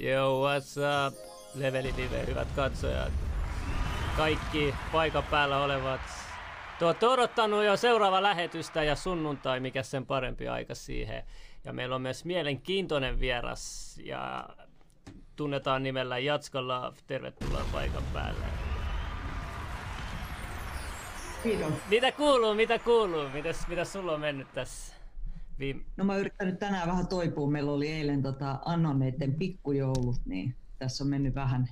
Yo, what's up? Leveli Live, hyvät katsojat. Kaikki paikan päällä olevat. Te olette odottanut jo seuraava lähetystä ja sunnuntai, mikä sen parempi aika siihen. Ja meillä on myös mielenkiintoinen vieras ja tunnetaan nimellä Jatskalla. Tervetuloa paikan päälle. Kiitos. Mitä kuuluu, mitä kuuluu? Mitäs, mitäs sulla on mennyt tässä? Viime... No mä oon yrittänyt tänään vähän toipua. Meillä oli eilen tota Annoneiden pikkujoulut, niin tässä on mennyt vähän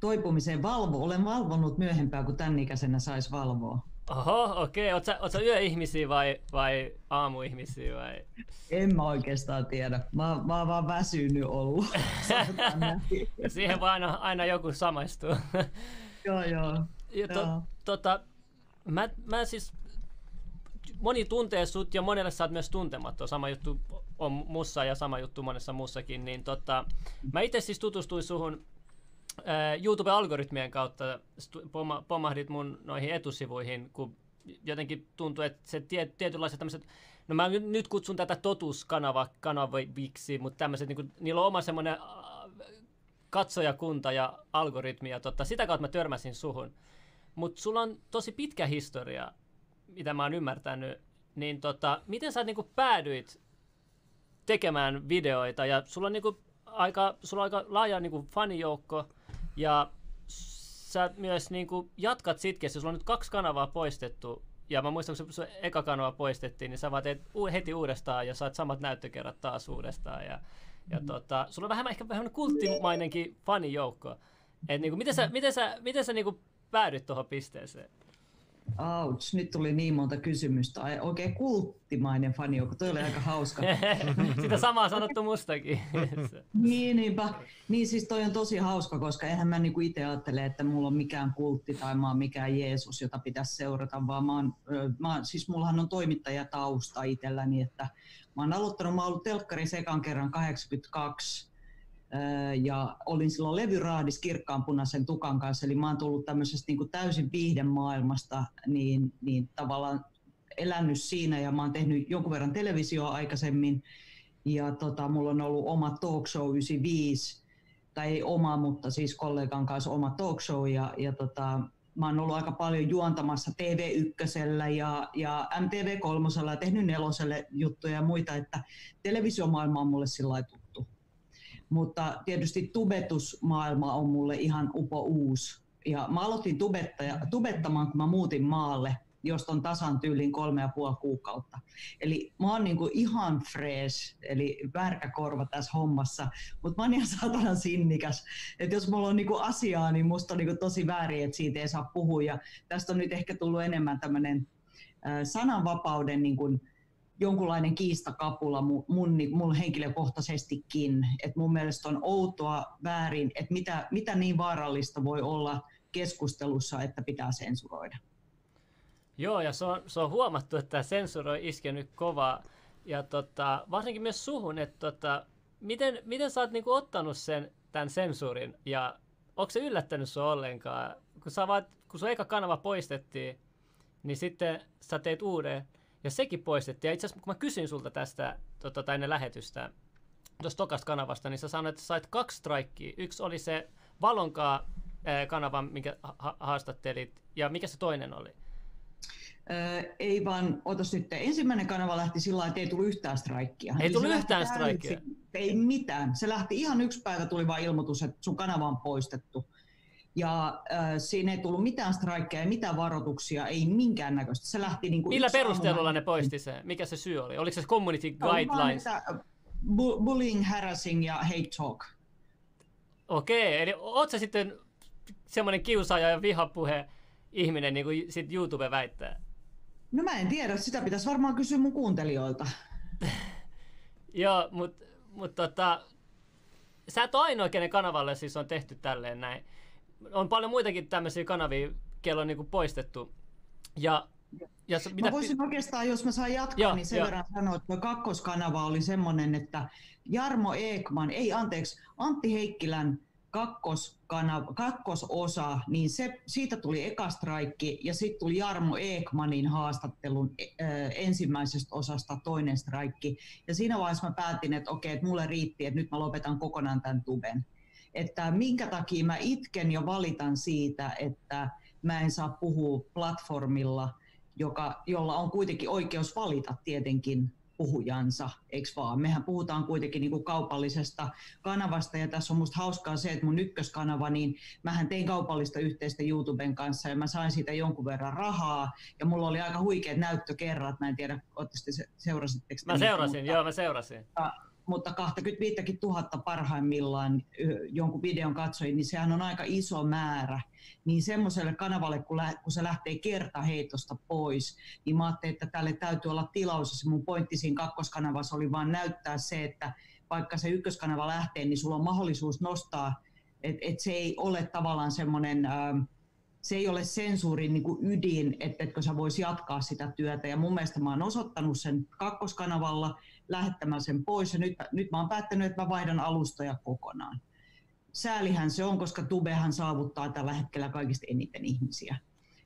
toipumiseen valvo. Olen valvonut myöhempää, kun tämän ikäisenä saisi valvoa. Oho, okei. Okay. Oletko sä yöihmisiä vai, vai aamuihmisiä? Vai? En mä oikeastaan tiedä. Mä, mä oon vaan väsynyt ollut. siihen vaan aina, aina joku samaistuu. joo, joo. Ja to, joo. Tota, mä, mä siis moni tuntee sut ja monelle sä oot myös tuntematon. Sama juttu on mussa ja sama juttu monessa muussakin. Niin tota, mä itse siis tutustuin suhun äh, YouTube-algoritmien kautta, poma, pomahdit mun noihin etusivuihin, kun jotenkin tuntuu, että se tie, tietynlaiset tämmöiset, no mä nyt kutsun tätä totuuskanava kanaviksi, mutta tämmöiset, niin kuin, niillä on oma semmoinen katsojakunta ja algoritmi, ja tota, sitä kautta mä törmäsin suhun. Mutta sulla on tosi pitkä historia mitä mä oon ymmärtänyt, niin tota, miten sä niinku päädyit tekemään videoita ja sulla on niinku aika, sulla on aika laaja niinku fanijoukko ja sä myös niinku jatkat sitkeästi, sulla on nyt kaksi kanavaa poistettu ja mä muistan, kun se eka kanava poistettiin, niin sä vaan teet heti uudestaan ja saat samat näyttökerrat taas uudestaan ja, ja mm. tota, sulla on vähän ehkä vähän kulttimainenkin fanijoukko. Et niinku, miten sä, miten sä, miten sä niinku päädyit tuohon pisteeseen? Ouch, nyt tuli niin monta kysymystä. Ai, oikein kulttimainen fanijoukko, toi oli aika hauska. Sitä samaa sanottu mustakin. niin, niinpä. Niin siis toi on tosi hauska, koska eihän mä niinku itse ajattele, että mulla on mikään kultti tai mä oon mikään Jeesus, jota pitäisi seurata, vaan mä oon, mä oon, siis mullahan on toimittajatausta itselläni, että mä oon aloittanut, mä oon ollut telkkari sekan kerran 82, ja olin silloin levyraadis kirkkaanpunaisen tukan kanssa, eli mä oon tullut tämmöisestä niin kuin täysin maailmasta, niin, niin tavallaan elänyt siinä ja mä oon tehnyt jonkun verran televisioa aikaisemmin ja tota, mulla on ollut oma talk show 95, tai ei oma, mutta siis kollegan kanssa oma talk show ja, ja tota, mä oon ollut aika paljon juontamassa TV1 ja, ja MTV3 ja tehnyt neloselle juttuja ja muita, että televisiomaailma on mulle sillä. Mutta tietysti tubetusmaailma on mulle ihan upo uusi. Ja mä aloitin tubettaja, tubettamaan, kun mä muutin maalle, josta on tasan tyylin kolme ja puoli kuukautta. Eli mä oon niinku ihan fresh, eli värkä korva tässä hommassa, mutta mä oon ihan satanan sinnikäs. Että jos mulla on niinku asiaa, niin musta on niinku tosi väärin, että siitä ei saa puhua. Ja tästä on nyt ehkä tullut enemmän tämmöinen sananvapauden niin kuin, jonkunlainen kiistakapula mun, mun, mun henkilökohtaisestikin. Et mun mielestä on outoa väärin, että mitä, mitä niin vaarallista voi olla keskustelussa, että pitää sensuroida. Joo, ja se on, se on huomattu, että sensuro on iskenyt kovaa. Ja tota, varsinkin myös suhun, että tota, miten, miten sä oot niinku ottanut sen, tämän sensuurin, ja onko se yllättänyt sua ollenkaan? Kun, sä vaat, kun sun eka kanava poistettiin, niin sitten sä teit uuden, ja sekin poistettiin. Ja itse asiassa kun mä kysyin sulta tästä tota, tai ennen lähetystä, tuosta tokasta kanavasta, niin sä sanoit, että sait kaksi strikea. Yksi oli se Valonkaa kanava, minkä ha- haastattelit, ja mikä se toinen oli? Öö, ei vaan, otas nyt, ensimmäinen kanava lähti sillä että ei tullut yhtään strikea. Ei tullut yhtään strikea? Ei mitään. Se lähti ihan yksi päivä, tuli vain ilmoitus, että sun kanava on poistettu. Ja äh, siinä ei tullut mitään strikeja, mitään varoituksia, ei minkäännäköistä. Se lähti niin kuin Millä perusteella ne poisti se? Mikä se syy oli? Oliko se community guidelines? Bu- bullying, harassing ja hate talk. Okei, eli oot sä sitten semmoinen kiusaaja ja vihapuhe ihminen, niin kuin sit YouTube väittää? No mä en tiedä, sitä pitäisi varmaan kysyä mun kuuntelijoilta. Joo, mutta mut tota, sä et ole ainoa, kenen kanavalle siis on tehty tälleen näin on paljon muitakin tämmöisiä kanavia, kello on niin kuin poistettu. Ja ja se, mitä... Mä voisin oikeastaan, jos mä saan jatkaa, joo, niin sen jo. verran sanoa, että kakkoskanava oli semmoinen, että Jarmo Eekman, ei anteeksi, Antti Heikkilän kakkoskanav- kakkososa, niin se, siitä tuli eka straikki ja sitten tuli Jarmo Ekmanin haastattelun äh, ensimmäisestä osasta toinen straikki. Ja siinä vaiheessa mä päätin, että okei, että mulle riitti, että nyt mä lopetan kokonaan tämän tuben. Että minkä takia mä itken ja valitan siitä, että mä en saa puhua platformilla, joka, jolla on kuitenkin oikeus valita tietenkin puhujansa, eikö vaan? Mehän puhutaan kuitenkin niin kuin kaupallisesta kanavasta ja tässä on musta hauskaa se, että mun ykköskanava, niin mähän tein kaupallista yhteistä YouTuben kanssa ja mä sain siitä jonkun verran rahaa ja mulla oli aika huikeat näyttökerrat, mä en tiedä, ootte seurasitteko Mä seurasin, mutta, joo mä seurasin mutta 25 000 parhaimmillaan jonkun videon katsojin, niin sehän on aika iso määrä. Niin semmoiselle kanavalle, kun, lä- kun se lähtee kertaheitosta pois, niin mä ajattelin, että tälle täytyy olla tilaus. Se mun pointti siinä kakkoskanavassa oli vaan näyttää se, että vaikka se ykköskanava lähtee, niin sulla on mahdollisuus nostaa, että et se ei ole tavallaan semmoinen... Ähm, se ei ole sensuurin niin ydin, että etkö sä vois jatkaa sitä työtä. Ja mun mielestä mä oon osoittanut sen kakkoskanavalla, lähettämään sen pois ja nyt, nyt mä oon päättänyt, että mä vaihdan alustoja kokonaan. Säälihän se on, koska Tubehan saavuttaa tällä hetkellä kaikista eniten ihmisiä.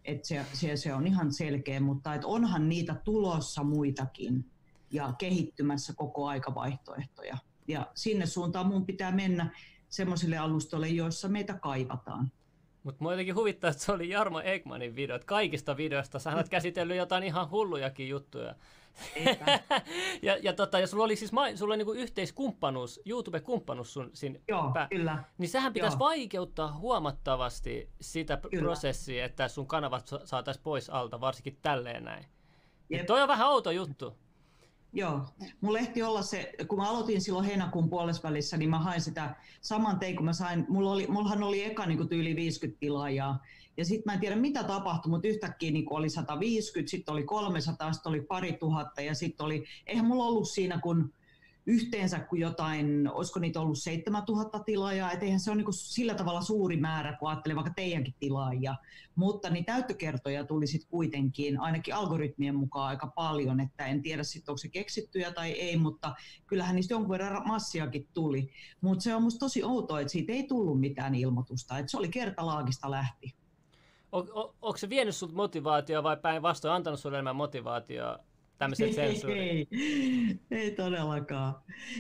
Et se, se, se on ihan selkeä, mutta et onhan niitä tulossa muitakin ja kehittymässä koko aika vaihtoehtoja. Ja sinne suuntaan mun pitää mennä semmoisille alustoille, joissa meitä kaivataan. Mutta mua jotenkin huvittaa, että se oli Jarmo Ekmanin videot. Kaikista videoista sä olet käsitellyt jotain ihan hullujakin juttuja. ja, ja, tota, ja sulla oli siis sulla oli niinku yhteiskumppanuus, YouTube-kumppanuus sun siinä Joo, pää. kyllä. Niin sehän pitäisi Joo. vaikeuttaa huomattavasti sitä kyllä. prosessia, että sun kanavat saataisiin pois alta, varsinkin tälleen näin. Ja toi on vähän outo juttu. Joo, mulla ehti olla se, kun mä aloitin silloin heinäkuun puolesvälissä, niin mä hain sitä saman tein, kun mä sain, mulla oli, mullahan oli eka niin yli 50 tilaajaa, ja sitten mä en tiedä mitä tapahtui, mutta yhtäkkiä niin oli 150, sitten oli 300, sitten oli pari tuhatta, ja sitten oli, eihän mulla ollut siinä kun yhteensä kuin jotain, olisiko niitä ollut 7000 tilaajaa, et eihän se ole niin sillä tavalla suuri määrä, kun ajattelee vaikka teidänkin tilaajia, mutta niin täyttökertoja tuli sitten kuitenkin, ainakin algoritmien mukaan aika paljon, että en tiedä sitten onko se keksittyjä tai ei, mutta kyllähän niistä jonkun verran massiakin tuli, mutta se on musta tosi outoa, että siitä ei tullut mitään ilmoitusta, että se oli kertalaagista lähti. On, on, onko se vienyt sinut motivaatioa vai päinvastoin antanut sinulle enemmän motivaatioa tämmöisen sensuuriin? Ei, ei todellakaan.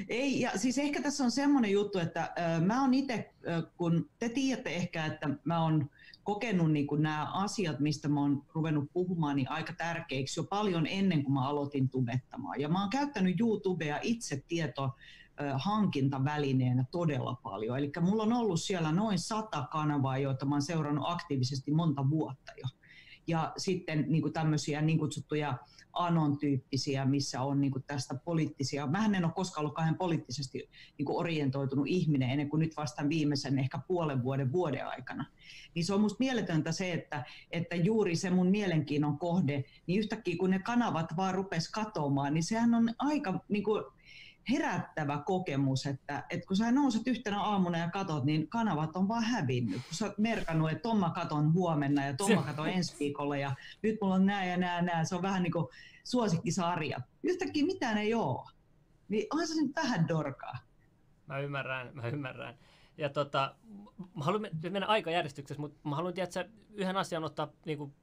Ei, ja siis ehkä tässä on semmoinen juttu, että äh, mä oon itse, äh, kun te tiedätte ehkä, että mä oon kokenut niin kuin nämä asiat, mistä mä oon ruvennut puhumaan, niin aika tärkeiksi jo paljon ennen kuin mä aloitin tubettamaan. Ja mä oon käyttänyt YouTubea itse tieto hankintavälineenä todella paljon. Eli mulla on ollut siellä noin sata kanavaa, joita mä oon seurannut aktiivisesti monta vuotta jo. Ja sitten niin kuin tämmöisiä niin kutsuttuja anon-tyyppisiä, missä on niin kuin tästä poliittisia. Mä en ole koskaan ollut kahden poliittisesti niin kuin orientoitunut ihminen ennen kuin nyt vasta viimeisen ehkä puolen vuoden vuoden aikana. Niin se on musta mieletöntä se, että, että juuri se mun mielenkiinnon kohde, niin yhtäkkiä kun ne kanavat vaan rupes katoamaan, niin sehän on aika niin kuin, herättävä kokemus, että, että kun sä nouset yhtenä aamuna ja katot, niin kanavat on vaan hävinnyt. Kun sä oot merkannut, että tomma katon huomenna ja tomma katon ensi viikolla ja nyt mulla on nää ja nää nää, se on vähän niin kuin suosikkisarja. Yhtäkkiä mitään ei ole. Niin onhan se nyt vähän dorkaa. Mä ymmärrän, mä ymmärrän. Ja tota, mä haluan mennä aikajärjestyksessä, mutta mä haluan tiedä, yhden asian ottaa niin kuin,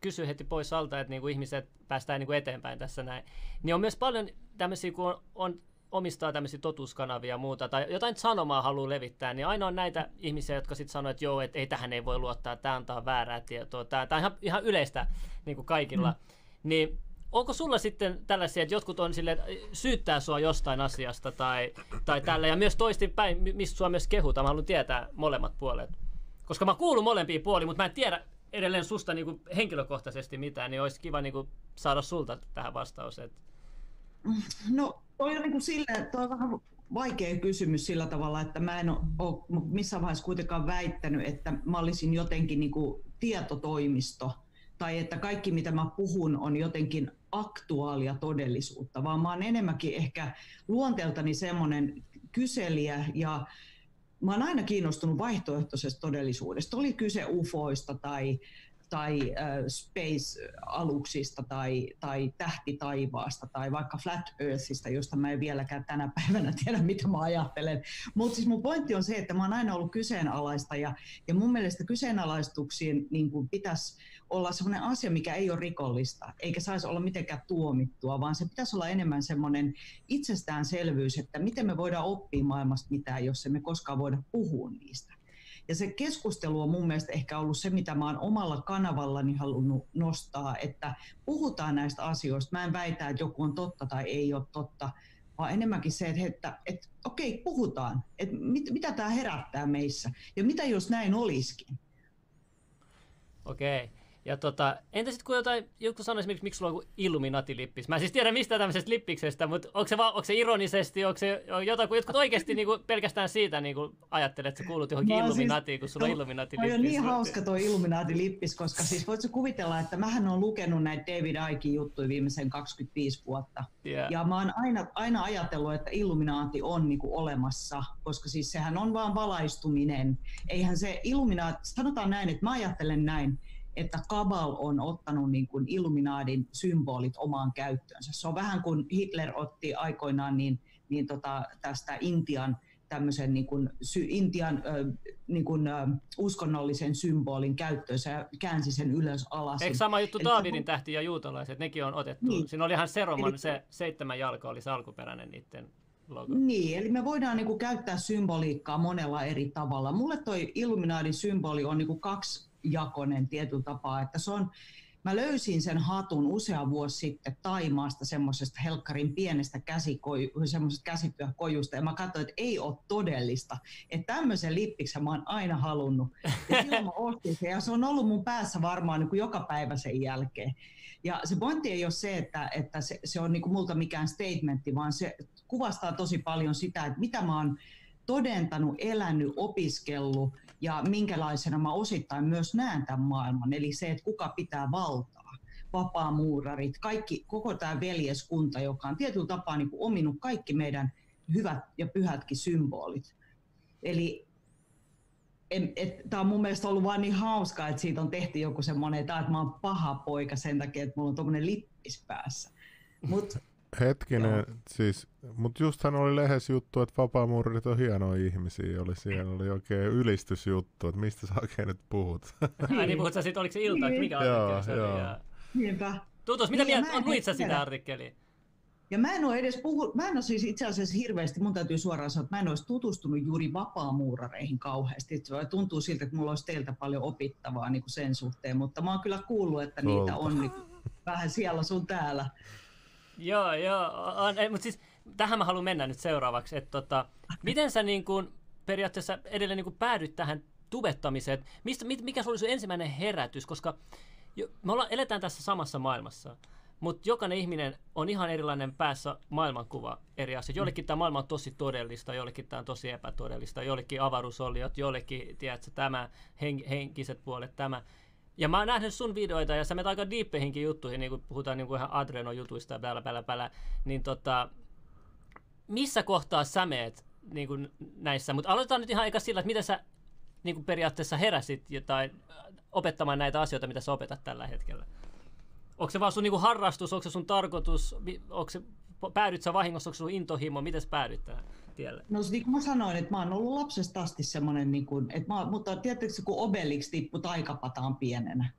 kysyä heti pois alta, että niin kuin ihmiset päästään niin kuin eteenpäin tässä näin. Niin on myös paljon tämmöisiä, kun on, on omistaa tämmöisiä totuuskanavia ja muuta, tai jotain sanomaa haluaa levittää, niin aina on näitä ihmisiä, jotka sitten sanoo, että joo, että ei tähän ei voi luottaa, tämä antaa väärää tietoa, tämä, on ihan, ihan yleistä niin kuin kaikilla. Mm. Niin onko sulla sitten tällaisia, että jotkut on sille syyttää sua jostain asiasta tai, tai tällä, ja myös toistinpäin, mistä sua myös kehutaan, mä haluan tietää molemmat puolet. Koska mä kuulun molempiin puoliin, mutta mä en tiedä edelleen susta niin kuin henkilökohtaisesti mitään, niin olisi kiva niin kuin saada sulta tähän vastaus. Että... No toi on, niin kuin sille, toi on vähän vaikea kysymys sillä tavalla, että mä en ole missään vaiheessa kuitenkaan väittänyt, että mä olisin jotenkin niin kuin tietotoimisto tai että kaikki mitä mä puhun on jotenkin aktuaalia todellisuutta, vaan mä oon enemmänkin ehkä luonteeltani semmoinen kyselijä ja mä oon aina kiinnostunut vaihtoehtoisesta todellisuudesta. Oli kyse ufoista tai tai äh, space-aluksista tai, tai tähtitaivaasta tai vaikka flat earthista, josta mä en vieläkään tänä päivänä tiedä, mitä mä ajattelen. Mutta siis mun pointti on se, että mä oon aina ollut kyseenalaista ja, ja mun mielestä kyseenalaistuksiin niin pitäisi olla sellainen asia, mikä ei ole rikollista, eikä saisi olla mitenkään tuomittua, vaan se pitäisi olla enemmän semmoinen itsestäänselvyys, että miten me voidaan oppia maailmasta mitään, jos emme koskaan voida puhua niistä. Ja se keskustelu on mun mielestä ehkä ollut se, mitä mä oon omalla kanavallani halunnut nostaa, että puhutaan näistä asioista. Mä en väitä, että joku on totta tai ei ole totta, vaan enemmänkin se, että, että, että okei, puhutaan, että mit, mitä tämä herättää meissä ja mitä jos näin olisikin. Okei. Ja tota, entä sitten kun jotain, joku sanoi esimerkiksi, miksi sulla on Illuminati-lippis? Mä en siis tiedä mistä tämmöisestä lippiksestä, mutta onko se, va, onko se ironisesti, onko se jotain, kun jotkut oikeasti niin kuin, pelkästään siitä niin kuin, ajattelet, että sä kuulut johonkin no, Illuminatiin, siis, kun sulla on Illuminati-lippis. on niin hauska tuo Illuminati-lippis, koska siis voitko kuvitella, että mähän on lukenut näitä David Ickein juttuja viimeisen 25 vuotta. Yeah. Ja mä oon aina, aina ajatellut, että Illuminaati on niin kuin olemassa, koska siis sehän on vaan valaistuminen. Eihän se Illuminaati, sanotaan näin, että mä ajattelen näin, että Kabal on ottanut niin kuin Illuminaadin symbolit omaan käyttöönsä. Se on vähän kuin Hitler otti aikoinaan niin, niin tota, tästä Intian tämmöisen niin kuin, sy, Intian ö, niin kuin, ö, uskonnollisen symbolin käyttöönsä ja käänsi sen ylös alas. Eikö sama juttu Eli Daavidin tähti ja juutalaiset, nekin on otettu? Niin. Siinä oli ihan Seroman, Eli... se seitsemän jalka oli se alkuperäinen niiden logo. Niin, eli me voidaan niin kuin, käyttää symboliikkaa monella eri tavalla. Mulle toi Illuminaadin symboli on niin kuin, kaksi jakonen tietyllä tapaa, että se on, mä löysin sen hatun usea vuosi sitten Taimaasta semmoisesta helkkarin pienestä käsikoju, semmoisesta käsityökojusta ja mä katsoin, että ei ole todellista. Että tämmöisen lippiksen mä oon aina halunnut. Ja silloin mä ostin sen ja se on ollut mun päässä varmaan niin kuin joka päivä sen jälkeen. Ja se pointti ei ole se, että, että se, se on niin kuin multa mikään statementti, vaan se kuvastaa tosi paljon sitä, että mitä mä oon todentanut, elänyt, opiskellut ja minkälaisena mä osittain myös näen tämän maailman. Eli se, että kuka pitää valtaa, vapaamuurarit, kaikki, koko tämä veljeskunta, joka on tietyllä tapaa niin kuin ominut kaikki meidän hyvät ja pyhätkin symbolit. Eli tämä on mun mielestä ollut vaan niin hauskaa, että siitä on tehty joku semmoinen, että mä oon paha poika sen takia, että mulla on tuommoinen lippis päässä. Mut Hetkinen, Joo. siis, mutta justhan oli lehdessä juttu, että vapaamuurit on hienoja ihmisiä, oli siellä oli oikein ylistysjuttu, että mistä sä oikein nyt puhut. Ai niin, puhut sä siitä, oliko se ilta, että mikä artikkeli se oli? Ja... Niinpä. Tutus, mitä niin, mieltä, luit sä sitä artikkeliä? Ja mä en ole edes puhu, mä en ole siis itse asiassa hirveästi, mun täytyy suoraan sanoa, että mä en olisi tutustunut juuri vapaamuurareihin kauheasti. Se tuntuu siltä, että mulla olisi teiltä paljon opittavaa niin kuin sen suhteen, mutta mä oon kyllä kuullut, että niitä on niin vähän siellä sun täällä. Joo, joo. On, mutta siis tähän mä haluan mennä nyt seuraavaksi. Että tota, miten sä niin kuin, periaatteessa edelleen niin kuin päädyt tähän tubettamiseen? Mistä, mikä oli sun ensimmäinen herätys? Koska jo, me ollaan, eletään tässä samassa maailmassa. Mutta jokainen ihminen on ihan erilainen päässä maailmankuva eri asioita. Jollekin tämä maailma on tosi todellista, jollekin tämä on tosi epätodellista, jollekin avaruusoliot, jollekin tiedätkö, tämä hen, henkiset puolet, tämä. Ja mä oon nähnyt sun videoita ja sä menet aika diippeihinkin juttuihin, niin kun puhutaan niin kuin ihan Adreno-jutuista ja päällä, päällä, päällä, niin tota, missä kohtaa sä meet niin kuin näissä? Mutta aloitetaan nyt ihan aika sillä, että miten sä niin kuin periaatteessa heräsit tai opettamaan näitä asioita, mitä sä opetat tällä hetkellä? Onko se vaan sun niin harrastus, onko se sun tarkoitus, onko se, päädyt sä vahingossa, onko se sun intohimo, miten sä päädyt tähän? Tielle? No niin kuin mä sanoin, että mä oon ollut lapsesta asti semmoinen, niin kuin, että mä, mutta tiedättekö, kun Obelix tippui taikapataan pienenä,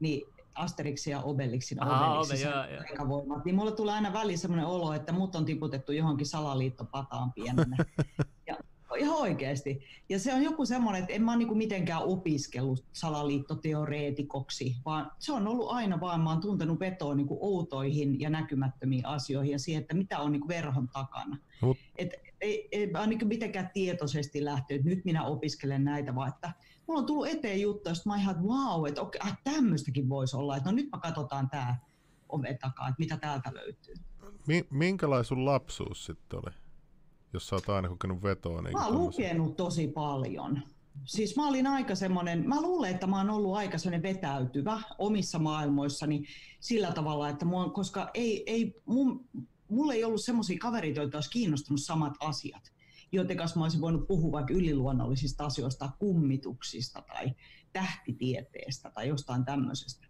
niin Asterix ja Obelixin Obelixin taikavoimat, niin mulle tulee aina väliin semmoinen olo, että mut on tiputettu johonkin salaliittopataan pienenä. ja ihan oikeasti. Ja se on joku semmoinen, että en mä ole niinku mitenkään opiskellut salaliittoteoreetikoksi, vaan se on ollut aina vaan, mä oon tuntenut vetoa niinku outoihin ja näkymättömiin asioihin ja siihen, että mitä on niinku verhon takana. Mut. Et, ei, ei niin mitenkään tietoisesti lähtenyt, että nyt minä opiskelen näitä, vaan että mulla on tullut eteen juttu, että mä ihan, että wow, että okei, äh, tämmöistäkin voisi olla, että no nyt mä katsotaan tämä oven takaa, että mitä täältä löytyy. Minkälainen sun lapsuus sitten oli? jos sä oot aina kokenut vetoa? Niin mä oon lukenut tosi paljon. Siis mä olin aika semmoinen, mä luulen, että mä oon ollut aika semmoinen vetäytyvä omissa maailmoissani sillä tavalla, että mua, koska ei, ei, mun, mulla ei ollut semmoisia kavereita, joita olisi kiinnostunut samat asiat. joten kanssa mä olisin voinut puhua vaikka yliluonnollisista asioista, kummituksista tai tähtitieteestä tai jostain tämmöisestä.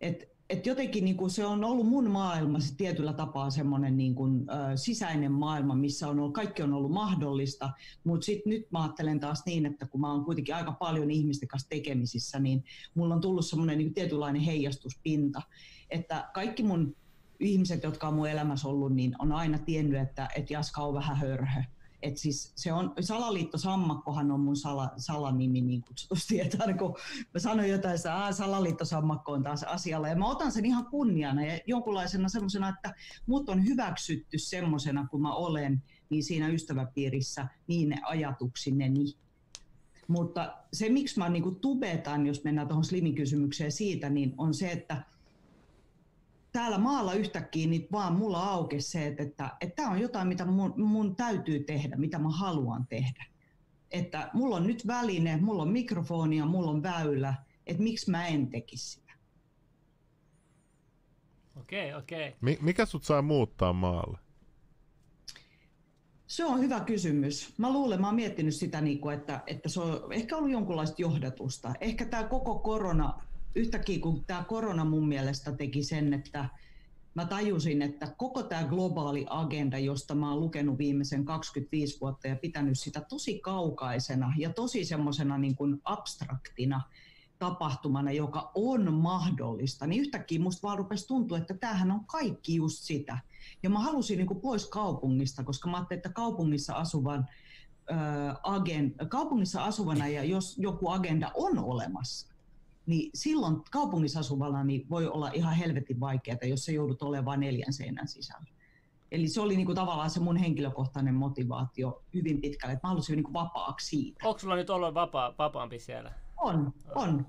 Et, et jotenkin niin kuin se on ollut mun maailma se tietyllä tapaa semmoinen niin kuin, ö, sisäinen maailma, missä on ollut, kaikki on ollut mahdollista, mutta sitten nyt mä ajattelen taas niin, että kun mä oon kuitenkin aika paljon ihmisten kanssa tekemisissä, niin mulla on tullut semmoinen niin tietynlainen heijastuspinta, että kaikki mun ihmiset, jotka on mun elämässä ollut, niin on aina tiennyt, että, että Jaska on vähän hörhö. Et siis se on, salaliitto Sammakkohan on mun sala, salanimi niin kutsutusti, että kun mä sanon jotain, että salaliitto Sammakko on taas asialla, ja mä otan sen ihan kunniana ja jonkunlaisena semmoisena, että mut on hyväksytty semmoisena kuin mä olen, niin siinä ystäväpiirissä, niin ne ajatuksineni. Mutta se, miksi mä niin tubetan, jos mennään tuohon Slimin kysymykseen siitä, niin on se, että täällä maalla yhtäkkiä niin vaan mulla aukesi se, että, että, että tämä on jotain, mitä mun, mun täytyy tehdä, mitä mä haluan tehdä. Että mulla on nyt väline, mulla on mikrofoni ja mulla on väylä, että miksi mä en tekisi sitä. Okei, okay, okei. Okay. Mikä sut saa muuttaa maalle? Se on hyvä kysymys. Mä luulen, mä oon miettinyt sitä, niin että, että se on ehkä ollut jonkunlaista johdatusta. Ehkä tämä koko korona yhtäkkiä kun tämä korona mun mielestä teki sen, että mä tajusin, että koko tämä globaali agenda, josta mä oon lukenut viimeisen 25 vuotta ja pitänyt sitä tosi kaukaisena ja tosi semmoisena niin kuin abstraktina tapahtumana, joka on mahdollista, niin yhtäkkiä musta vaan rupesi tuntua, että tämähän on kaikki just sitä. Ja mä halusin niin kuin pois kaupungista, koska mä ajattelin, että kaupungissa asuvan agenda, kaupungissa asuvana ja jos joku agenda on olemassa, niin silloin kaupungissa asuvalla niin voi olla ihan helvetin vaikeaa, jos se joudut olemaan neljän seinän sisällä. Eli se oli niinku tavallaan se mun henkilökohtainen motivaatio hyvin pitkälle, että mä halusin niinku vapaaksi siitä. Onko sulla nyt ollut vapaa, vapaampi siellä? On, on.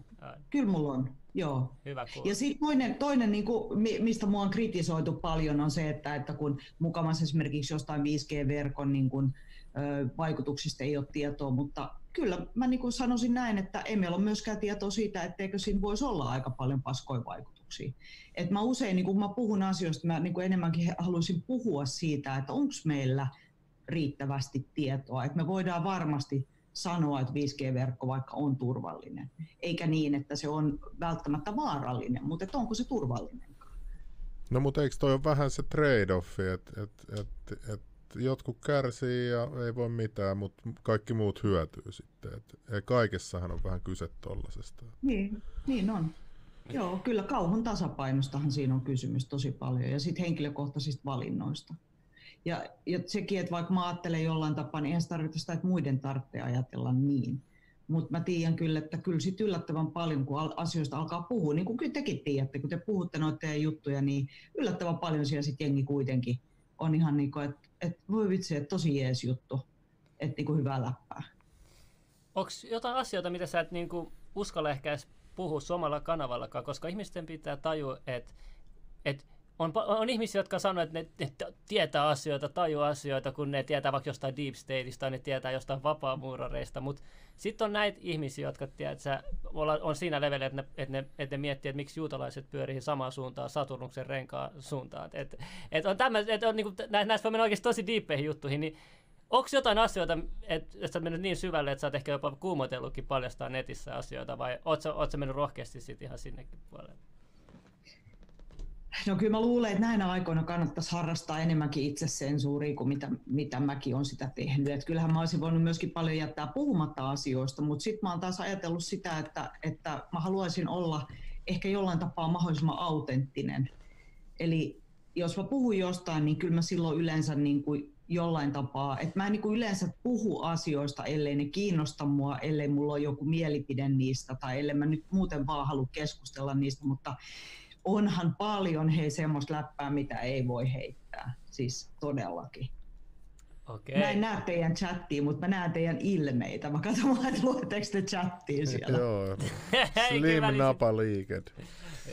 Kyllä mulla on, joo. Hyvä kuulla. Ja sitten toinen, toinen niin kuin, mistä mua on kritisoitu paljon, on se, että, että kun mukamassa esimerkiksi jostain 5G-verkon niin kuin, vaikutuksista ei ole tietoa, mutta kyllä mä niin kuin sanoisin näin, että ei meillä ole myöskään tietoa siitä, etteikö siinä voisi olla aika paljon paskoja vaikutuksia. Et mä usein, niin kun mä puhun asioista, mä niin kuin enemmänkin haluaisin puhua siitä, että onko meillä riittävästi tietoa, että me voidaan varmasti sanoa, että 5G-verkko vaikka on turvallinen, eikä niin, että se on välttämättä vaarallinen, mutta että onko se turvallinen? No mutta eikö toi ole vähän se trade-offi, että et, et, et jotkut kärsii ja ei voi mitään, mutta kaikki muut hyötyy sitten. Et, kaikessahan on vähän kyse tollasesta. Niin, niin on. Joo, kyllä kauhun tasapainostahan siinä on kysymys tosi paljon ja sitten henkilökohtaisista valinnoista. Ja, ja sekin, että vaikka mä ajattelen jollain tapaa, niin eihän se tarkoita sitä, että muiden tarvitsee ajatella niin. Mutta mä tiedän kyllä, että kyllä sit yllättävän paljon, kun asioista alkaa puhua, niin kuin kyllä tekin tiedätte, kun te puhutte noita juttuja, niin yllättävän paljon siellä sitten jengi kuitenkin on ihan niin kuin, että et voi vitsi, että tosi jees juttu, että niinku hyvää läppää. Onko jotain asioita, mitä sä et niinku uskalla ehkä edes puhua suomalla kanavallakaan, koska ihmisten pitää tajua, että et on, on ihmisiä, jotka sanoo, että ne, ne tietää asioita, tajuu asioita, kun ne tietää vaikka jostain deep stateista ne tietää jostain vapaamuurareista, mutta sitten on näitä ihmisiä, jotka tiedät, on siinä levelillä, että ne, että, ne, että ne miettii, että miksi juutalaiset pyörii samaan suuntaan Saturnuksen renkaan suuntaan. Et, et on tämmöis, et on, niinku, näistä voi mennä oikeasti tosi diippeihin juttuihin, niin Onko jotain asioita, että et sä mennyt niin syvälle, että sä oot ehkä jopa kuumotellutkin paljastaa netissä asioita, vai oot sä, oot sä mennyt rohkeasti sitten ihan sinnekin puolelle? No kyllä mä luulen, että näinä aikoina kannattaisi harrastaa enemmänkin itsesensuuria kuin mitä, mitä mäkin olen sitä tehnyt. Et kyllähän mä olisin voinut myöskin paljon jättää puhumatta asioista, mutta sitten mä oon taas ajatellut sitä, että, että mä haluaisin olla ehkä jollain tapaa mahdollisimman autenttinen. Eli jos mä puhun jostain, niin kyllä mä silloin yleensä niin kuin jollain tapaa, että mä en niin kuin yleensä puhu asioista, ellei ne kiinnosta mua, ellei mulla ole joku mielipide niistä tai ellei mä nyt muuten vaan halua keskustella niistä, mutta onhan paljon hei semmoista läppää, mitä ei voi heittää. Siis todellakin. Okay. Mä en näe teidän chattia, mutta mä näen teidän ilmeitä. Mä katson vaan, että luetteko te chattiin siellä. Joo, slim napa liiket.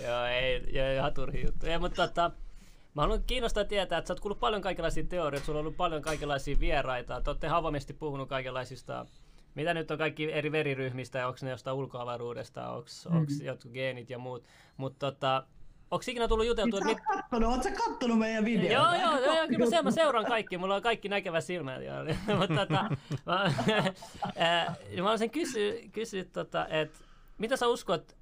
Joo, ei, ei ihan turhi juttu. Ei, mutta tota, Mä haluan kiinnostaa tietää, että sä oot kuullut paljon kaikenlaisia teorioita, sulla on ollut paljon kaikenlaisia vieraita. Te olette avoimesti puhunut kaikenlaisista, mitä nyt on kaikki eri veriryhmistä, onko ne jostain ulkoavaruudesta, onko mm-hmm. jotkut geenit ja muut. Mutta tota, onko ikinä tullut juteltua, että... Mit... Kattonut, ootko kattonut meidän videoita? Joo, joo, joo, joo kyllä mä, mä seuraan kaikki, mulla on kaikki näkevä silmä. Mutta tota, mä, mä olisin kysyä, kysyä tota, että mitä sä uskot,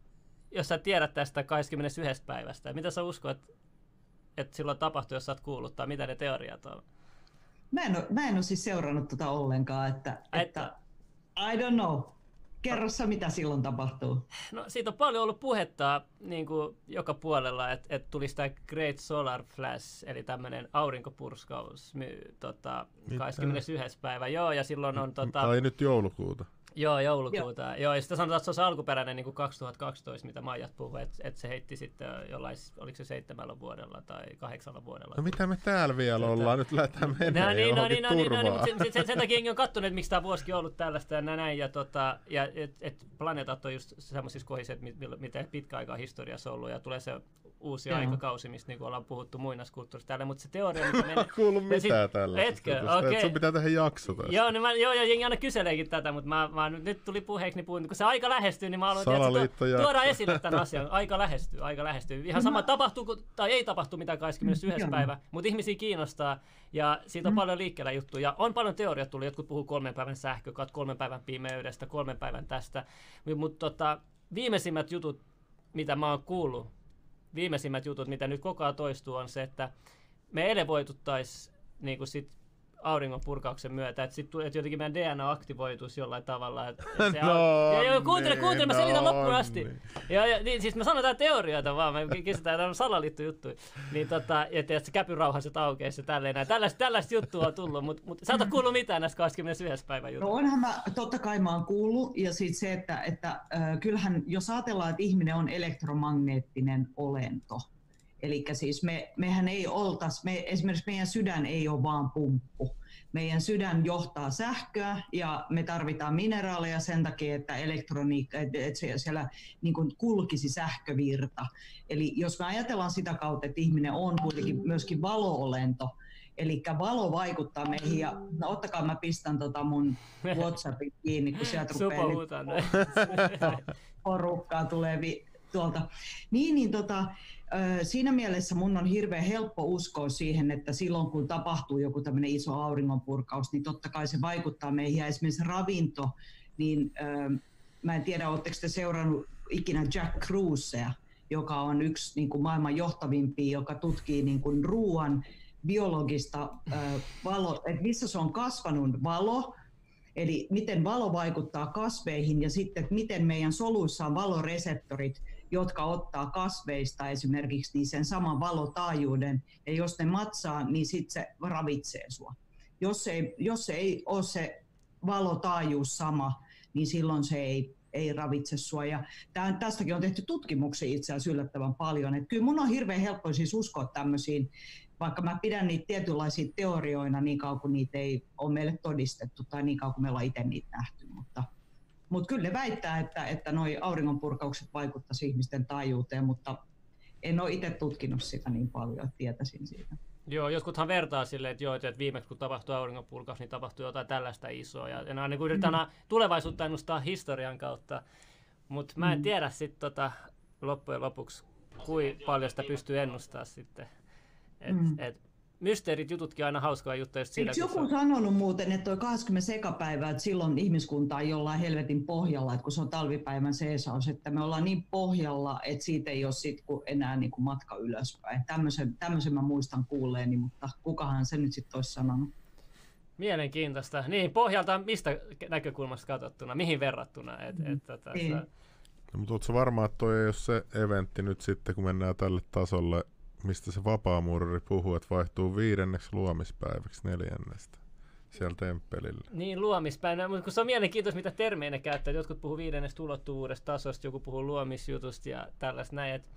jos sä tiedät tästä 21. päivästä, mitä sä uskot, että silloin tapahtui, jos sä oot kuullut, tai mitä ne teoriat on? Mä en ole, mä en ole siis seurannut tota ollenkaan, että, että, että I don't know. Kerro sä, mitä silloin tapahtuu. No siitä on paljon ollut puhetta niin kuin joka puolella, että, että tulisi tämä Great Solar Flash, eli tämmöinen aurinkopurskaus my, tota, 21. päivä. Joo, ja silloin on... Tota, tai nyt joulukuuta. Joo, joulukuuta. Joo. Joo, ja sitten sanotaan, että se on se alkuperäinen niin kuin 2012, mitä Maijat puhui, että, että se heitti sitten jollain, oliko se seitsemällä vuodella tai kahdeksalla vuodella. No mitä me täällä vielä ollaan, nyt lähdetään menemään no, niin, no, niin, no, niin, no, niin, mutta sen, sen, sen, takia on kattonut, että miksi tämä vuosikin on ollut tällaista ja näin, ja, tota, ja et, et planeetat on just semmoisissa kohdissa, että mitä pitkä aikaa historiassa ollut, ja tulee se uusi Joo. aikakausi, mistä niin ollaan puhuttu muinaiskulttuurista täällä, mutta se teoria, mikä meidän... kuullut mitään sit, tällä. Etkö? Okei. Okay. Sun pitää tehdä jakso tästä. Joo, niin mä, joo, ja jengi aina kyseleekin tätä, mutta mä, mä, nyt tuli puheeksi, niin puhuin, kun se aika lähestyy, niin mä haluan tuo, tuoda esille tämän asian. Aika lähestyy, aika lähestyy. Ihan sama tapahtuu, tai ei tapahtu mitään 21. päivä, mutta ihmisiä kiinnostaa, ja siitä on mm. paljon liikkeellä juttuja. On paljon teoriat tullut, jotkut puhuu kolmen päivän sähkökat, kolmen päivän pimeydestä, kolmen päivän tästä, mutta tota, viimeisimmät jutut, mitä mä oon kuullut, viimeisimmät jutut, mitä nyt koko ajan toistuu, on se, että me elevoituttaisiin niin kuin sit auringon purkauksen myötä, että, sit, että jotenkin meidän DNA aktivoituisi jollain tavalla. Että, että se no, ja, ja, kuuntele, niin, kuuntele, mä selitän no, loppuun asti. Niin. Ja, ja, niin, siis me sanotaan teorioita vaan, me kysytään, tämä on salaliittu juttu. Niin tota, että, että se käpyrauhaset aukeisi ja tälleen näin. Tällaista, tällaista juttua on tullut, mutta mut, sä et ole kuullut mitään näistä 21. päivän juttuja. No onhan mä, totta kai mä oon kuullut, ja sitten se, että, että äh, kyllähän jos ajatellaan, että ihminen on elektromagneettinen olento, Eli siis me, mehän ei oltaisi, me, esimerkiksi meidän sydän ei ole vaan pumppu. Meidän sydän johtaa sähköä ja me tarvitaan mineraaleja sen takia, että elektroniikka, että siellä niin kuin kulkisi sähkövirta. Eli jos me ajatellaan sitä kautta, että ihminen on kuitenkin myöskin valoolento, Eli valo vaikuttaa meihin ja no, ottakaa mä pistän tota mun Whatsappin kiinni, kun sieltä rupeaa porukkaa tulee vi- tuolta. Niin, niin tota, Siinä mielessä mun on hirveän helppo uskoa siihen, että silloin kun tapahtuu joku tämmöinen iso auringonpurkaus, niin totta kai se vaikuttaa meihin. Ja esimerkiksi ravinto, niin mä en tiedä, oletteko te seurannut ikinä Jack Cruzea, joka on yksi niin kuin maailman johtavimpia, joka tutkii niin kuin ruoan biologista valo, että missä se on kasvanut valo, eli miten valo vaikuttaa kasveihin ja sitten, että miten meidän soluissa on valoreseptorit, jotka ottaa kasveista esimerkiksi niin sen saman valotaajuuden, ja jos ne matsaa, niin sitten se ravitsee sua. Jos ei, jos ei ole se valotaajuus sama, niin silloin se ei, ei ravitse sua. Ja tämän, tästäkin on tehty tutkimuksia itse asiassa yllättävän paljon. Et kyllä mun on hirveän helppo siis uskoa tämmöisiin, vaikka mä pidän niitä tietynlaisia teorioina niin kauan kuin niitä ei ole meille todistettu tai niin kauan kuin me ollaan itse niitä nähty. Mutta mutta kyllä ne väittää, että, että noi auringonpurkaukset vaikuttaisi ihmisten taajuuteen, mutta en ole itse tutkinut sitä niin paljon, että tietäisin siitä. Joo, jotkuthan vertaa silleen, että, joo, että viimeksi kun tapahtui auringonpurkaus, niin tapahtui jotain tällaista isoa. Ja enää niin yritetään mm. tulevaisuutta ennustaa historian kautta. Mutta mä en mm. tiedä sitten tota, loppujen lopuksi, kuinka paljon sitä pystyy ennustamaan sitten. Et, mm. et, mysteerit, jututkin aina hauskaa juttuja just Eikö joku on... sanonut muuten, että toi 20 sekapäivä, että silloin ihmiskunta on jollain helvetin pohjalla, että kun se on talvipäivän seesaus, että me ollaan niin pohjalla, että siitä ei ole sit kun enää niin kuin matka ylöspäin. Tämmöisen, tämmöisen mä muistan kuulleeni, mutta kukahan se nyt sitten olisi sanonut. Mielenkiintoista. Niin, pohjalta mistä näkökulmasta katsottuna, mihin verrattuna? Et, et, tota, niin. no, mutta oletko varma, että toi ei ole se eventti nyt sitten, kun mennään tälle tasolle, mistä se vapaamurri puhuu, että vaihtuu viidenneksi luomispäiväksi neljännestä siellä temppelillä. Niin, luomispäivänä, mutta kun se on mielenkiintoista, mitä termejä ne käyttää. Jotkut puhuu viidennestä ulottuvuudesta tasosta, joku puhuu luomisjutusta ja tällaista näin. Että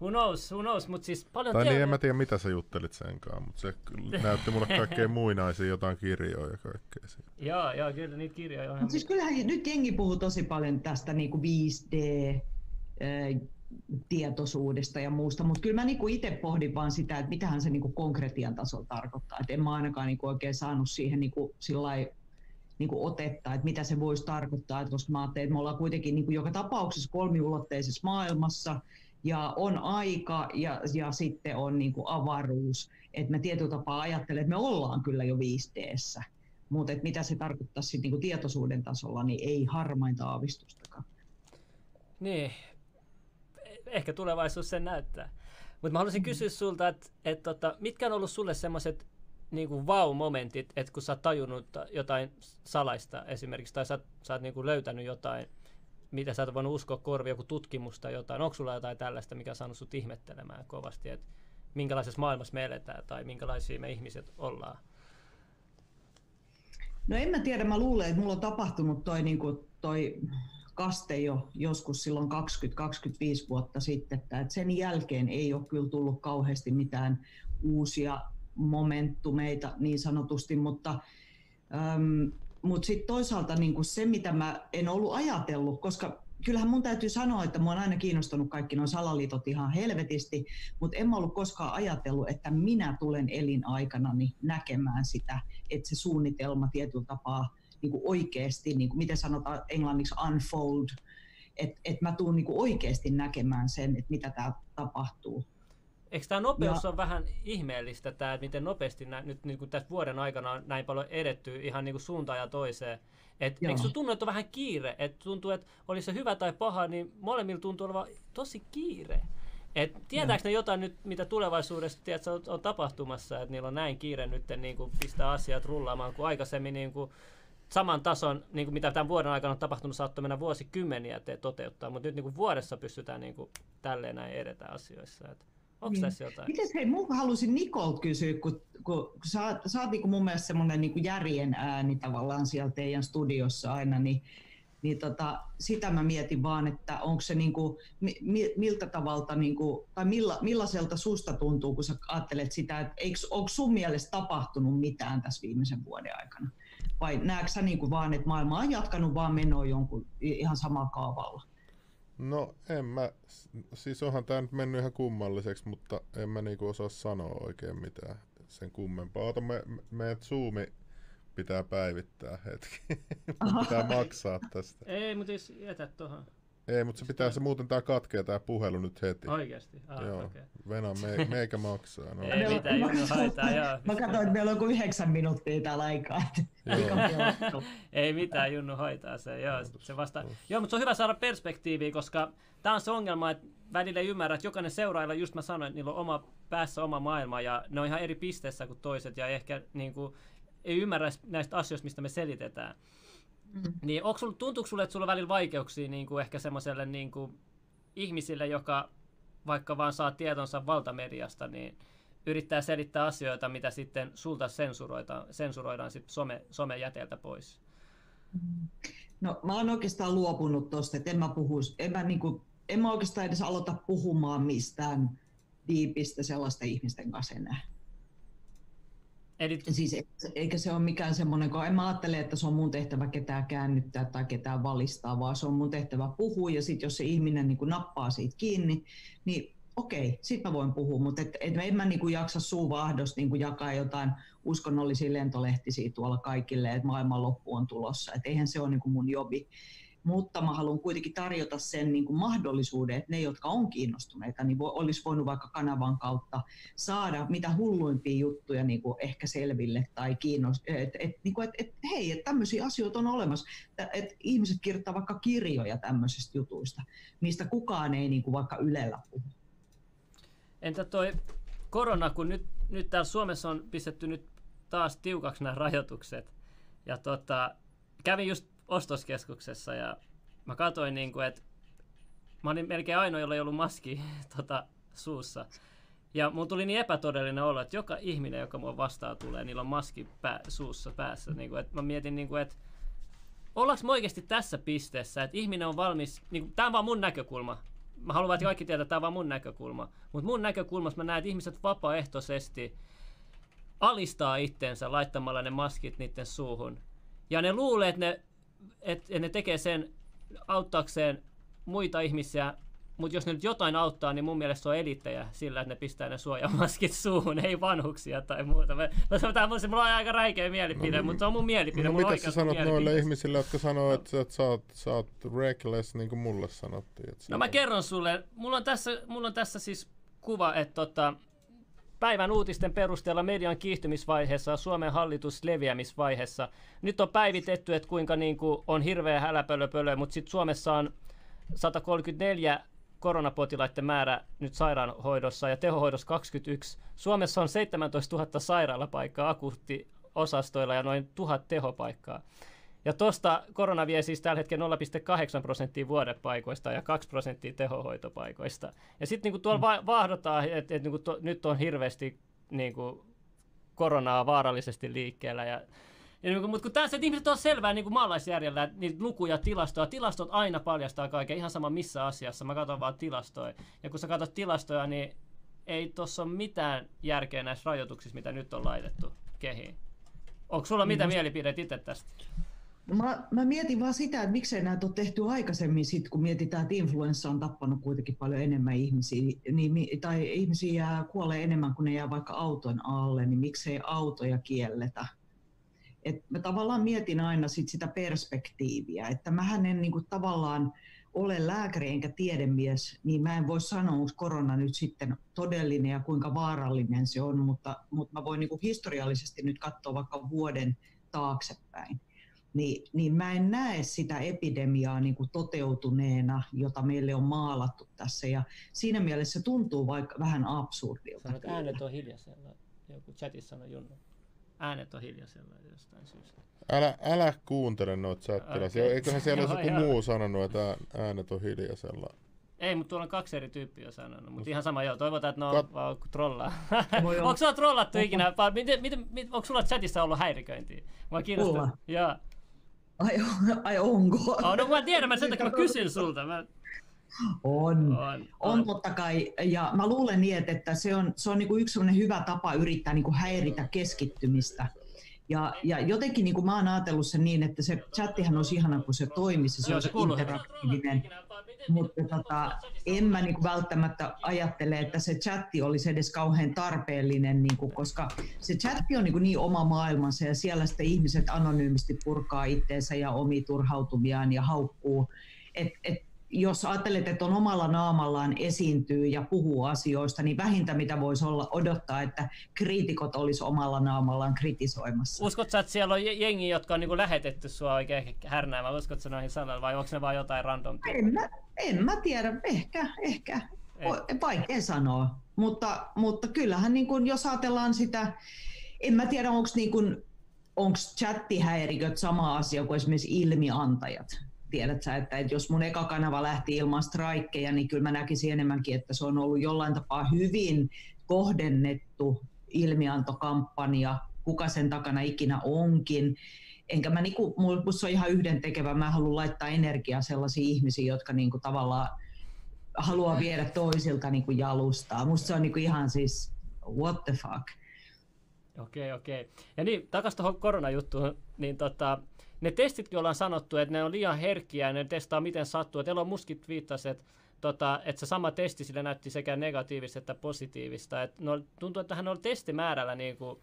who knows, who knows, mutta siis paljon Tai niin, en mä tiedä mitä sä juttelit senkaan, mutta se näytti mulle kaikkea muinaisia jotain kirjoja ja kaikkea siitä. joo, joo, kyllä niitä kirjoja on. Mutta siis kyllähän nyt jengi puhuu tosi paljon tästä niinku 5D, tietoisuudesta ja muusta, mutta kyllä mä niinku itse pohdin vaan sitä, että mitähän se niinku konkretian tasolla tarkoittaa. Et en mä ainakaan niinku oikein saanut siihen niinku niinku otetta, että mitä se voisi tarkoittaa, et koska mä ajattelin, että me ollaan kuitenkin niinku joka tapauksessa kolmiulotteisessa maailmassa, ja on aika ja, ja sitten on niin kuin avaruus. Et mä tietyllä tapaa ajattelen, että me ollaan kyllä jo 5 d mutta mitä se tarkoittaa sitten niin tietoisuuden tasolla, niin ei harmainta aavistustakaan. Niin, ehkä tulevaisuus sen näyttää. Mutta mä haluaisin kysyä sulta, että et, tota, mitkä on ollut sulle semmoiset niin wow-momentit, että kun sä oot tajunnut jotain salaista esimerkiksi, tai sä, sä oot niin kuin löytänyt jotain, mitä sä oot voinut uskoa korvi, joku tutkimus tai jotain. Onko sulla jotain tällaista, mikä on saanut sut ihmettelemään kovasti, että minkälaisessa maailmassa me eletään tai minkälaisia me ihmiset ollaan? No en mä tiedä, mä luulen, että mulla on tapahtunut toi, niin kuin, toi kaste jo joskus silloin 20-25 vuotta sitten, että sen jälkeen ei ole kyllä tullut kauheasti mitään uusia momentumeita niin sanotusti, mutta äm, mutta sitten toisaalta niin se, mitä mä en ollut ajatellut, koska kyllähän mun täytyy sanoa, että mua on aina kiinnostunut kaikki nuo salaliitot ihan helvetisti, mutta en mä ollut koskaan ajatellut, että minä tulen elinaikanani näkemään sitä, että se suunnitelma tietyllä tapaa niin kuin oikeasti, niin kuin miten sanotaan englanniksi unfold, että et mä tuun niin kuin oikeasti näkemään sen, että mitä täällä tapahtuu. Eikö tämä nopeus ja... on vähän ihmeellistä, tämä, että miten nopeasti nä, nyt niin kuin tässä vuoden aikana on näin paljon edetty ihan niin kuin suuntaan ja toiseen? Et, eikö se tunnu, että on vähän kiire? Et tuntuu, että oli se hyvä tai paha, niin molemmilla tuntuu olevan tosi kiire. Et tietääkö ne jotain nyt, mitä tulevaisuudessa tiedät, on, on tapahtumassa, että niillä on näin kiire nyt niin kuin pistää asiat rullaamaan, kuin aikaisemmin niin kuin saman tason, niin kuin mitä tämän vuoden aikana on tapahtunut, saattoi mennä vuosikymmeniä te toteuttaa, mutta nyt niin kuin vuodessa pystytään niin kuin tälleen näin edetä asioissa. Et onko niin. tässä jotain? Miten hei, mun halusin Nikolta kysyä, kun, kun sä, sä oot niin kuin mun mielestä semmoinen niin järjen ääni tavallaan siellä teidän studiossa aina, niin niin tota, sitä mä mietin vaan, että onko se niinku, mi, miltä tavalta, niinku, tai milla, millaiselta susta tuntuu, kun sä ajattelet sitä, että onko sun mielestä tapahtunut mitään tässä viimeisen vuoden aikana? Vai näetkö sä niinku vaan, että maailma on jatkanut vaan menoa jonkun ihan samalla kaavalla? No en mä, siis onhan tämä nyt mennyt ihan kummalliseksi, mutta en mä niinku osaa sanoa oikein mitään sen kummempaa. Ota, me, meidät Zoomi pitää päivittää hetki. pitää maksaa tästä. Ei, mutta jos jätät tuohon. Ei, mutta se pitää se muuten tää katkea tää puhelu nyt heti. Oikeesti? Ah, joo. Okay. Venä, me, meikä maksaa. No. Ei mitään, hoitaa, joo. Mä katsoin, että meillä on kuin yhdeksän minuuttia täällä aikaa. Ei mitään, Junnu hoitaa se. Joo, se vasta... joo, mutta se on hyvä saada perspektiiviä, koska tää on se ongelma, että välillä ei ymmärrä, että jokainen seuraajalla, just mä sanoin, että niillä on oma päässä oma maailma ja ne on ihan eri pisteessä kuin toiset ja ehkä niin kuin, ei ymmärrä näistä asioista, mistä me selitetään. Mm. Niin onko sul, tuntuuko sulle, että sulla on välillä vaikeuksia niin kuin ehkä semmoiselle niin kuin ihmisille, joka vaikka vaan saa tietonsa valtamediasta, niin yrittää selittää asioita, mitä sitten sulta sensuroidaan, sensuroidaan sit some, somejäteeltä pois? No mä oon oikeastaan luopunut tuosta, että en mä, puhu, en, mä niinku, en mä oikeastaan edes aloita puhumaan mistään diipistä sellaista ihmisten kanssa enää. Eli... Siis eikä se ole mikään semmoinen, kun en mä ajattele, että se on mun tehtävä ketään käännyttää tai ketään valistaa, vaan se on mun tehtävä puhua. Ja sitten jos se ihminen niin nappaa siitä kiinni, niin okei, sit mä voin puhua, mutta et, et en mä niin jaksa suuvahdosta niin jakaa jotain uskonnollisia lentolehtisiä tuolla kaikille, että maailman loppu on tulossa, että eihän se ole niin mun jobi mutta mä haluan kuitenkin tarjota sen niin kuin mahdollisuuden, että ne, jotka on kiinnostuneita, niin voi, olisi voinut vaikka kanavan kautta saada mitä hulluimpia juttuja niin kuin ehkä selville tai kiinnost, että et, niin et, et, hei, että tämmöisiä asioita on olemassa. Että ihmiset kirjoittaa vaikka kirjoja tämmöisistä jutuista, mistä kukaan ei niin kuin vaikka Ylellä puhu. Entä toi korona, kun nyt, nyt täällä Suomessa on pistetty nyt taas tiukaksi nämä rajoitukset, ja tota, kävin just ostoskeskuksessa ja mä katsoin, niin kuin, että mä olin melkein ainoa, jolla ei ollut maski tota, suussa. Ja mun tuli niin epätodellinen olo, että joka ihminen, joka mua vastaa tulee, niillä on maski pää, suussa päässä. Niin kuin, että mä mietin, niin kuin, että ollaanko me oikeasti tässä pisteessä, että ihminen on valmis, niin tämä on vaan mun näkökulma. Mä haluan, että kaikki tietää, että tämä on vaan mun näkökulma. Mutta mun näkökulmassa mä näen, että ihmiset vapaaehtoisesti alistaa itteensä laittamalla ne maskit niiden suuhun. Ja ne luulee, että ne että ne tekee sen auttaakseen muita ihmisiä mutta jos ne nyt jotain auttaa, niin mun mielestä se on elittejä sillä, että ne pistää ne suojamaskit suuhun, ei vanhuksia tai muuta. Mä, mä sanon, tämä mulla on aika räikeä mielipide, no, mutta se on mun mielipide. No mitä sä sanot noille ihmisille, jotka sanoo, että, että sä, oot, sä oot reckless, niin kuin mulle sanottiin? Että no mä kerron sulle, mulla on tässä, mulla on tässä siis kuva, että tota, Päivän uutisten perusteella median kiihtymisvaiheessa ja Suomen hallitus leviämisvaiheessa. Nyt on päivitetty, että kuinka niin kuin on hirveä häläpölöpölö, mutta sitten Suomessa on 134 koronapotilaiden määrä nyt sairaanhoidossa ja tehohoidossa 21. Suomessa on 17 000 sairaalapaikkaa akuuttiosastoilla ja noin 1000 tehopaikkaa. Ja tuosta korona vie siis tällä hetkellä 0,8 prosenttia vuodepaikoista ja 2 prosenttia tehohoitopaikoista. Ja sitten niin tuolla mm. va- vaahdotaan, että et, niin to, nyt on hirveästi niin kuin, koronaa vaarallisesti liikkeellä. Ja, ja niin kuin, mutta kun tässä, ihmiset on selvää niin kuin maalaisjärjellä, niin lukuja, tilastoja, tilastot aina paljastaa kaiken, ihan sama missä asiassa. Mä katson vaan tilastoja. Ja kun sä katsot tilastoja, niin ei tuossa ole mitään järkeä näissä rajoituksissa, mitä nyt on laitettu kehiin. Onko sulla mitä mm. mielipidet itse tästä? Mä, mä mietin vaan sitä, että miksei näitä ole tehty aikaisemmin, sit, kun mietitään, että influenssa on tappanut kuitenkin paljon enemmän ihmisiä, niin, tai ihmisiä jää, kuolee enemmän kuin ne jää vaikka auton alle, niin miksei autoja kielletä. Et mä tavallaan mietin aina sit sitä perspektiiviä, että mähän en kuin, tavallaan ole lääkäri enkä tiedemies, niin mä en voi sanoa, onko korona nyt sitten todellinen ja kuinka vaarallinen se on, mutta, mutta mä voin kuin historiallisesti nyt katsoa vaikka vuoden taaksepäin niin, niin mä en näe sitä epidemiaa niin kuin toteutuneena, jota meille on maalattu tässä. Ja siinä mielessä se tuntuu vaikka vähän absurdilta. Sanot, äänet on hiljaisella. Joku chatissa sanoi Junnu. Äänet on hiljaisella jostain syystä. Älä, älä kuuntele noita chattilaisia. Okay. Eiköhän siellä olisi joku muu sanonut, että äänet on hiljaisella. Ei, mutta tuolla on kaksi eri tyyppiä sanonut. Mutta ihan sama joo, toivotaan, että ne on Kat... vaan trollaa. onko sulla trollattu ikinä? Miten, miten, miten, onko sulla chatissa ollut häiriköintiä? Mä kiinnostaa. Joo. Ai, ai onko? Oh, no mä tiedän, mä sen takia mä kysyn sulta. Mä... On. On, on. totta kai. Ja mä luulen niin, että se on, se on niin kuin yksi hyvä tapa yrittää niin kuin häiritä keskittymistä. Ja, ja jotenkin niin kuin mä oon ajatellut sen niin, että se chattihan olisi ihana, kun se toimisi, se se interaktiivinen. Mutta tota, en mä niin kuin välttämättä ajattele, että se chatti olisi edes kauhean tarpeellinen, niin kuin, koska se chatti on niin, kuin niin oma maailmansa ja siellä sitten ihmiset anonyymisti purkaa itteensä ja omi turhautumiaan ja haukkuu. Et, et jos ajattelet, että on omalla naamallaan esiintyy ja puhuu asioista, niin vähintä mitä voisi olla odottaa, että kriitikot olisi omalla naamallaan kritisoimassa. Uskotko että siellä on jengi, jotka on niin lähetetty sua oikein härnäämään? Uskotko noihin sanoilla vai onko ne vain jotain random? En mä, en mä tiedä. Ehkä, ehkä. Ei. Vaikea sanoa. Mutta, mutta kyllähän niin kuin, jos ajatellaan sitä, en mä tiedä onko niin onko chattihäiriköt sama asia kuin esimerkiksi ilmiantajat tiedät sä, että, jos mun eka kanava lähti ilman strikkeja, niin kyllä mä näkisin enemmänkin, että se on ollut jollain tapaa hyvin kohdennettu ilmiantokampanja, kuka sen takana ikinä onkin. Enkä mä niinku, musta on ihan yhden tekevä, mä haluan laittaa energiaa sellaisiin ihmisiin, jotka niinku tavallaan haluaa viedä toisilta niinku jalustaa. Musta se on niinku ihan siis, what the fuck. Okei, okei. Ja niin, takaisin tuohon koronajuttuun, niin tota, ne testitkin ollaan sanottu, että ne on liian herkkiä ja ne testaa miten sattuu. Et Elon Muskit viittasi, että, tota, että se sama testi sille näytti sekä negatiivista että positiivista. Et no, tuntuu, että hän on testimäärällä niin kuin,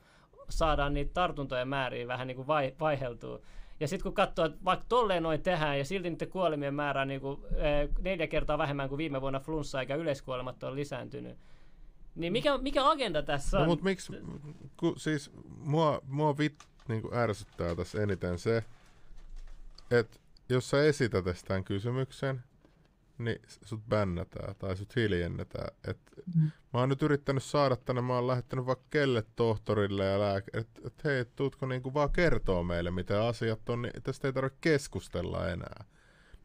saadaan niitä tartuntojen määriä vähän niin kuin vai, vaiheltua. Ja sitten kun katsoo, että vaikka tolleen noin tehdään ja silti niiden kuolemien määrä on niin kuin, eh, neljä kertaa vähemmän kuin viime vuonna flunssa eikä yleiskuolemat on lisääntynyt, niin mikä, mikä agenda tässä no, on? No, mutta miksi, ku, siis mua, mua vit, niin kuin ärsyttää tässä eniten se, että jos sä esität tämän kysymyksen, niin sut bännätään tai sut hiljennetään. Et mm. Mä oon nyt yrittänyt saada tänne, mä oon lähettänyt vaikka kelle tohtorille ja lääke, että et hei, tuutko niinku vaan kertoa meille, mitä asiat on, niin tästä ei tarvitse keskustella enää.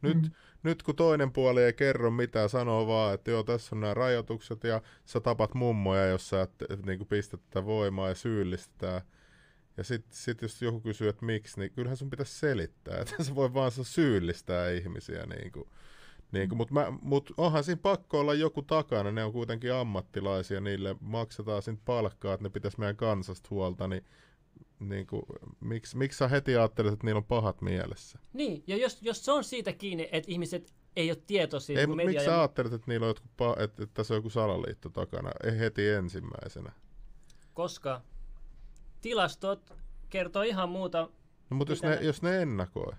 Nyt, mm. nyt kun toinen puoli ei kerro mitään, sanoo vaan, että joo, tässä on nämä rajoitukset ja sä tapat mummoja, jos sä et, et, et niin pistät tätä voimaa ja syyllistetään, ja sitten sit jos joku kysyy, että miksi, niin kyllähän sun pitäisi selittää, että se voi vaan syyllistää ihmisiä. Niin kuin, niin kuin, Mutta mut onhan siinä pakko olla joku takana, ne on kuitenkin ammattilaisia, niille maksetaan siinä palkkaa, että ne pitäisi meidän kansasta huolta, niin niin kuin, miksi, miksi sä heti ajattelet, että niillä on pahat mielessä? Niin, ja jos, jos se on siitä kiinni, että ihmiset ei ole tietoisia, Ei, kun mutta media miksi ja... sä ajattelet, että niillä on jotkut pa- että, että tässä on joku salaliitto takana ei heti ensimmäisenä? koska tilastot kertoo ihan muuta No, mutta jos ne, ne- jos ne ennakoi,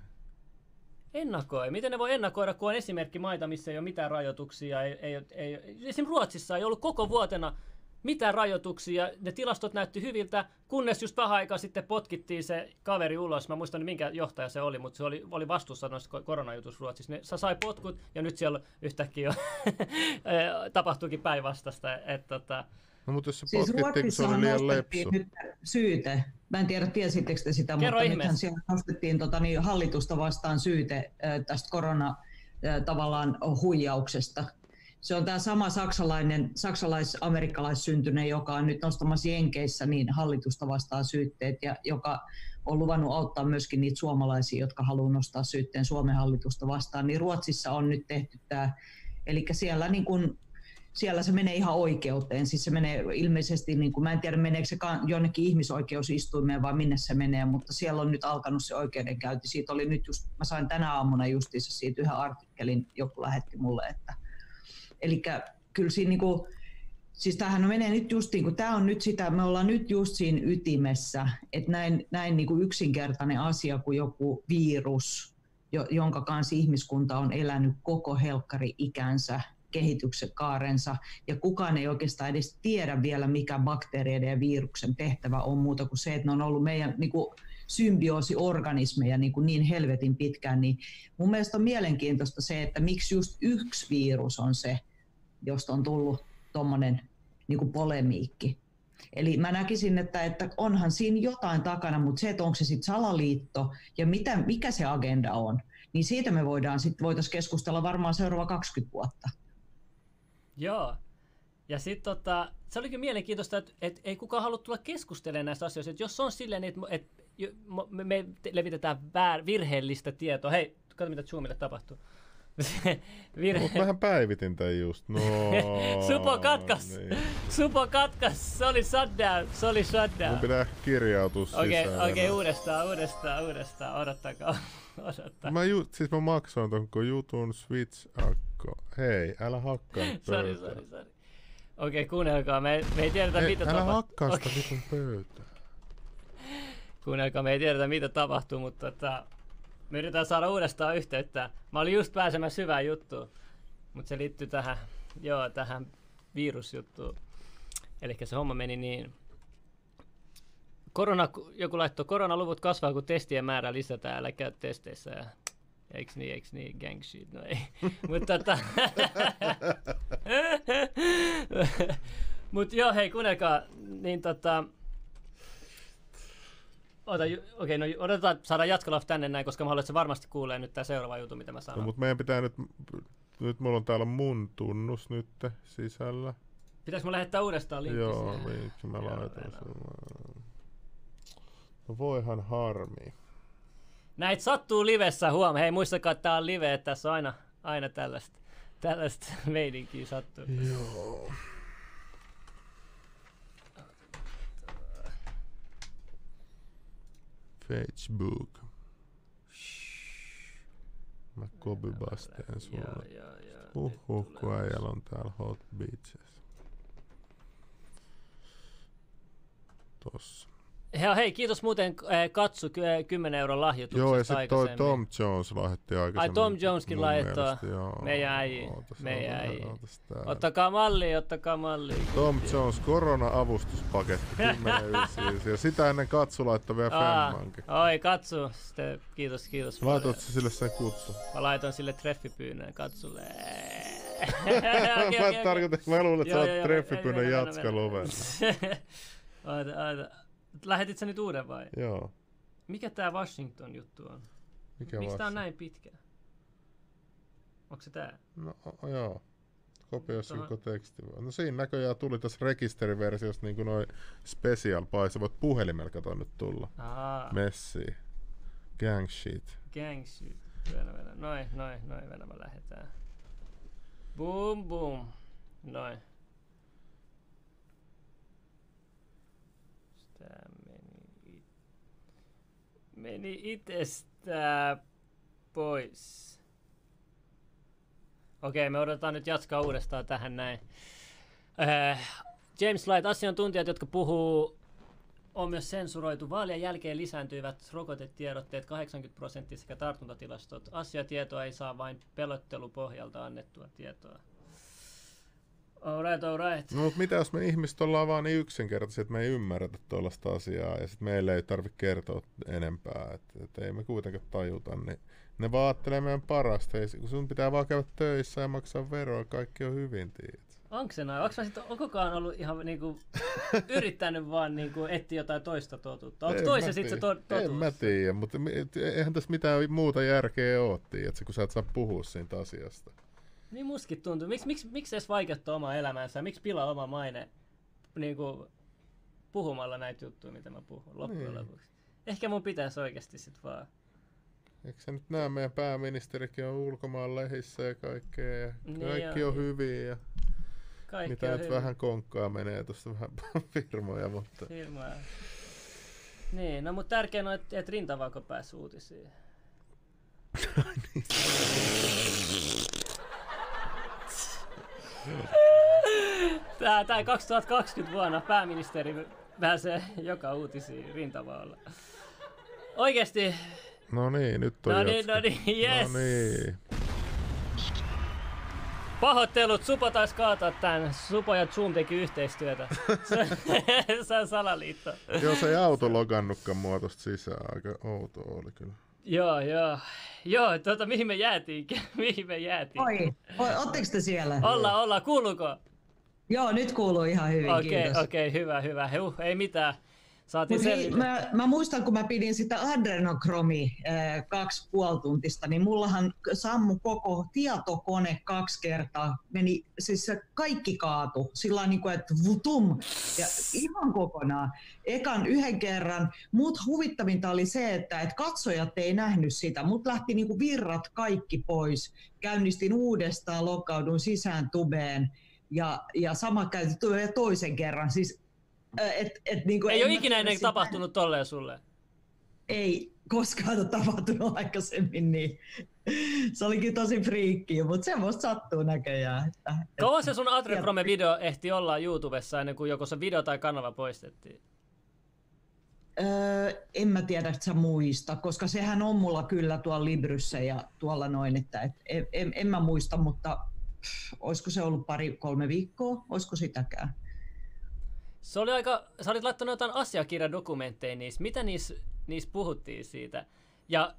ennakoi. Miten ne voi ennakoida, kun on esimerkki maita, missä ei ole mitään rajoituksia. Ei, ei, ei, esimerkiksi Ruotsissa ei ollut koko vuotena mitään rajoituksia. Ne tilastot näytti hyviltä, kunnes just vähän aikaa sitten potkittiin se kaveri ulos. Mä muistan minkä johtaja se oli, mutta se oli, oli vastuussa noista ko- koronajutusta Ruotsissa. Ne, sa- sai potkut ja nyt siellä yhtäkkiä jo tapahtuikin päinvastasta. Et, tota, no mutta jos se Siis potkittiin, kun se Ruotsissa oli liian nostettiin lepsu. nyt syyte. Mä en tiedä, tiesittekö te sitä, Kerro mutta nythän siellä nostettiin tota, niin, hallitusta vastaan syyte tästä korona tavallaan huijauksesta. Se on tämä sama saksalainen, saksalais-amerikkalaissyntyinen, joka on nyt nostamassa Jenkeissä niin hallitusta vastaan syytteet ja joka on luvannut auttaa myöskin niitä suomalaisia, jotka haluaa nostaa syytteen Suomen hallitusta vastaan. Niin Ruotsissa on nyt tehty tämä, eli siellä niin kuin siellä se menee ihan oikeuteen. Siis se menee ilmeisesti, niin kuin, mä en tiedä meneekö se jonnekin ihmisoikeusistuimeen vai minne se menee, mutta siellä on nyt alkanut se oikeudenkäynti. Siitä oli nyt just, mä sain tänä aamuna justiinsa siitä yhden artikkelin, joku lähetti mulle, että eli kyllä siinä niin kuin, Siis tämähän menee nyt just niin kuin, tämä on nyt sitä, me ollaan nyt just siinä ytimessä, että näin, näin niin kuin yksinkertainen asia kuin joku virus, jo, jonka kanssa ihmiskunta on elänyt koko helkkari ikänsä, kehityksen kaarensa, ja kukaan ei oikeastaan edes tiedä vielä, mikä bakteereiden ja viruksen tehtävä on muuta kuin se, että ne on ollut meidän niin kuin, symbioosiorganismeja niin, kuin niin helvetin pitkään, niin mun mielestä on mielenkiintoista se, että miksi just yksi virus on se, josta on tullut tuommoinen niin polemiikki. Eli mä näkisin, että, että onhan siinä jotain takana, mutta se, että onko se sitten salaliitto ja mitä, mikä se agenda on, niin siitä me voidaan sit, voitaisiin keskustella varmaan seuraava 20 vuotta. Joo. Ja sitten tota, se olikin mielenkiintoista, että et ei kukaan halua tulla keskustelemaan näistä asioista. Et jos on silleen, että et, me, me te- levitetään väär, virheellistä tietoa. Hei, katso mitä Zoomille tapahtuu. Virhe. Mutta mähän päivitin tän just. No, Supo katkas. Niin. Supo katkas, se oli shutdown, se oli shutdown. Mun pitää kirjautua Okei, sisään. okay, okay, uudestaan, uudestaan, uudestaan, odottakaa. Odottaa. Mä ju, siis mä maksoin ton jutun Switch Akko. Hei, älä hakkaa nyt Sori, pöytää. sori, sori. Okei, okay, kuunnelkaa, me, me ei tiedetä Hei, mitä älä tapahtuu. hakkaa sitä vitun pöytää. Kuunnelkaa, me ei tiedetä mitä tapahtuu, mutta tota, me yritetään saada uudestaan yhteyttä. Mä olin just pääsemässä hyvään juttuun, mutta se liittyy tähän, joo, tähän virusjuttuun. Eli se homma meni niin. Korona, joku laittoi, koronaluvut kasvaa, kun testien määrä lisätään, älä käy testeissä. Ja, eiks niin, eiks niin, gang shit, no ei. Mutta tota... Mut joo, hei, kuunnelkaa, niin tota... Ota, okei, no odotetaan, saadaan Jatkolaf tänne näin, koska mä haluan, että se varmasti kuulee nyt tää seuraava juttu, mitä mä No, sanon. mut meidän pitää nyt, nyt mulla on täällä mun tunnus nyt sisällä. Pitäis mun lähettää uudestaan linkki Joo, linkki mä laitan sen. No voihan harmi. Näitä sattuu livessä, huom. Hei, muistakaa, että tää on live, että tässä on aina, aina tällaista, tällaista meininkiä sattuu. Joo. Facebook. Mä sulle. Joo, joo. nyt Huhhuh, kun äijällä on täällä Hot Beaches. Tossa. Hei, hei, kiitos muuten äh, Katsu ky- äh, 10 euron lahjoituksesta Joo, ja sitten toi. Tom Jones lahjoitti aikaisemmin. Tom Joneskin. Meidän äijä, meidän ootas, äijä. ootas täällä. Ottakaa mallia, ottakaa mallia. Tom Jones, korona-avustuspaketti 10 Ja sitä ennen Katsu laittoi vielä Femmankin. oi, katsu. Sitten, kiitos, kiitos. Laitoit sä sille sen kutsun? Mä laitoin sille treffipyynnön katsulle. mä tarkoitin, mä luulen, että sä oot treffipyynnön mennä, mennä, jatska mennä. luven. Oota, oota. Lähetit sä nyt uuden vai? Joo. Mikä tää Washington juttu on? Mikä Miksi tää on näin pitkä? Onko se tää? No o- joo. Kopioisi Tuohon- koko teksti. No siinä näköjään tuli tässä rekisteriversiossa niin kuin noin special voit puhelimella kato nyt tulla. Aa, Messi. Gang shit. gang shit. Venä, venä. Noin, noin, noin, venä, me lähetään. Boom, boom. Noin. Tää meni Meni itsestä pois. Okei, me odotetaan nyt jatkaa uudestaan tähän näin. Äh, James Light, asiantuntijat, jotka puhuu, on myös sensuroitu. Vaalien jälkeen lisääntyivät rokotetiedotteet 80 prosenttia sekä tartuntatilastot. Asiatietoa ei saa vain pelottelupohjalta annettua tietoa. Alright, alright. No, mutta mitä jos me ihmiset ollaan vaan niin yksinkertaisia, että me ei ymmärretä tuollaista asiaa ja sitten meille ei tarvitse kertoa enempää, että et ei me kuitenkaan tajuta, niin ne vaan ajattelee meidän parasta. Ei, kun sun pitää vaan käydä töissä ja maksaa veroa, kaikki on hyvin, tiedät. Onko se näin? Onko mä sit, onkokaan ollut ihan niinku, yrittänyt vaan niinku, etsiä jotain toista totuutta? Onko En toisen sitten se to, totuus? En mä tiedä, mutta eihän tässä mitään muuta järkeä ole, tiedätkö, kun sä et saa puhua siitä asiasta. Niin muskin tuntuu. Miks, miksi, miksi edes vaikeuttaa omaa elämäänsä? Miksi pilaa oma maine niinku, puhumalla näitä juttuja, mitä mä puhun loppujen Niin. lopuksi? Ehkä mun pitäisi oikeasti sit vaan. Eikö sä nyt näe, meidän pääministerikin on ulkomaan lehissä ja kaikkea ja Niin kaikki on. on hyviä ja Kaikki mitä on nyt hyvin. vähän konkkaa menee tuosta vähän firmoja, mutta Firmaa. Niin, no mutta tärkein on, että et rintavako pääsi uutisiin. Tää, tää 2020 vuonna pääministeri pääsee joka uutisiin rintavaalla. Oikeesti, no niin, nyt on no niin, no niin, yes. No niin. Pahoittelut, Supo taisi kaataa tän. Supo ja Zoom teki yhteistyötä. Se, se on salaliitto. Joo, se ei auto logannutkaan mua tosta sisään. Aika outo oli kyllä. Joo, joo. Joo, tota, mihin me jäätiin? mihin me jäätiin? Oi, ootteko te siellä? Olla, olla, kuuluuko? Joo, nyt kuuluu ihan hyvin, Okei, kiitos. okei, hyvä, hyvä. Huh, ei mitään. Saatiin Mut hei, selville. mä, mä muistan, kun mä pidin sitä adrenokromi äh, kaksi puoli tuntista, niin mullahan sammu koko tietokone kaksi kertaa. Meni, siis se kaikki kaatu sillä niin kuin, että vutum, ja ihan kokonaan. Ekan yhden kerran, mut huvittavinta oli se, että et katsojat ei nähnyt sitä. Mut lähti niin kuin virrat kaikki pois. Käynnistin uudestaan, lokkaudun sisään tubeen. Ja, ja sama käyty toisen kerran. Siis et, et, niin kuin Ei ole ikinä ennen sitä- tapahtunut tolleen sulle. Ei koskaan ole tapahtunut aikaisemmin, niin se olikin tosi friikkiä, mutta semmoista sattuu näköjään. Että, Kauan se sun Adrechrome-video ehti olla YouTubessa ennen kuin joko se video tai kanava poistettiin? Öö, en mä tiedä, että sä muista, koska sehän on mulla kyllä tuolla Libryssä ja tuolla noin, että et, en, en, en mä muista, mutta olisiko se ollut pari-kolme viikkoa, olisiko sitäkään? Se oli aika, sä olit laittanut jotain asiakirjadokumentteja niissä. Mitä niissä, niissä puhuttiin siitä? Ja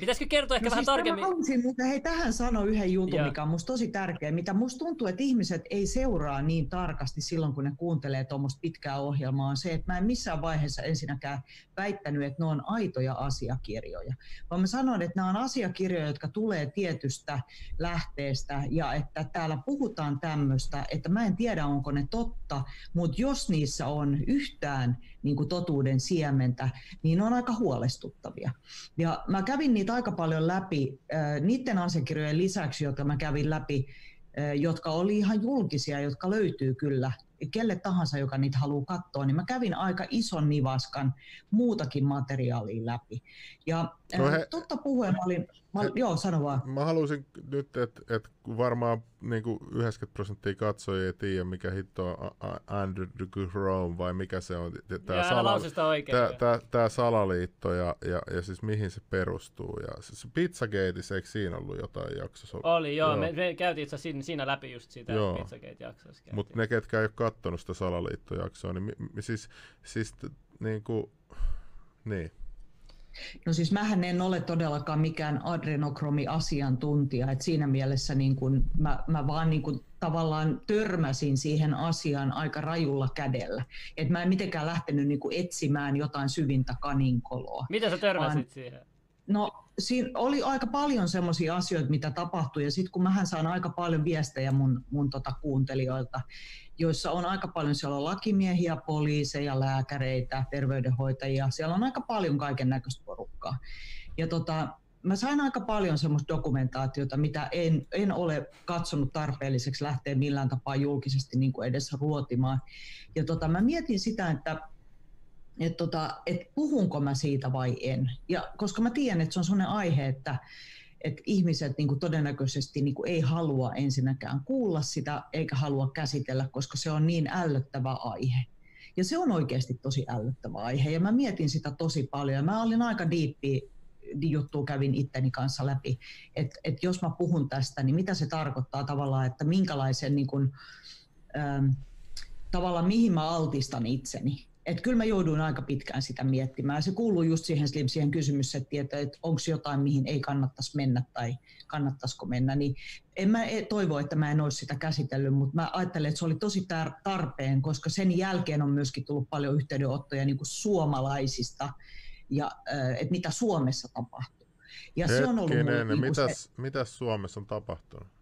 pitäisikö kertoa ehkä No vähän siis mä tarkemmin? halusin, mutta hei, tähän sano yhden jutun, Joo. mikä on musta tosi tärkeä. Mitä musta tuntuu, että ihmiset ei seuraa niin tarkasti silloin, kun ne kuuntelee tuommoista pitkää ohjelmaa, on se, että mä en missään vaiheessa ensinnäkään väittänyt, että ne on aitoja asiakirjoja. Vaan mä sanon, että nämä on asiakirjoja, jotka tulee tietystä lähteestä ja että täällä puhutaan tämmöistä, että mä en tiedä, onko ne totta, mutta jos niissä on yhtään niin kuin totuuden siementä, niin ne on aika huolestuttavia. Ja mä kävin niitä aika paljon läpi, äh, niiden asiakirjojen lisäksi, jotka mä kävin läpi, äh, jotka oli ihan julkisia, jotka löytyy kyllä kelle tahansa, joka niitä haluaa katsoa, niin mä kävin aika ison nivaskan muutakin materiaalia läpi. Ja No he- he, totta puhuen mä olin, mä, he- joo sano vaan. Mä halusin nyt, että et varmaan niinku 90 prosenttia katsojia ei tiedä, mikä hitto on Andrew Rome vai mikä se on. Ja Tämä älä sala, lausu sitä oikein. tää, tää, tää salaliitto ja, ja, ja siis mihin se perustuu. Ja siis Pizzagateissa, eikö siinä ollut jotain jaksossa? Oli, joo. Joo. Me, me käytiin itse asiassa siinä, siinä läpi just sitä Joo. Pizzagate-jaksossa. Mutta ne, ketkä ei ole kattonut sitä salaliittojaksoa, niin mi, mi, siis, siis t- niinku, niin. No siis mähän en ole todellakaan mikään adrenokromi-asiantuntija, että siinä mielessä niin kun mä, mä vaan niin kun tavallaan törmäsin siihen asiaan aika rajulla kädellä. Et mä en mitenkään lähtenyt niin etsimään jotain syvintä kaninkoloa. Miten sä törmäsit vaan- siihen? No siinä oli aika paljon semmoisia asioita, mitä tapahtui, ja sitten kun mähän saan aika paljon viestejä mun, mun tota kuuntelijoilta, joissa on aika paljon, siellä on lakimiehiä, poliiseja, lääkäreitä, terveydenhoitajia, siellä on aika paljon kaiken näköistä porukkaa. Ja tota, mä sain aika paljon semmoista dokumentaatiota, mitä en, en ole katsonut tarpeelliseksi lähteä millään tapaa julkisesti niin kuin edes ruotimaan. Ja tota, mä mietin sitä, että että tota, et puhunko mä siitä vai en. Ja koska mä tiedän, että se on sellainen aihe, että että ihmiset niin kuin todennäköisesti niin kuin ei halua ensinnäkään kuulla sitä eikä halua käsitellä, koska se on niin ällöttävä aihe. Ja se on oikeasti tosi ällöttävä aihe ja mä mietin sitä tosi paljon. Mä olin aika diippi juttu kävin itteni kanssa läpi, että et jos mä puhun tästä, niin mitä se tarkoittaa tavallaan, että minkälaisen niin kuin, ähm, tavallaan mihin mä altistan itseni et kyllä mä jouduin aika pitkään sitä miettimään. Se kuuluu just siihen, Slim, siihen kysymyssettiin, että, että onko jotain, mihin ei kannattaisi mennä tai kannattaisiko mennä. Niin en mä e, toivo, että mä en olisi sitä käsitellyt, mutta mä ajattelen, että se oli tosi tarpeen, koska sen jälkeen on myöskin tullut paljon yhteydenottoja niin kuin suomalaisista ja että mitä Suomessa tapahtuu. Ja Hetkinen, se on ollut mulle, niin mitäs, se... mitäs Suomessa on tapahtunut?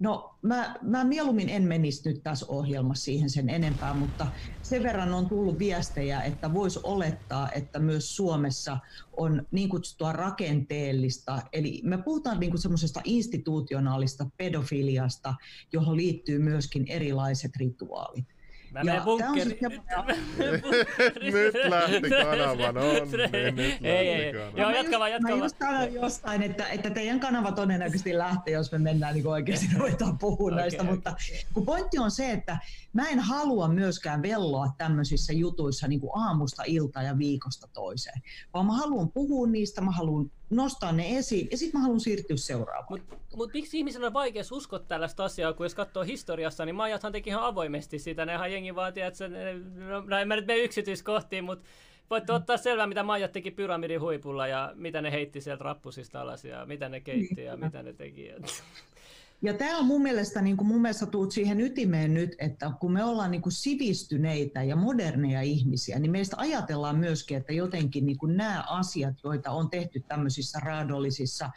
No mä, mä mieluummin en menisi nyt tässä ohjelmassa siihen sen enempää, mutta sen verran on tullut viestejä, että voisi olettaa, että myös Suomessa on niin kutsuttua rakenteellista, eli me puhutaan niin semmoisesta institutionaalista pedofiliasta, johon liittyy myöskin erilaiset rituaalit. Mä menen bunkkeriin. nyt lähti kanava, no niin, nyt lähti ei, ei. kanava. Joo, jatka vaan, jatka Mä just sanoin jostain, että, että teidän kanava todennäköisesti lähtee, jos me mennään niin oikeasti ruvetaan puhumaan okay, näistä, okay. mutta kun pointti on se, että mä en halua myöskään velloa tämmöisissä jutuissa niin kuin aamusta ilta ja viikosta toiseen, vaan mä haluan puhua niistä, mä haluan nostaa ne esiin ja sitten mä haluan siirtyä seuraavaan. Mutta mut miksi ihmisen on vaikea uskoa tällaista asiaa, kun jos katsoo historiassa, niin Maijathan teki ihan avoimesti sitä. Nehän jengi vaatii, että se, no, no en mä nyt mene yksityiskohtiin, mutta voitte ottaa selvää, mitä Maijat teki pyramidin huipulla ja mitä ne heitti sieltä rappusista alas ja mitä ne keitti ja mitä ne teki. Ja tämä on mun mielestä, niin kuin mun mielestä tuut siihen ytimeen nyt, että kun me ollaan niin kuin sivistyneitä ja moderneja ihmisiä, niin meistä ajatellaan myöskin, että jotenkin niin kuin nämä asiat, joita on tehty tämmöisissä raadollisissa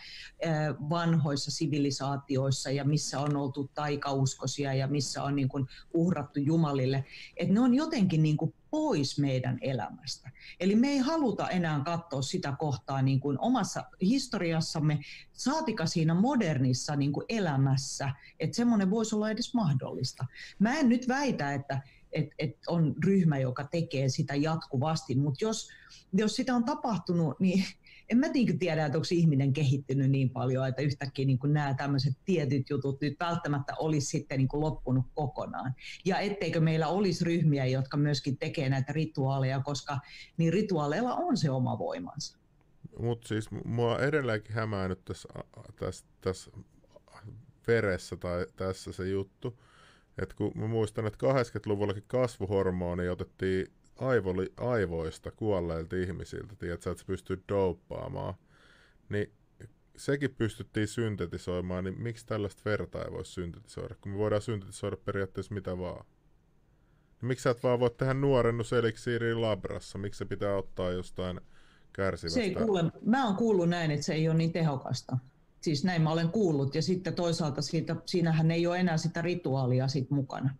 vanhoissa sivilisaatioissa ja missä on oltu taikauskosia ja missä on niin kuin uhrattu Jumalille, että ne on jotenkin niin kuin pois meidän elämästä. Eli me ei haluta enää katsoa sitä kohtaa niin kuin omassa historiassamme, saatika siinä modernissa niin kuin elämässä, että semmoinen voisi olla edes mahdollista. Mä en nyt väitä, että et, et on ryhmä, joka tekee sitä jatkuvasti, mutta jos, jos sitä on tapahtunut, niin en mä niin tiedä, että onko ihminen kehittynyt niin paljon, että yhtäkkiä niin nämä tämmöiset tietyt jutut nyt välttämättä olisi sitten niin loppunut kokonaan. Ja etteikö meillä olisi ryhmiä, jotka myöskin tekee näitä rituaaleja, koska niin rituaaleilla on se oma voimansa. Mutta siis mua edelleenkin hämää nyt tässä, tässä, tässä veressä tai tässä se juttu, että kun mä muistan, että 80-luvullakin kasvuhormoni otettiin aivoli, aivoista kuolleilta ihmisiltä, tiedätkö, että se pystyy dopaamaan, niin sekin pystyttiin syntetisoimaan, niin miksi tällaista verta ei voi syntetisoida, kun me voidaan syntetisoida periaatteessa mitä vaan. Niin miksi sä et vaan voi tehdä nuorennuseliksiiriä labrassa, miksi se pitää ottaa jostain kärsivästä? Se ei kuule, mä oon kuullut näin, että se ei ole niin tehokasta. Siis näin mä olen kuullut, ja sitten toisaalta siitä, siinähän ei ole enää sitä rituaalia sit mukana.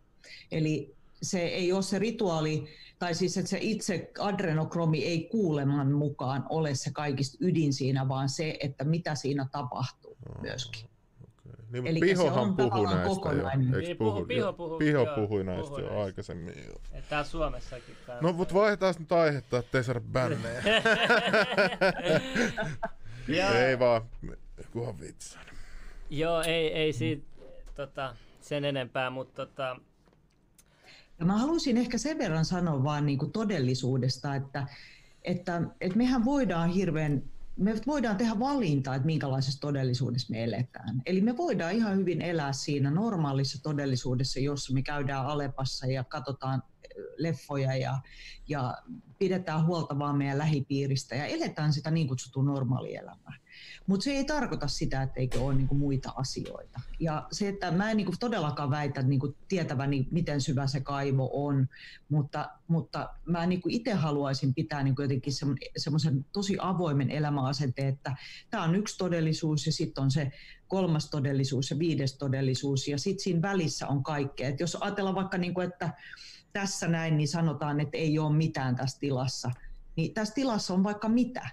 Eli se ei ole se rituaali, tai siis että se itse adrenokromi ei kuuleman mukaan ole se kaikista ydin siinä, vaan se, että mitä siinä tapahtuu oh, myöskin. Okay. Niin, Eli Pihohan puhui näistä kokonainen. jo. Eikö puhu, Piho, puhu, Piho joo, puhui näistä puhui jo näistä. aikaisemmin. Jo. Täällä Suomessakin. Täällä no, mutta vaihdetaan nyt aihetta, ettei saada bännejä. ei vaan, kunhan vitsan. Joo, ei, ei siitä tota, sen enempää, mutta tota, ja mä haluaisin ehkä sen verran sanoa vaan niin kuin todellisuudesta, että, että, että mehän voidaan hirveän me voidaan tehdä valinta, että minkälaisessa todellisuudessa me eletään. Eli me voidaan ihan hyvin elää siinä normaalissa todellisuudessa, jossa me käydään Alepassa ja katsotaan leffoja ja, ja pidetään huolta vaan meidän lähipiiristä ja eletään sitä niin kutsuttua normaalielämää. Mutta se ei tarkoita sitä, että eikö ole niinku muita asioita. Ja se, että mä en niinku todellakaan väitä niinku tietäväni, miten syvä se kaivo on, mutta, mutta mä niinku itse haluaisin pitää niinku jotenkin semmoisen tosi avoimen elämäasenteen, että tämä on yksi todellisuus ja sitten on se kolmas todellisuus ja viides todellisuus ja sitten siinä välissä on kaikkea. Et jos ajatellaan vaikka, niinku, että tässä näin, niin sanotaan, että ei ole mitään tässä tilassa, niin tässä tilassa on vaikka mitä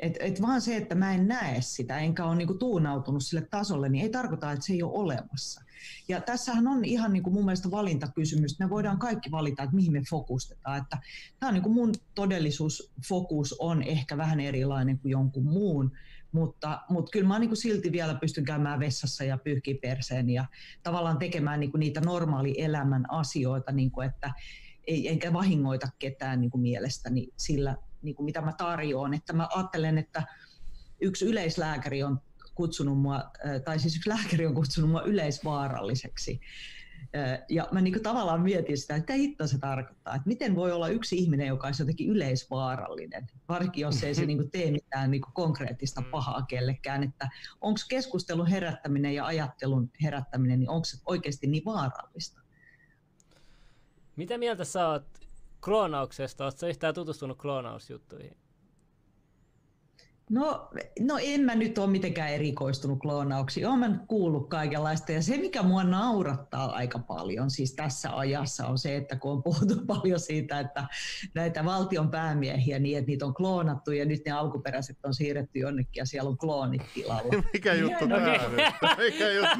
et, et vaan se, että mä en näe sitä, enkä ole niinku tuunautunut sille tasolle, niin ei tarkoita, että se ei ole olemassa. Ja tässähän on ihan niin kuin mun mielestä valintakysymys. Me voidaan kaikki valita, että mihin me fokustetaan. Että tämä on niin kuin mun todellisuusfokus on ehkä vähän erilainen kuin jonkun muun, mutta, mutta kyllä mä niin kuin silti vielä pystyn käymään vessassa ja pyyhkiä perseen ja tavallaan tekemään niin kuin niitä normaali elämän asioita, niin kuin että ei, enkä vahingoita ketään niin kuin mielestäni sillä, niin kuin mitä mä tarjoan. Että mä ajattelen, että yksi yleislääkäri on kutsunut mua, tai siis yksi lääkäri on kutsunut mua yleisvaaralliseksi. Ja mä niin tavallaan mietin sitä, että mitä se tarkoittaa, että miten voi olla yksi ihminen, joka olisi jotenkin yleisvaarallinen, varsinkin jos ei se niin tee mitään niin konkreettista mm. pahaa kellekään, että onko keskustelun herättäminen ja ajattelun herättäminen, niin onko se oikeasti niin vaarallista? Mitä mieltä sä oot kloonauksesta? Oletko yhtään tutustunut kloonausjuttuihin? No, no en mä nyt ole mitenkään erikoistunut kloonauksiin. Olen kuullut kaikenlaista. Ja se, mikä mua naurattaa aika paljon siis tässä ajassa, on se, että kun on puhuttu paljon siitä, että näitä valtion päämiehiä, niin että niitä on kloonattu ja nyt ne alkuperäiset on siirretty jonnekin ja siellä on kloonit tilalla. mikä juttu tämä Mikä juttu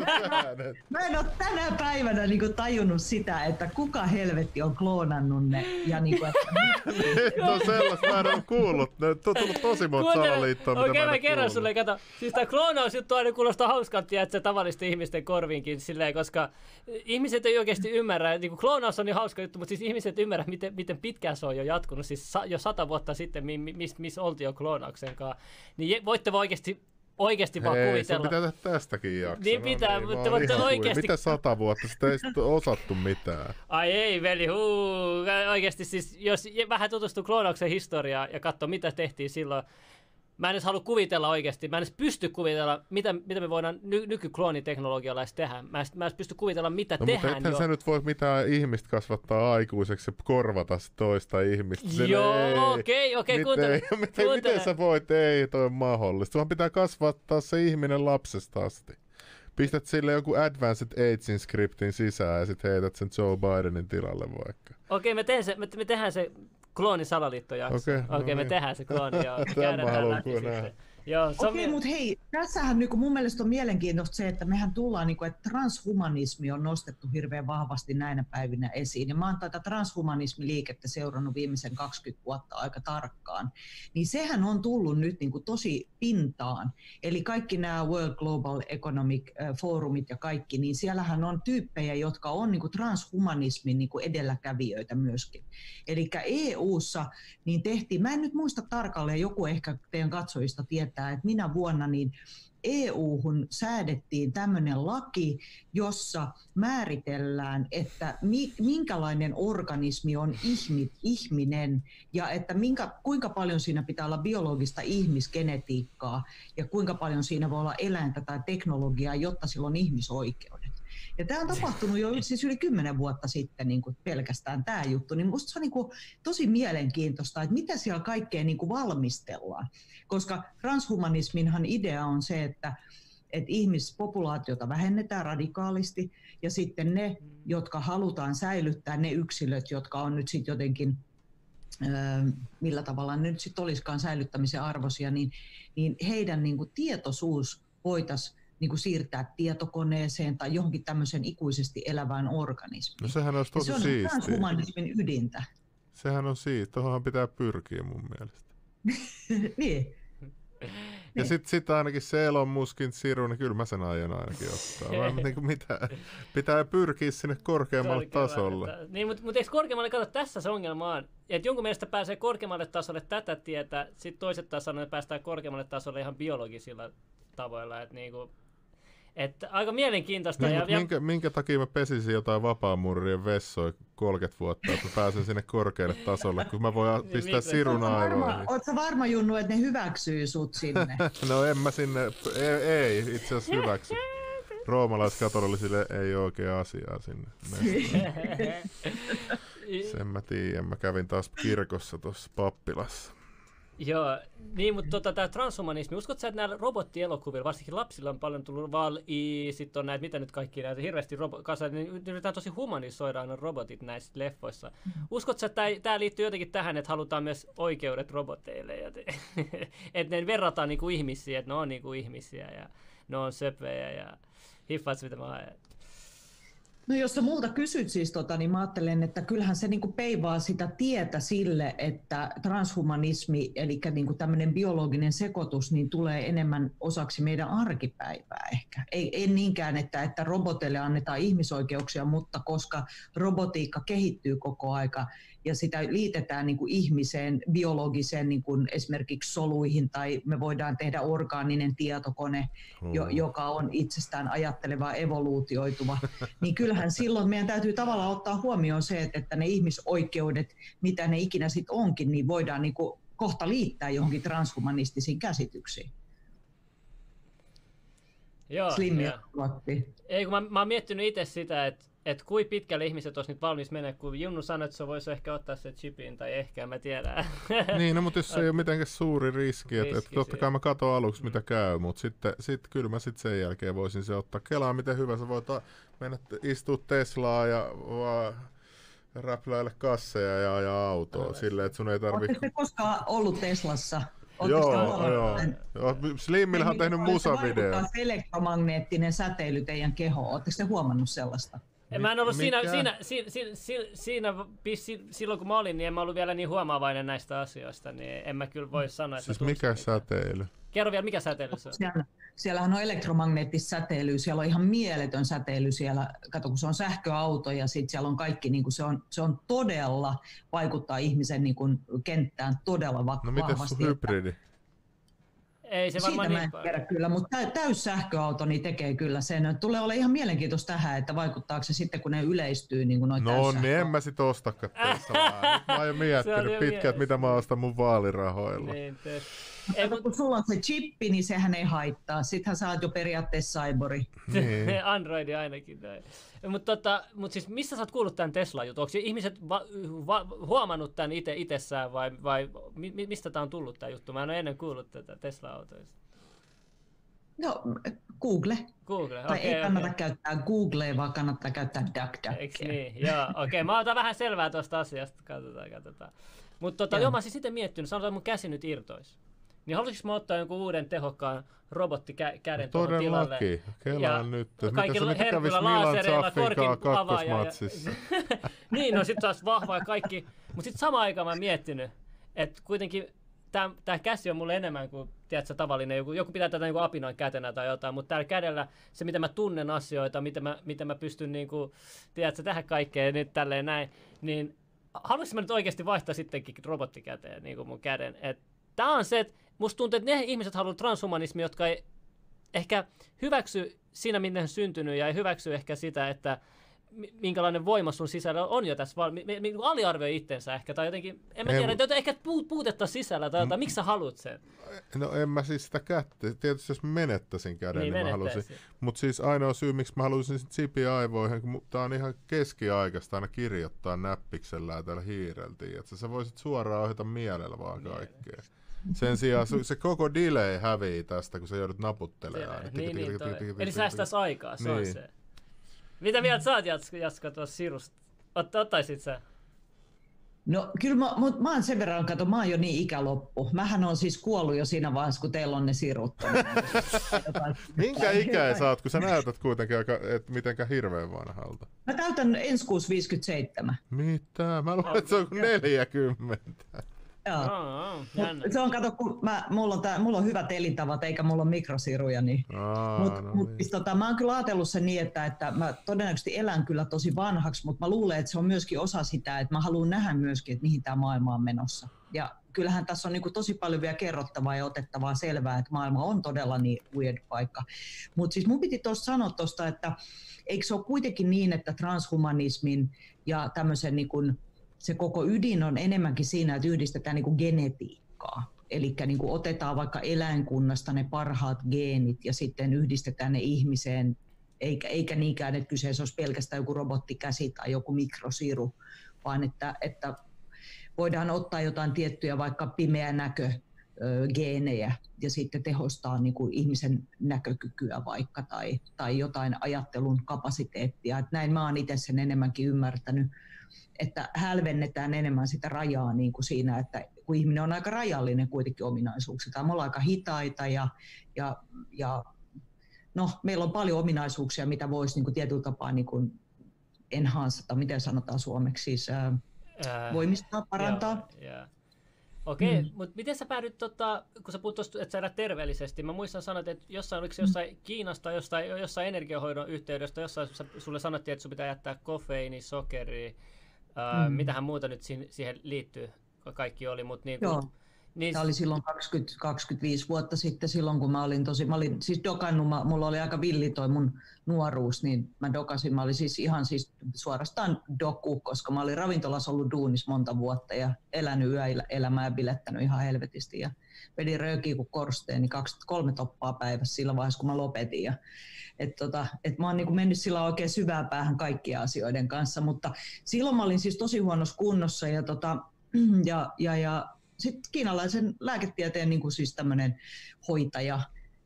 Mä en ole tänä päivänä niin kuin, tajunnut sitä, että kuka helvetti on kloonannut ne. Ja niin kuin, että... on sellaista, mä en ole kuullut. Ne on tullut tosi monta salaliittoa juttua, Okei, okay, mä kerron sulle, kato. Siis tää kloonausjuttu aina kuulostaa hauskalta, että se tavallisten ihmisten korviinkin silleen, koska ihmiset ei oikeasti ymmärrä, niin kuin kloonaus on niin hauska juttu, mutta siis ihmiset ymmärrä, miten, miten pitkään se on jo jatkunut, siis sa, jo sata vuotta sitten, missä mis oltiin jo kloonauksen kanssa. Niin voitte oikeasti oikeasti vaan Hei, kuvitella. pitää tehdä tästäkin jakso. Niin pitää, no niin, mutta voitte oikeasti... Mitä sata vuotta? Sitä ei osattu mitään. Ai ei, veli, huu. Oikeasti siis, jos vähän tutustuu kloonauksen historiaan ja katsoo, mitä tehtiin silloin mä en edes halua kuvitella oikeasti, mä en edes pysty kuvitella, mitä, mitä me voidaan ny- nykyklooniteknologialla edes tehdä. Mä en, mä en pysty kuvitella, mitä no, tehdään mutta jo. sä nyt voi mitään ihmistä kasvattaa aikuiseksi ja korvata toista ihmistä. Sen Joo, okei, okei, kuuntele. Miten, miten sä voit, ei toi on mahdollista. Vaan pitää kasvattaa se ihminen lapsesta asti. Pistät sille joku Advanced Aging scriptin sisään ja sitten heität sen Joe Bidenin tilalle vaikka. Okei, me, teen se, me, me tehdään se klooni salaliittojakso. Okei, okay, okay, no me niin. tehdään se klooni, joo. Käydään tää läpi sitten. Joo, Okei, okay, mutta hei, tässähän niin mun mielestä on mielenkiintoista se, että mehän tullaan, niin kuin, että transhumanismi on nostettu hirveän vahvasti näinä päivinä esiin. Ja mä oon tätä transhumanismiliikettä seurannut viimeisen 20 vuotta aika tarkkaan. Niin sehän on tullut nyt niin kuin tosi pintaan. Eli kaikki nämä World Global Economic Forumit ja kaikki, niin siellähän on tyyppejä, jotka on niin kuin transhumanismin niin kuin edelläkävijöitä myöskin. Eli EU-ssa niin tehtiin, mä en nyt muista tarkalleen, joku ehkä teidän katsojista tietää, tietää, että minä vuonna niin EU-hun säädettiin tämmöinen laki, jossa määritellään, että minkälainen organismi on ihmi, ihminen ja että minkä, kuinka paljon siinä pitää olla biologista ihmisgenetiikkaa ja kuinka paljon siinä voi olla eläintä tai teknologiaa, jotta sillä on ihmisoikeudet. Ja tämä on tapahtunut jo siis yli kymmenen vuotta sitten niin kuin pelkästään tämä juttu, niin minusta se on niin kuin tosi mielenkiintoista, että mitä siellä kaikkea niin kuin valmistellaan. Koska transhumanisminhan idea on se, että, että ihmispopulaatiota vähennetään radikaalisti ja sitten ne, jotka halutaan säilyttää, ne yksilöt, jotka on nyt sitten jotenkin millä tavalla ne nyt sitten olisikaan säilyttämisen arvoisia, niin, niin heidän niin kuin tietoisuus voitaisiin niin kuin siirtää tietokoneeseen tai johonkin tämmöisen ikuisesti elävään organismiin. No sehän olisi tosi se on transhumanismin ydintä. Sehän on siitä, tuohonhan pitää pyrkiä mun mielestä. niin. Ja niin. sitten sit ainakin se Elon Muskin siru, niin kyllä mä sen aion ainakin ottaa. Mä, niin kuin mitä, pitää pyrkiä sinne korkeammalle tasolle. Niin, mutta, mutta eikö korkeammalle, kato, tässä se ongelma on, että jonkun mielestä pääsee korkeammalle tasolle tätä tietä, sitten toiset taas sanoo, että päästään korkeammalle tasolle ihan biologisilla tavoilla, että niin kuin, että aika mielenkiintoista. Niin, ja, minkä, ja... minkä takia mä pesisin jotain vapaamurrien vessoja 30 vuotta, että mä pääsen sinne korkealle tasolle, kun mä voin niin, pistää niin, sirun aivoihin. Oletko varma Junnu, että ne hyväksyy sut sinne? no en mä sinne, ei, ei itse asiassa hyväksy. Roomalaiskatolisille ei ole oikein asiaa sinne. Sen mä tiedän, mä kävin taas kirkossa tuossa pappilassa. Joo, niin, mutta tota, tämä transhumanismi, uskotko sä, että näillä robottielokuvilla, varsinkin lapsilla on paljon tullut Val-I, sitten on näitä, mitä nyt kaikki näitä, hirveästi robo- kanssa, niin yritetään tosi humanisoida aina robotit näissä leffoissa. Mm. Uskotko sä, että tämä liittyy jotenkin tähän, että halutaan myös oikeudet roboteille, ja te, että ne verrataan niinku ihmisiä, että ne on niinku ihmisiä, ja ne on söpvejä, ja hiffas mitä mä No jos sä multa kysyt siis tota, niin mä ajattelen, että kyllähän se niin peivaa sitä tietä sille, että transhumanismi, eli niin tämmöinen biologinen sekoitus, niin tulee enemmän osaksi meidän arkipäivää ehkä. Ei, ei niinkään, että, että roboteille annetaan ihmisoikeuksia, mutta koska robotiikka kehittyy koko aika, ja sitä liitetään niin kuin ihmiseen, biologiseen niin kuin esimerkiksi soluihin tai me voidaan tehdä orgaaninen tietokone, jo, hmm. joka on itsestään ajatteleva, evoluutioituva, niin kyllähän silloin meidän täytyy tavallaan ottaa huomioon se, että, että ne ihmisoikeudet, mitä ne ikinä sitten onkin, niin voidaan niin kuin kohta liittää johonkin transhumanistisiin käsityksiin. Joo, ja. Ei, kun mä, mä oon miettinyt itse sitä, että että kui pitkälle ihmiset olisi nyt valmis mennä, kun Junnu sanoi, että se voisi ehkä ottaa se chipin, tai ehkä, mä tiedä. niin, no mutta jos se ei ole mitenkään suuri riski, että, että totta kai mä katson aluksi, mitä käy, mutta sitten sit, kyllä mä sitten sen jälkeen voisin se ottaa. Kelaa, miten hyvä sä voit mennä istua Teslaa ja vaan räpläillä kasseja ja ajaa autoa, silleen, että sun ei tarvitse... Oletteko koskaan ollut Teslassa? Joo, joo. joo. Slimmillähän on tehnyt musavideo. Se elektromagneettinen säteily teidän kehoon. Oletteko te huomannut sellaista? En mä en ollut siinä, siinä, siinä, siinä, siinä, silloin kun mä olin, niin en mä ollut vielä niin huomaavainen näistä asioista, niin en mä kyllä voi sanoa, että Siis mikä säteily? Kerro vielä, mikä säteily se on? Siellä, siellähän on elektromagneettista säteilyä, siellä on ihan mieletön säteily siellä, kato kun se on sähköauto ja sitten siellä on kaikki, niin kuin se, on, se on todella, vaikuttaa ihmisen niin kuin kenttään todella va- no, vahvasti. No miten hybridi? Ei se varmaan Siitä niin mä en tiedä kyllä, mutta täys sähköauto niin tekee kyllä sen. Tulee olla ihan mielenkiintoista tähän, että vaikuttaako se sitten, kun ne yleistyy niin kuin noin No niin, en mä sit ostakaan Teslaa. mä oon jo miettinyt pitkään, mitä mä ostan mun vaalirahoilla. Niin, ei, kun sulla on se chippi, niin sehän ei haittaa. Sittenhän sä oot jo periaatteessa cyberi. Niin. Androidi ainakin näin. Mutta tota, mut siis missä sä oot kuullut tämän Tesla-jutun? Onko ihmiset va- va- huomannut tämän itse itsessään vai, vai mi- mistä tämä on tullut tämä juttu? Mä en ole ennen kuullut tätä Tesla-autoista. No, Google. Google, Tai okay, ei kannata okay. käyttää Googlea, vaan kannattaa käyttää DuckDuckia. Eikö niin? Joo, okei. Okay. Mä otan vähän selvää tuosta asiasta. Katsotaan, katsotaan. Mutta tota, joo. joo, mä siis sitten miettinyt, sanotaan, että mun käsi nyt irtoisi. Niin haluaisinko mä ottaa jonkun uuden tehokkaan robottikäden no, tuohon tilalle? Kelaa nyt. Kaikki herkyllä laasereilla, korkin avaaja. niin, no sit taas vahva ja kaikki. Mutta sitten samaan aikaan mä oon miettinyt, että kuitenkin tämä käsi on mulle enemmän kuin tiedätkö, tavallinen, joku, joku pitää tätä niin apinoin kätenä tai jotain, mutta tällä kädellä se, miten mä tunnen asioita, miten mä, miten mä pystyn niin kuin, tiedätkö, tähän kaikkeen nyt tälleen näin, niin haluaisin mä nyt oikeasti vaihtaa sittenkin robottikäteen niin kuin mun käden. Tämä on se, että musta tuntuu, että ne ihmiset haluavat transhumanismia, jotka ei ehkä hyväksy siinä, minne on syntynyt, ja ei hyväksy ehkä sitä, että minkälainen voima sun sisällä on jo tässä, vaan niinku aliarvioi itsensä ehkä, tai jotenkin, en mä tiedä, että ehkä puutetta sisällä, tai jotain, miksi sä haluat sen? No en mä siis sitä kättä, tietysti jos menettäisin käden, niin, niin mä halusin. Mutta siis ainoa syy, miksi mä halusin chipi aivoihin, kun tää on ihan keskiaikaista aina kirjoittaa näppiksellä ja täällä hiireltiin, että sä voisit suoraan ohjata mielellä vaan kaikkea. Sen sijaan se koko delay hävii tästä, kun sä joudut naputtelemaan. Niin, niin, Eli säästäisi aikaa, se on se. Mitä mieltä sä oot, Jaska, tuossa sirusta? Ot, ottaisit sä? No kyllä mä, mut mä oon sen verran, kato, mä oon jo niin ikäloppu. Mähän on siis kuollut jo siinä vaiheessa, kun teillä on ne sirut. Minkä ikäinen sä oot, kun sä näytät kuitenkin aika, et mitenkä hirveän vanhalta? Mä täytän ensi kuussa 57. Mitä? Mä luulen, että se on 40. Joo. Oh, oh, se on, kato, kun mä, mulla, on tää, mulla on hyvät elintavat eikä mulla ole mikrosiruja, niin, oh, mut, no mut, niin. Siis tota, mä oon kyllä ajatellut sen niin, että, että mä todennäköisesti elän kyllä tosi vanhaksi, mutta mä luulen, että se on myöskin osa sitä, että mä haluan nähdä myöskin, että mihin tämä maailma on menossa. Ja kyllähän tässä on niin kuin tosi paljon vielä kerrottavaa ja otettavaa selvää, että maailma on todella niin weird paikka. Mutta siis mun piti tuossa sanoa tuosta, että eikö se ole kuitenkin niin, että transhumanismin ja tämmöisen niin kuin se koko ydin on enemmänkin siinä, että yhdistetään niin kuin genetiikkaa. Eli niin kuin otetaan vaikka eläinkunnasta ne parhaat geenit ja sitten yhdistetään ne ihmiseen, eikä, eikä niinkään, että kyseessä olisi pelkästään joku robottikäsi tai joku mikrosiru, vaan että, että voidaan ottaa jotain tiettyjä vaikka pimeä näkö geenejä ja sitten tehostaa niin kuin ihmisen näkökykyä vaikka tai, tai jotain ajattelun kapasiteettia. Että näin mä oon itse sen enemmänkin ymmärtänyt että hälvennetään enemmän sitä rajaa niin kuin siinä, että kun ihminen on aika rajallinen kuitenkin ominaisuuksia, me ollaan aika hitaita ja, ja, ja no, meillä on paljon ominaisuuksia, mitä voisi niin kuin tietyllä tapaa niin kuin enhanceta, miten sanotaan suomeksi, siis ää, Ää, voimistaa, parantaa. Joo, joo. Okei, okay, Mm. mutta miten sä päädyt, tota, kun sä puhut tosta, että sä terveellisesti, mä muistan sanot, että jossain, oliko se jossain Kiinasta, jossain, jossain energiahoidon yhteydessä, jossain sulle sanottiin, että sun pitää jättää kofeiini, sokeria, ää, Mm. mitähän muuta nyt siihen, siihen liittyy, kaikki oli, mutta niin, Joo. Niin. Tämä oli silloin 20, 25 vuotta sitten, silloin kun mä olin tosi, mä olin siis dokannut, mä, mulla oli aika villi toi mun nuoruus, niin mä dokasin, mä olin siis ihan siis suorastaan doku, koska mä olin ravintolassa ollut duunis monta vuotta ja elänyt yöelämää ja bilettänyt ihan helvetisti ja vedin röökiä kuin korsteeni, kaksi, kolme toppaa päivässä sillä vaiheessa, kun mä lopetin ja et tota, et mä oon niinku mennyt sillä oikein syvään päähän kaikkien asioiden kanssa, mutta silloin mä olin siis tosi huonossa kunnossa ja, tota, ja, ja, ja sitten kiinalaisen lääketieteen niin kuin siis tämmöinen hoitaja,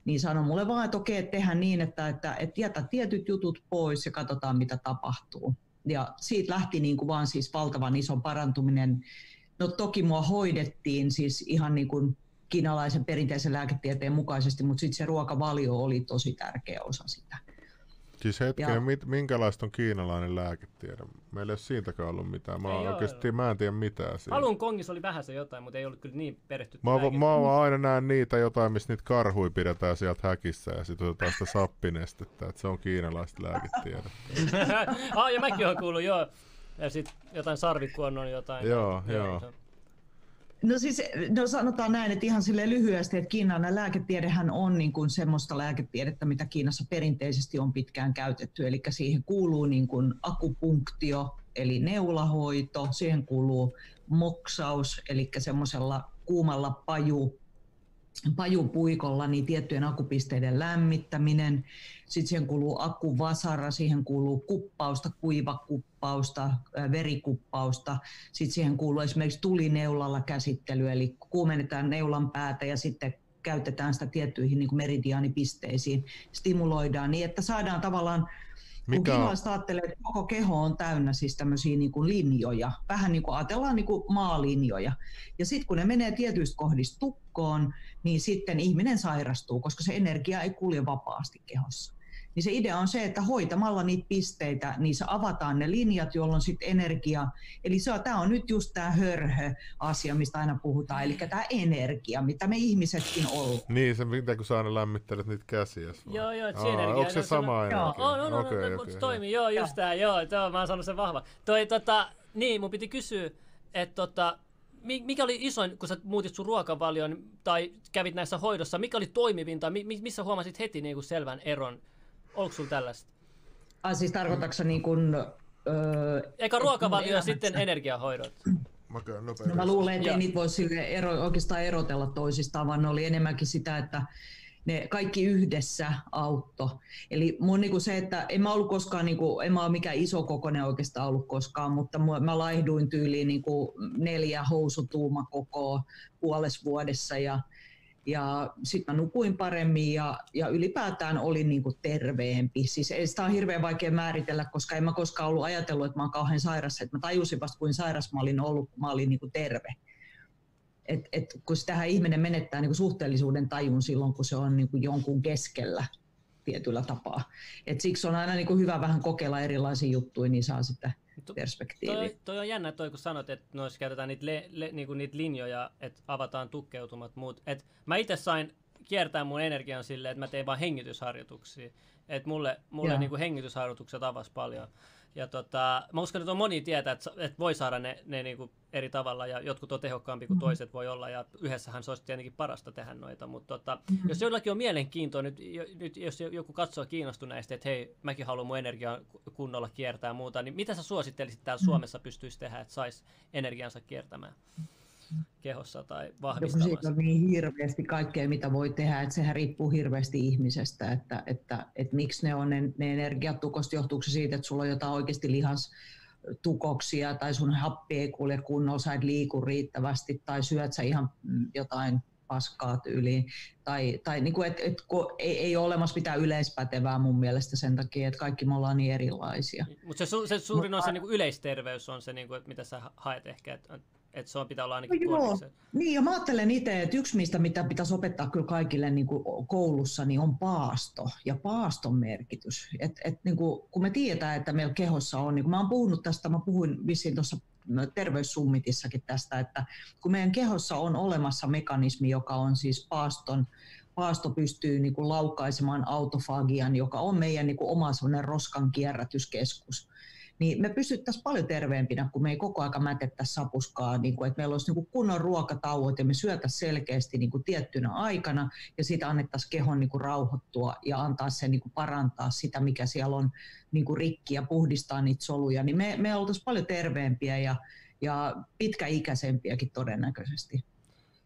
niin sanoi mulle vaan, että okei, tehdään niin, että, että, että jätä tietyt jutut pois ja katsotaan, mitä tapahtuu. Ja siitä lähti niin kuin vaan siis valtavan iso parantuminen. No toki mua hoidettiin siis ihan niin kuin kiinalaisen perinteisen lääketieteen mukaisesti, mutta sitten se ruokavalio oli tosi tärkeä osa sitä. Siis hetken, Ja- mit, minkälaista on kiinalainen lääketiede? Meillä ei ole siitäkään ollut mitään. Mä Ei oikeasti, mä en tiedä mitään siitä. Alun kongissa oli vähän se jotain, mutta ei ollut kyllä niin perehtytty Mä, mä oon aina näen niitä jotain, missä niitä karhui pidetään sieltä häkissä ja sitten otetaan sitä sappinestettä, että se on kiinalaista lääketiedettä. ah, ja mäkin oon kuullut, joo. Ja sitten jotain sarvikuonnon jotain. Joo, joo. se- No siis no sanotaan näin, että ihan sille lyhyesti, että Kiinan lääketiedehän on niin kuin semmoista lääketiedettä, mitä Kiinassa perinteisesti on pitkään käytetty. Eli siihen kuuluu niin kuin akupunktio, eli neulahoito, siihen kuuluu moksaus, eli semmoisella kuumalla paju, pajupuikolla niin tiettyjen akupisteiden lämmittäminen. Sitten siihen kuuluu akuvasara, siihen kuuluu kuppausta, kuivakuppausta, verikuppausta. Sitten siihen kuuluu esimerkiksi tulineulalla käsittely, eli kuumennetaan neulan päätä ja sitten käytetään sitä tiettyihin niin meridiaanipisteisiin, stimuloidaan niin, että saadaan tavallaan Mikä on, kiinalaiset ajattelee, että koko keho on täynnä siis tämmöisiä niin kuin linjoja, vähän niin kuin ajatellaan niin kuin maalinjoja. Ja sitten kun ne menee tietyistä kohdista tukkoon, niin sitten ihminen sairastuu, koska se energia ei kulje vapaasti kehossa. Niin se idea on se, että hoitamalla niitä pisteitä, niin se avataan ne linjat, jolloin sitten energia, eli se on, tämä on nyt just tämä hörhö-asia, mistä aina puhutaan, eli tämä energia, mitä me ihmisetkin ollaan. niin se mitä kun sä aina lämmittelet niitä käsiä. Joo, joo, se energia. Onko se sama on- energia? On, on, on, Okei, on, okei, se toimii, joo, just tää, joo, joo, mä oon saanut sen vahva. Toi, tota, niin, mun piti kysyä, että tota, mi- mikä oli isoin, kun sä muutit sun ruokavalion tai kävit näissä hoidossa, mikä oli toimivinta, mi- mi- missä huomasit heti niin kuin selvän eron? Onko sulla tällaista? Ah, siis tarkoitatko niin kuin, öö, Eikä mun ruokavalio ja sitten energiahoidot. Mä käyn. No mä luulen, että ei niitä voi sille ero, oikeastaan erotella toisistaan, vaan ne oli enemmänkin sitä, että ne kaikki yhdessä autto. Eli mun niinku se, että en mä ollut koskaan, niinku, en mä ole mikään iso kokoinen oikeastaan ollut koskaan, mutta mä laihduin tyyliin niinku neljä housutuuma koko puolessa vuodessa ja, ja sitten mä nukuin paremmin ja, ja ylipäätään olin niinku terveempi. Siis ei sitä on hirveän vaikea määritellä, koska en mä koskaan ollut ajatellut, että mä oon kauhean sairas. Että mä tajusin vasta, kuin sairas mä olin ollut, kun mä olin niinku terve. Et, et, kun sitähän ihminen menettää niinku suhteellisuuden tajun silloin, kun se on niinku jonkun keskellä tietyllä tapaa. Et siksi on aina niinku hyvä vähän kokeilla erilaisia juttuja, niin saa sitä Perspektiiviä. Toi, toi on jännä toi, kun sanot, että noissa käytetään niitä, le, le, niinku niitä linjoja, että avataan tukkeutumat muut. Et mä itse sain kiertää mun energian silleen, että mä tein vaan hengitysharjoituksia. Et mulle, mulle niinku hengitysharjoitukset avas paljon. Ja tota, mä uskon, että on moni tietää, että, että voi saada ne, ne niinku eri tavalla ja jotkut on tehokkaampi kuin toiset voi olla ja yhdessähän se olisi tietenkin parasta tehdä noita, mutta tota, jos jollakin on mielenkiintoa, nyt, nyt jos joku katsoo kiinnostuneesti, että hei, mäkin haluan mun energiaa kunnolla kiertää ja muuta, niin mitä sä suosittelisit täällä Suomessa pystyisi tehdä, että saisi energiansa kiertämään kehossa tai Joku vahvistamaan siitä on niin hirveästi kaikkea, mitä voi tehdä, että sehän riippuu hirveästi ihmisestä, että, että, että miksi ne on ne, ne energiat tukosta, johtuuko se siitä, että sulla on jotain oikeasti lihastukoksia tai sun happi ei kulje kunnolla, sä et liiku riittävästi tai syöt sä ihan jotain paskaa tyyliin. Tai, tai niin kuin, et, et, kun ei, ei ole olemassa mitään yleispätevää mun mielestä sen takia, että kaikki me ollaan niin erilaisia. Mutta se, su- se suurin on se niinku yleisterveys on se, niinku, että mitä sä ha- haet ehkä, että että se on pitää olla ainakin No joo. Niin, ja mä ajattelen itse, että yksi mistä mitä pitäisi opettaa kyllä kaikille niin kuin koulussa, niin on paasto ja paaston merkitys. Et, et, niin kuin, kun me tiedetään, että meillä kehossa on, niin kuin mä oon puhunut tästä, mä puhuin vissiin tuossa terveyssummitissakin tästä, että kun meidän kehossa on olemassa mekanismi, joka on siis paaston, paasto pystyy niin kuin laukaisemaan autofagian, joka on meidän niin kuin oma roskan kierrätyskeskus, niin me pystyttäisiin paljon terveempinä, kun me ei koko aika mätettäisi sapuskaa, niin kuin, että meillä olisi niin kuin kunnon ruokatauot ja me syötäisiin selkeästi niin kuin tiettynä aikana ja siitä annettaisiin kehon niin kuin rauhoittua ja antaa sen niin kuin parantaa sitä, mikä siellä on niin kuin rikki ja puhdistaa niitä soluja, niin me, me oltaisiin paljon terveempiä ja, ja pitkäikäisempiäkin todennäköisesti.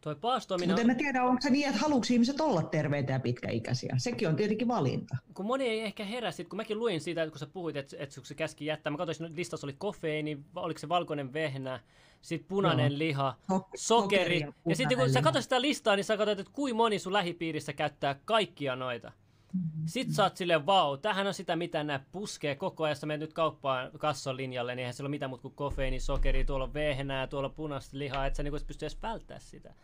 Toi paastominen Mutta en mä tiedä, onko se niin, että haluatko ihmiset olla terveitä ja pitkäikäisiä. Sekin on tietenkin valinta. kun moni ei ehkä herää sit, kun mäkin luin siitä, että kun sä puhuit, että, että se käski jättää, mä katsoin, että listassa oli kofeiini, oliko se valkoinen vehnä, sitten punainen Joo. liha, Sok- sokeri, ja ja sitten kun sä liha. katsot sitä listaa, niin sä katsot, että kuinka moni sun lähipiirissä käyttää kaikkia noita. Sitten sä oot silleen, vau, tämähän on sitä, mitä nämä puskee koko ajan. Sä menet nyt kauppaan kasson linjalle, niin eihän siellä ole mitään muuta kuin kofeiini, sokeri, tuolla on vehnää, tuolla on punaista lihaa, että sä niinku pysty edes välttämään sitä.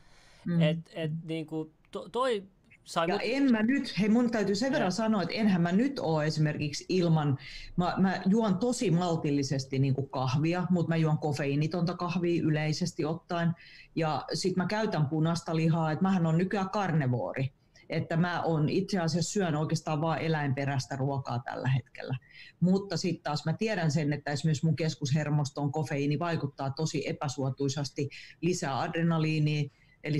Mm. Et, et niinku, to, toi sai Ja mut... en mä nyt, hei mun täytyy sen verran sanoa, että enhän mä nyt ole esimerkiksi ilman, mä, mä juon tosi maltillisesti niin kuin kahvia, mutta mä juon kofeiinitonta kahvia yleisesti ottaen. Ja sit mä käytän punaista lihaa, että mähän on nykyään karnevoori. Että mä on itse asiassa syön oikeastaan vain eläinperäistä ruokaa tällä hetkellä. Mutta sitten taas mä tiedän sen, että esimerkiksi mun keskushermostoon kofeiini vaikuttaa tosi epäsuotuisasti, lisää adrenaliinia, eli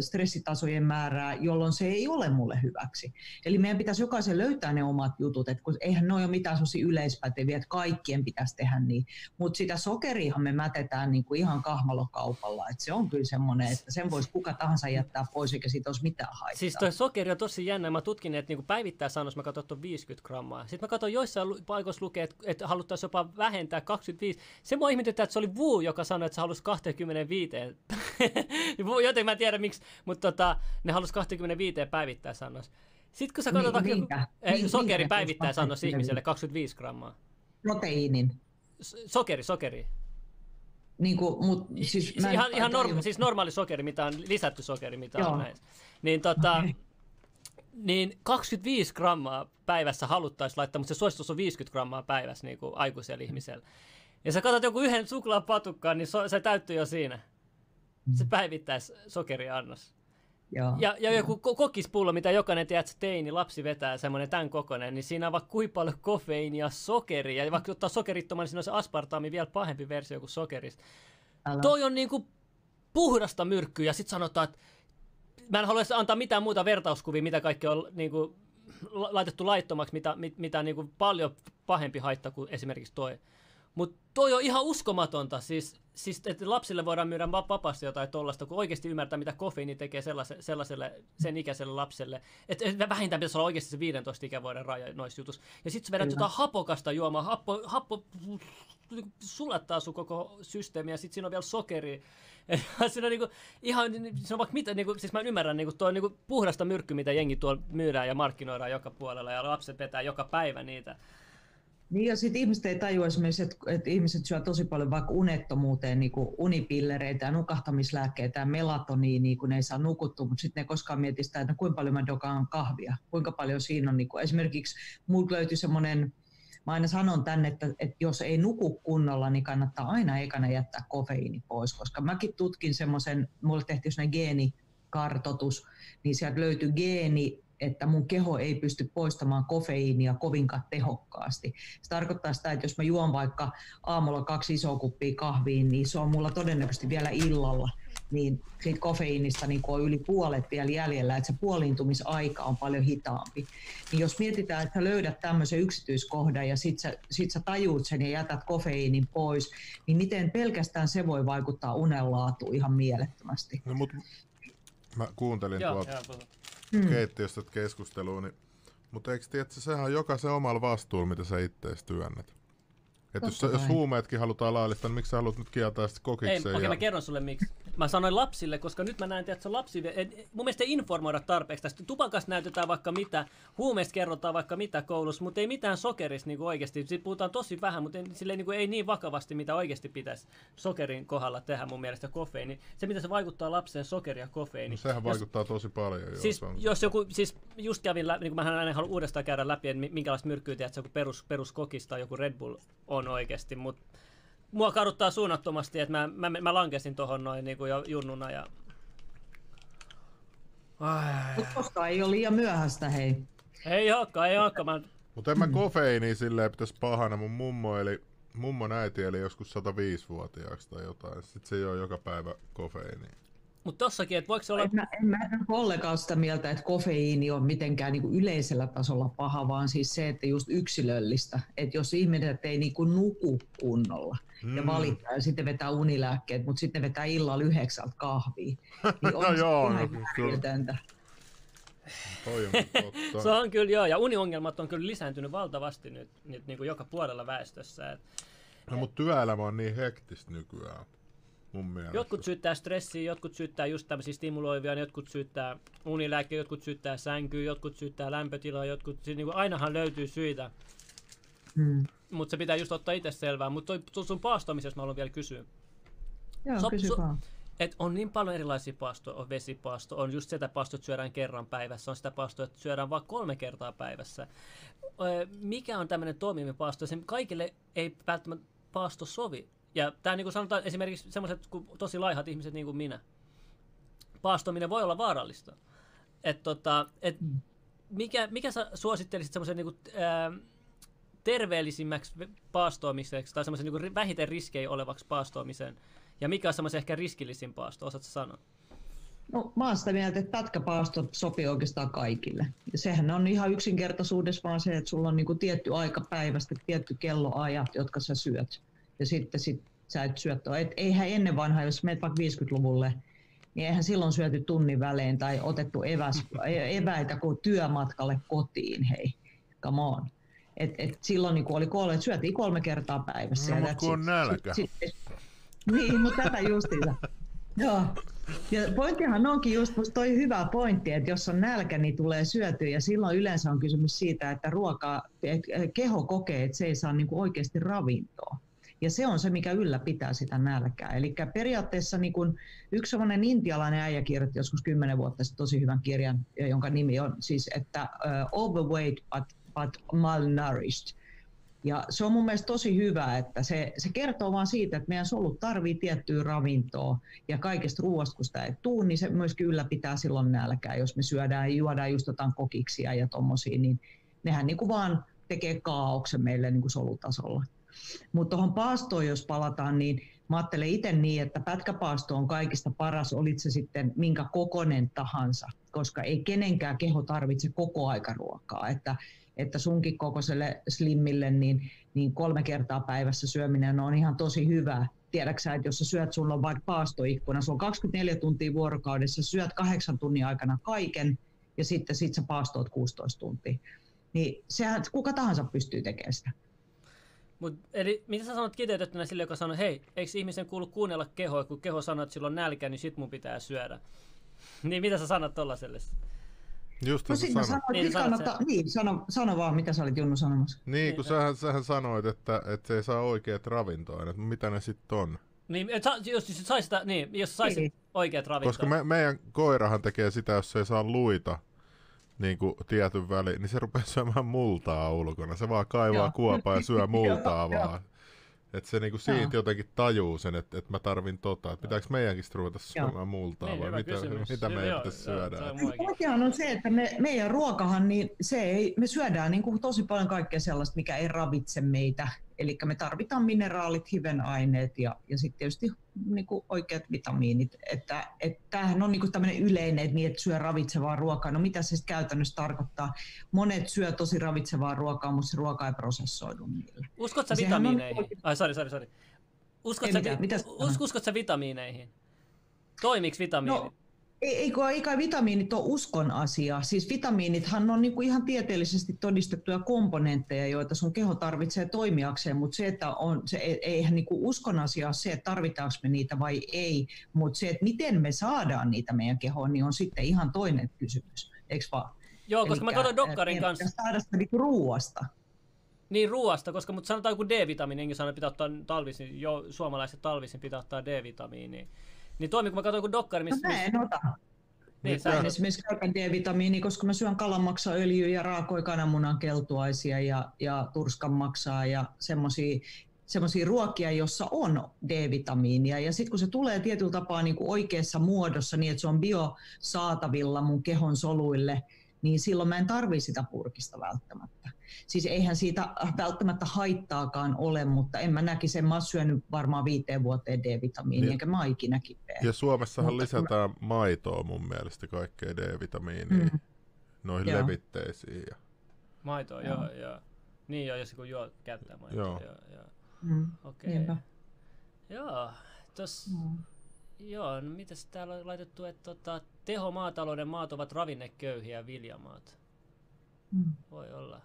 stressitasojen määrää, jolloin se ei ole mulle hyväksi. Eli meidän pitäisi jokaisen löytää ne omat jutut, että kun eihän ne ole mitään sellaisia yleispäteviä, että kaikkien pitäisi tehdä niin. Mutta sitä sokeriahan me mätetään niin kuin ihan kahmalokaupalla, että se on kyllä semmoinen, että sen voisi kuka tahansa jättää pois, eikä siitä olisi mitään haittaa. Siis toi sokeri on tosi jännä. Mä tutkin, että niinku päivittäisannos mä katson, että on 50 grammaa. Sitten mä katson joissain paikoissa lukee, että, että haluttaisiin jopa vähentää 25. Se mua ihmetyttää, että se oli Wu, joka sanoi, että se halusi 25. Wu, Joten mä en tiedä miksi, mutta tota, ne halusi 25 päivittäisannos. Sitten kun sä katsot minkä? eh, Mi- sokeri minkä ne päivittäisannos 25? ihmiselle 25 grammaa. Proteiinin. Sokeri, sokeri. Niin kuin, mut, siis mä ihan, ihan norma- siis normaali sokeri, mitä on lisätty sokeri, mitä Joo. on näissä. Niin, tota, Okei. niin 25 grammaa päivässä haluttaisiin laittaa, mutta se suositus on 50 grammaa päivässä niin kuin aikuisella ihmisellä. Ja sä katsot joku yhden suklaapatukkaan, niin so, se täyttyy jo siinä. Se päivittäis sokeriannos. Joo. Ja, ja joku ko- kokispullo, mitä jokainen tiedät, teini, lapsi vetää, semmoinen tämän kokoinen, niin siinä on vaikka kuinka paljon kofeiinia, sokeria, ja vaikka ottaa sokerittoman, niin siinä on se aspartaami vielä pahempi versio kuin sokerista. Älä. Toi on niinku puhdasta myrkkyä ja sitten sanotaan, että mä en halua antaa mitään muuta vertauskuvia, mitä kaikki on niinku la- laitettu laittomaksi, mitä, mit, mitä niinku paljon pahempi haitta kuin esimerkiksi toi. Mutta toi on ihan uskomatonta, siis, siis että lapsille voidaan myydä va- vapaasti jotain tollasta, kun oikeasti ymmärtää, mitä kofeiini tekee sellaiselle, sellaiselle sen ikäiselle lapselle. Että et vähintään pitäisi olla oikeasti se 15 ikävuoden raja noissa jutuissa. Ja sitten sä vedät Kyllä. jotain hapokasta juomaa, happo, happo sulattaa sun koko systeemi ja sitten siinä on vielä sokeri. siinä on niinku, ihan, siinä on vaikka mitä, niinku, siis mä ymmärrän, niinku, tuo on niinku puhdasta myrkky, mitä jengi tuolla myydään ja markkinoidaan joka puolella ja lapset vetää joka päivä niitä. Niin ja sitten ihmiset ei tajua esimerkiksi, että, että ihmiset syö tosi paljon vaikka unettomuuteen niin kuin unipillereitä ja nukahtamislääkkeitä ja melatoniinia, kun ne ei saa nukuttua, mutta sitten ne koskaan mieti sitä, että no kuinka paljon mä dokaan kahvia, kuinka paljon siinä on. Niin kuin, esimerkiksi mulla löytyi semmoinen, mä aina sanon tänne, että, että jos ei nuku kunnolla, niin kannattaa aina ekana jättää kofeiini pois, koska mäkin tutkin semmoisen, mulle tehtiin semmoinen geenikartoitus, niin sieltä löytyi geeni, että mun keho ei pysty poistamaan kofeiinia kovinkaan tehokkaasti. Se tarkoittaa sitä, että jos mä juon vaikka aamulla kaksi isoa kuppia kahviin, niin se on mulla todennäköisesti vielä illalla. Niin siitä kofeiinista niin on yli puolet vielä jäljellä, että se puoliintumisaika on paljon hitaampi. Niin jos mietitään, että sä löydät tämmöisen yksityiskohdan ja sit sä, sit sä tajuut sen ja jätät kofeiinin pois, niin miten pelkästään se voi vaikuttaa unenlaatuun ihan mielettömästi. No, mut mä kuuntelin Joo, tuolta. Hmm. keittiöstä tätä keskustelua, niin, mutta eikö tiedä, että sehän on jokaisen omalla vastuulla, mitä sä ittees työnnät. Et jos, jos huumeetkin halutaan laillistaa, niin miksi sä haluat nyt kieltää sitten Ei, kokikseen? okei, ja... mä kerron sulle miksi. Mä sanoin lapsille, koska nyt mä näen, että se on lapsi... Mun mielestä ei informoida tarpeeksi tästä. Tupakasta näytetään vaikka mitä, huumeista kerrotaan vaikka mitä koulussa, mutta ei mitään sokerista niin oikeasti. Siitä puhutaan tosi vähän, mutta ei, silleen, niin kuin, ei niin vakavasti, mitä oikeasti pitäisi sokerin kohdalla tehdä mun mielestä kofeiini. Se, mitä se vaikuttaa lapseen, sokeri ja kofeiini. No, sehän Jos- vaikuttaa tosi paljon. Joo, Siis se on... jos joku, siis just kävin läpi, niin kuin mä aina haluan uudestaan käydä läpi, että mi- minkälaista myrkkyä tiedät, joku perus, peruskokista joku Red Bull on oikeasti, mutta mua kaduttaa suunnattomasti, että mä, mä, mä lankesin tohon noin niin kuin jo junnuna ja... Koska ei ole liian myöhäistä, hei. ei olekaan, ei olekaan. Mä, Mutta en mä kofeiiniä silleen pitäisi pahana. Mun mummo eli, mummon äiti eli joskus 105-vuotiaaksi tai jotain. Sitten se ei ole joka päivä kofeiiniä. Mutta tossakin, että voiko se olla... En mä, en mä ollenkaan ole sitä mieltä, että kofeiini on mitenkään niin kuin yleisellä tasolla paha, vaan siis se, että just yksilöllistä. Että jos ihmiset ei niin kuin nuku kunnolla ja Mm. valittaa ja sitten vetää unilääkkeet, mutta sitten vetää illalla yhdeksältä kahvia, niin on No se joo, ihan no. Toi on totta. Se on kyllä joo, ja uniongelmat on kyllä lisääntynyt valtavasti nyt, nyt niin kuin joka puolella väestössä. Et No, mutta työelämä on niin hektistä nykyään. Mun mielestä. Jotkut syyttää stressiä, jotkut syyttää just tämmöisiä stimuloivia, jotkut syyttää unilääkkeitä, jotkut syyttää sänkyä, jotkut syyttää lämpötilaa, jotkut, siis niin kuin ainahan löytyy syitä, Hmm. mutta se pitää just ottaa itse selvää. Mutta toi sun paastomisesta mä haluan vielä kysyä. Joo, So- kysy so- vaan. Et on niin paljon erilaisia paastoja, on vesipaasto, on just sitä paastoa, että syödään kerran päivässä, on sitä paastoa, että syödään vain kolme kertaa päivässä. Mikä on tämmöinen toimiva paasto? Sen kaikille ei välttämättä paasto sovi. Ja tämä niin kuin sanotaan esimerkiksi semmoiset tosi laihat ihmiset niin kuin minä. Paastominen voi olla vaarallista. Et tota, et mikä, mikä sä suosittelisit semmoisen niin kuin, ää, terveellisimmäksi paastoamiseksi tai semmoisen niin vähiten riskejä olevaksi paastoamiseen? Ja mikä on semmoisen ehkä riskillisin paasto, osaatko sä sanoa? No, mä oon sitä mieltä, että pätkäpaasto sopii oikeastaan kaikille. Ja sehän on ihan yksinkertaisuudessa vaan se, että sulla on niinku tietty aika päivästä, tietty kelloajat, jotka sä syöt. Ja sitten sit sä et syö. Et eihän ennen vanhaa, jos menet vaikka 50-luvulle, niin eihän silloin syöty tunnin välein tai otettu eväs, eväitä kuin työmatkalle kotiin, hei, come on. Et, et silloin niin oli kolme, että syötiin kolme kertaa päivässä. No, ja mut that's kun on nälkä. Sit- sit- niin, mutta tätä justiinsa. Joo. Ja pointtihan onkin just musta toi hyvä pointti, että jos on nälkä, niin tulee syötyä ja silloin yleensä on kysymys siitä, että ruoka, et keho kokee, että se ei saa niinku oikeasti ravintoa. Ja se on se, mikä ylläpitää sitä nälkää. Eli periaatteessa niin kun yksi sellainen intialainen äijä kirjoitti joskus kymmenen vuotta sitten tosi hyvän kirjan, jonka nimi on siis, että uh, overweight but, but malnourished. Ja se on mun mielestä tosi hyvä, että se, se kertoo vaan siitä, että meidän solut tarvii tiettyä ravintoa ja kaikesta ruoasta, kun sitä ei tuu, niin se myöskin ylläpitää silloin nälkää. Jos me syödään ja juodaan just jotain kokiksia ja tommosia, niin nehän niin kuin vaan tekee kaauksen meille niin kuin solutasolla. Mutta tuohon paastoon, jos palataan, niin mä ajattelen itse niin, että pätkäpaasto on kaikista paras, olit se sitten minkä kokonen tahansa, koska ei kenenkään keho tarvitse koko aika ruokaa. Että että sunkin kokoiselle slimmille niin, niin kolme kertaa päivässä syöminen on ihan tosi hyvä. Tiedäksä, että jos sä syöt, sulla on vaikka paastoikkuna, se on 24 tuntia vuorokaudessa, syöt kahdeksan tunnin aikana kaiken ja sitten sit sä paastoot 16 tuntia. Niin sehän kuka tahansa pystyy tekemään sitä. Mut, eli mitä sä sanot kiteytettynä sille, joka sanoo, hei, eikö ihmisen kuulu kuunnella kehoa, kun keho sanoo, että sillä on nälkä, niin sit mun pitää syödä. niin mitä sä sanot tollaselle? Just No mä sanoit. Niin, kannattaa, niin, sano, sano vaan, mitä sä olit Junnu sanomassa. Niin, kun sähän, sähän sanoit, että, että se ei saa oikeat ravintoaineet. Mitä ne sitten on? Niin, et, sa- jos siis sais sitä, niin, jos saisit Niin. oikeat ravintoa. Koska me, meidän koirahan tekee sitä, jos se ei saa luita niin kuin tietyn väliin, niin se rupeaa syömään multaa ulkona. Se vaan kaivaa Joo. kuopaa ja syö multaa Joo, vaan. Että se niinku siitä Joo. jotenkin tajuu sen, että, että mä tarvin tota. Että pitääkö meidänkin sitten ruveta syömään multaa Niin, vai mitä, kysymys. mitä meidän joo, pitäisi joo, syödä? se on Et- muakin. Pointtihan on se, että me, meidän ruokahan, niin se ei, me syödään niin kuin tosi paljon kaikkea sellaista, mikä ei ravitse meitä. Eli me tarvitaan mineraalit, hivenaineet ja, ja sitten tietysti niin kuin oikeat vitamiinit. Että, että tämähän on niin kuin tämmöinen yleinen, että, niin, että syö ravitsevaa ruokaa. No mitä se sitten käytännössä tarkoittaa? Monet syö tosi ravitsevaa ruokaa, mutta se ruoka ei prosessoidu niille. Uskot sä No sehän on- vitamiineihin? Ai, sori, sori, sori. Uskot Ei sä, mitään, vi- mitä sä vitamiineihin? Toimiks vitamiinit? No, Ei, ei, ei kai vitamiinit ole uskon asia. Siis vitamiinithan on niinku ihan tieteellisesti todistettuja komponentteja, joita sun keho tarvitsee toimijakseen, mutta se, että on, se, e, eihän niinku uskon asia ole se, että tarvitaanko me niitä vai ei, mutta se, että miten me saadaan niitä meidän kehoon, niin on sitten ihan toinen kysymys, eikö vaan? Joo, koska Elikkä, mä katson Dokkarin kanssa. Saada sitä niinku ruuasta. Niin ruoasta, koska mutta sanotaan kun D-vitamiini, enkin sanoo, pitää ottaa talvisin, jo suomalaiset talvisin pitää ottaa D-vitamiini. Niin toimi, kun mä katsoin kun dokkari, missä... No mä en ota. Niin, sä esimerkiksi käytän D-vitamiini, koska mä syön kalanmaksaöljyä ja raakoi kananmunan keltuaisia ja, ja turskanmaksaa ja semmoisia semmoisia ruokia, jossa on D-vitamiinia. Ja sitten kun se tulee tietyllä tapaa niin kuin oikeassa muodossa, niin että se on biosaatavilla mun kehon soluille, niin silloin mä en tarvi sitä purkista välttämättä. Siis eihän siitä välttämättä haittaakaan ole, mutta en mä näkisi, en mä oon syönyt varmaan viiteen vuoteen D-vitamiinia, niin. enkä mä ikinä kipeä. Ja Suomessahan mutta lisätään mä... maitoa mun mielestä kaikkea D-vitamiinia mm. noihin joo. levitteisiin. Ja... Maitoa, joo, joo. joo. Niin joo, jos kun juo käyttää maitoa. Joo. joo, joo. Mm. Okei. Okay. Joo, tos, mm. Joo, no mitäs täällä on laitettu, että tota, teho maatalouden maat ovat ravinneköyhiä viljamaat. Mm. Voi olla.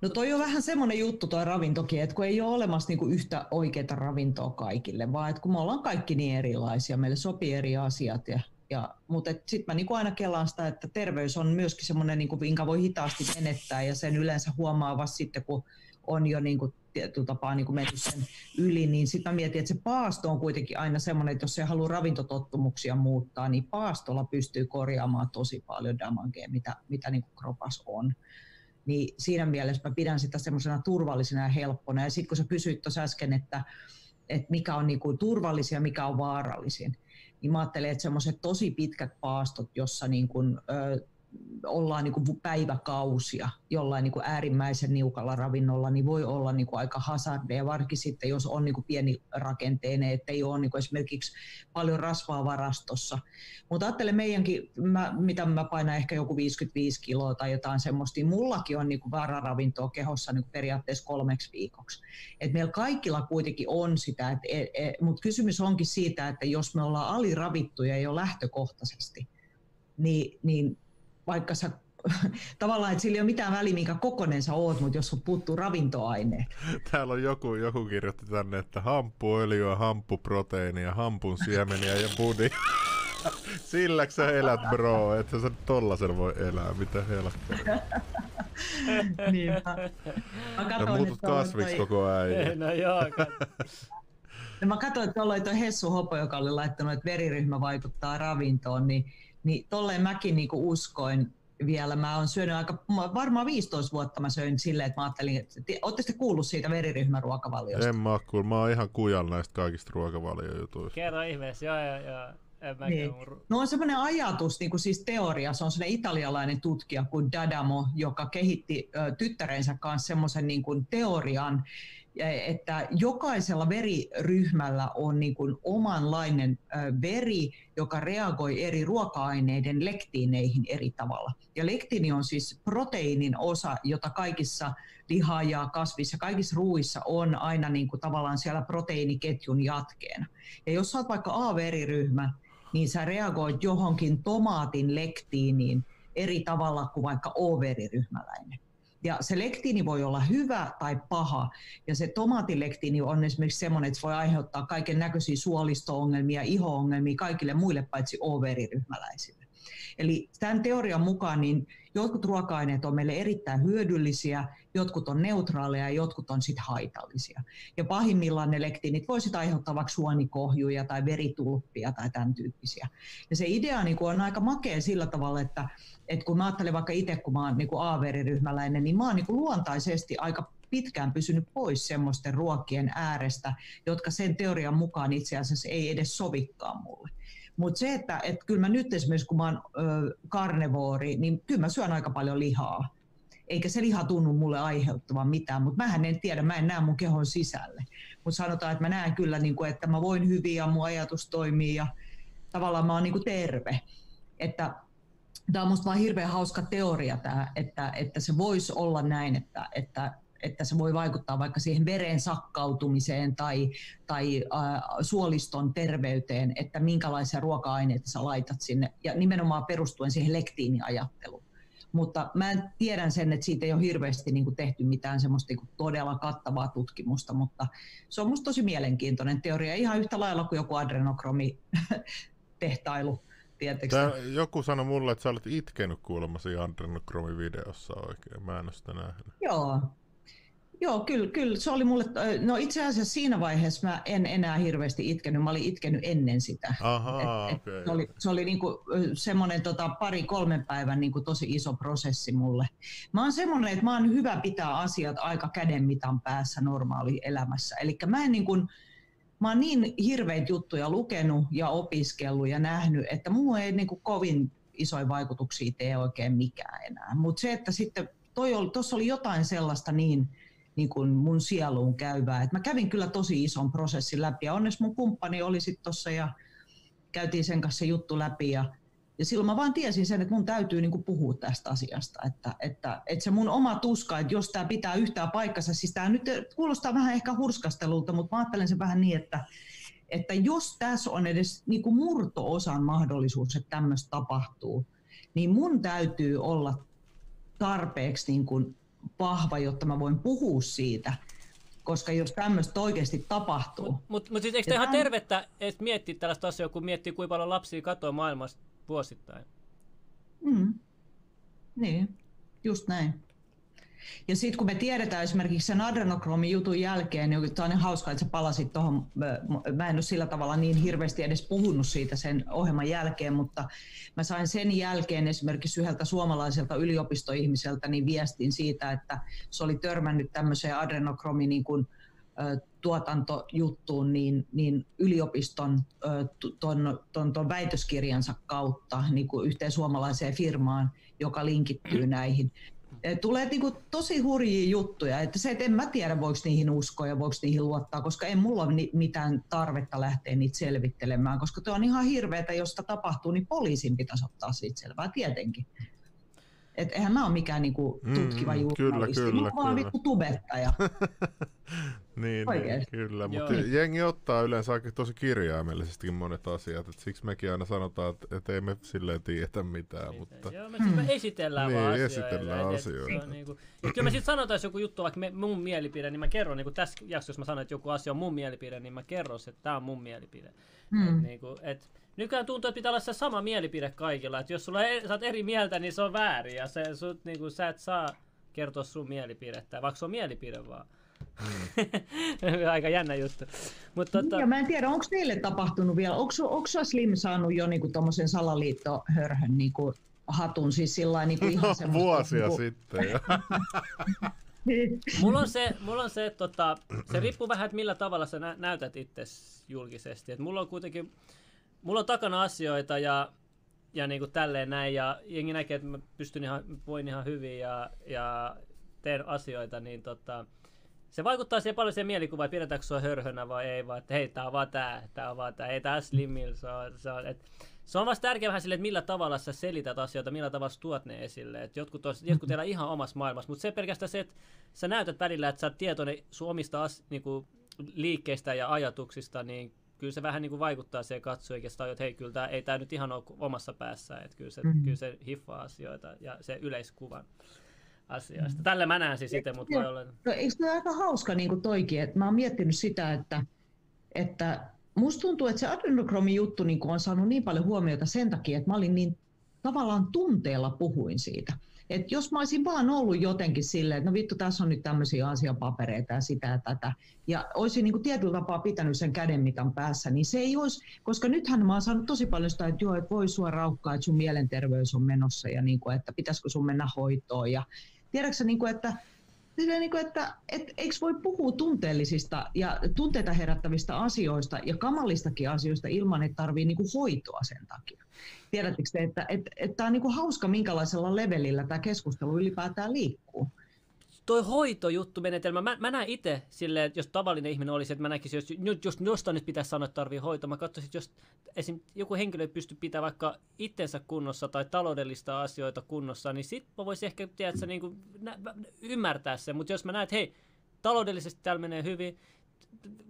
No toi on vähän semmoinen juttu toi ravintokin, että kun ei ole olemassa niinku yhtä oikeaa ravintoa kaikille, vaan että kun me ollaan kaikki niin erilaisia, meille sopii eri asiat. Ja, ja, mutta sitten mä niinku aina kelaan sitä, että terveys on myöskin semmoinen, niinku, minkä voi hitaasti menettää ja sen yleensä huomaa vasta sitten, kun on jo niinku tietyllä tapaa niin kuin mennyt sen yli, niin sitten mä mietin, että se paasto on kuitenkin aina semmoinen, että jos se haluaa ravintotottumuksia muuttaa, niin paastolla pystyy korjaamaan tosi paljon damagea, mitä, mitä niin kuin kropas on. Niin siinä mielessä mä pidän sitä semmoisena turvallisena ja helppona. Ja sitten kun sä kysyit tuossa äsken, että, että mikä on niin kuin turvallisia ja mikä on vaarallisin, niin mä ajattelen, että semmoiset tosi pitkät paastot, jossa niin kuin, ö, ollaan niin kuin päiväkausia jollain niin kuin äärimmäisen niukalla ravinnolla, niin voi olla niin kuin aika hazardeja, varsinkin sitten jos on niin kuin pieni rakenteinen, että ei ole niin kuin esimerkiksi paljon rasvaa varastossa. Mutta ajattelen meidänkin, mä, mitä mä painan ehkä joku 55 kiloa tai jotain semmoista, niin mullakin on niin kuin vararavintoa kehossa niin kuin periaatteessa kolmeksi viikoksi. Et meillä kaikilla kuitenkin on sitä, et, et, et, mutta kysymys onkin siitä, että jos me ollaan aliravittuja jo lähtökohtaisesti, niin, niin vaikka sä tavallaan, että sillä ei ole mitään väliä, minkä kokonen sä oot, mutta jos sun puuttuu ravintoaineet. Täällä on joku, joku kirjoitti tänne, että hamppuöljyä, hamppuproteiinia, hampun siemeniä ja budi. Sillä sä elät, bro, että sä tollasen voi elää, mitä helppoa. niin, mä, mä katsoin, ja muutut kasviksi toi... koko ajan. No joo, ja mä katsoin, että tuolla oli toi Hessu Hopo, joka oli laittanut, että veriryhmä vaikuttaa ravintoon, niin niin tolleen mäkin niinku uskoin vielä. Mä oon syönyt aika, varmaan 15 vuotta mä söin silleen, että mä ajattelin, että ootte kuullut siitä veriryhmän ruokavaliosta? En mä kuullut. Mä oon ihan kujan näistä kaikista ruokavaliojutuista. Kerro ihmeessä, joo joo joo. Niin. No on semmoinen ajatus, niin kuin siis teoria, se on semmoinen italialainen tutkija kuin Dadamo, joka kehitti ö, tyttärensä kanssa semmoisen niin kuin teorian, että jokaisella veriryhmällä on niin kuin omanlainen veri, joka reagoi eri ruoka-aineiden lektiineihin eri tavalla. Ja lektiini on siis proteiinin osa, jota kaikissa liha- ja kasvissa, kaikissa ruuissa on aina niin kuin tavallaan siellä proteiiniketjun jatkeena. Ja jos olet vaikka A-veriryhmä, niin sä reagoit johonkin tomaatin lektiiniin eri tavalla kuin vaikka O-veriryhmäläinen. Ja se lektiini voi olla hyvä tai paha. Ja se tomaatilektiini on esimerkiksi semmoinen, että se voi aiheuttaa kaiken näköisiä suolisto-ongelmia, iho-ongelmia kaikille muille paitsi O-veriryhmäläisille. Eli tämän teorian mukaan niin jotkut ruoka-aineet on meille erittäin hyödyllisiä, jotkut on neutraaleja ja jotkut on sitten haitallisia. Ja pahimmillaan ne lektiinit voisivat aiheuttaa vaikka suonikohjuja tai veritulppia tai tämän tyyppisiä. Ja se idea niin on aika makea sillä tavalla, että, että kun mä ajattelen vaikka itse, kun mä oon niin A-veriryhmäläinen, niin mä oon niin luontaisesti aika pitkään pysynyt pois semmoisten ruokien äärestä, jotka sen teorian mukaan itse asiassa ei edes sovikkaa mulle. Mutta se, että et kyllä mä nyt esimerkiksi kun mä oon karnevoori, niin kyllä mä syön aika paljon lihaa. Eikä se liha tunnu mulle aiheuttavan mitään, mutta mä en tiedä, mä en näe mun kehon sisälle. Mutta sanotaan, että mä näen kyllä, niin kuin, että mä voin hyvin ja mun ajatus toimii ja tavallaan mä oon niin terve. Että Tämä on minusta vaan hirveän hauska teoria tämä, että, että se voisi olla näin, että, että että se voi vaikuttaa vaikka siihen veren sakkautumiseen tai, tai äh, suoliston terveyteen, että minkälaisia ruoka-aineita sä laitat sinne, ja nimenomaan perustuen siihen lektiiniajatteluun. Mutta mä tiedän sen, että siitä ei ole hirveästi niin kuin tehty mitään semmoista niin kuin todella kattavaa tutkimusta, mutta se on musta tosi mielenkiintoinen teoria, ihan yhtä lailla kuin joku adrenokromi tehtailu. Tää, joku sanoi mulle, että sä olet itkenyt kuulemma siinä adrenokromi-videossa oikein. Mä en ole sitä nähnyt. Joo, Joo, kyllä, kyllä. Se oli mulle, no itse asiassa siinä vaiheessa mä en enää hirveästi itkenyt, mä olin itkenyt ennen sitä. Aha, et, okay. Se oli, se oli niinku semmoinen tota, pari kolmen päivän niinku tosi iso prosessi mulle. Mä oon semmoinen, että mä oon hyvä pitää asiat aika kädenmitan päässä normaali elämässä. Eli mä en niinku, mä oon niin hirveitä juttuja lukenut ja opiskellut ja nähnyt, että mulla ei niinku kovin isoja vaikutuksia tee oikein mikään enää. Mutta se, että sitten tuossa oli, oli jotain sellaista niin, niin kuin mun sieluun käyvää. Et mä kävin kyllä tosi ison prosessin läpi ja onneksi mun kumppani oli sitten tuossa ja käytiin sen kanssa juttu läpi ja, ja silloin mä vaan tiesin sen, että mun täytyy niin kuin puhua tästä asiasta, että, että, että se mun oma tuska, että jos tämä pitää yhtään paikkansa, siis tämä nyt kuulostaa vähän ehkä hurskastelulta, mutta mä ajattelen sen vähän niin, että, että jos tässä on edes niin kuin murto-osan mahdollisuus, että tämmöistä tapahtuu, niin mun täytyy olla tarpeeksi niin kuin vahva, jotta mä voin puhua siitä. Koska jos tämmöistä oikeasti tapahtuu. Mutta mut, mut siis eikö tämä ihan tämän... tervettä että miettiä tällaista asiaa, kun miettii kuinka paljon lapsia katoaa maailmasta vuosittain? Mm. Niin, just näin. Ja sitten kun me tiedetään esimerkiksi sen adrenokromin jutun jälkeen, niin tämä on hauska, että sä palasit tuohon, mä en ole sillä tavalla niin hirveästi edes puhunut siitä sen ohjelman jälkeen, mutta mä sain sen jälkeen esimerkiksi yhdeltä suomalaiselta yliopistoihmiseltä niin viestin siitä, että se oli törmännyt tämmöiseen adrenokromin niin kuin, tuotantojuttuun niin, niin yliopiston ton, ton, ton väitöskirjansa kautta niin kuin yhteen suomalaiseen firmaan, joka linkittyy näihin tulee niin kuin tosi hurjia juttuja, että se, että en mä tiedä, voiko niihin uskoa ja voiko niihin luottaa, koska ei mulla ole mitään tarvetta lähteä niitä selvittelemään, koska tuo on ihan hirveätä, jos tapahtuu, niin poliisin pitäisi ottaa siitä selvää tietenkin. Et eihän mä ole mikään niinku tutkiva mm, journalisti, kyllä, kyllä, mä oon vittu tubettaja. niin, niin, kyllä, mutta jengi ottaa yleensä aika tosi kirjaimellisesti monet asiat, että siksi mekin aina sanotaan, että, että ei me silleen tiedetä mitään. Ei, mutta... Joo, me, siis me esitellään niin, vaan asioita. esitellään et, asioita. Et, niinku, kyllä me sitten sanotaan, jos joku juttu vaikka me, mun mielipide, niin mä kerron, niin kuin tässä jaksossa, jos mä sanon, että joku asia on mun mielipide, niin mä kerron, että tämä on mun mielipide. Hmm. Et, niinku, et, Nykyään tuntuu, että pitää olla se sama mielipide kaikilla. Että jos sulla ei, sä oot eri mieltä, niin se on väärin. Ja se, sut, niin kuin, sä et saa kertoa sun mielipidettä, vaikka se on mielipide vaan. Mm. Aika jännä juttu. Mut, tota... ja mä en tiedä, onko teille tapahtunut vielä, onko, onko Slim saanut jo niinku tuommoisen salaliittohörhön niinku hatun, siis sillä niinku ihan no, Vuosia niinku... sitten jo. mulla on se, mulla on se, tota, se riippuu vähän, että millä tavalla sä nä- näytät itse julkisesti. Et mulla on kuitenkin, mulla on takana asioita ja, ja niin kuin tälleen näin, ja jengi näkee, että mä pystyn ihan, voin ihan hyvin ja, ja teen asioita, niin tota, se vaikuttaa siihen paljon siihen mielikuvaan, että pidetäänkö sua hörhönä vai ei, vaan että hei, tää on vaan tää, tää on vaan tää, ei tää slimmil, se on, se on, et, se on vasta tärkeä vähän silleen, että millä tavalla sä selität asioita, millä tavalla tuot ne esille. Et jotkut, tos, jotkut elää ihan omassa maailmassa, mutta se pelkästään se, että sä näytät välillä, että sä oot tietoinen sun omista as, niinku, liikkeistä ja ajatuksista, niin kyllä se vähän niin kuin vaikuttaa siihen katsojakin, että hei, kyllä tää, ei tämä nyt ihan ole omassa päässä, että kyllä se, mm-hmm. kyllä se hiffaa asioita ja se yleiskuvan asioista. Tällä mä näen siis itse, mutta voi olla... No, eikö tämä aika hauska niin kuin toikin, että mä oon miettinyt sitä, että, että musta tuntuu, että se adrenokromi juttu niin on saanut niin paljon huomiota sen takia, että mä olin niin tavallaan tunteella puhuin siitä. Et jos mä olisin vaan ollut jotenkin silleen, että no vittu, tässä on nyt tämmöisiä asiapapereita ja sitä ja tätä, ja olisin niin kuin tietyllä tapaa pitänyt sen kädenmitan päässä, niin se ei olisi, koska nythän mä oon saanut tosi paljon sitä, että joo, että voi sua raukkaa, että sun mielenterveys on menossa ja niin kuin, että pitäisikö sun mennä hoitoon ja tiedätkö niin kuin, että niin kuin, että et, eikö voi puhua tunteellisista ja tunteita herättävistä asioista ja kamalistakin asioista ilman, että tarvii niin kuin hoitoa sen takia. Tiedättekö te, että et, et, tämä on niin kuin hauska, minkälaisella levelillä tämä keskustelu ylipäätään liikkuu? Toi hoitojuttumenetelmä, mä, mä näen itse silleen, jos tavallinen ihminen olisi, että mä näkisin, jos, jos jostain nyt pitäisi sanoa, että tarvii hoitoa, mä katsoisin, että jos esim. joku henkilö pystyy pitämään vaikka itsensä kunnossa tai taloudellista asioita kunnossa, niin sit mä voisin ehkä tiedätkö, niin kuin, nä, ymmärtää sen, mutta jos mä näen, että hei, taloudellisesti täällä menee hyvin,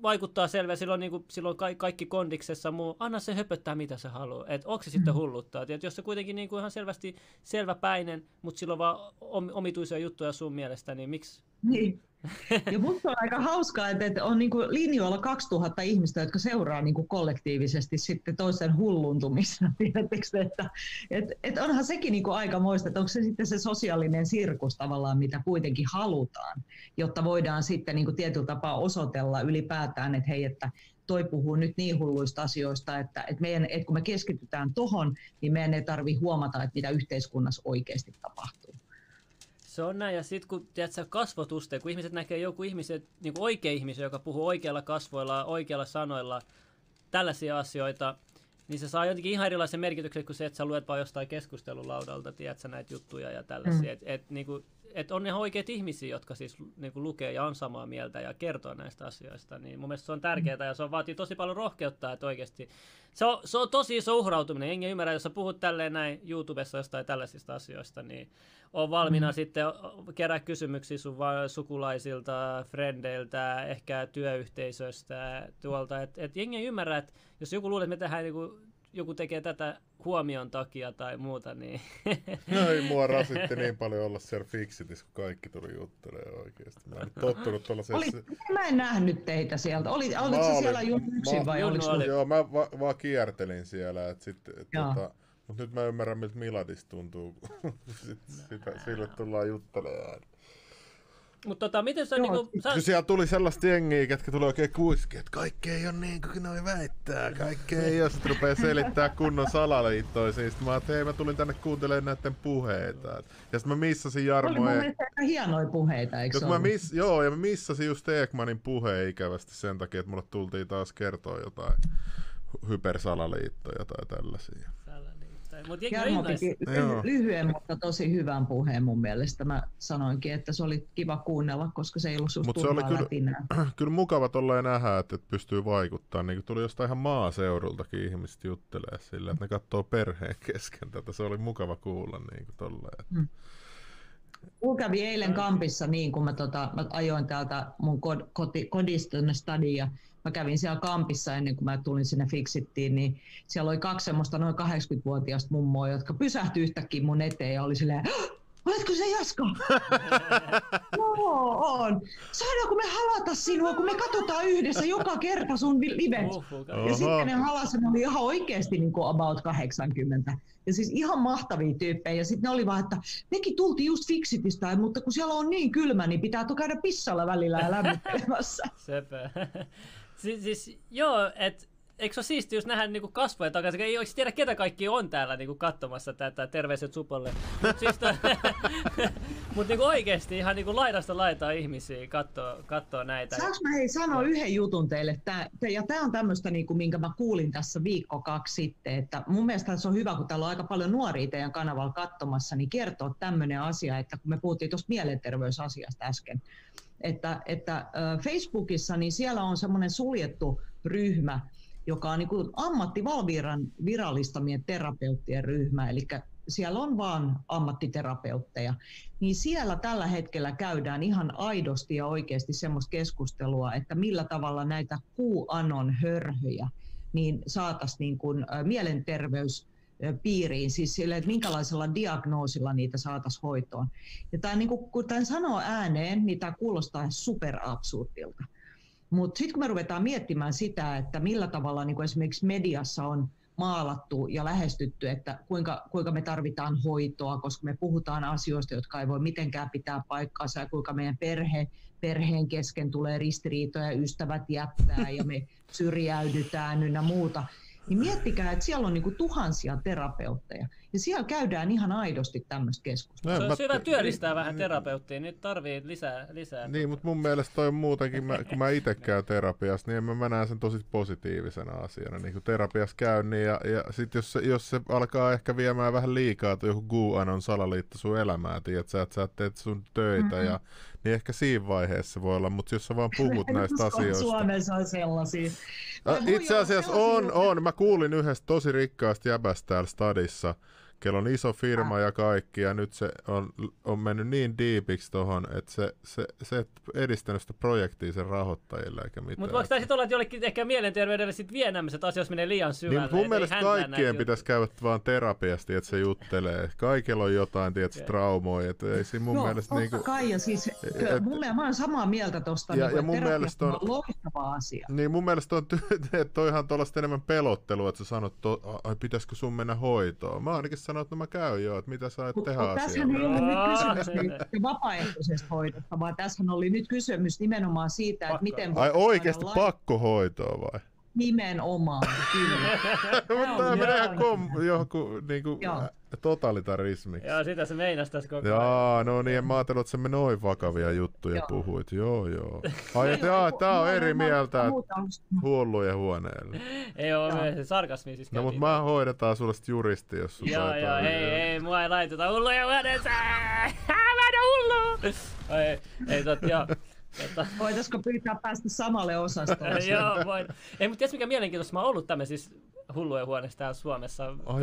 vaikuttaa selvä, silloin, niin kuin, silloin ka- kaikki kondiksessa muu, anna se höpöttää mitä se haluaa. Että onko se sitten mm. hulluttaa? Et jos se kuitenkin niin kuin ihan selvästi selväpäinen, mutta silloin vaan omituisia juttuja sun mielestä, niin miksi? Niin. Ja musta on aika hauskaa, että on niinku linjoilla 2000 ihmistä, jotka seuraa niinku kollektiivisesti sitten toisen hulluntumista. Että, et, et onhan sekin niinku aika moista, että onko se sitten se sosiaalinen sirkus tavallaan, mitä kuitenkin halutaan, jotta voidaan sitten niinku tietyllä tapaa osoitella ylipäätään, että hei, että toi puhuu nyt niin hulluista asioista, että, että, meidän, että kun me keskitytään tohon, niin meidän ei tarvitse huomata, että mitä yhteiskunnassa oikeasti tapahtuu. Se on näin, ja sitten kun tiedät, kasvotuste, kun ihmiset näkee joku ihmiset, niin oikea ihmisen, joka puhuu oikealla kasvoilla, oikealla sanoilla, tällaisia asioita, niin se saa jotenkin ihan erilaisen merkityksen kuin se, että sä luet vaan jostain keskustelulaudalta, tiedätkö, näitä juttuja ja tällaisia. Mm. Et, et, niin kuin, et on ihan oikeat ihmisiä, jotka siis niin kuin lukee ja on samaa mieltä ja kertoo näistä asioista. Niin mun mielestä se on tärkeää ja se vaatii tosi paljon rohkeutta, että oikeasti se on, se on tosi iso uhrautuminen. Enkä ymmärrä, jos sä puhut tälleen näin YouTubessa jostain tällaisista asioista, niin on valmiina mm. sitten kerää kysymyksiä sun sukulaisilta, frendeiltä, ehkä työyhteisöstä tuolta. Että et jengi ymmärrä, että jos joku luulee, että me tehdään niin joku tekee tätä huomion takia tai muuta, niin... No ei mua rasitti niin paljon olla siellä Fixitis, kun kaikki tuli juttelemaan oikeasti. Mä en tottunut tuollaisessa... Oli, mä en nähnyt teitä sieltä. Oli, olitko se siellä yksin vai oliko oli? Joo, mä va, vaan kiertelin siellä, että sitten... Et, tota, mutta nyt mä ymmärrän, miltä Miladis tuntuu, kun sitä, sille tullaan juttelemaan. Mutta tota, miten se on niinku... Sä... Siellä tuli sellaista jengiä, ketkä tuli oikein kuiski, että kaikki ei ole niin kuin noi väittää. Kaikki ei ole. Sitten rupeaa selittää kunnon salaliittoja. Siis mä että hei, mä tulin tänne kuuntelemaan näiden puheita. Ja sitten mä missasin Jarmo... Oli mun mielestä aika hienoja puheita, eikö se mä miss... Joo, ja mä missasin just Ekmanin puheen ikävästi sen takia, että mulle tultiin taas kertoa jotain hypersalaliittoja tai tällaisia. Mut Jarmo piti lyhyen, mutta tosi hyvän puheen mun mielestä. Mä sanoinkin, että se oli kiva kuunnella, koska se ei ollut susta se oli kyllä, kyllä mukava tolleen nähdä, että pystyy vaikuttamaan. Niin tuli jostain ihan maaseudultakin ihmiset juttelee sillä, että ne katsoo perheen kesken tätä. Se oli mukava kuulla niin kuin tolleen. Hmm. Mulla kävi eilen kampissa niin, kun mä, tota, mä ajoin täältä mun kod, koti, kodista tänne stadiin mä kävin siellä kampissa ennen kuin mä tulin sinne Fixittiin, niin siellä oli kaksi semmoista noin 80-vuotiaista mummoa, jotka pysähtyi yhtäkkiä mun eteen ja oli silleen, Oletko se Jasko? Joo, on. Saadaanko me halata sinua, kun me katsotaan yhdessä joka kerta sun live? Ja sitten ne halasen oli ihan oikeasti niin kuin about 80. Ja siis ihan mahtavia tyyppejä. Ja sitten ne oli vaan, että mekin tultiin just Fixitistä, mutta kun siellä on niin kylmä, niin pitää käydä pissalla välillä ja lämmittelemässä. Sepä. Siis, siis joo, että eikö se ole siisti just nähdä niinku kasvoja takaisin? Ei oikeasti tiedä, ketä kaikki on täällä niinku katsomassa tätä. Terveiset Supolle. Mutta siis mut niinku oikeasti ihan niinku laidasta laitaa ihmisiä katsoo, katsoo näitä. Saanko mä hei sanoa yhden jutun teille? Tää, ja tämä on tämmöistä, niinku, minkä mä kuulin tässä viikko kaksi sitten. Että mun mielestä se on hyvä, kun täällä on aika paljon nuoria teidän kanavalla katsomassa, niin kertoa tämmöinen asia, että kun me puhuttiin tuosta mielenterveysasiasta äsken, että, että Facebookissa niin siellä on semmoinen suljettu ryhmä, joka on niin ammattivalviran virallistamien terapeuttien ryhmä, eli siellä on vaan ammattiterapeutteja, niin siellä tällä hetkellä käydään ihan aidosti ja oikeasti semmoista keskustelua, että millä tavalla näitä kuuanon hörhyjä niin saataisiin niin mielenterveys piiriin, siis sille, että minkälaisella diagnoosilla niitä saataisiin hoitoon. Ja tämä, niin kuin, kun tämän sanoo ääneen, niin tämä kuulostaa superabsurdilta. Mutta sitten kun me ruvetaan miettimään sitä, että millä tavalla niin esimerkiksi mediassa on maalattu ja lähestytty, että kuinka, kuinka me tarvitaan hoitoa, koska me puhutaan asioista, jotka ei voi mitenkään pitää paikkaansa ja kuinka meidän perhe, perheen kesken tulee ristiriitoja, ystävät jättää ja me syrjäydytään ynnä muuta. Niin miettikää, että siellä on niin kuin tuhansia terapeutteja. Ja siellä käydään ihan aidosti tämmöistä keskustelua. Se No, on mä- hyvä työllistää niin- vähän terapeuttia, nyt tarvii lisää. lisää Niin, mutta mun mielestä toi on muutenkin, mä, kun mä itse käyn terapiassa, niin mä, mä näen sen tosi positiivisena asiana. Niin kun terapiassa käyn, niin ja, ja sit jos se, jos se alkaa ehkä viemään vähän liikaa, tai joku QAnon salaliitto sun elämää, tiedät sä, että sä teet sun töitä, Mm-hmm. ja, niin ehkä siinä vaiheessa voi olla, mutta jos sä vaan puhut näistä asioista. Suomessa on sellaisia. Itse asiassa on, on. Mä kuulin yhdestä tosi rikkaasta jäbästä täällä stadissa, kello on iso firma ja kaikki, ja nyt se on, on mennyt niin diipiksi tohon, että se, se, se et edistänyt sitä projektia sen rahoittajille eikä mitään. Mutta voiko tämä sitten olla, että jollekin ehkä mielenterveydelle sit vie nämä asioissa menee liian syvälle? niin, mun mielestä kaikkien pitäisi käydä vaan terapiasti, että se juttelee. Kaikilla on jotain, tiedätkö, Okei. traumoja, että ei siinä mun Joo, mielestä totta niinku... kai, ja siis et- mun mielestä, mä olen samaa mieltä tuosta, Ja- niin ja mun mielestä on- on loistava asia. Niin mun mielestä on, ty- että on ihan tuollaista enemmän pelottelua, että sä sanot, to, ai pitäisikö sun mennä hoitoon. Mä ainakin sanon, että no mä käyn jo, että mitä sä et tehdä tässä asialle. ei ole nyt kysymys se- vapaaehtoisesta hoidosta, vaan tässä oli nyt kysymys nimenomaan siitä, että miten Ai oikeasti pakkohoitoa vai? Nimenomaan, kyllä. Mutta tämä on menee ihan joo. kom, johonkin niinku, Joo. totalitarismiksi. Joo, sitä se meinas tässä koko ajan. Jaa, no niin, en mä ajatellut, että me noin vakavia juttuja Joo. puhuit. Joo, joo. Ai, että Joo, jaa, tää on eri mieltä, hullujen huoneelle. Ei oo Joo. me se sarkasmi siis No mut käytiin. mä hoidetaan sulle sit juristi, jos sun Joo, joo, ei, ei, mua ei laiteta hulluja huoneeseen. Mä en oo hullu! Ei, ei tot, joo. Tota, Voitaisko pyytää päästä samalle osastolle? joo, voin. Ei, mutta tiedätkö mikä mielenkiintoista? Mä oon ollut tämmöisissä hullujen huoneessa täällä Suomessa. Ai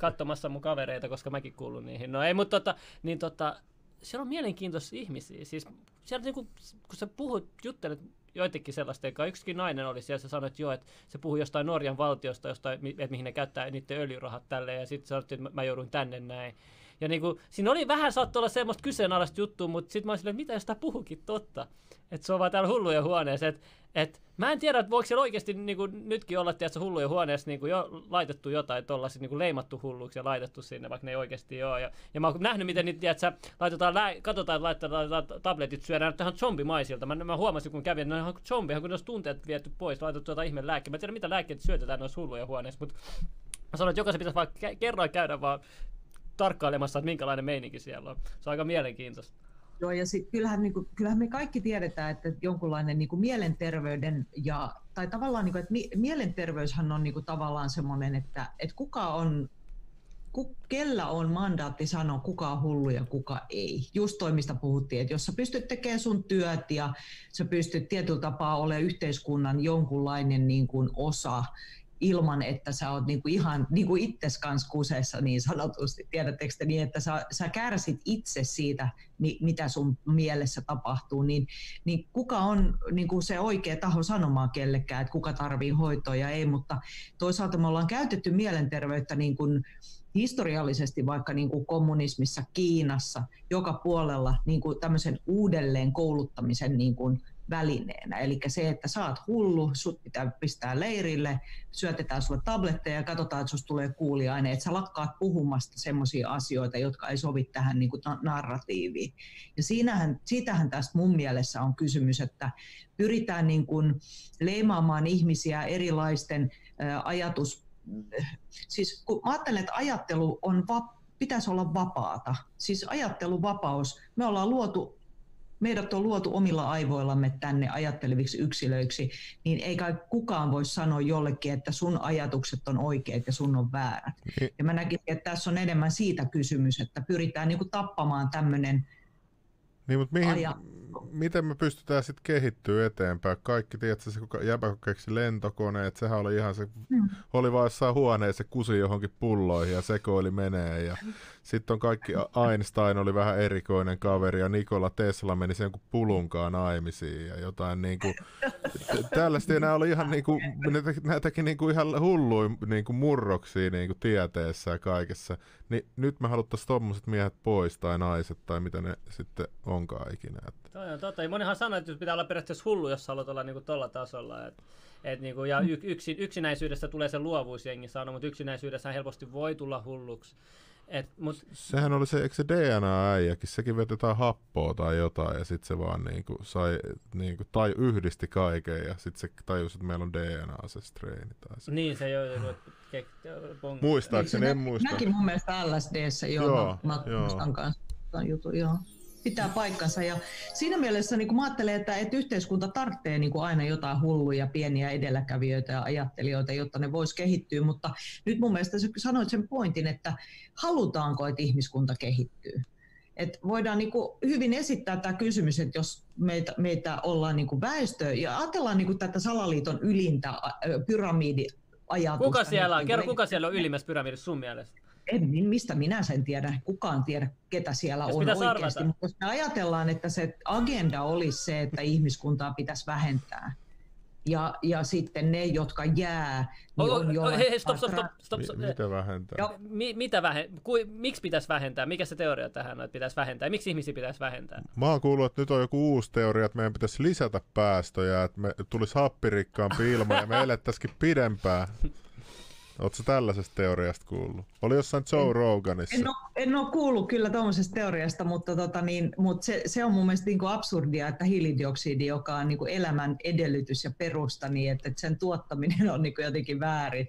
katsomassa mun kavereita, koska mäkin kuulun niihin. No ei, mutta tota, niin tota, siellä on mielenkiintoisia ihmisiä. Siis siellä niinku, kun sä puhut, juttelet joitakin sellaista, joka yksikin nainen oli siellä, se sanoi, että joo, että se puhui jostain Norjan valtiosta, jostain, että mihin ne käyttää niiden öljyrahat tälleen, ja sitten sanottiin, että mä- mä joudun tänne näin. Ja niinku, siinä oli vähän saattoi olla semmoista kyseenalaista juttua, mutta sitten mä olin silleen, että mitä jos tää puhukin totta? Että se on vaan täällä hullujen huoneessa. Et, et, mä en tiedä, että voiko siellä oikeasti niinku, nytkin olla tiedätkö, hullujen huoneessa niinku, jo laitettu jotain tuollaisia niinku, leimattu hulluksi ja laitettu sinne, vaikka ne ei oikeasti ole. Ja, ja mä oon nähnyt, miten niitä, tiedätkö, laitetaan, lää, katsotaan, että laitetaan, laitetaan tabletit syödään tähän zombimaisilta. Mä, mä huomasin, kun kävin, että ne on ihan zombihan, kun ne olisi tunteet viety pois, laitettu jotain ihmeen lääkkeitä. Mä en tiedä, mitä lääkkeitä syötetään noissa hullujen huoneissa, mutta mä sanoin, että jokaisen pitäisi vaan kerran käydä vaan tarkkailemassa, että minkälainen meininki siellä on. Se on aika mielenkiintoista. Joo, ja sit kyllähän, niin kuin, kyllähän me kaikki tiedetään, että jonkunlainen niin kuin mielenterveyden ja, tai tavallaan, niin kuin, että mi- mielenterveyshän on niin kuin, tavallaan semmoinen, että, että kuka on, ku, kellä on mandaatti sanoa, kuka on hullu ja kuka ei. Just toi, mistä puhuttiin, että jos sä pystyt tekemään sun työt ja sä pystyt tietyllä tapaa olemaan yhteiskunnan jonkunlainen niin kuin, osa, ilman, että sä oot niinku ihan niinku itses kanssa kuseessa niin sanotusti. Tiedättekö te niin, että sä, sä kärsit itse siitä, ni, mitä sun mielessä tapahtuu, niin, niin kuka on niinku se oikea taho sanomaan kellekään, että kuka tarvii hoitoa ja ei, mutta toisaalta me ollaan käytetty mielenterveyttä niin historiallisesti vaikka niin kuin kommunismissa, Kiinassa, joka puolella niin kuin tämmöisen uudelleen kouluttamisen niin kuin välineenä. Eli se, että oot hullu, sut pitää pistää leirille, syötetään sulle tabletteja ja katsotaan, että susta tulee kuuliaine, että sä lakkaat puhumasta semmoisia asioita, jotka ei sovi tähän niin kuin narratiiviin. Ja siinähän, siitähän tästä mun mielessä on kysymys, että pyritään niin kuin leimaamaan ihmisiä erilaisten ajatus... Siis kun mä ajattelen, että ajattelu on va- pitäisi olla vapaata. Siis ajatteluvapaus. Me ollaan luotu meidät on luotu omilla aivoillamme tänne ajatteleviksi yksilöiksi, niin ei kai kukaan voi sanoa jollekin, että sun ajatukset on oikeat ja sun on väärät. Niin. Ja mä näkisin, että tässä on enemmän siitä kysymys, että pyritään niin kuin tappamaan tämmöinen Niin, mutta mihin, Aja- miten me pystytään sitten kehittyä eteenpäin? Kaikki, tiedätkö, se kun keksi lentokoneet, sehän oli ihan se, Mm. oli vaan jossain huoneessa, kusi johonkin pulloihin ja sekoili menee. Ja sitten on kaikki, Einstein oli vähän erikoinen kaveri ja Nikola Tesla meni sen jonkun pulunkaan naimisiin ja jotain niinku, t- tällaista ja nämä oli ihan niinku, ne teki, nämä teki niinku ihan hulluin niinku murroksia niinku tieteessä ja kaikessa. Niin nyt me haluttaisiin tommoset miehet pois tai naiset tai mitä ne sitten onkaan ikinä. Että Toi on totta. Ja monihan sanoo, että pitää olla periaatteessa hullu, jos haluat olla niinku tolla tasolla. Et, et niinku, ja y- yksin, yksinäisyydestä tulee se luovuus jengi sanoo, mutta yksinäisyydessä helposti voi tulla hulluksi. Et, mut, Sehän oli se, eikö se DNA-äijäkin, sekin veti jotain happoa tai jotain ja sitten se vaan niinku sai, niinku, tai yhdisti kaiken ja sitten se tajusi, että meillä on DNA se straini tai se. niin se jo kek, bong, Muistaakseni, en muista. Näki mun mielestä LSDssä, joo, Joo, mä, joo. kanssa jutun, joo. Pitää paikkansa ja siinä mielessä niin mä ajattelen, että, että yhteiskunta tarvitsee niin aina jotain hulluja pieniä edelläkävijöitä ja ajattelijoita, jotta ne vois kehittyä, mutta nyt mun mielestä sä sanoit sen pointin, että halutaanko, että ihmiskunta kehittyy. Et voidaan niin kuin hyvin esittää tämä kysymys, että jos meitä, meitä ollaan niin kuin väestö ja ajatellaan niin kuin tätä salaliiton ylintä ä, pyramidiajatusta. Kuka siellä on? niin Kerro, kuka siellä on ylimmässä pyramidissa sun mielestä? en, mistä minä sen tiedän, kukaan tiedä, ketä siellä Jos on oikeasti. arvata. Mutta jos me ajatellaan, että se agenda olisi se, että ihmiskuntaa pitäisi vähentää, ja, ja sitten ne, jotka jää, niin Oh, on oh, jollain hei, hei, stop, stop, stop, stop, stop. Mi- mitä vähentää? Mi- mitä vähen, ku, miksi pitäisi vähentää? Mikä se teoria tähän on, että pitäisi vähentää? Miksi ihmisiä pitäisi vähentää? Mä oon kuullut, että nyt on joku uusi teoria, että meidän pitäisi lisätä päästöjä, että me tulisi happirikkaampi ilma ja me elettäisikin pidempään. Oletko tällaisesta teoriasta kuullut? Oli jossain Joe Roganissa. En ole, en ole kuullut kyllä tuommoisesta teoriasta, mutta, tota niin, mutta se, se on mun mielestä niin kuin absurdia, että hiilidioksidi, joka on niin kuin elämän edellytys ja perusta, niin että, että sen tuottaminen on niin kuin jotenkin väärin.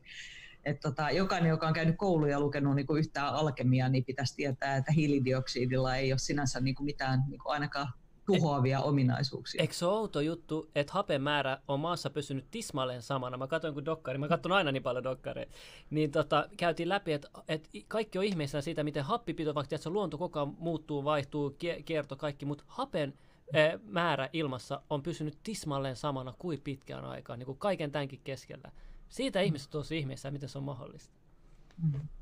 että tota, jokainen, joka on käynyt kouluja ja lukenut niin kuin yhtään alkemiaa, niin pitäisi tietää, että hiilidioksidilla ei ole sinänsä niin kuin mitään niin kuin ainakaan tuhoavia ominaisuuksia. Eikö se ole outo juttu, että hapen määrä on maassa pysynyt tismalleen samana? Mä katsoin kun dokkari, mä katson aina niin paljon dokkareita. Niin tota, käytiin läpi, että, että kaikki on ihmeissään siitä, miten happipito, vaikka tiedätkö, luonto koko ajan muuttuu, vaihtuu, kie- kierto, kaikki, mutta hapen eh, määrä ilmassa on pysynyt tismalleen samana kuin pitkään aikaan, niin kuin kaiken tämänkin keskellä. Siitä ihmiset on tosi ihmeissään, miten se on mahdollista.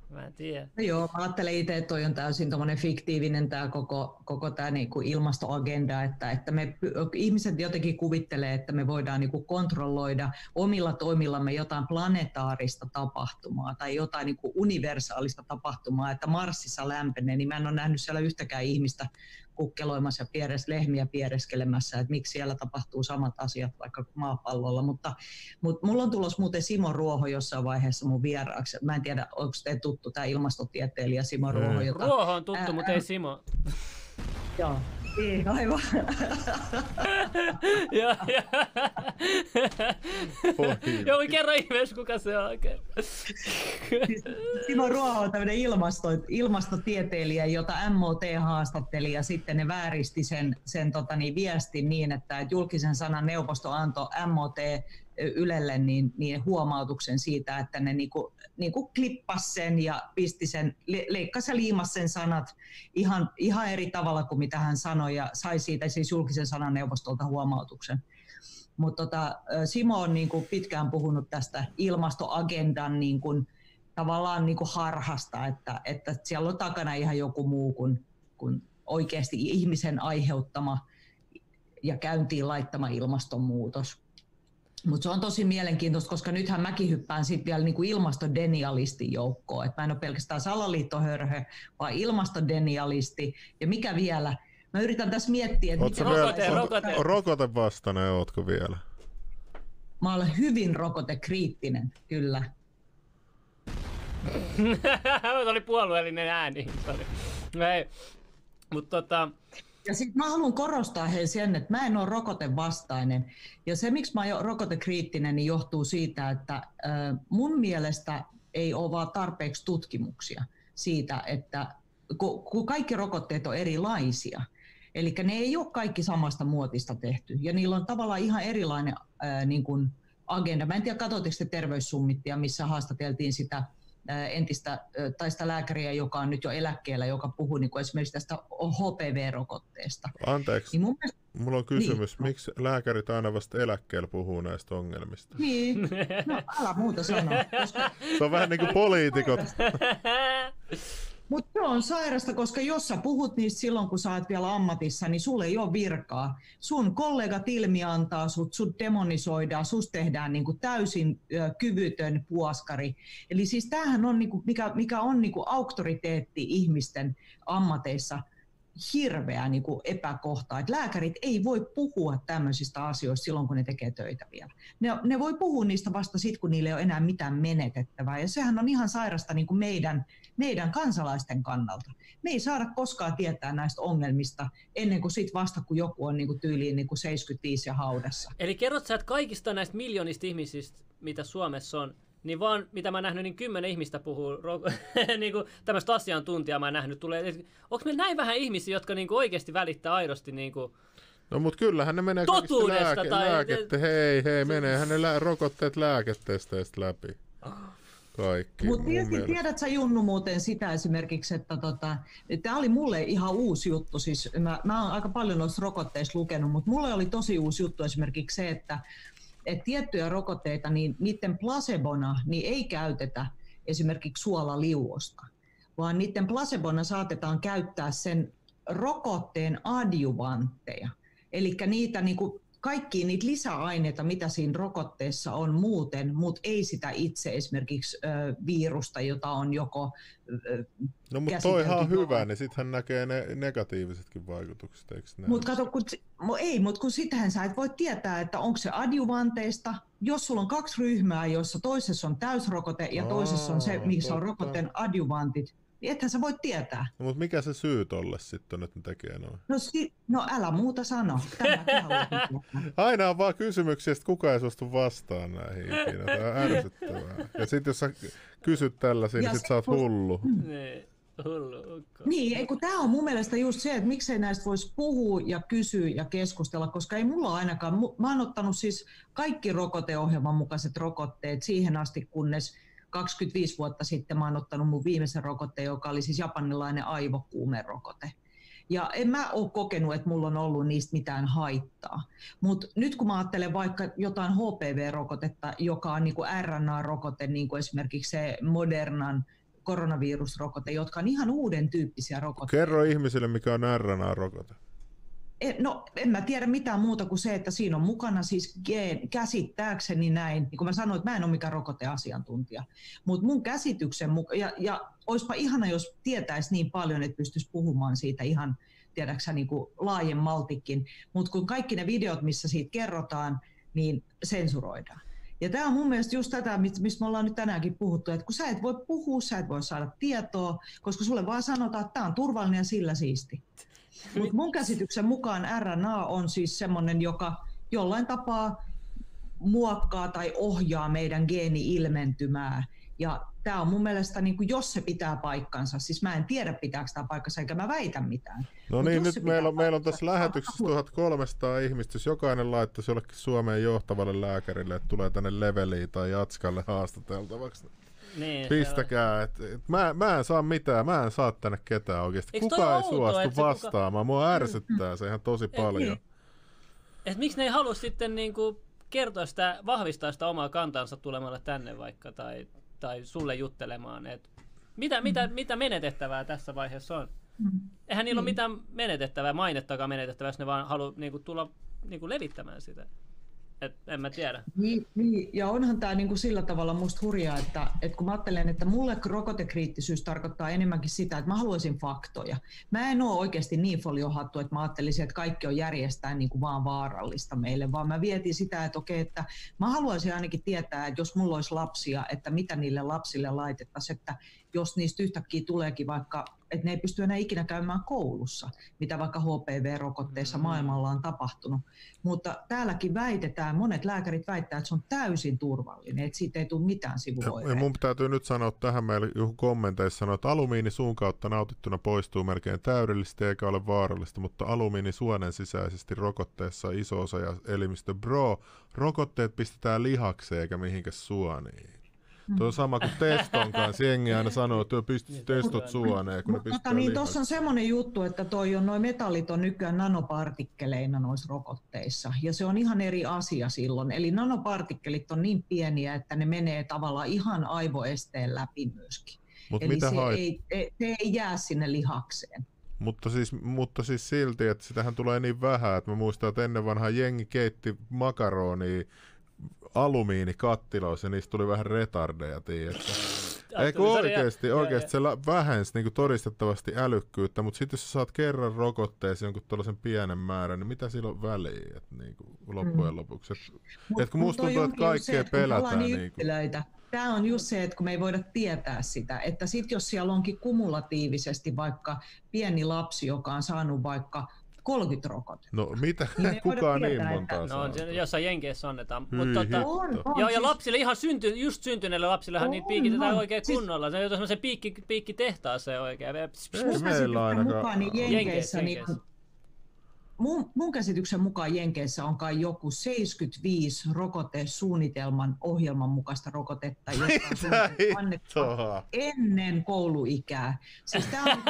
Mä en tiedä. No joo, mä ajattelen itse, että toi on täysin fiktiivinen tämä koko, koko tämä niinku ilmastoagenda, että, että me ihmiset jotenkin kuvittelee, että me voidaan niinku kontrolloida omilla toimillamme jotain planetaarista tapahtumaa tai jotain niinku universaalista tapahtumaa, että Marsissa lämpenee, niin mä en ole nähnyt siellä yhtäkään ihmistä kukkeloimassa ja pieres, lehmiä piereskelemässä, että miksi siellä tapahtuu samat asiat vaikka maapallolla, mutta, mutta mulla on tulos muuten Simo Ruoho jossain vaiheessa mun vieraaksi. Mä en tiedä, onko te tuttu tämä ilmastotieteilijä Simo Mm. Ruoho, jota... Ruoho on tuttu, Ää, mutta ei Simo. Joo, ei, aivan. Joo, joo. Oi. Joo, kerro ihmeessä, kuka se on oikein. Simo Ruoho on tämmöinen ilmasto, ilmastotieteilijä, jota MOT haastatteli ja sitten ne vääristi sen, sen tota niin, viestin niin, että julkisen sanan neuvosto antoi MOT Ylelle niin, niin huomautuksen siitä, että ne niinku, niinku klippas sen ja pisti sen, le- leikkasi ja liimasi sen sanat ihan, ihan eri tavalla kuin mitä hän sanoi ja sai siitä siis julkisen sanan neuvostolta huomautuksen. Mutta tota, Simo on niin kuin pitkään puhunut tästä ilmastoagendan niin kuin, tavallaan niin kuin harhasta, että, että siellä on takana ihan joku muu kuin, kuin oikeasti ihmisen aiheuttama ja käyntiin laittama ilmastonmuutos. Mutta se on tosi mielenkiintoista, koska nythän mäkin hyppään sitten vielä niinku ilmastodenialistin joukkoon. Et mä en ole pelkästään salaliittohörhö, vaan ilmastodenialisti. Ja mikä vielä? Mä yritän tässä miettiä, että Ootko mikä- vielä, Rokote, oot- rokote. rokotevastainen ootko vielä? Mä olen hyvin rokotekriittinen, kyllä. Se oli puolueellinen ääni. Mutta tota, Ja sitten mä haluan korostaa hei sen, että mä en ole rokotevastainen. Ja se, miksi mä oon rokotekriittinen, niin johtuu siitä, että mun mielestä ei ole vaan tarpeeksi tutkimuksia siitä, että kun, kaikki rokotteet on erilaisia, Eli ne ei ole kaikki samasta muotista tehty, ja niillä on tavallaan ihan erilainen ää, niin kuin agenda. Mä en tiedä, katsotteko te terveyssummittia, missä haastateltiin sitä entistä tai sitä lääkäriä, joka on nyt jo eläkkeellä, joka puhuu niin kuin esimerkiksi tästä HPV-rokotteesta. Anteeksi, Niin mun mielestä, mulla on kysymys. Miksi lääkärit aina vasta eläkkeellä puhuu näistä ongelmista? niin, no älä muuta sanoa, koska Se on vähän niin kuin poliitikot. Mutta se on sairasta, koska jos sä puhut niistä silloin, kun sä oot vielä ammatissa, niin sulle ei ole virkaa. Sun kollegat ilmiantaa sut, sut demonisoidaan, sus tehdään niinku täysin ö, kyvytön puoskari. Eli siis tämähän on, niinku, mikä, mikä on niinku auktoriteetti ihmisten ammateissa, hirveä niin kuin epäkohta, että lääkärit ei voi puhua tämmöisistä asioista silloin, kun ne tekee töitä vielä. Ne, ne voi puhua niistä vasta sitten, kun niille ei ole enää mitään menetettävää. Ja sehän on ihan sairasta niin kuin meidän, meidän kansalaisten kannalta. Me ei saada koskaan tietää näistä ongelmista ennen kuin sit vasta, kun joku on niin kuin tyyliin niin kuin 75 ja haudassa. Eli kerrot sä, että kaikista näistä miljoonista ihmisistä, mitä Suomessa on, niin vaan mitä mä oon nähnyt, niin kymmenen ihmistä puhuu, niin kuin tämmöistä asiantuntijaa mä oon nähnyt. Tulee, onko meillä näin vähän ihmisiä, jotka niin kuin oikeasti välittää aidosti niin kuin, No mutta kyllähän ne menee Totuudesta lääke, tai- lääkette, hei hei, meneehän ne lää, rokotteet lääketesteistä läpi. Kaikki. Mutta mielestä. tiedät sä Junnu muuten sitä esimerkiksi, että tota, tämä oli mulle ihan uusi juttu. Siis mä, mä oon aika paljon noista rokotteista lukenut, mutta mulle oli tosi uusi juttu esimerkiksi se, että, että tiettyjä rokotteita, niin niiden placebona niin ei käytetä esimerkiksi suolaliuosta, vaan niiden placebona saatetaan käyttää sen rokotteen adjuvantteja. Eli niitä niin kuin, kaikkia niitä lisäaineita, mitä siinä rokotteessa on muuten, mutta ei sitä itse esimerkiksi ö, virusta, jota on joko ö, No mutta toihan on hyvä, niin sittenhän näkee ne negatiivisetkin vaikutukset, eikö näin? Mutta kato, kun, ei, mutta kun sitähän sä et voi tietää, että onko se adjuvanteista, jos sulla on kaksi ryhmää, joissa toisessa on täysrokote ja toisessa on se, Aa, missä on rokotteen adjuvantit, niin ethän sä voi tietää. No, mutta mikä se syy tolle sitten on, että ne tekee noin? No, si- no älä muuta sano. Aina on vaan kysymyksiä, että kuka ei suostu vastaan näihin ikinä. Tämä on ärsyttävää. Ja sitten jos sä kysyt tällaisia, niin Ja sit se- sä oot hullu. niin, hullu. Niin, ei kun tämä on mun mielestä just se, että miksei näistä voisi puhua ja kysyä ja keskustella, koska ei mulla ainakaan, mä oon ottanut siis kaikki rokoteohjelman mukaiset rokotteet siihen asti, kunnes 25 vuotta sitten mä oon ottanut mun viimeisen rokotteen, joka oli siis japanilainen aivokuumerokote. Ja en mä ole kokenut, että mulla on ollut niistä mitään haittaa. Mutta nyt kun mä ajattelen vaikka jotain HPV-rokotetta, joka on niin kuin RNA-rokote, niin kuin esimerkiksi se Modernan koronavirusrokote, jotka on ihan uuden tyyppisiä rokotteita. Kerro ihmisille, mikä on RNA-rokote. E- No en mä tiedä mitään muuta kuin se, että siinä on mukana siis gen, käsittääkseni näin, niin kuin mä sanoin, että mä en ole mikään rokoteasiantuntija, mutta mun käsityksen mukaan, ja, ja olisipa ihana, jos tietäisi niin paljon, että pystyisi puhumaan siitä ihan, tiedäksä, niin kuin laajemmaltikin, mutta kun kaikki ne videot, missä siitä kerrotaan, niin sensuroidaan. Ja tämä on mun mielestä just tätä, mistä me ollaan nyt tänäänkin puhuttu, että kun sä et voi puhua, sä et voi saada tietoa, koska sulle vaan sanotaan, että tämä on turvallinen ja sillä siisti. Mutta mun käsityksen mukaan RNA on siis semmoinen, joka jollain tapaa muokkaa tai ohjaa meidän geeni-ilmentymää. Ja tämä on mun mielestä, niin kuin, jos se pitää paikkansa, siis mä en tiedä pitääkö tämä paikkansa, eikä mä väitä mitään. No Mut niin, nyt meillä on, meillä on tässä lähetyksessä kannattaa 1300 ihmistä, jos jokainen laittaisi jollekin Suomeen johtavalle lääkärille, että tulee tänne Leveliin tai Jatskalle haastateltavaksi. Niin, Pistäkää, että et mä, mä en saa mitään, mä en saa tänne ketään oikeasti. Kuka ei suostu että se kuka- vastaamaan, mua ärsyttää se ihan tosi paljon. niin. on- Et miksi ne ei halua sitten niinku kertoa sitä, vahvistaa sitä omaa kantansa tulemalla tänne vaikka tai, tai sulle juttelemaan, et mitä, mitä, mitä menetettävää tässä vaiheessa on? Eihän niillä ole Niin. mitään menetettävää, mainettakaan menetettävää, jos ne vaan haluaa niinku, tulla niinku, levittämään sitä. Et, en mä tiedä. Niin, niin, ja onhan tämä niinku sillä tavalla musta hurjaa, että, että kun mä ajattelen, että mulle rokotekriittisyys tarkoittaa enemmänkin sitä, että mä haluaisin faktoja. Mä en ole oikeasti niin foliohattu, että mä ajattelisin, että kaikki on järjestään niin kuin vaan vaarallista meille, vaan mä vietin sitä, että okei, että mä haluaisin ainakin tietää, että jos mulla olisi lapsia, että mitä niille lapsille laitettaisiin, että jos niistä yhtäkkiä tuleekin vaikka, että ne ei pysty enää ikinä käymään koulussa, mitä vaikka HPV-rokotteessa Mm. maailmalla on tapahtunut. Mutta täälläkin väitetään, monet lääkärit väittää, että se on täysin turvallinen, että siitä ei tule mitään sivuoireita. ja mun täytyy nyt sanoa tähän meille joku kommenteissa sanoa, että alumiini suun kautta nautittuna poistuu melkein täydellisesti eikä ole vaarallista, mutta alumiini suonen sisäisesti rokotteessa on iso osa ja elimistö. Bro, rokotteet pistetään lihakseen eikä mihinkäs suoniin. Tuo on sama kuin teston kanssa. Jengi aina sanoo, että pistit testot suoneen, kun ne pistää niin, tuossa on semmoinen juttu, että toi on, noi metallit on nykyään nanopartikkeleina noissa rokotteissa, ja se on ihan eri asia silloin. Eli nanopartikkelit on niin pieniä, että ne menee tavallaan ihan aivoesteen läpi myöskin. Mutta Eli mitä se hait... ei, ei, se ei jää sinne lihakseen. Mutta siis, mutta siis silti, että sitähän tulee niin vähän, että mä muistan, että ennen vanhaa jengi keitti makaronia alumiinikattiloissa ja niistä tuli vähän retardeja, tiedätkö? Ei kun joo, oikeesti se vähensi niin todistettavasti älykkyyttä, mutta sitten jos sä saat kerran rokotteeseen jonkun tuollaisen pienen määrän, niin mitä sillä on väliä, että niin kuin loppujen Mm. lopuksi. Et, Mut- et kun musta tuntuu, että kaikkea se, pelätään. Niin Niin kuin. Tämä on just se, että kun me ei voida tietää sitä, että sit jos siellä onkin kumulatiivisesti vaikka pieni lapsi, joka on saanut vaikka 30 rokotetta. no mitä, Niin kukaan niin että- No on, se- jossain Jenkeissä annetaan. Hyi Mut, tota. On, on, Joo, ja siis- lapsille ihan synty, just syntyneille lapsillehan niitä On, piikitetään on. oikein Siis- kunnolla. Se on semmoisen piikki, piikki tehtaaseen oikein. Ei meillä ainakaan. mukaan niin Jenkeissä, Jenkeissä, niin, Jenkeissä. Mun, mun käsityksen mukaan Jenkeissä on kai joku 75 rokotesuunnitelman ohjelman mukaista rokotetta, jotka on hittoa? ennen kouluikää. Siis tää on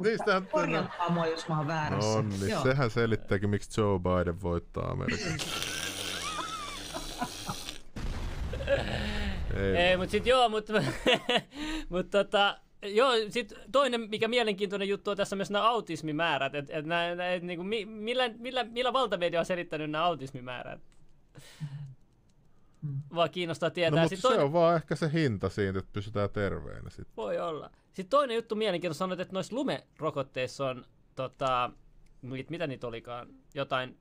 Niistä on- korjatkaa mua, jos mä oon väärässä. No niin, Joo. sehän selittääkin, miksi Joe Biden voittaa Amerikassa. Ei, Ei, mutta sit joo, mutta mut tota, joo, sit toinen, mikä mielenkiintoinen juttu on tässä myös nämä autismimäärät, että et nää, nää, et niinku, mi, millä, millä, millä valtamedia on selittänyt nämä autismimäärät? Vaan kiinnostaa tietää. no, mutta Sit se toinen, on vaan ehkä se hinta siitä, että pysytään terveenä sitten. Voi olla. Sitten toinen juttu mielenkiintoista sanoit, että noissa lumerokotteissa on, tota, mit- mitä niitä olikaan, jotain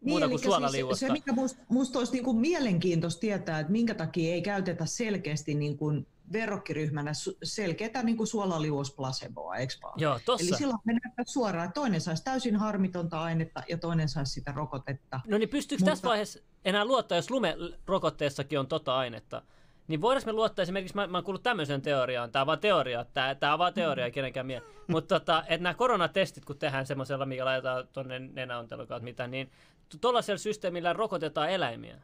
muuta kuin suolaliuosta. Siis se, mikä musta must olisi niinku mielenkiintoista tietää, että minkä takia ei käytetä selkeästi niinku verrokkiryhmänä selkeätä niinku suolaliuosplaseboa, eikö vaan? Joo, tossa. Eli silloin me näyttää suoraan, että toinen saisi täysin harmitonta ainetta ja toinen saisi sitä rokotetta. No niin pystyykö Mutta- tässä vaiheessa enää luottaa, jos lumerokotteessakin on tota ainetta? Niin voidaanko me luottaa esimerkiksi, mä, mä oon kuullut tämmöisen teoriaan, tämä on vaan teoria, tämä, tämä on vaan teoria, ei kenenkään mie. Mutta tota, että nämä koronatestit, kun tehdään semmoisella, mikä laitetaan tuonne nenäonteluun kautta mitä, niin tuollaisella systeemillä rokotetaan eläimiä.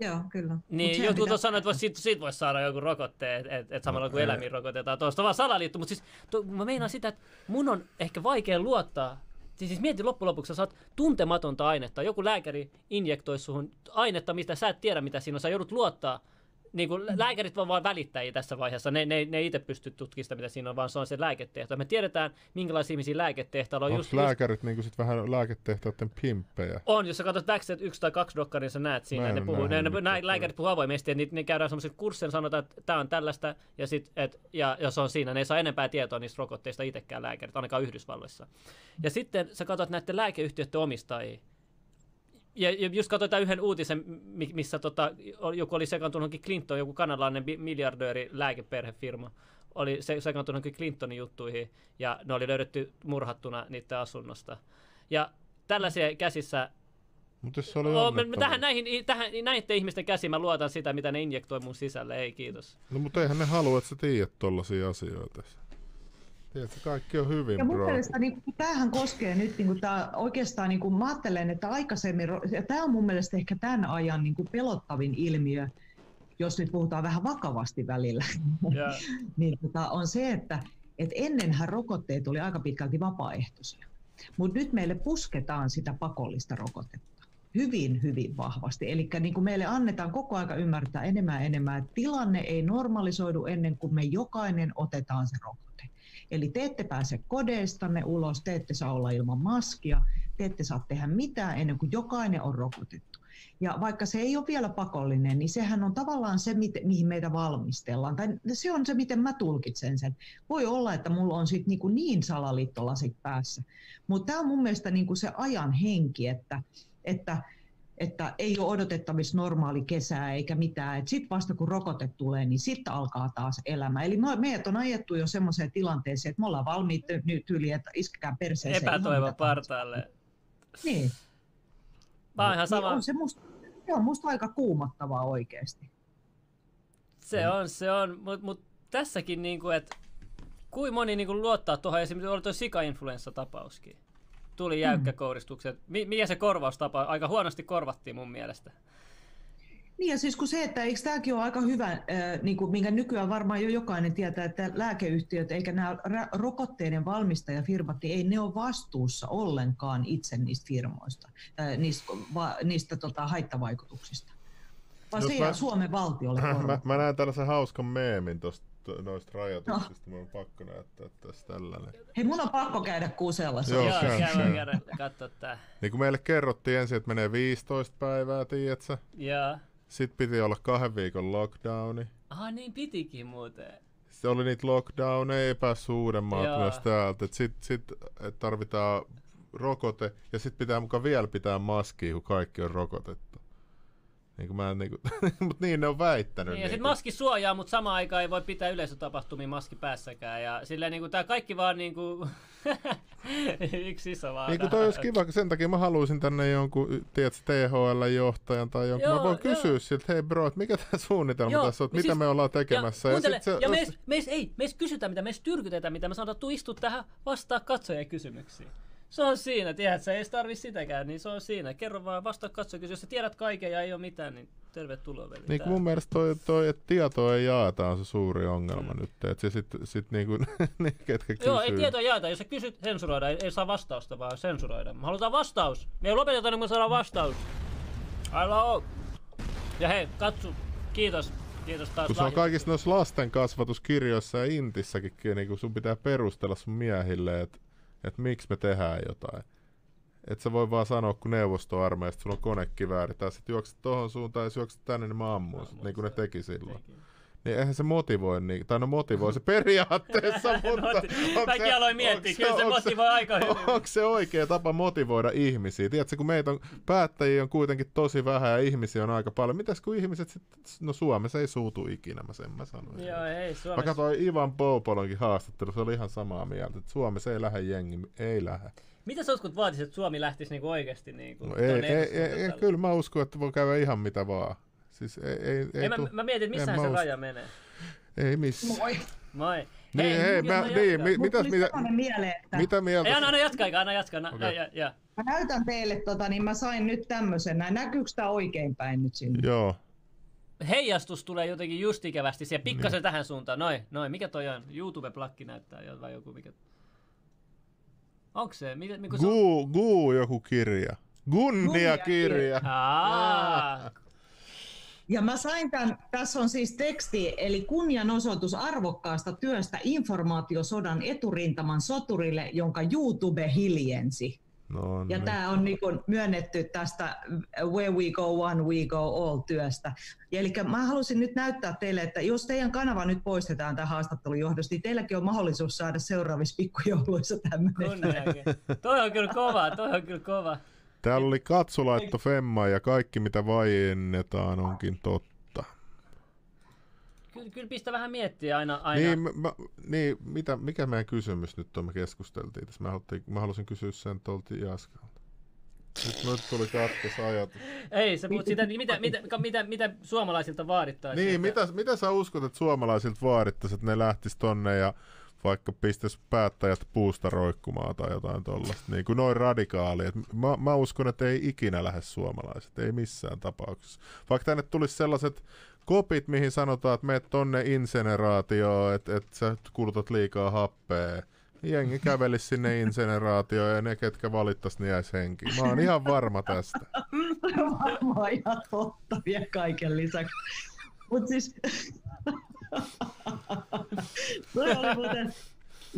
Joo, kyllä. Niin, jotkut on sanonut, että vois- siitä, siitä voisi saada joku rokotteen, että et, et samalla No kuin ei. eläimiä rokotetaan. Tuosta on vaan salaliitto, mutta siis to, mä meinaan sitä, että mun on ehkä vaikea luottaa. Siis, siis mieti loppujen lopuksi, sä saat tuntematonta ainetta. Joku lääkäri injektoi suhun ainetta, mistä sä et tiedä, mitä siinä on. Sä joudut luottaa. Niin kuin lääkärit on vaan välittäjiä tässä vaiheessa. Ne, ne, ne ei itse pysty tutkimaan sitä, mitä siinä on, vaan se on se lääketehto. Me tiedetään, minkälaisia ihmisiä lääketehtailla on. Onko Just, just, lääkärit niinku sit vähän lääketehtaiden pimppejä? on, jos sä katsot Backset yksi tai kaksi dokkaria, sä näet siinä, ne, puhuu, ne, ne, ne, lääkärit puhuu avoimesti, ja niitä, ne käydään semmoisen kurssin, sanotaan, että tämä on tällaista, ja, sit, et, ja jos on siinä, ne ei saa enempää tietoa niistä rokotteista itsekään lääkärit, ainakaan Yhdysvalloissa. Ja sitten sä katsot näiden lääkeyhtiöiden omistajia, ja, just katsoin tämän yhden uutisen, mi- missä tota, joku oli sekaantunut Clinton, joku kanadalainen miljardööri lääkeperhefirma, oli se, sekaantunut Clintonin juttuihin, ja ne oli löydetty murhattuna niiden asunnosta. Ja tällaisia käsissä Mutta se oli onnettomuus. tähän, näihin, tähän, näiden ihmisten käsiin mä luotan sitä, mitä ne injektoi mun sisälle. Ei, kiitos. No mutta eihän ne halua, että sä tiedät tollasia asioita. Tiedätkö, kaikki on hyvin, Ja mun bro. mielestä niin, tämähän koskee nyt, niin kuin, tää, oikeastaan niin kuin, mä ajattelen, että aikaisemmin, ja tämä on mun mielestä ehkä tämän ajan niin kuin pelottavin ilmiö, jos nyt puhutaan vähän vakavasti välillä, Ja, niin tota, on se, että et ennenhän rokotteet oli aika pitkälti vapaaehtoisia. Mutta nyt meille pusketaan sitä pakollista rokotetta hyvin, hyvin vahvasti. Eli niin kuin meille annetaan koko aika ymmärtää enemmän ja enemmän, että tilanne ei normalisoidu ennen kuin me jokainen otetaan se rokote. Eli te ette pääse kodeistanne ulos, te ette saa olla ilman maskia, te ette saa tehdä mitään ennen kuin jokainen on rokotettu. Ja vaikka se ei ole vielä pakollinen, niin sehän on tavallaan se, mihin meitä valmistellaan. Tai se on se, miten mä tulkitsen sen. Voi olla, että mulla on sit niinku niin salaliittolasit päässä. Mutta tämä on mun mielestä niinku se ajan henki, että, että, että ei ole odotettavissa normaali kesää eikä mitään. Sitten vasta kun rokote tulee, niin sitten alkaa taas elämä. Eli me, meidät on ajettu jo semmoiseen tilanteeseen, että me ollaan valmiit nyt yli, että iskekää perseeseen. epätoivo partaalle. Niin. Mä oon ihan Niin sama. on se, musta, se on musta aika kuumottavaa oikeasti. Se on, se on. Mutta mut tässäkin, niinku, että kuin moni niinku luottaa tuohon, esimerkiksi oli tuo sika-influenssatapauskin. Tuli jäykkäkouristukset. Mi- mikä se korvaustapa? Aika huonosti korvattiin mun mielestä. Niin ja siis kun se, että eikö tämäkin ole aika hyvä, äh, niin kuin, minkä nykyään varmaan jo jokainen tietää, että lääkeyhtiöt eikä nämä ra- rokotteiden valmistajafirmat, niin ei ne ole vastuussa ollenkaan itse niistä firmoista, äh, niistä, va, niistä tota, haittavaikutuksista. Vaan Jos se mä- Suomen valtiolle mä, mä näen tällaisen hauskan meemin tosta, noista rajoituksista. Mä on pakko näyttää tässä tällainen. Hei, mun on pakko käydä kusella. se Joo, on- Joo, käy, käy, käy. käydä katsoa tää. Niin kuin meille kerrottiin ensin, että menee 15 päivää, tiedätkö? Ja Sitten piti olla kahden viikon lockdowni. Ah, niin pitikin muuten. Sitten oli niitä lockdowneja, ei päässyt Joo. myös täältä. Sitten sit, et tarvitaan rokote ja sitten pitää mukaan vielä pitää maskia, kun kaikki on rokotettu. Niin kuin mä en niinku, mut niin ne on väittänyt. Niin, ja sit niinku. maski suojaa, mutta samaan aikaan ei voi pitää yleisötapahtumia maski päässäkään. Ja silleen niinku tää kaikki vaan niinku... Yksi iso vaan. Niin kuin toi olisi kiva, sen takia mä haluaisin tänne jonkun, tiedätkö, THL-johtajan tai jonkun. Joo, mä voin joo. kysyä siltä, hei bro, että mikä tämä suunnitelma Joo, tässä on, ja mitä siis- me ollaan tekemässä. Ja, sit ja jos- meis, meis, ei, meis kysytään mitä, meis tyrkytetään mitä, me sanotaan, tuu istua tähän, vastaa katsojien kysymyksiin. Se on siinä, tiedätkö, ei edes tarvi sitäkään, niin se on siinä. Kerro vaan, vastaa katsojien kysymyksiin. Jos sä tiedät kaiken ja ei ole mitään, niin tervetuloa veli. Niin mun mielestä toi, toi että tietoa ei jaeta on se suuri ongelma Mm. nyt. Että se sit, sit niinku, ne, ketkä kysyy. Joo, ei tietoa jaeta. Jos sä kysyt, sensuroida. Ei, ei saa vastausta, vaan sensuroida. Me halutaan vastaus. Me ei lopeteta, niin me saadaan vastaus. Hello. Ja hei, katso. Kiitos. Kiitos taas. Kun se on kaikissa noissa lasten kasvatuskirjoissa ja intissäkin, niin kun sun pitää perustella sun miehille, että et miksi me tehdään jotain. Et sä voi vaan sanoa, kun neuvostoarmeijasta sulla on konekivääri, tai sit juokset tohon suuntaan, ja jos juokset tänne, niin mä ammun niin kuin ne teki silloin. Teki. Niin eihän se motivoi, niin, tai no motivoi se periaatteessa, mutta... Mäkin se- aloin miettiä, onko kyllä se motivoi aika hyvin. Onko se oikea tapa motivoida ihmisiä? Tiedätkö, kun meitä on, päättäjiä on kuitenkin tosi vähän ja ihmisiä on aika paljon. Mitäs kun ihmiset sitten, no Suomessa ei suutu ikinä, mä sen mä sanoin. Joo, ei Mä Suomessa. katsoin Ivan Poupolonkin haastattelu, se oli ihan samaa mieltä, että Suomessa ei lähde jengi, ei lähde. Mitä sä uskot vaatis, että Suomi lähtisi niinku oikeesti niinku No ei, ei, ei, ei, kyllä mä uskon, että voi käydä ihan mitä vaan. Siis ei, ei, ei, Ei, mä, tuu- mä mietin, että en missähän mä se usko. raja menee. ei missään. Moi. Moi. Niin, hei, mä, niin, mi, mitä, semmoinen mieleen, että mitä mieltä? Ei, anna, anna jatkaa, anna jatkaa. Anna, Okei. ja, ja, ja. mä näytän teille, tota, niin mä sain nyt tämmöisen. Näkyykö tämä oikein päin nyt sinne? Joo. Heijastus tulee jotenkin just ikävästi siihen pikkasen tähän suuntaan. Noin, noin. Mikä toi on? YouTube-plakki näyttää vai joku mikä? Onko se? Mikä, mikä se on? Guu, guu joku kirja. Gunnia-kirja. Aa, Ja mä sain tämän, tässä on siis teksti, eli kunnianosoitus arvokkaasta työstä informaatiosodan eturintaman soturille, jonka YouTube hiljensi. No Ja niin. tämä on niin kuin myönnetty tästä Where We Go One, We Go All työstä. Ja eli mä halusin nyt näyttää teille, että jos teidän kanava nyt poistetaan tämän haastattelun johdosta, niin teilläkin on mahdollisuus saada seuraavissa pikkujouluissa tämmöinen. Toi on kyllä kova, toi on kyllä kova. Täällä oli katsulaitto Femma ja kaikki mitä vaiennetaan onkin totta. Kyllä, kyllä pistä vähän miettiä aina. aina. Niin, mä, niin mitä, mikä meidän kysymys nyt on, me keskusteltiin tässä. Mä, haluttiin, mä halusin kysyä sen tuolta Jaskalta. Nyt, nyt tuli katkos ajatus. Ei, sä puhut sitä, mitä, mitä, mitä, mitä suomalaisilta vaadittaisiin. Niin, mitä, mitä sä uskot, että suomalaisilta vaadittaisiin, että ne lähtis tonne ja vaikka pistäisi päättäjät puusta roikkumaan tai jotain tollasta, niin kuin noin radikaali. Et mä, mä uskon, että ei ikinä lähde suomalaiset, ei missään tapauksessa. Vaikka tänne tulisi sellaiset kopit, mihin sanotaan, että meet tonne inseneraatioon, että et sä kulutat liikaa happea. Jengi kävelisi sinne inseneraatioon ja ne, ketkä valittais, niin jäisi henkiin. Mä oon ihan varma tästä. Varmaan ihan totta vielä kaiken lisäksi. Mutta siis... Muuten...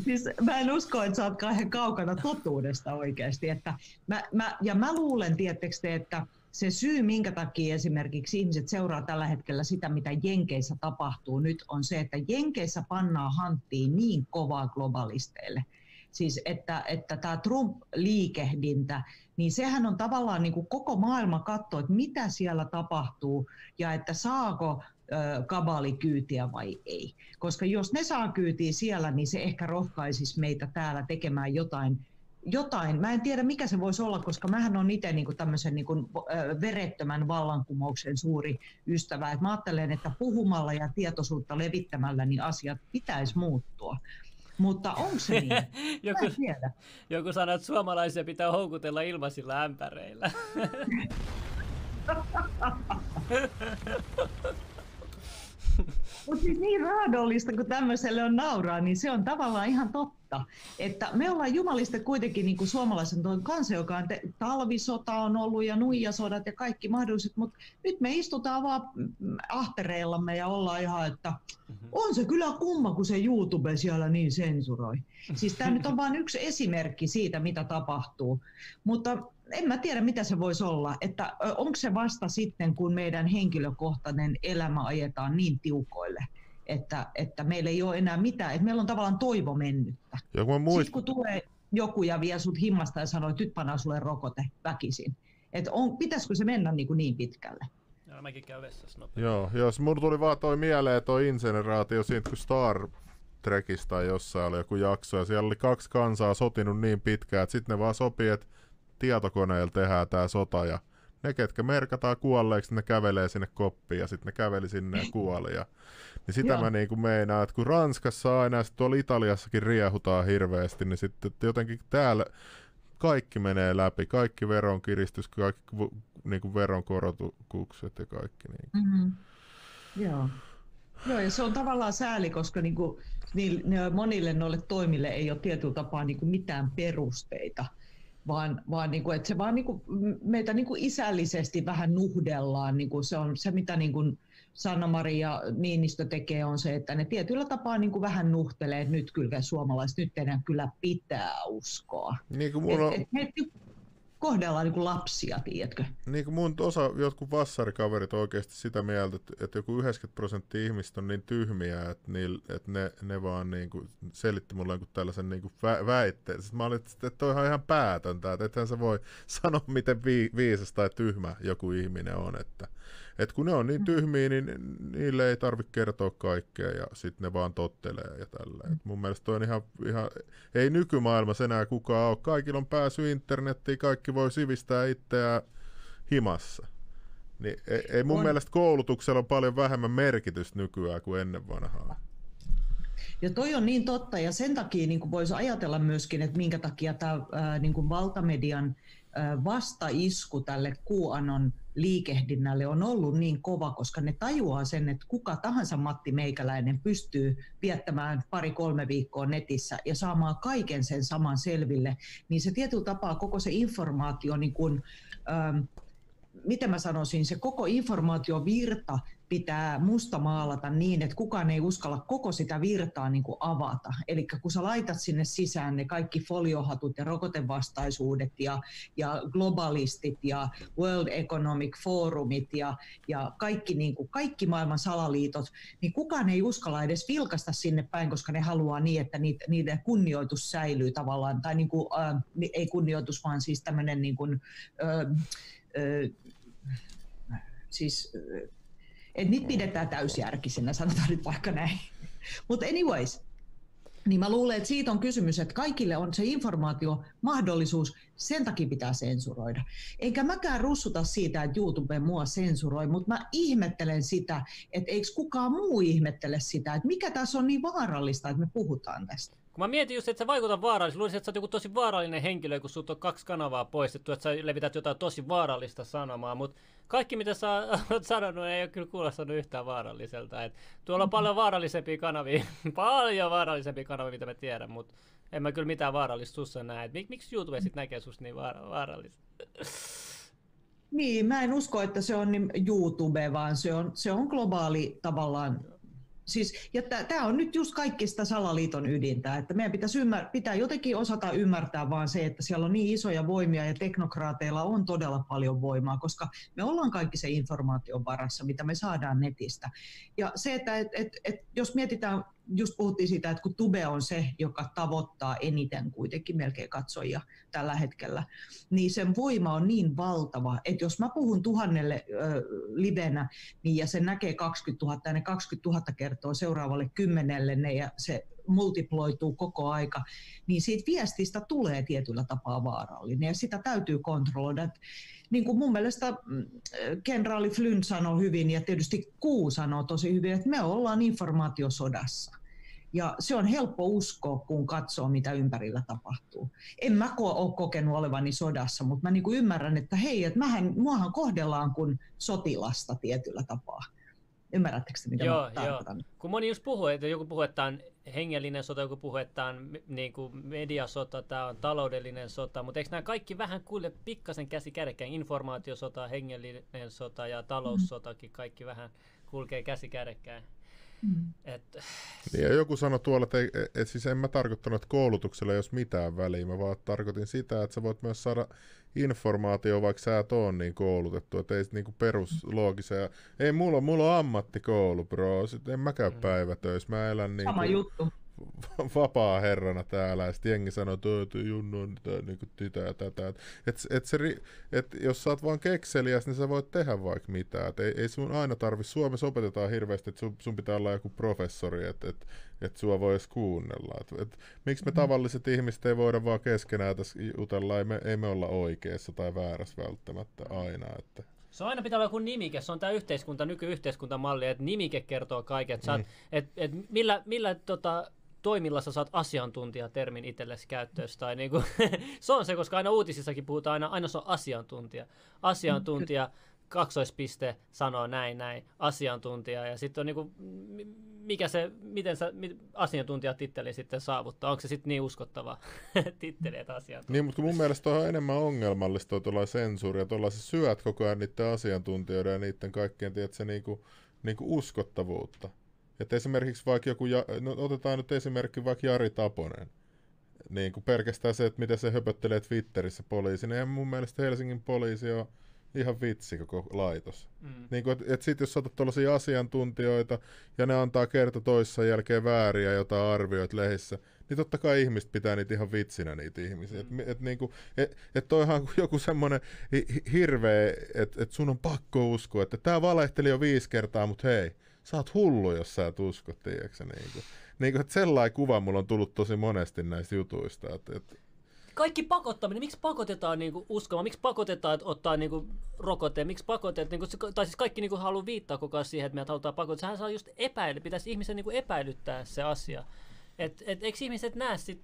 Siis mä en usko, että sä oot kaukana totuudesta oikeasti. Että mä, mä, ja mä luulen, tiettekö te, että se syy, minkä takia esimerkiksi ihmiset seuraa tällä hetkellä sitä, mitä Jenkeissä tapahtuu nyt, on se, että Jenkeissä pannaan hanttiin niin kovaa globalisteille. Siis että, että tämä Trump-liikehdintä, niin sehän on tavallaan niin kuin koko maailma katsoo, että mitä siellä tapahtuu ja että saako ö, kabali kyytiä vai ei. Koska jos ne saa kyytiä siellä, niin se ehkä rohkaisisi meitä täällä tekemään jotain, jotain. Mä en tiedä, mikä se voisi olla, koska mähän on itse niin tämmöisen niin kuin, verettömän vallankumouksen suuri ystävä. Et mä ajattelen, että puhumalla ja tietoisuutta levittämällä niin asiat pitäisi muuttua. Mutta onko se niin? Joku, joku sanoo, että suomalaisia pitää houkutella ilmaisilla ämpäreillä. Mutta siis niin raadollista kuin tämmöiselle on nauraa, niin se on tavallaan ihan totta. Että me ollaan jumalista kuitenkin niin kuin suomalaisen tuon kanssa, joka on te- talvisota on ollut ja nuijasodat ja kaikki mahdolliset, mutta nyt me istutaan vaan mm, ahtereillamme ja ollaan ihan, että on se kyllä kumma, kun se YouTube siellä niin sensuroi. Siis tämä nyt on vain yksi esimerkki siitä, mitä tapahtuu. Mutta en mä tiedä, mitä se voisi olla. Että onko se vasta sitten, kun meidän henkilökohtainen elämä ajetaan niin tiukoille, että, että meillä ei ole enää mitään, että meillä on tavallaan toivo mennyttä. Joku muist... Sitten kun tulee joku ja vie sut himmasta ja sanoo, että nyt pannaan sulle rokote väkisin. Että on, pitäisikö se mennä niin, kuin niin pitkälle? Joo, mäkin käyn vessassa nopeasti. Joo, jos mulla tuli vaan toi mieleen toi inseneraatio siitä, kun Star Trekista tai jossain oli joku jakso, ja siellä oli kaksi kansaa sotinut niin pitkään, että sitten ne vaan sopii, että tietokoneella tehdään tämä sota, ja ne, ketkä merkataan kuolleeksi, ne kävelee sinne koppiin, ja sitten ne käveli sinne ja kuoli. Ja, niin sitä Joo. mä niin kuin meinaan, että kun Ranskassa aina, ja tuolla Italiassakin riehutaan hirveästi, niin sitten jotenkin täällä kaikki menee läpi, kaikki veronkiristys, kaikki niin kuin veronkorotukset ja kaikki. Niin. Mm-hmm. Joo. Joo, ja se on tavallaan sääli, koska niin kuin, niin, monille noille toimille ei ole tietyllä tapaa niin kuin mitään perusteita, vaan, vaan niin kuin, että se vaan niin kuin, meitä niin kuin isällisesti vähän nuhdellaan. Niin kuin se on se, mitä niin kuin Sanna-Maria Niinistö tekee, on se, että ne tietyllä tapaa niin kuin vähän nuhtelee, että nyt kyllä suomalaiset, nyt teidän kyllä pitää uskoa. Niin kuin mulla et, et, et, kohdellaan niin kuin lapsia, tiedätkö? Niin kuin mun osa, jotkut vassarikaverit oikeasti sitä mieltä, että, että joku 90 prosenttia ihmistä on niin tyhmiä, että, niil, että ne, ne vaan niin kuin selitti mulle jonkun tällaisen niin kuin vä- väitteen. Sitten mä olin, että toi on ihan päätöntä, että ethän sä voi sanoa, miten vi- viisas tai tyhmä joku ihminen on, että et kun ne on niin tyhmiä, niin niille ei tarvitse kertoa kaikkea ja sitten ne vaan tottelee ja tällä. Et mun mielestä on ihan, ihan, ei nykymaailmassa enää kukaan ole. Kaikilla on pääsy internettiin, kaikki voi sivistää itseään himassa. Niin ei, ei mun on. mielestä koulutuksella on paljon vähemmän merkitystä nykyään kuin ennen vanhaa. Ja toi on niin totta, ja sen takia niin voisi ajatella myöskin, että minkä takia tämä niin valtamedian vastaisku tälle QAnon liikehdinnälle on ollut niin kova, koska ne tajuaa sen, että kuka tahansa Matti Meikäläinen pystyy viettämään pari-kolme viikkoa netissä ja saamaan kaiken sen saman selville, niin se tietyllä tapaa koko se informaatio, niin kuin, ähm, miten mä sanoisin, se koko informaatiovirta pitää musta maalata niin, että kukaan ei uskalla koko sitä virtaa niin kuin avata. Eli kun sä laitat sinne sisään ne kaikki foliohatut ja rokotevastaisuudet ja, ja globalistit ja World Economic Forumit ja, ja kaikki, niin kuin, kaikki maailman salaliitot, niin kukaan ei uskalla edes vilkasta sinne päin, koska ne haluaa niin, että niiden kunnioitus säilyy tavallaan, tai niin kuin, äh, ei kunnioitus, vaan siis tämmöinen niin kuin, äh, äh, siis että niitä pidetään täysjärkisenä, sanotaan nyt vaikka näin. Mutta anyways, niin mä luulen, että siitä on kysymys, että kaikille on se informaatio mahdollisuus, sen takia pitää sensuroida. Enkä mäkään russuta siitä, että YouTube mua sensuroi, mutta mä ihmettelen sitä, että eikö kukaan muu ihmettele sitä, että mikä tässä on niin vaarallista, että me puhutaan tästä. Kun mä mietin just, että se vaikuta vaaralliselta, luulisin, että sä oot joku tosi vaarallinen henkilö, kun sut on kaksi kanavaa poistettu, että sä levität jotain tosi vaarallista sanomaa, mutta kaikki mitä sä oot sanonut ei ole kyllä kuulostanut yhtään vaaralliselta. Et tuolla on paljon vaarallisempia kanavia, paljon vaarallisempia kanavia, mitä mä tiedän, mutta en mä kyllä mitään vaarallista sussa näe. Mik, miksi YouTube sitten näkee susta niin vaara- vaarallista? Niin, mä en usko, että se on niin YouTube, vaan se on, se on globaali tavallaan Siis, tämä on nyt just kaikista salaliiton ydintä, että meidän pitäisi ymmär- pitää jotenkin osata ymmärtää vaan se, että siellä on niin isoja voimia ja teknokraateilla on todella paljon voimaa, koska me ollaan kaikki se informaation varassa, mitä me saadaan netistä. Ja se, että et, et, et, jos mietitään just puhuttiin siitä, että kun Tube on se, joka tavoittaa eniten kuitenkin melkein katsojia tällä hetkellä, niin sen voima on niin valtava, että jos mä puhun tuhannelle ö, livenä niin ja se näkee 20 000 ja ne 20 000 kertoo seuraavalle kymmenelle ne ja se multiploituu koko aika, niin siitä viestistä tulee tietyllä tapaa vaarallinen ja sitä täytyy kontrolloida. Niin kuin mun mielestä mm, kenraali Flynn sanoi hyvin ja tietysti Kuu sanoo tosi hyvin, että me ollaan informaatiosodassa. Ja se on helppo uskoa, kun katsoo, mitä ympärillä tapahtuu. En mä ole kokenut olevani sodassa, mutta mä niin ymmärrän, että hei, että mähän, muahan kohdellaan kuin sotilasta tietyllä tapaa. Ymmärrättekö mitä joo, mä tarkoitan? Joo. Kun moni just puhuu, että joku puhuu, että on hengellinen sota, joku puhuu, että on niin kuin mediasota, tämä on taloudellinen sota, mutta eikö nämä kaikki vähän kuule pikkasen käsi kädekkäin? Informaatiosota, hengellinen sota ja taloussotakin, kaikki vähän kulkee käsi kädekkäin. Mm. Et... Niin ja joku sanoi tuolla, että ei, et siis en mä tarkoittanut, että koulutuksella ei olisi mitään väliä, mä vaan tarkoitin sitä, että sä voit myös saada informaatio, vaikka sä et ole niin koulutettu, että ei niinku perusloogisia, ei mulla, mulla on ammattikoulu, bro, Sitten en mä käy mm. päivätöissä, mä elän niin Sama juttu vapaa herrana täällä, ja sitten jengi sanoo, että Junnu on niin tätä ja tätä. Et, et se, et jos sä oot vaan kekseliäs, niin sä voit tehdä vaikka mitään. Et ei, ei sun aina tarvi, Suomessa opetetaan hirveästi, että sun, sun pitää olla joku professori, että et, et sua voi edes kuunnella. Et, et, miksi me mm. tavalliset ihmiset ei voida vaan keskenään tässä jutella, ei me, ei me olla oikeassa tai väärässä välttämättä aina. Että. Se on aina pitää olla joku nimike, se on tämä yhteiskunta, nykyyhteiskuntamalli, että nimike kertoo kaiken, että niin. et, et millä, millä tota, toimilla sä saat asiantuntijatermin itsellesi käyttöön. Tai kuin, se on se, koska aina uutisissakin puhutaan aina, aina se on asiantuntija. Asiantuntija, kaksoispiste, sanoo näin, näin, asiantuntija. Ja sitten on kuin, mikä se, miten sä asiantuntijatitteli sitten saavuttaa. Onko se sitten niin uskottava titteli, että asiantuntija? Niin, mutta mun mielestä on enemmän ongelmallista tuolla sensuuri ja tuolla syöt koko ajan niiden asiantuntijoiden ja niiden kaikkien, tiedätkö, niin kuin, niin kuin uskottavuutta. Että esimerkiksi vaikka joku, no otetaan nyt esimerkki vaikka Jari Taponen. Niin kuin pelkästään se, että miten se höpöttelee Twitterissä poliisin. Eihän mun mielestä Helsingin poliisi on ihan vitsi koko laitos. Mm. Niin kuin, että et sit jos otat tuollaisia asiantuntijoita ja ne antaa kerta toissa jälkeen vääriä jotain arvioit lehissä, niin totta kai ihmiset pitää niitä ihan vitsinä niitä ihmisiä. Mm. Että et, niinku, et, et toihan joku semmoinen hirveä, että et sun on pakko uskoa, että tämä valehteli jo viisi kertaa, mutta hei, sä oot hullu, jos sä et usko, tiedätkö niin kuin, niin kuin, että sellainen kuva mulla on tullut tosi monesti näistä jutuista. Että, että... Kaikki pakottaminen, miksi pakotetaan niinku uskomaan, miksi pakotetaan että ottaa niinku rokotteen, miksi pakotetaan, niinku, tai siis kaikki niinku haluaa viittaa koko ajan siihen, että meidät halutaan pakottaa. Sehän saa just epäily, pitäisi ihmisen niinku epäilyttää se asia. Et, et, eikö ihmiset näe sitten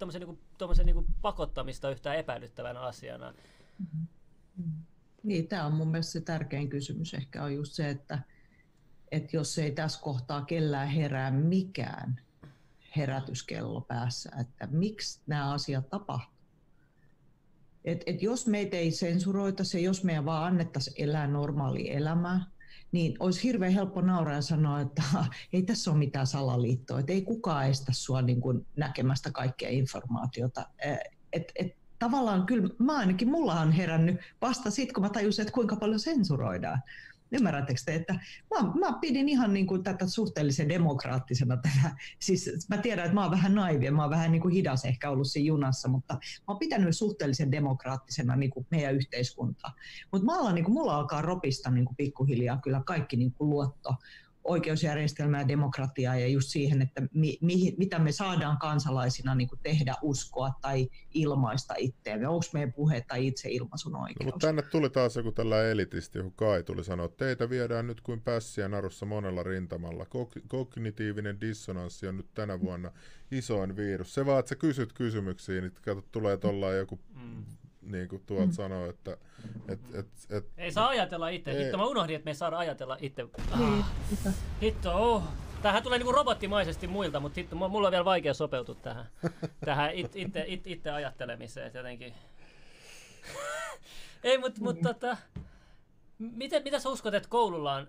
tuommoisen niinku, niinku pakottamista yhtään epäilyttävänä asiana? Mm-hmm. Niin, tämä on mun mielestä se tärkein kysymys ehkä on just se, että että jos ei tässä kohtaa kellään herää mikään herätyskello päässä, että miksi nämä asiat tapahtuu. Et, et jos meitä ei sensuroitaisi ja jos meidän vaan annettaisiin elää normaali elämää, niin olisi hirveän helppo nauraa ja sanoa, että ei tässä ole mitään salaliittoa, että ei kukaan estä sinua niin näkemästä kaikkea informaatiota. Et, et, tavallaan kyllä, mä ainakin, mulla on herännyt vasta sitten, kun mä tajusin, että kuinka paljon sensuroidaan. Ymmärrättekö te, että mä, mä pidin ihan niin kuin tätä suhteellisen demokraattisena tätä. Siis mä tiedän, että mä oon vähän naivi mä oon vähän niin kuin hidas ehkä ollut siinä junassa, mutta mä oon pitänyt suhteellisen demokraattisena niin kuin meidän yhteiskuntaa. Mutta niin mulla alkaa ropista niin kuin pikkuhiljaa kyllä kaikki niin kuin luotto oikeusjärjestelmää, demokratiaa ja just siihen, että mi, mi, mitä me saadaan kansalaisina niin tehdä, uskoa tai ilmaista itseämme. Onko meidän puhe tai itseilmaisun oikeus? No, mutta tänne tuli taas joku tällä elitisti, johon Kai tuli sanoa, että teitä viedään nyt kuin pässiä narussa monella rintamalla. Kog- kognitiivinen dissonanssi on nyt tänä vuonna isoin virus. Se vaan, että sä kysyt kysymyksiä, niin kato, tulee tuolla joku mm niin kuin tuot mm. sanoo, että... Et, et, et, ei saa ajatella itse. Hitto, mä unohdin, että me ei saada ajatella itse. Ah, hitto, oh. Tämähän tulee niinku robottimaisesti muilta, mutta hitto, mulla on vielä vaikea sopeutua tähän, tähän it, itse, it, itse ajattelemiseen jotenkin. ei, mutta mut, tota, miten, mitä sä uskot, että koululla on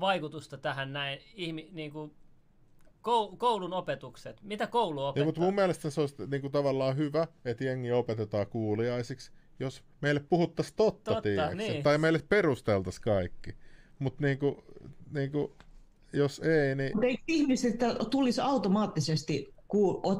vaikutusta tähän näin, ihmi, niin kuin, koulun opetukset. Mitä koulu opettaa? Niin, mutta mun mielestä se olisi niin kuin, tavallaan hyvä, että jengi opetetaan kuuliaisiksi, jos meille puhuttaisiin totta, totta niin. tai meille perusteltaisiin kaikki. Mutta niin kuin, niin kuin, jos ei, niin... Mutta eikö ihmiset tulisi automaattisesti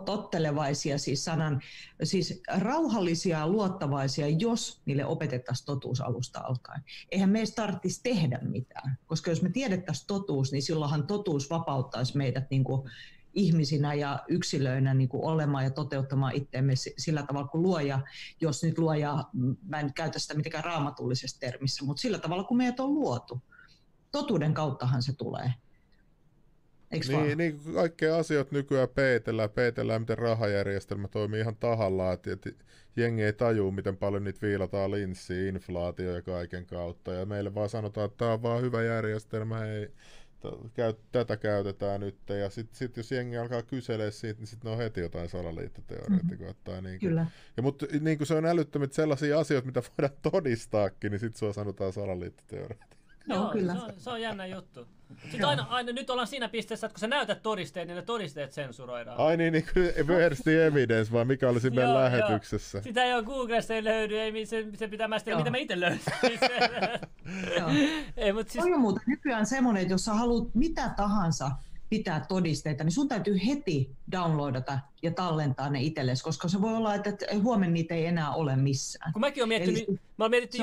tottelevaisia, siis sanan, siis rauhallisia ja luottavaisia, jos niille opetettaisiin totuus alusta alkaen. Eihän meistä tarvitsisi tehdä mitään, koska jos me tiedettäisiin totuus, niin silloinhan totuus vapauttaisi meidät niin kuin ihmisinä ja yksilöinä niin kuin olemaan ja toteuttamaan itseämme sillä tavalla kuin luoja, jos nyt luoja, mä en käytä sitä mitenkään raamatullisessa termissä, mutta sillä tavalla kuin meidät on luotu. Totuuden kauttahan se tulee. Eiks niin, vaan? niin, kaikkea asioita nykyään peitellään, peitellään, miten rahajärjestelmä toimii ihan tahallaan, että, että jengi ei tajua, miten paljon niitä viilataan linssiin, inflaatio ja kaiken kautta, ja meille vaan sanotaan, että tämä on vaan hyvä järjestelmä, ei, tätä käytetään nyt, ja sitten sit jos jengi alkaa kyselee siitä, niin sitten ne on heti jotain salaliittoteoreetikoita. Mm-hmm. Niin Kyllä. Ja, mutta niin kuin se on älyttömät sellaisia asioita, mitä voidaan todistaakin, niin sitten sua sanotaan salaliittoteoreetikoita. Joo, kyllä. Se, on, se on jännä juttu. Sitten aina, aina, nyt ollaan siinä pisteessä, että kun sä näytät todisteet, niin ne todisteet sensuroidaan. Ai niin, niin kuin first evidence, vaan mikä oli siinä meidän Joo, lähetyksessä. Joo. Sitä ei ole Googlesta ei löydy, ei, se, se pitää mä sitten, Joo. mitä mä itse. Joo. ei, mutta siis, Toi on muuten nykyään semmoinen, että jos sä haluat mitä tahansa pitää todisteita, niin sun täytyy heti downloadata ja tallentaa ne itsellesi, koska se voi olla, että huomenna niitä ei enää ole missään. kun mäkin olen miettinyt, Eli mä oon mietitty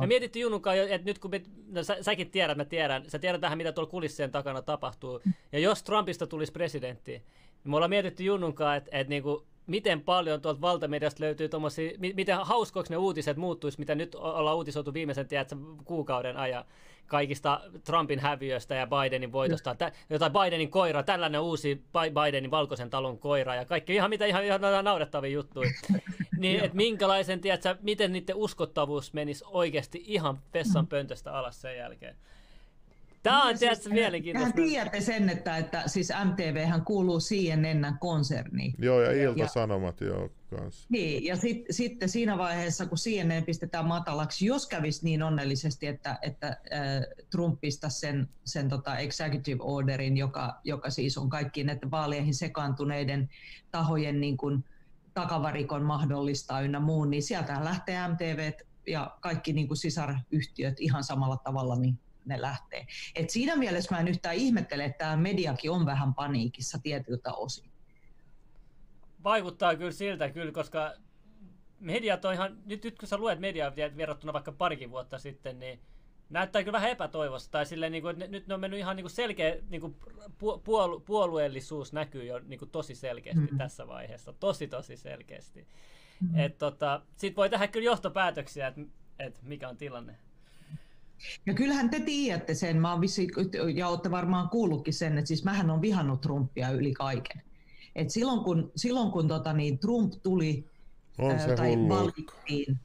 me mietittiin Junnunkaan, jo, että nyt kun me, no, sä, säkin tiedät, mä tiedän, sä tiedät vähän mitä tuolla kulissien takana tapahtuu, ja jos Trumpista tulisi presidentti, niin me ollaan mietitty Junnunkaan, että, että niinku, miten paljon tuolta valtamediasta löytyy tommosia, mi- miten hauskoiksi ne uutiset muuttuisi, mitä nyt ollaan uutisoitu viimeisen tiedätkö, kuukauden ajan kaikista Trumpin häviöistä ja Bidenin voitosta. Tä, jotain Bidenin koira, tällainen uusi Bi- Bidenin valkoisen talon koira ja kaikki ihan mitä ihan, ihan naurettavia juttuja. niin, että minkälaisen, tiedätkö, miten niiden uskottavuus menisi oikeasti ihan vessan pöntöstä alas sen jälkeen. Tämä on, tiedätkö, Tehän mielenkiintoista. tiedätte sen, että, että siis MTV kuuluu CNN-konserniin. Joo, ja Ilta-Sanomat joo kanssa. Niin, ja sit, sitten siinä vaiheessa, kun CNN pistetään matalaksi, jos kävisi niin onnellisesti, että, että äh, Trump pistäisi sen, sen tota executive orderin, joka, joka siis on kaikkiin näiden vaaleihin sekaantuneiden tahojen niin kuin, takavarikon mahdollistaa ynnä muun, niin sieltä lähtee MTV ja kaikki niin kuin sisaryhtiöt ihan samalla tavalla, niin ne lähtee. Et siinä mielessä mä en yhtään ihmettele, että tämä mediakin on vähän paniikissa tietyltä osin. Vaikuttaa kyllä siltä kyllä, koska mediat on ihan, nyt, nyt kun sä luet mediaa verrattuna vaikka parikin vuotta sitten, niin näyttää kyllä vähän epätoivosta. Tai silleen, niin kuin, että nyt ne on mennyt ihan niin kuin selkeä, niin kuin puol, puolueellisuus näkyy jo niin kuin tosi selkeästi mm. tässä vaiheessa. Tosi, tosi selkeästi. Mm. Et, tota, Sitten voi tehdä kyllä johtopäätöksiä, että et mikä on tilanne. Ja kyllähän te tiedätte sen, mä oon vissi, ja olette varmaan kuullutkin sen, että siis mähän on vihannut Trumpia yli kaiken. Et silloin kun, silloin kun tota, niin Trump tuli on se tai hullu. valittiin,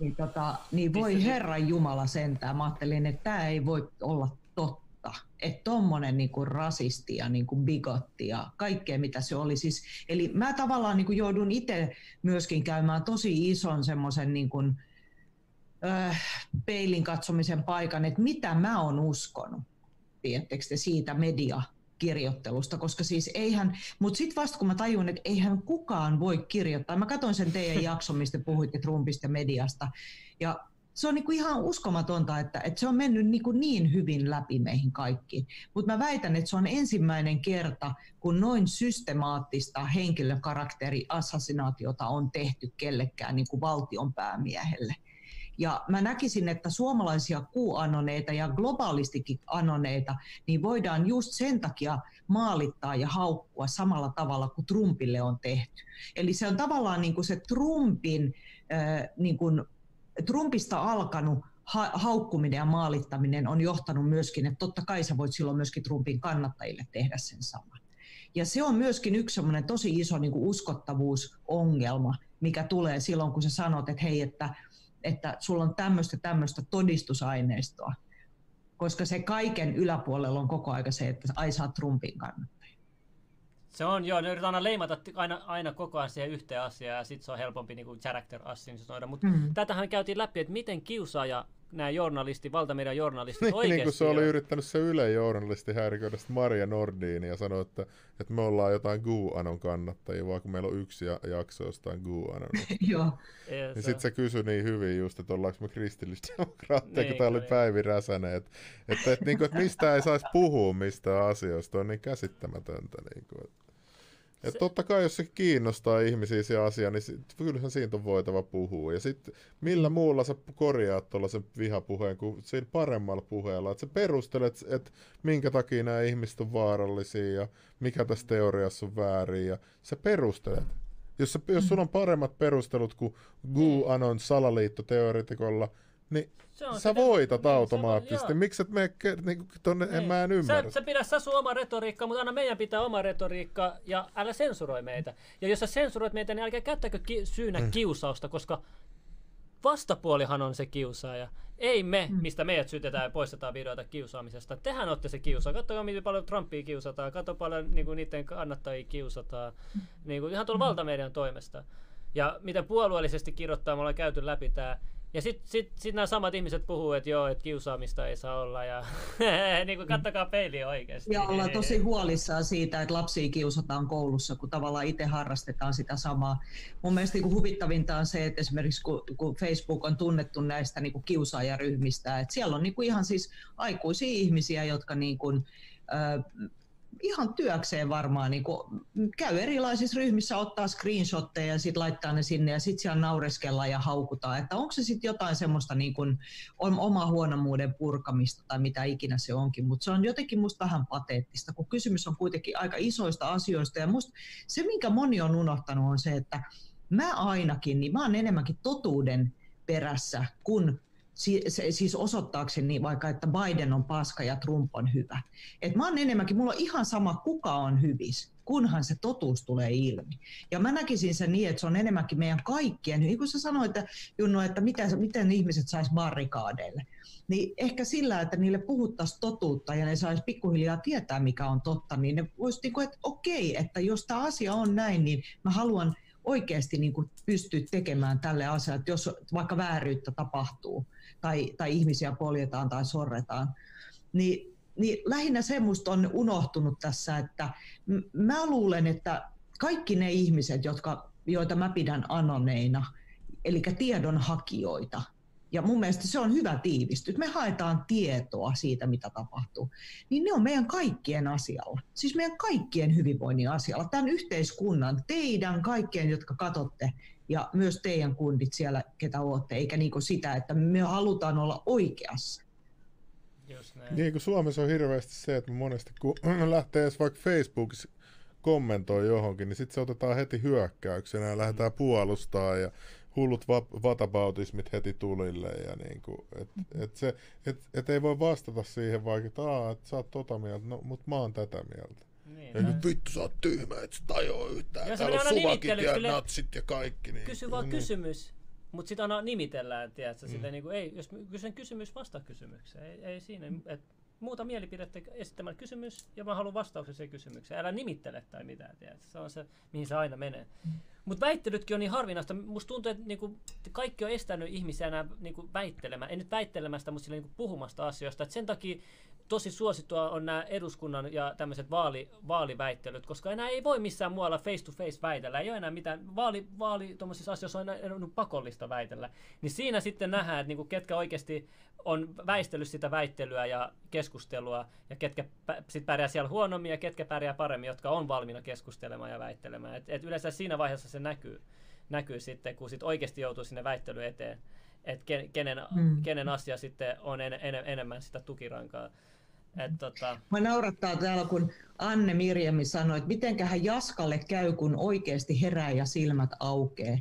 niin, tota, niin voi Herran Jumala sentään. Mä ajattelin, että tämä ei voi olla totta. Että tommonen niinku rasisti ja niinku bigotti ja kaikkea mitä se oli. Siis, eli mä tavallaan niinku joudun itse myöskin käymään tosi ison semmoisen niinku, äh, peilin katsomisen paikan, että mitä mä oon uskonut, tiedättekö te, siitä media kirjoittelusta, koska siis eihän, mutta sitten vasta kun mä tajun, että eihän kukaan voi kirjoittaa, mä katsoin sen teidän jakson, mistä puhuitte Trumpista mediasta, ja se on niinku ihan uskomatonta, että, että se on mennyt niinku niin hyvin läpi meihin kaikkiin. Mutta mä väitän, että se on ensimmäinen kerta, kun noin systemaattista henkilökarakteri-assassinaatiota on tehty kellekään niinku valtion päämiehelle. Ja mä näkisin, että suomalaisia kuuanoneita ja globaalistikin anoneita, niin voidaan just sen takia maalittaa ja haukkua samalla tavalla kuin Trumpille on tehty. Eli se on tavallaan niin kuin se Trumpin, äh, niin kuin, Trumpista alkanut ha- haukkuminen ja maalittaminen on johtanut myöskin, että totta kai sä voit silloin myöskin Trumpin kannattajille tehdä sen saman. Ja se on myöskin yksi tosi iso niin kuin uskottavuusongelma, mikä tulee silloin, kun sä sanot, että hei, että että sulla on tämmöistä tämmöistä todistusaineistoa, koska se kaiken yläpuolella on koko aika se, että ai saa Trumpin kannattaja. Se on, joo, ne yritetään aina leimata aina, aina koko ajan siihen yhteen asiaan ja sitten se on helpompi niin kuin character assassinsoida. Mutta mm. tätähän käytiin läpi, että miten kiusaaja nämä journalistit, valtamedian journalistit niin, oikeasti niin kuin se oli yrittänyt se Yle journalisti häiriköidä Maria Nordin ja sanoi, että, että me ollaan jotain GUANON kannattajia, vaan kun meillä on yksi jakso jostain GUANON. Joo. niin sitten se kysyi niin hyvin just, että ollaanko me kristillisdemokraatteja, Niin, kun tämä oli oli. Päivi Räsänen, että, että, että, niin kuin, että mistä ei saisi puhua mistä asioista, on niin käsittämätöntä. Niin kuin, että. Et Se- totta kai, jos se kiinnostaa ihmisiä se asia, niin sit, kyllähän siitä on voitava puhua. Ja sitten millä muulla sä korjaat tuollaisen vihapuheen kuin siinä paremmalla puheella. Että sä perustelet, että minkä takia nämä ihmiset on vaarallisia ja mikä tässä teoriassa on väärin. Ja sä perustelet. Jos, sä, jos sulla on paremmat perustelut kuin GUANON salaliittoteoretikolla, niin sä voitat niin, automaattisesti. joo. Miksi et mene niinku tonne, en mä en ymmärrä. Sä, sä pidä sä sun oma retoriikka, mutta anna meidän pitää oma retoriikka ja älä sensuroi meitä. Ja jos sä sensuroit meitä, niin älkää käyttäkö ki- syynä mm. kiusausta, koska vastapuolihan on se kiusaaja. Ei me, mistä meidät syytetään ja poistetaan videoita kiusaamisesta. Tehän olette se kiusaa. Katsokaa, miten paljon Trumpia kiusataan. Katso paljon niin kuin niiden kannattajia kiusataan. Niin kuin, ihan tuolla valtamedian toimesta. Ja miten puolueellisesti kirjoittaa, me ollaan käyty läpi tämä. Ja sitten sit, sit nämä samat ihmiset puhuu, että joo, että kiusaamista ei saa olla ja niin kuin kattokaa peiliä oikeasti. Ja ollaan tosi huolissaan siitä, että lapsia kiusataan koulussa, kun tavallaan itse harrastetaan sitä samaa. Mun mielestä niin huvittavinta on se, että esimerkiksi kun, kun Facebook on tunnettu näistä niin kuin kiusaajaryhmistä, että siellä on niin kuin ihan siis aikuisia ihmisiä, jotka niin kuin, ihan työkseen varmaan niin kuin, käy erilaisissa ryhmissä, ottaa screenshotteja ja sitten laittaa ne sinne ja sitten siellä naureskellaan ja haukutaan, että onko se sitten jotain semmoista niin kuin, oma huonomuuden purkamista tai mitä ikinä se onkin, mutta se on jotenkin musta vähän pateettista, kun kysymys on kuitenkin aika isoista asioista. Ja musta se, minkä moni on unohtanut on se, että mä ainakin, niin mä oon enemmänkin totuuden perässä kuin siis osoittaakseni vaikka, että Biden on paska ja Trump on hyvä. Et mä oon enemmänkin, mulla on ihan sama kuka on hyvis, kunhan se totuus tulee ilmi. Ja mä näkisin sen niin, että se on enemmänkin meidän kaikkien, niin kuin sä sanoit, että Junno, että miten, miten ihmiset sais barrikaadeille. Niin ehkä sillä, että niille puhuttaisiin totuutta ja ne saisi pikkuhiljaa tietää, mikä on totta, niin ne voisi, niin kuin, että okei, että jos tämä asia on näin, niin mä haluan oikeasti niin pystyä tekemään tälle asialle, että jos vaikka vääryyttä tapahtuu, tai, tai ihmisiä poljetaan tai sorretaan. Niin, niin lähinnä semmoista on unohtunut tässä, että mä luulen, että kaikki ne ihmiset, jotka, joita mä pidän anoneina, eli tiedonhakijoita, ja mun mielestä se on hyvä tiivistys. Me haetaan tietoa siitä, mitä tapahtuu. Niin ne on meidän kaikkien asialla. Siis meidän kaikkien hyvinvoinnin asialla. Tämän yhteiskunnan, teidän kaikkien, jotka katsotte ja myös teidän kundit siellä, ketä olette, eikä niin kuin sitä, että me halutaan olla oikeassa. Just näin. Niin kuin Suomessa on hirveästi se, että monesti kun lähtee edes vaikka Facebookissa kommentoi johonkin, niin sitten se otetaan heti hyökkäyksenä ja lähdetään puolustaa ja hullut va- vatabautismit heti tulille. Ja niin kuin, et, et se, et, et ei voi vastata siihen vaikka, että, että sä oot tota mieltä, no, mutta mä oon tätä mieltä. Niin. Ja nyt vittu sä oot tyhmä, et sä tajua yhtään. Ja Täällä on suvakit ja sille... natsit ja kaikki. Niin. Kysy vaan niin. kysymys. Mutta sitä aina nimitellään, tiedätkö, mm. silleen, niin kuin, ei, jos kysyn kysymys, vasta kysymykseen. Ei, ei siinä, mm. et, muuta mielipidettä esittämään kysymys ja mä haluan vastauksen siihen kysymykseen. Älä nimittele tai mitään, tiedätkö. Se on se, mihin se aina menee. Mm. Mutta väittelytkin on niin harvinaista. Musta tuntuu, että niinku, kaikki on estänyt ihmisiä enää niinku, väittelemään. Ei nyt väittelemästä, mutta niinku, puhumasta asioista. Et sen takia tosi suosittua on nämä eduskunnan ja tämmöiset vaali, vaaliväittelyt, koska enää ei voi missään muualla face to face väitellä. Ei ole enää mitään, vaali, vaali asioissa on enää pakollista väitellä. Niin siinä sitten nähdään, että niinku, ketkä oikeasti on väistellyt sitä väittelyä ja keskustelua, ja ketkä sitten pärjää siellä huonommin ja ketkä pärjää paremmin, jotka on valmiina keskustelemaan ja väittelemään. Et, et yleensä siinä vaiheessa se näkyy, näkyy sitten, kun sit oikeasti joutuu sinne väittely eteen, että kenen, mm. kenen asia sitten on en, en, enemmän sitä tukirankaa. Et, tota... Mä naurattaa täällä, kun Anne Mirjami sanoi, että mitenköhän Jaskalle käy, kun oikeasti herää ja silmät aukeaa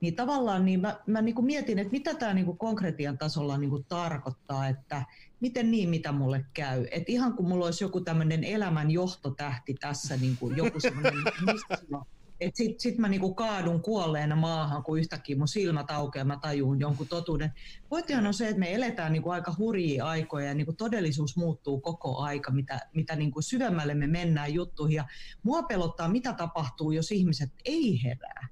niin tavallaan niin mä, mä niin kuin mietin, että mitä tämä niin kuin konkretian tasolla niin kuin tarkoittaa, että miten niin, mitä mulle käy. Et ihan kun mulla olisi joku tämmöinen elämän johtotähti tässä, niin kuin joku semmoinen että sit, sit mä niinku kaadun kuolleena maahan, kun yhtäkkiä mun silmät aukeaa, mä tajuun jonkun totuuden. Pointtihan on se, että me eletään niinku aika hurjia aikoja ja niinku todellisuus muuttuu koko aika, mitä, mitä niinku syvemmälle me mennään juttuihin. Ja mua pelottaa, mitä tapahtuu, jos ihmiset ei herää.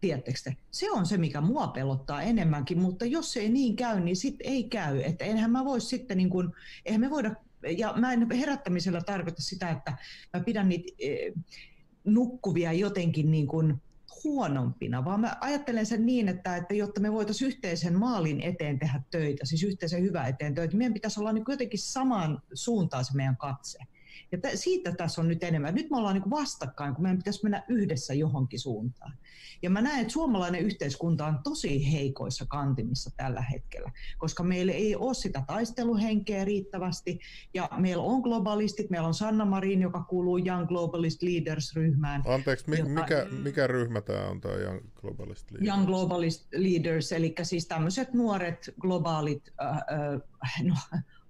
Tiedättekö te? Se on se, mikä mua pelottaa enemmänkin, mutta jos se ei niin käy, niin sitten ei käy. Että enhän mä vois sitten, niin kuin, eihän me voida, ja mä en herättämisellä tarkoita sitä, että mä pidän niitä e, nukkuvia jotenkin niin kuin huonompina, vaan mä ajattelen sen niin, että, että jotta me voitaisiin yhteisen maalin eteen tehdä töitä, siis yhteisen hyvän eteen töitä, meidän pitäisi olla niin jotenkin samaan suuntaan se meidän katse. Ja t- siitä tässä on nyt enemmän. Nyt me ollaan niin vastakkain, kun meidän pitäisi mennä yhdessä johonkin suuntaan. Ja mä näen, että suomalainen yhteiskunta on tosi heikoissa kantimissa tällä hetkellä, koska meillä ei ole sitä taisteluhenkeä riittävästi. Ja meillä on globalistit, meillä on Sanna Marin, joka kuuluu Young Globalist Leaders-ryhmään. Anteeksi, mi- mikä, mikä ryhmä tämä on tämä Young Globalist Leaders? Young Globalist Leaders, eli siis tämmöiset nuoret globaalit, äh, äh, no,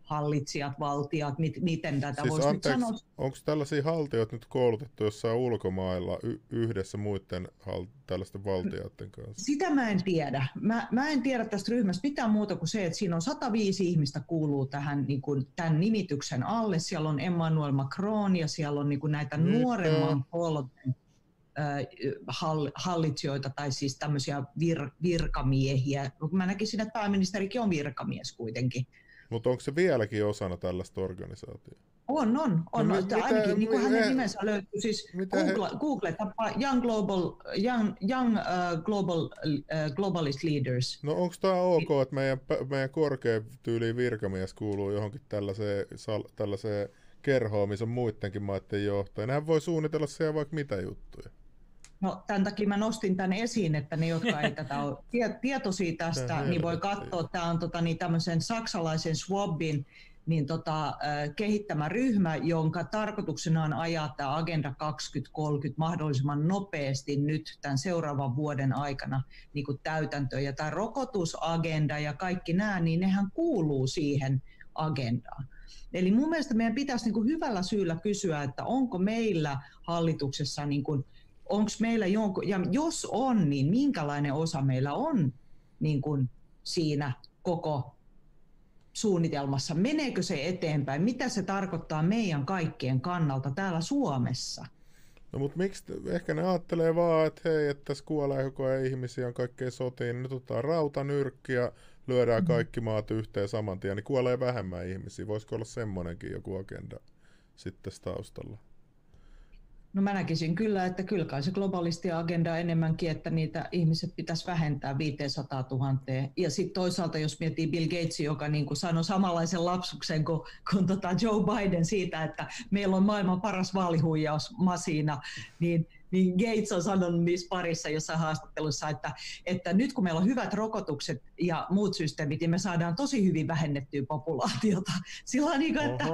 hallitsijat, valtiot, miten tätä siis voisi anteeksi, nyt sanoa. Onko tällaisia haltijoita nyt koulutettu jossain ulkomailla y- yhdessä muiden hal- tällaisten valtioiden kanssa? Sitä mä en tiedä. Mä, mä en tiedä tästä ryhmästä mitään muuta kuin se, että siinä on 105 ihmistä kuuluu tähän niin kuin, tämän nimityksen alle. Siellä on Emmanuel Macron ja siellä on niin kuin näitä Mitä? nuoremman polven hallitsijoita tai siis tämmöisiä vir, virkamiehiä. Mä näkisin, että pääministerikin on virkamies kuitenkin. Mutta onko se vieläkin osana tällaista organisaatiota? On, on. on no, mitä, ainakin niin kuin hänen he, nimensä löytyy. Siis Google, he... Google tapa Young Global, young, young uh, global, uh, Globalist Leaders. No onko tämä ok, että meidän, meidän korkea tyyli virkamies kuuluu johonkin tällaiseen, tällaiseen kerhoon, missä on muidenkin maiden johtajia? Nehän voi suunnitella siellä vaikka mitä juttuja. No tämän takia mä nostin tämän esiin, että ne, jotka ei tätä ole tietoisia tästä, niin voi katsoa, tämä on tota, niin tämmöisen saksalaisen Swabin niin tota, kehittämä ryhmä, jonka tarkoituksena on ajaa tämä Agenda 2030 mahdollisimman nopeasti nyt tämän seuraavan vuoden aikana niin kuin täytäntöön. Ja tämä rokotusagenda ja kaikki nämä, niin nehän kuuluu siihen agendaan. Eli mun mielestä meidän pitäisi niin kuin hyvällä syyllä kysyä, että onko meillä hallituksessa niin kuin onko meillä jonkun, ja jos on, niin minkälainen osa meillä on niin kuin siinä koko suunnitelmassa? Meneekö se eteenpäin? Mitä se tarkoittaa meidän kaikkien kannalta täällä Suomessa? No mutta miksi, ehkä ne ajattelee vaan, että hei, että tässä kuolee koko ajan ihmisiä, on kaikkea sotiin, nyt otetaan rautanyrkki ja lyödään mm. kaikki maat yhteen saman tien, niin kuolee vähemmän ihmisiä. Voisiko olla semmoinenkin joku agenda sitten taustalla? No mä näkisin kyllä, että kyllä kai se globalisti agenda enemmänkin, että niitä ihmiset pitäisi vähentää 500 000. Ja sitten toisaalta, jos miettii Bill Gates, joka niin kuin sanoi samanlaisen lapsuksen kuin, kuin tota Joe Biden siitä, että meillä on maailman paras vaalihuijausmasina, niin niin Gates on sanonut niissä parissa jossain haastattelussa, että, että nyt kun meillä on hyvät rokotukset ja muut systeemit, niin me saadaan tosi hyvin vähennettyä populaatiota. Sillä niin kuin, että,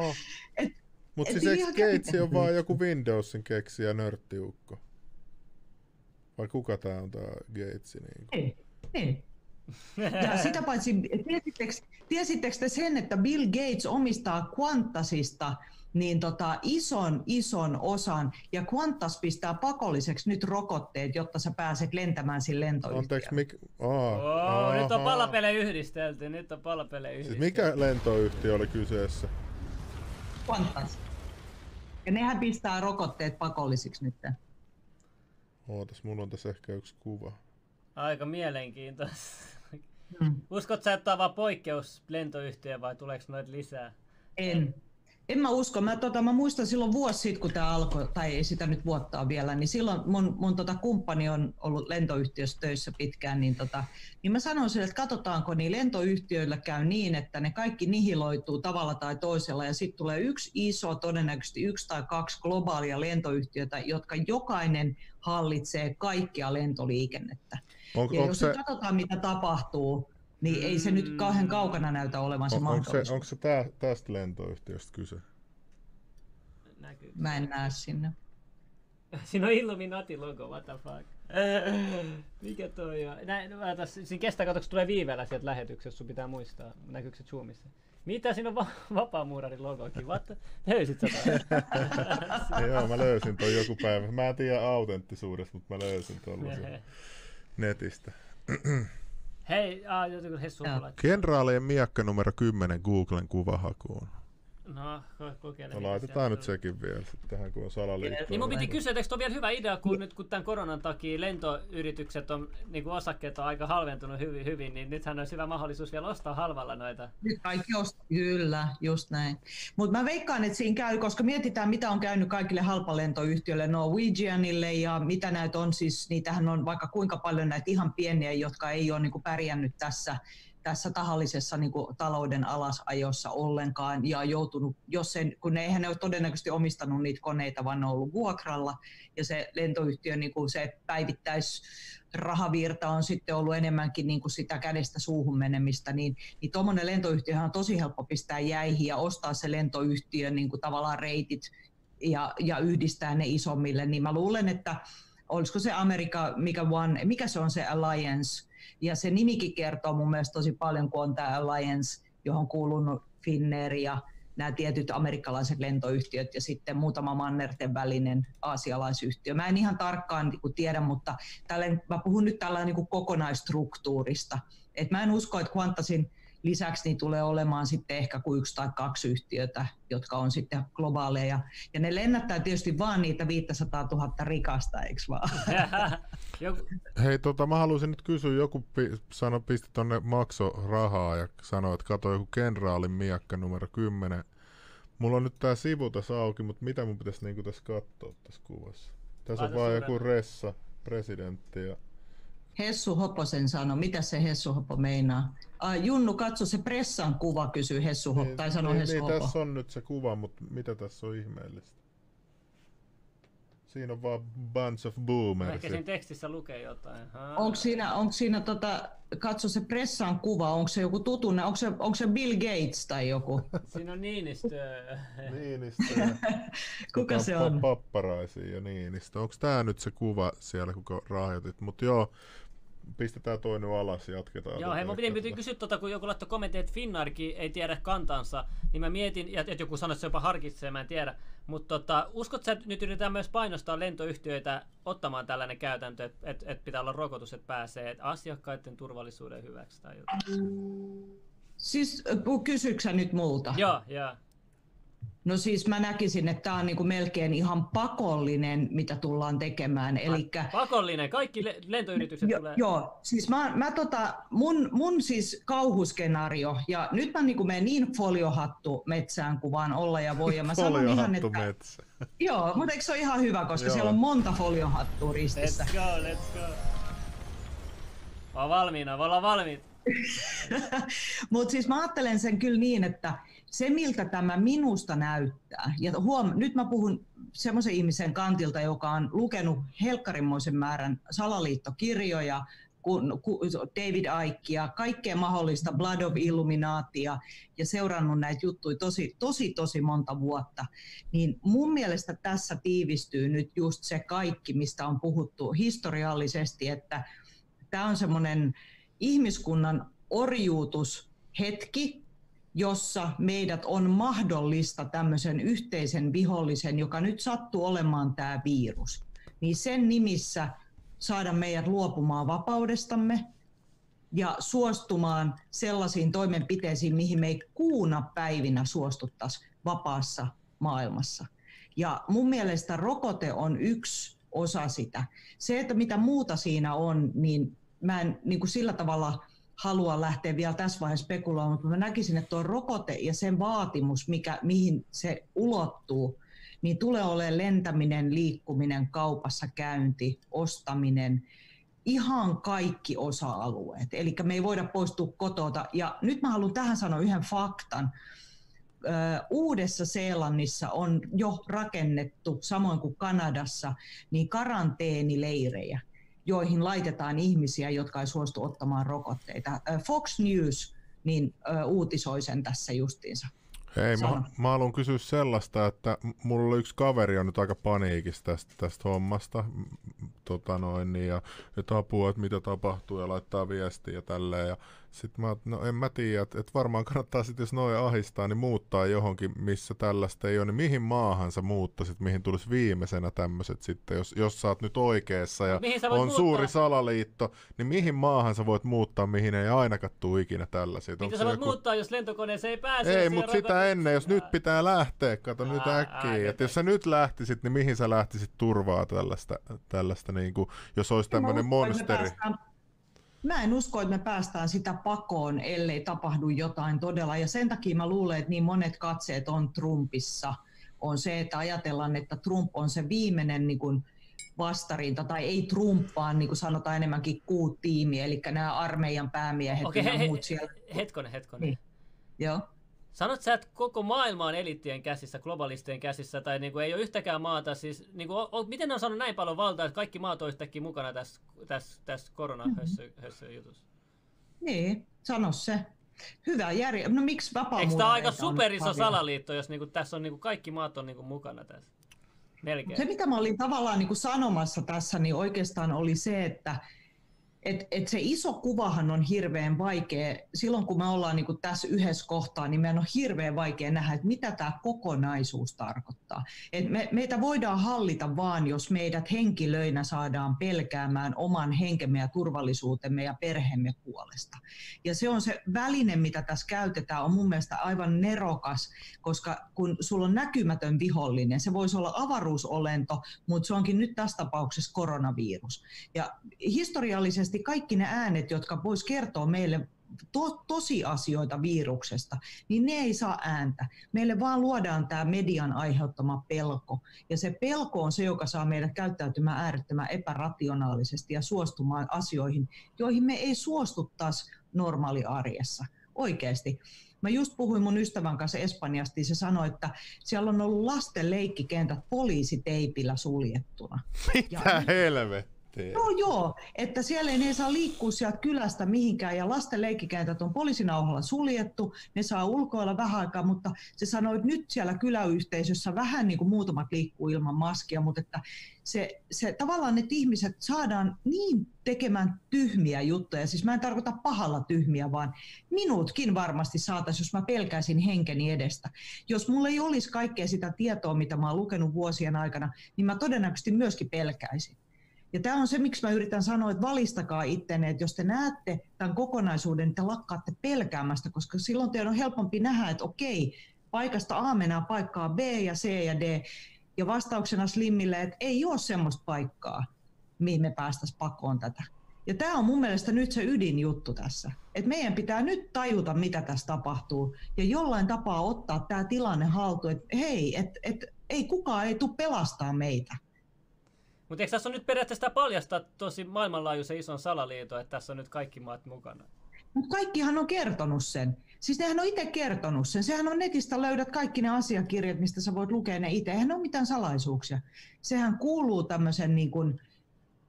että mutta siis eikö Gates on vaan joku Windowsin keksijä nörttiukko? Vai kuka tää on tää Gates? Niin ei, ei. Ja sitä paitsi, tiesittekö, te sen, että Bill Gates omistaa Qantasista niin tota, ison, ison osan, ja Qantas pistää pakolliseksi nyt rokotteet, jotta sä pääset lentämään sille lentoyhtiölle. Anteeksi, mik... oh, oh, nyt on palapele yhdistelty, nyt on palapele yhdistelty. Siis mikä lentoyhtiö oli kyseessä? Qantas. Ja nehän pistää rokotteet pakollisiksi nyt. Ootas, mulla on tässä ehkä yksi kuva. Aika mielenkiintoista. Hmm. Uskot sä, että on vaan poikkeus lentoyhtiö vai tuleeko noita lisää? En. En mä usko. Mä, tota, mä muistan silloin vuosi sitten, kun tämä alkoi, tai ei sitä nyt vuotta vielä, niin silloin mun, mun tota, kumppani on ollut lentoyhtiössä töissä pitkään, niin, tota, niin mä sanoin sille, että katsotaanko, niin lentoyhtiöillä käy niin, että ne kaikki nihiloituu tavalla tai toisella, ja sitten tulee yksi iso, todennäköisesti yksi tai kaksi globaalia lentoyhtiötä, jotka jokainen hallitsee kaikkia lentoliikennettä. On, ja jos se... katsotaan, mitä tapahtuu, niin ei se nyt kauhean kaukana näytä olevan se on, onko se, onko se tää, tästä lentoyhtiöstä kyse? Näkyy. Mä en näe sinne. Siinä on Illuminati-logo, what the fuck. Mikä toi on? Näin, mä tässä, siinä kestää katsoa, tulee viiveellä sieltä lähetyksessä, sun pitää muistaa. Näkyykö se Zoomissa? Mitä siinä on va- vapaamuurarin logokin? What? Löysit sä Joo, mä löysin toi joku päivä. Mä en tiedä autenttisuudesta, mutta mä löysin tuollaisen netistä. Hei, ah, jotenkin Hessu Kenraalien miakka numero 10 Googlen kuvahakuun. No, kokeile. No, laitetaan nyt sekin vielä tähän, kun on salaliitto. Niin mun piti kysyä, että eikö vielä hyvä idea, kun nyt kun tämän koronan takia lentoyritykset on, niin kuin osakkeet on aika halventunut hyvin, hyvin, niin nythän olisi hyvä mahdollisuus vielä ostaa halvalla noita. Nyt kaikki ostaa, kyllä, just näin. Mutta mä veikkaan, että siinä käy, koska mietitään, mitä on käynyt kaikille halpalentoyhtiöille, Norwegianille ja mitä näitä on siis, niitähän on vaikka kuinka paljon näitä ihan pieniä, jotka ei ole niin kuin pärjännyt tässä tässä tahallisessa niin kuin, talouden alasajossa ollenkaan ja joutunut, jos sen, kun ne, eihän ne ole todennäköisesti omistanut niitä koneita, vaan ne on ollut vuokralla ja se lentoyhtiö, niin kuin se päivittäis rahavirta on sitten ollut enemmänkin niin kuin sitä kädestä suuhun menemistä, niin, niin tuommoinen lentoyhtiö on tosi helppo pistää jäihin ja ostaa se lentoyhtiö niin kuin tavallaan reitit ja, ja yhdistää ne isommille, niin mä luulen, että olisiko se Amerika, mikä, one, mikä se on se Alliance, ja se nimikin kertoo mun mielestä tosi paljon, kun on tämä Alliance, johon kuulunut Finnair ja nämä tietyt amerikkalaiset lentoyhtiöt ja sitten muutama mannerten välinen aasialaisyhtiö. Mä en ihan tarkkaan niin tiedä, mutta tälle, mä puhun nyt tällä niin kokonaistruktuurista. Et mä en usko, että Qantasin lisäksi niin tulee olemaan sitten ehkä kuin yksi tai kaksi yhtiötä, jotka on sitten globaaleja. Ja ne lennättää tietysti vaan niitä 500 000 rikasta, eikö vaan? Hei, tota, mä haluaisin nyt kysyä, joku pi- sano, pisti tonne makso rahaa ja sanoi, että katsoi joku kenraalin miakka numero 10. Mulla on nyt tää sivu tässä auki, mutta mitä mun pitäisi niinku tässä katsoa tässä kuvassa? Tässä on vaan joku ressa, presidentti ja Hessu Hoposen sano. Mitä se Hessu Hopo meinaa? Ah, Junnu, katso se pressan kuva, kysyy Hessu Hopo, niin, tai sanoo niin, Hessu niin, Hopo. tässä on nyt se kuva, mutta mitä tässä on ihmeellistä? Siinä on vaan bunch of boomers. Ehkä siinä tekstissä lukee jotain. Onko siinä, onko siinä tota, katso se pressan kuva, onko se joku tutunne, onko se, onko se Bill Gates tai joku? Siinä on Niinistö. Niinistö. Kuka tota se on? Papparaisia ja Niinistö. Onko tämä nyt se kuva siellä, kun rahoitit? Mutta joo, pistetään toinen alas ja jatketaan. Joo, hei, mun piti, piti kysyä tota, kun joku laittoi kommentti, että Finnairkin ei tiedä kantansa, niin mä mietin, ja että joku sanoi, että se jopa harkitsee, mä en tiedä. Mutta tota, uskot sä, että nyt yritetään myös painostaa lentoyhtiöitä ottamaan tällainen käytäntö, että et, et pitää olla rokotus, että pääsee että asiakkaiden turvallisuuden hyväksi tai jotain? Siis kysyksä nyt multa? Joo, joo. No siis mä näkisin, että tämä on niinku melkein ihan pakollinen, mitä tullaan tekemään. Elikkä, Pakollinen, kaikki le- lentoyritykset jo, tulee. Joo, siis mä, mä tota, mun, mun siis kauhuskenaario, ja nyt mä niinku menen niin foliohattu metsään kuin vaan olla ja voi, ja mä sanon ihan, että... metsä. Joo, mutta eikö se ole ihan hyvä, koska Joo. siellä on monta foliohattua ristissä. Let's go, let's go. Mä oon valmiina, me ollaan valmiit. Mutta siis mä ajattelen sen kyllä niin, että se miltä tämä minusta näyttää, ja huom, nyt mä puhun semmoisen ihmisen kantilta, joka on lukenut helkkarimmoisen määrän salaliittokirjoja, kun, kun David Aikkia, kaikkea mahdollista Blood of Illuminatia ja seurannut näitä juttuja tosi, tosi, tosi monta vuotta, niin mun mielestä tässä tiivistyy nyt just se kaikki, mistä on puhuttu historiallisesti, että tämä on semmoinen ihmiskunnan orjuutushetki, jossa meidät on mahdollista tämmöisen yhteisen vihollisen, joka nyt sattuu olemaan tämä virus, niin sen nimissä saada meidät luopumaan vapaudestamme ja suostumaan sellaisiin toimenpiteisiin, mihin me ei kuuna päivinä suostuttaisi vapaassa maailmassa. Ja mun mielestä rokote on yksi osa sitä. Se, että mitä muuta siinä on, niin mä en niin kuin sillä tavalla halua lähteä vielä tässä vaiheessa spekuloimaan, mutta mä näkisin, että tuo rokote ja sen vaatimus, mikä, mihin se ulottuu, niin tulee olemaan lentäminen, liikkuminen, kaupassa käynti, ostaminen, ihan kaikki osa-alueet. Eli me ei voida poistua kotota. Ja nyt mä haluan tähän sanoa yhden faktan. Uudessa Seelannissa on jo rakennettu, samoin kuin Kanadassa, niin karanteenileirejä joihin laitetaan ihmisiä, jotka ei suostu ottamaan rokotteita. Fox News niin uutisoi sen tässä justiinsa. Hei, mä, mä haluan kysyä sellaista, että mulla yksi kaveri on nyt aika paniikissa tästä, tästä hommasta, tota noin, niin, ja että apua, että mitä tapahtuu, ja laittaa viestiä ja tälleen, ja sitten mä, no en mä tiedä, että, että varmaan kannattaa sitten, jos noin ahistaa, niin muuttaa johonkin, missä tällaista ei ole, niin mihin maahan sä muuttaisit, mihin tulisi viimeisenä tämmöiset sitten, jos, jos sä oot nyt oikeassa ja on muuttaa? suuri salaliitto, niin mihin maahan sä voit muuttaa, mihin ei ainakaan tule ikinä tällaisia. Mitä sä voit joku... muuttaa, jos lentokoneeseen ei pääse? Ei, mutta sitä ennen, jos nyt pitää lähteä, kato aa, nyt äkkiä, että jos sä nyt lähtisit, niin mihin sä lähtisit turvaa tällaista, tällaista niin kuin, jos olisi tämmöinen monsteri? Mä en usko, että me päästään sitä pakoon, ellei tapahdu jotain todella. Ja sen takia mä luulen, että niin monet katseet on Trumpissa. On se, että ajatellaan, että Trump on se viimeinen niin kuin vastarinta, tai ei Trump, vaan niin kuin sanotaan enemmänkin kuutiimi, eli nämä armeijan päämiehet Okei, ja he, muut siellä. Hetkonen, hetkonen. Niin. Joo. Sanot sä, että koko maailma on eliittien käsissä, globalistien käsissä, tai niin kuin ei ole yhtäkään maata, siis niin kuin, o, miten ne on saanut näin paljon valtaa, että kaikki maat on yhtäkkiä mukana tässä, tässä, tässä koronahössö-jutussa? Niin, sano se. Hyvä järje... No miksi vapaa Eikö tämä aika superiso salaliitto, jos niin kuin, tässä on niin kuin, kaikki maat on niin kuin, mukana tässä? Melkein. Se, mitä mä olin tavallaan niin kuin sanomassa tässä, niin oikeastaan oli se, että et, et se iso kuvahan on hirveän vaikea. Silloin kun me ollaan niin tässä yhdessä kohtaa, niin meidän on hirveän vaikea nähdä, että mitä tämä kokonaisuus tarkoittaa. Et me, meitä voidaan hallita vaan, jos meidät henkilöinä saadaan pelkäämään oman henkemme ja turvallisuutemme ja perheemme puolesta. Ja se on se väline, mitä tässä käytetään, on mun mielestä aivan nerokas, koska kun sulla on näkymätön vihollinen, se voisi olla avaruusolento, mutta se onkin nyt tässä tapauksessa koronavirus. Ja historiallisesti oikeasti kaikki ne äänet, jotka vois kertoa meille to, tosiasioita viruksesta, niin ne ei saa ääntä. Meille vaan luodaan tämä median aiheuttama pelko. Ja se pelko on se, joka saa meidät käyttäytymään äärettömän epärationaalisesti ja suostumaan asioihin, joihin me ei suostuttaisi normaali arjessa. Oikeasti. Mä just puhuin mun ystävän kanssa Espanjasta, niin se sanoi, että siellä on ollut lasten leikkikentät poliisiteipillä suljettuna. Mitä ja, helvettiä? Tee. No joo, että siellä ei ne saa liikkua sieltä kylästä mihinkään ja lasten leikkikentät on poliisinauhalla suljettu, ne saa ulkoilla vähän aikaa, mutta se sanoi, että nyt siellä kyläyhteisössä vähän niin kuin muutamat liikkuu ilman maskia, mutta että se, se tavallaan ne ihmiset saadaan niin tekemään tyhmiä juttuja, siis mä en tarkoita pahalla tyhmiä, vaan minutkin varmasti saataisiin, jos mä pelkäisin henkeni edestä. Jos mulla ei olisi kaikkea sitä tietoa, mitä mä oon lukenut vuosien aikana, niin mä todennäköisesti myöskin pelkäisin. Ja tämä on se, miksi mä yritän sanoa, että valistakaa ittenne, että jos te näette tämän kokonaisuuden, niin te lakkaatte pelkäämästä, koska silloin teidän on helpompi nähdä, että okei, paikasta A mennään paikkaa B ja C ja D, ja vastauksena Slimmille, että ei ole semmoista paikkaa, mihin me päästäisiin pakoon tätä. Ja tämä on mun mielestä nyt se ydinjuttu tässä. että meidän pitää nyt tajuta, mitä tässä tapahtuu, ja jollain tapaa ottaa tämä tilanne haltuun, että hei, et, et, ei kukaan ei tule pelastaa meitä mutta eikö tässä on nyt periaatteessa paljastaa tosi maailmanlaajuisen ison salaliiton, että tässä on nyt kaikki maat mukana? Mutta kaikkihan on kertonut sen. Siis nehän on itse kertonut sen. Sehän on netistä löydät kaikki ne asiakirjat, mistä sä voit lukea ne itse. Eihän ole mitään salaisuuksia. Sehän kuuluu tämmöisen niin kuin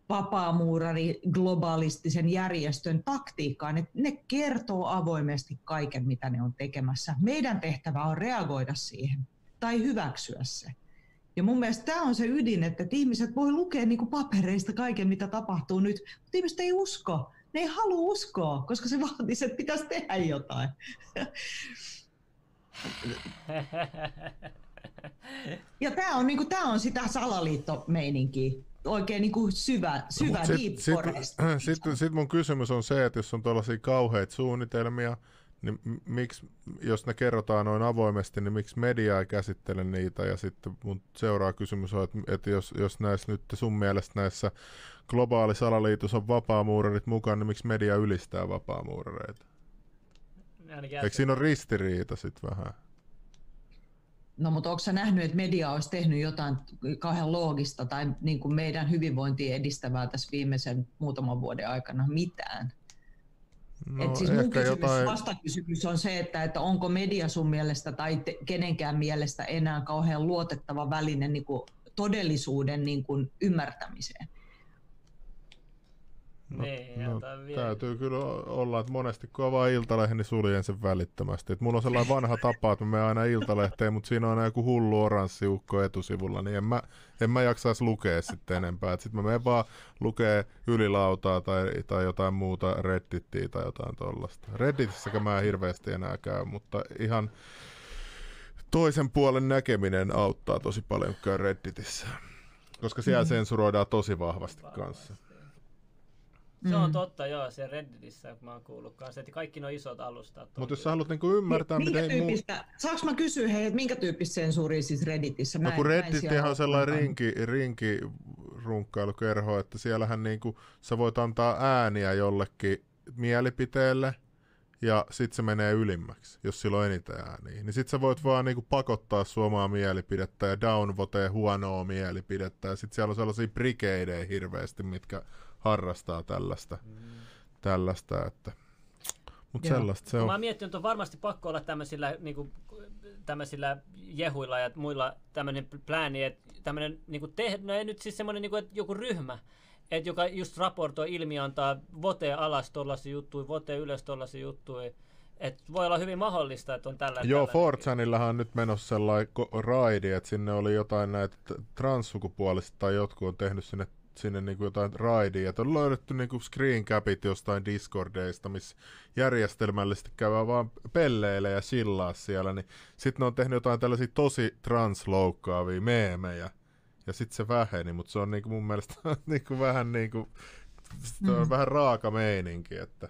vapaamuurari globalistisen järjestön taktiikkaan, että ne kertoo avoimesti kaiken, mitä ne on tekemässä. Meidän tehtävä on reagoida siihen tai hyväksyä se. Ja mun mielestä tämä on se ydin, että ihmiset voi lukea niin kuin papereista kaiken, mitä tapahtuu nyt, mutta ihmiset ei usko. Ne ei halua uskoa, koska se vaatisi, että pitäisi tehdä jotain. Ja tämä on, niinku, tää on sitä salaliittomeininkiä oikein niin kuin syvä, syvä no, deep sit, forest. Sitten sit, sit mun kysymys on se, että jos on tuollaisia kauheita suunnitelmia, niin miksi, jos ne kerrotaan noin avoimesti, niin miksi media ei käsittele niitä? Ja sitten mun seuraava kysymys on, että, että jos, jos näissä nyt sun mielestä näissä globaali salaliitos on vapaamuurarit mukaan, niin miksi media ylistää vapaamuurareita? Eikö siinä ole ristiriita sitten vähän? No mutta onko sä nähnyt, että media olisi tehnyt jotain kauhean loogista tai niin kuin meidän hyvinvointia edistävää tässä viimeisen muutaman vuoden aikana? Mitään. No, Et siis mun kysymys, jotain... vastakysymys on se, että, että onko media sun mielestä tai te, kenenkään mielestä enää kauhean luotettava väline niin kuin todellisuuden niin kuin ymmärtämiseen. No, niin, no, täytyy kyllä olla, että monesti kun avaa iltalehden, niin suljen sen välittömästi. Et mulla on sellainen vanha tapa, että mä menen aina iltalehteen, mutta siinä on aina joku hullu oranssi ukko etusivulla, niin en mä, en mä jaksaisi lukea sitten enempää. Sitten mä menen vaan lukee ylilautaa tai, tai jotain muuta Reddittiä tai jotain tollasta. Redditissäkään mä en hirveästi enää käy, mutta ihan toisen puolen näkeminen auttaa tosi paljon, kun käy Redditissä. Koska siellä mm. sensuroidaan tosi vahvasti kanssa. Se on mm. totta, joo, se Redditissä, kun mä oon kuullut kanssa, että kaikki nuo isot alustat. Mutta jos sä haluat niinku ymmärtää, Mi- miten... Tyyppistä, muu... Saanko mä kysyä, hei, että minkä tyyppistä sensuuria siis Redditissä? Mä no kun Reddit on sellainen rinki, rinki runkkailukerho, että siellähän niinku, sä voit antaa ääniä jollekin mielipiteelle, ja sitten se menee ylimmäksi, jos sillä on eniten ääniä. Niin sitten sä voit vaan niinku pakottaa suomaa mielipidettä ja downvotea huonoa mielipidettä, ja sitten siellä on sellaisia brigeideja hirveästi, mitkä harrastaa tällaista, mm. tällaista että mutta sellaista se on. Mä oon miettinyt, että on varmasti pakko olla tämmöisillä, niin kuin, tämmöisillä jehuilla ja muilla tämmöinen plääni, että tämmöinen niin kuin te, no ei nyt siis semmoinen, niin kuin, että joku ryhmä, että joka just raportoi ilmi, antaa vote alas tollaisia juttuja, vote ylös tollaisia juttuja. Et voi olla hyvin mahdollista, että on tällä Joo, Fortsanillahan on nyt menossa sellainen raidi, että sinne oli jotain näitä transsukupuolista tai jotkut on tehnyt sinne sinne niin kuin jotain raidia, että on löydetty niin kuin screen capit jostain Discordeista, missä järjestelmällisesti käydään vaan pelleille ja chillaa siellä, niin sitten ne on tehnyt jotain tällaisia tosi transloukkaavia meemejä, ja sitten se väheni, mutta se on niin kuin mun mielestä niin kuin vähän niin kuin, on mm. vähän raaka meininki, että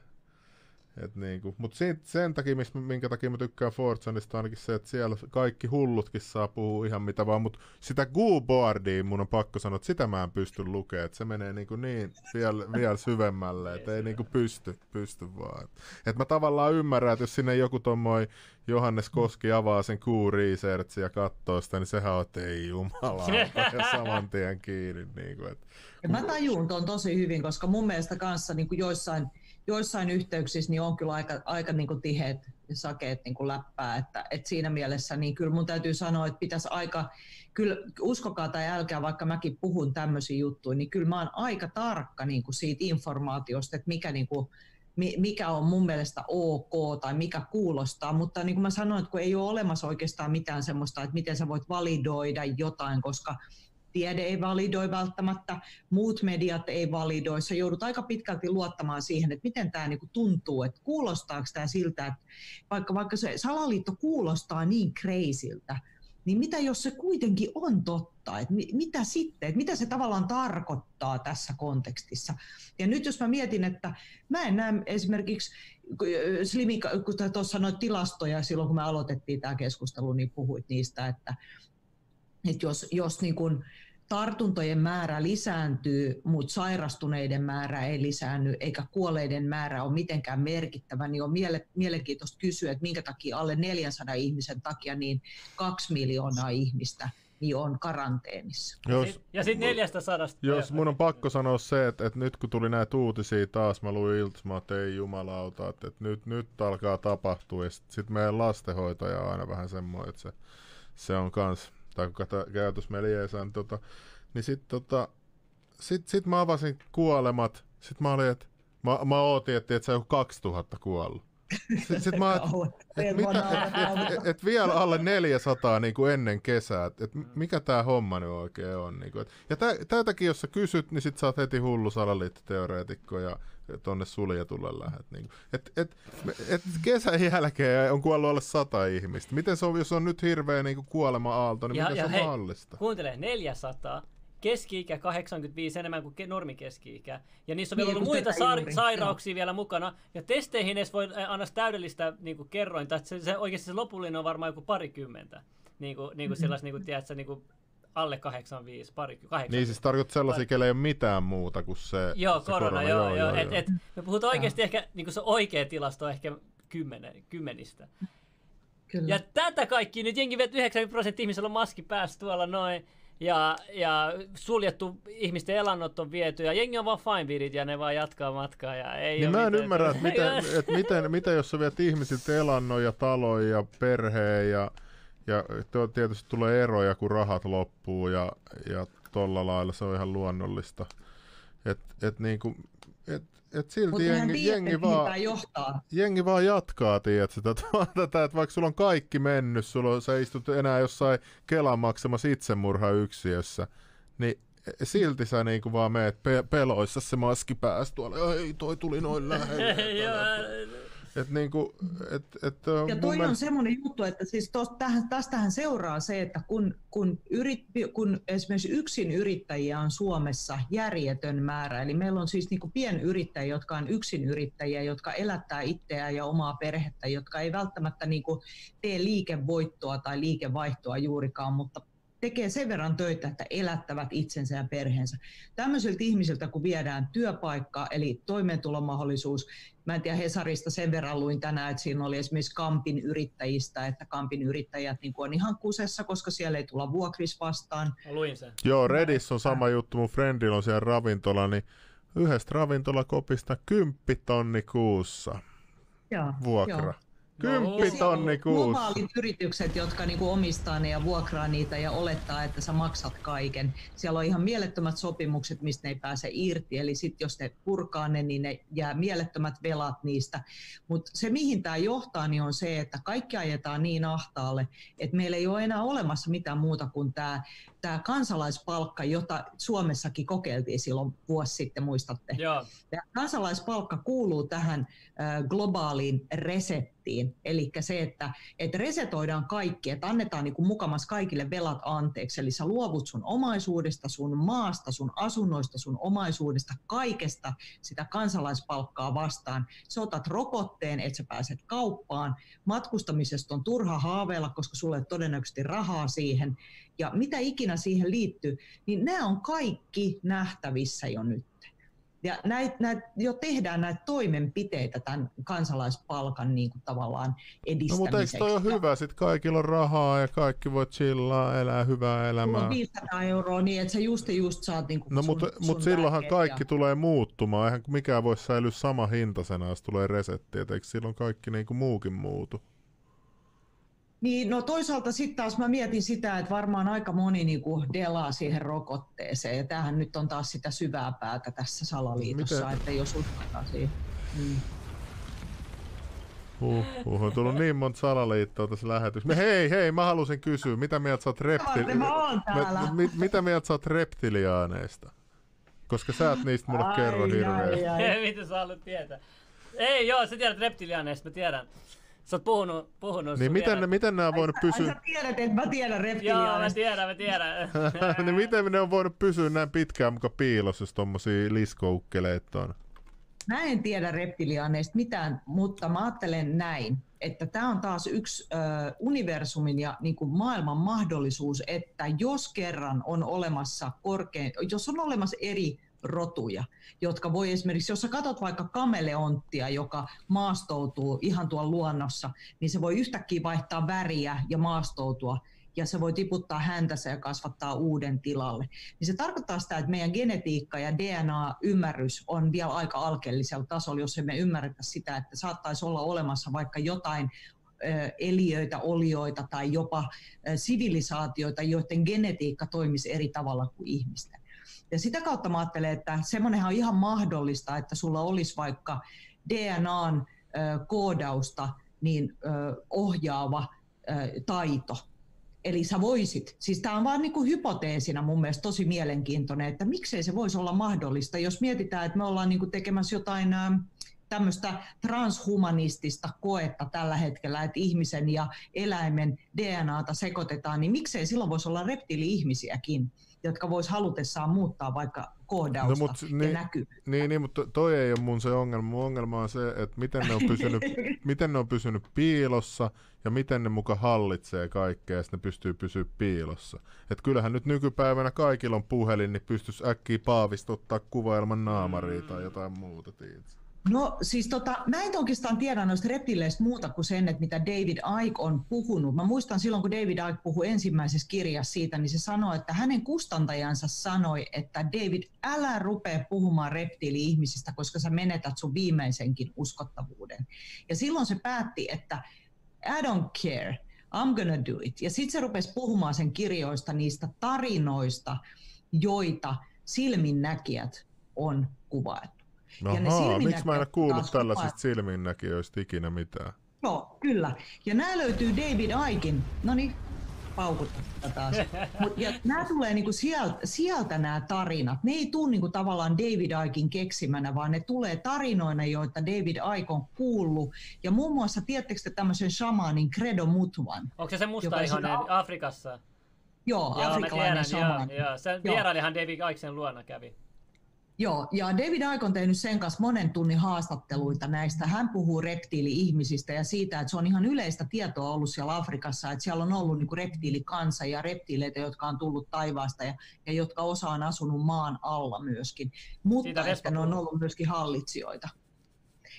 et niinku, mutta sen takia, mis, minkä takia mä tykkään Fortsanista ainakin se, että siellä kaikki hullutkin saa puhua ihan mitä vaan, mutta sitä Gooboardia mun on pakko sanoa, että sitä mä en pysty lukemaan, että se menee niinku niin vielä, vielä syvemmälle, että ei niinku pysty, pysty vaan. Et, et mä tavallaan ymmärrän, että jos sinne joku tommoi Johannes Koski avaa sen Q Research ja katsoo sitä, niin sehän on, että ei jumala, ja saman tien kiinni. Niin kuin, että. Ja mä tajun ton tosi hyvin, koska mun mielestä kanssa niin kuin joissain joissain yhteyksissä niin on kyllä aika, aika niin kuin tiheät ja sakeet niin kuin läppää, että, että siinä mielessä niin kyllä mun täytyy sanoa, että pitäisi aika, kyllä uskokaa tai älkää, vaikka mäkin puhun tämmöisiä juttuja, niin kyllä mä oon aika tarkka niin kuin siitä informaatiosta, että mikä niin kuin, mikä on mun mielestä ok tai mikä kuulostaa, mutta niin kuin mä sanoin, että kun ei ole olemassa oikeastaan mitään semmoista, että miten sä voit validoida jotain, koska tiede ei validoi välttämättä, muut mediat ei validoi. Sä joudut aika pitkälti luottamaan siihen, että miten tämä niinku tuntuu, että kuulostaako tämä siltä, että vaikka, vaikka se salaliitto kuulostaa niin kreisiltä, niin mitä jos se kuitenkin on totta, että mitä sitten, että mitä se tavallaan tarkoittaa tässä kontekstissa. Ja nyt jos mä mietin, että mä en näe esimerkiksi, Slimi, kun tuossa sanoit tilastoja silloin, kun me aloitettiin tämä keskustelu, niin puhuit niistä, että, että jos, jos niin kuin tartuntojen määrä lisääntyy, mutta sairastuneiden määrä ei lisäänny, eikä kuolleiden määrä ole mitenkään merkittävä, niin on miele- mielenkiintoista kysyä, että minkä takia alle 400 ihmisen takia niin kaksi miljoonaa ihmistä niin on karanteenissa. Jos, ja sitten neljästä sadasta. Jos mun on pakko sanoa se, että, että nyt kun tuli näitä uutisia taas, mä luin iltasmaa, että ei jumalauta, että, että nyt, nyt alkaa tapahtua. Ja sitten sit meidän lastenhoitaja on aina vähän semmoinen, että se, se on kans tai kun käytös niin, tota, niin sit, tota, sit, sit mä avasin kuolemat, sit mä olin, että mä, mä ootin, että, että se on 2000 kuollut. Sitten sit mä et, et, et, et, et, vielä alle 400 niin kuin ennen kesää, että et mikä tämä homma nyt oikein on. Niin kuin, et, ja tätäkin jos sä kysyt, niin sit sä oot heti hullu salaliittoteoreetikko ja tonne suljetulle lähet. Niin et, et, et kesän jälkeen on kuollut alle sata ihmistä. Miten se on, jos on nyt hirveä niin kuolema-aalto, niin ja, miten ja se on hei, mahdollista? Kuuntele, 400 keski-ikä 85 enemmän kuin normi keski-ikä. Ja niissä on vielä niin, ollut muita sa- sairauksia vielä mukana. Ja testeihin edes voi anna täydellistä niin kuin kerrointa. Että se, se, oikeasti se lopullinen on varmaan joku parikymmentä. Niin kuin, niin kuin mm-hmm. sellaista, niin kuin, tiedätkö, niin kuin alle 85, pari, 80. Niin siis tarkoittaa sellaisia, kelle ei ole mitään muuta kuin se Joo, se korona, korona, joo, joo. joo. Et, et, me puhutaan oikeasti ehkä, niin kuin se oikea tilasto on ehkä kymmenen, kymmenistä. Kyllä. Ja tätä kaikki nyt jengi 90 prosenttia ihmisellä on maski päässä tuolla noin. Ja, ja suljettu ihmisten elannot on viety ja jengi on vaan fine ja ne vaan jatkaa matkaa. Ja ei niin mä en mitään. ymmärrä, että miten, että miten, miten jos sä viet ihmisiltä elannon ja talon ja perheen ja ja tietysti tulee eroja, kun rahat loppuu ja, ja tolla lailla se on ihan luonnollista. Et, et niinku, et, et silti jengi, tiedät, jengi, vaan, johtaa. jengi vaan jatkaa, tiedät sitä, tätä, että vaikka sulla on kaikki mennyt, sulla on, sä istut enää jossain Kelan maksamassa yksiössä, niin silti sä niinku vaan meet pe- peloissa se maski päästä tuolla, ei toi tuli noin lähelle. Et niinku, et, et, ja toi on semmoinen juttu, että siis tähän, tästähän seuraa se, että kun, kun, yrit, kun esimerkiksi yksin yrittäjiä on Suomessa järjetön määrä, eli meillä on siis niinku pienyrittäjiä, jotka on yksin yrittäjiä, jotka elättää itseään ja omaa perhettä, jotka ei välttämättä niinku tee liikevoittoa tai liikevaihtoa juurikaan, mutta tekee sen verran töitä, että elättävät itsensä ja perheensä. Tämmöisiltä ihmisiltä, kun viedään työpaikka, eli toimeentulomahdollisuus, mä en tiedä Hesarista sen verran luin tänään, että siinä oli esimerkiksi Kampin yrittäjistä, että Kampin yrittäjät niin on ihan kusessa, koska siellä ei tulla vuokris vastaan. Mä luin sen. Joo, Redis on sama juttu, mun friendillä on siellä ravintola, niin yhdestä ravintolakopista kymppitonni kuussa Joo, vuokra. Joo. Kymppitonni no, kuussa. Globaalit yritykset, jotka niinku omistaa ne ja vuokraa niitä ja olettaa, että sä maksat kaiken. Siellä on ihan mielettömät sopimukset, mistä ne ei pääse irti. Eli sitten jos ne purkaa ne, niin ne jää mielettömät velat niistä. Mutta se, mihin tämä johtaa, niin on se, että kaikki ajetaan niin ahtaalle, että meillä ei ole enää olemassa mitään muuta kuin tämä tämä kansalaispalkka, jota Suomessakin kokeiltiin silloin vuosi sitten, muistatte. Joo. Tämä kansalaispalkka kuuluu tähän globaaliin resettiin, eli se, että, että resetoidaan kaikki, että annetaan niin kuin mukamas kaikille velat anteeksi, eli sä luovut sun omaisuudesta, sun maasta, sun asunnoista, sun omaisuudesta, kaikesta sitä kansalaispalkkaa vastaan. Sä otat rokotteen, että sä pääset kauppaan, matkustamisesta on turha haaveilla, koska sulle ei todennäköisesti rahaa siihen, ja mitä ikinä siihen liittyy, niin nämä on kaikki nähtävissä jo nyt. Ja näitä, näitä, jo tehdään näitä toimenpiteitä tämän kansalaispalkan niin kuin tavallaan edistämiseksi. No mutta eikö toi ole hyvä? Sitten kaikilla on rahaa ja kaikki voi chillaa, elää hyvää elämää. On 500 euroa niin, että sä just just saat niin kuin No mutta mut silloinhan kaikki ja... tulee muuttumaan. Eihän mikään voi säilyä sama hintasena, jos tulee resetti. Et eikö silloin kaikki niin kuin muukin muutu? Niin, no toisaalta sitten taas mä mietin sitä, että varmaan aika moni niinku delaa siihen rokotteeseen. Ja tämähän nyt on taas sitä syvää päätä tässä salaliitossa, Miten? että jos uskotaan siihen. Mm. Uh, uh, on tullut niin monta salaliittoa tässä lähetyksessä. Hei, hei, mä halusin kysyä, mitä mieltä sä oot, reptili- mä, mitä mieltä sä oot reptiliaaneista? Koska sä et niistä mulle ai, kerro hirveästi. Mitä sä haluat tietää? Ei, joo, sä tiedät reptiliaaneista, mä tiedän. Sä oot puhunut, puhunut Niin miten, ne, miten ne on voinut pysyä... Ai sä tiedät, että mä tiedän reptiliaaneista. Joo, mä tiedän, mä tiedän. niin miten ne on voinut pysyä näin pitkään muka piilossa, jos tommosia liskoukkeleet on? Mä en tiedä reptiliaaneista mitään, mutta mä ajattelen näin, että tämä on taas yksi ö, universumin ja niin kuin maailman mahdollisuus, että jos kerran on olemassa korkein, jos on olemassa eri rotuja, jotka voi esimerkiksi, jos sä katsot vaikka kameleonttia, joka maastoutuu ihan tuolla luonnossa, niin se voi yhtäkkiä vaihtaa väriä ja maastoutua ja se voi tiputtaa häntänsä ja kasvattaa uuden tilalle. Niin se tarkoittaa sitä, että meidän genetiikka ja DNA-ymmärrys on vielä aika alkeellisella tasolla, jos emme ymmärretä sitä, että saattaisi olla olemassa vaikka jotain eliöitä, olioita tai jopa sivilisaatioita, joiden genetiikka toimisi eri tavalla kuin ihmisten. Ja sitä kautta mä ajattelen, että semmoinenhan on ihan mahdollista, että sulla olisi vaikka DNAn koodausta niin ohjaava taito. Eli sä voisit, siis tämä on vaan niin kuin hypoteesina mun mielestä tosi mielenkiintoinen, että miksei se voisi olla mahdollista, jos mietitään, että me ollaan niin kuin tekemässä jotain tämmöistä transhumanistista koetta tällä hetkellä, että ihmisen ja eläimen DNAta sekoitetaan, niin miksei silloin voisi olla reptiili-ihmisiäkin? Jotka vois halutessaan muuttaa vaikka koodausta no, mut, ja niin, näkyvyyttä. Niin, niin, mutta toi ei ole mun se ongelma. Mun ongelma on se, että miten ne on pysynyt, miten ne on pysynyt piilossa ja miten ne muka hallitsee kaikkea ja sitten ne pystyy pysyä piilossa. Et kyllähän nyt nykypäivänä kaikilla on puhelin, niin pystyisi äkkiä paavistuttaa kuvailman naamariin mm. tai jotain muuta. Tiedätkö? No siis tota, mä en oikeastaan tiedä noista reptileistä muuta kuin sen, että mitä David Icke on puhunut. Mä muistan silloin, kun David Icke puhui ensimmäisessä kirjassa siitä, niin se sanoi, että hänen kustantajansa sanoi, että David, älä rupea puhumaan reptiili-ihmisistä, koska sä menetät sun viimeisenkin uskottavuuden. Ja silloin se päätti, että I don't care, I'm gonna do it. Ja sitten se rupesi puhumaan sen kirjoista niistä tarinoista, joita silminnäkijät on kuvailtu. Ahaa, ja ne miksi mä en kuullut tällaisista silminnäkijöistä ikinä mitään? Joo, kyllä. Ja nämä löytyy David Aikin, no niin, paukutta taas. Mut, ja nämä tulee niinku sieltä, sieltä nämä tarinat. Ne ei tule niinku tavallaan David Aikin keksimänä, vaan ne tulee tarinoina, joita David Aik on kuullut. Ja muun muassa, tiedättekö tämmöisen shamanin Credo Mutvan? Onko se se musta ihan Afrikassa? Joo, joo afrikkalainen shaman. Joo, joo. Se vierailihan David Aiksen luona kävi. Joo, ja David Icke on tehnyt sen kanssa monen tunnin haastatteluita näistä. Hän puhuu reptiili-ihmisistä ja siitä, että se on ihan yleistä tietoa ollut siellä Afrikassa, että siellä on ollut niin reptiilikansa ja reptiileitä, jotka on tullut taivaasta ja, ja jotka osa on asunut maan alla myöskin. Mutta että ne on ollut myöskin hallitsijoita.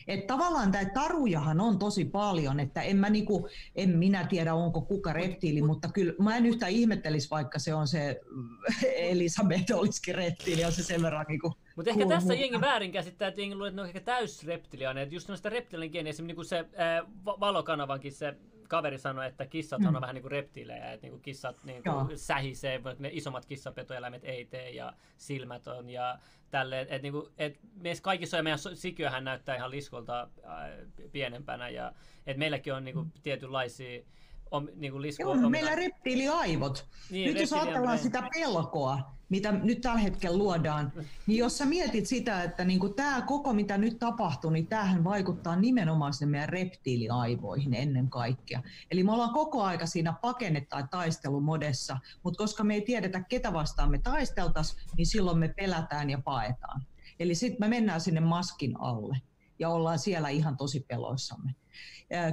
Että tavallaan tämä tarujahan on tosi paljon, että en, mä niinku, en minä tiedä onko kuka reptiili, mutta kyllä mä en yhtään ihmettelisi, vaikka se on se Elisabeth olisikin reptiili ja se sen verran niinku mutta ehkä tässä jengi väärin käsittää, että jengi luulee, että ne on ehkä täys reptiliaaneja. Just noista reptilian geeniä, esimerkiksi niin se ää, valokanavankin se kaveri sanoi, että kissat mm. on vähän niin kuin reptiilejä, että niin kuin kissat niin kuin sähisee, mutta ne isommat kissapetoeläimet ei tee ja silmät on ja tälleen. Että niin kuin, et meissä kaikissa ja meidän sikiöhän näyttää ihan liskolta ää, pienempänä ja että meilläkin on niin kuin, tietynlaisia on niin kuin lisku Joo, omina- meillä reptiiliaivot. Niin, nyt jos ajatellaan sitä pelkoa, mitä nyt tällä hetkellä luodaan, niin jos sä mietit sitä, että niin tämä koko mitä nyt tapahtuu, niin tämähän vaikuttaa nimenomaan sinne meidän reptiiliaivoihin ennen kaikkea. Eli me ollaan koko aika siinä pakenne- tai taistelumodessa, mutta koska me ei tiedetä, ketä vastaan me taisteltaisiin, niin silloin me pelätään ja paetaan. Eli sitten me mennään sinne maskin alle ja ollaan siellä ihan tosi peloissamme.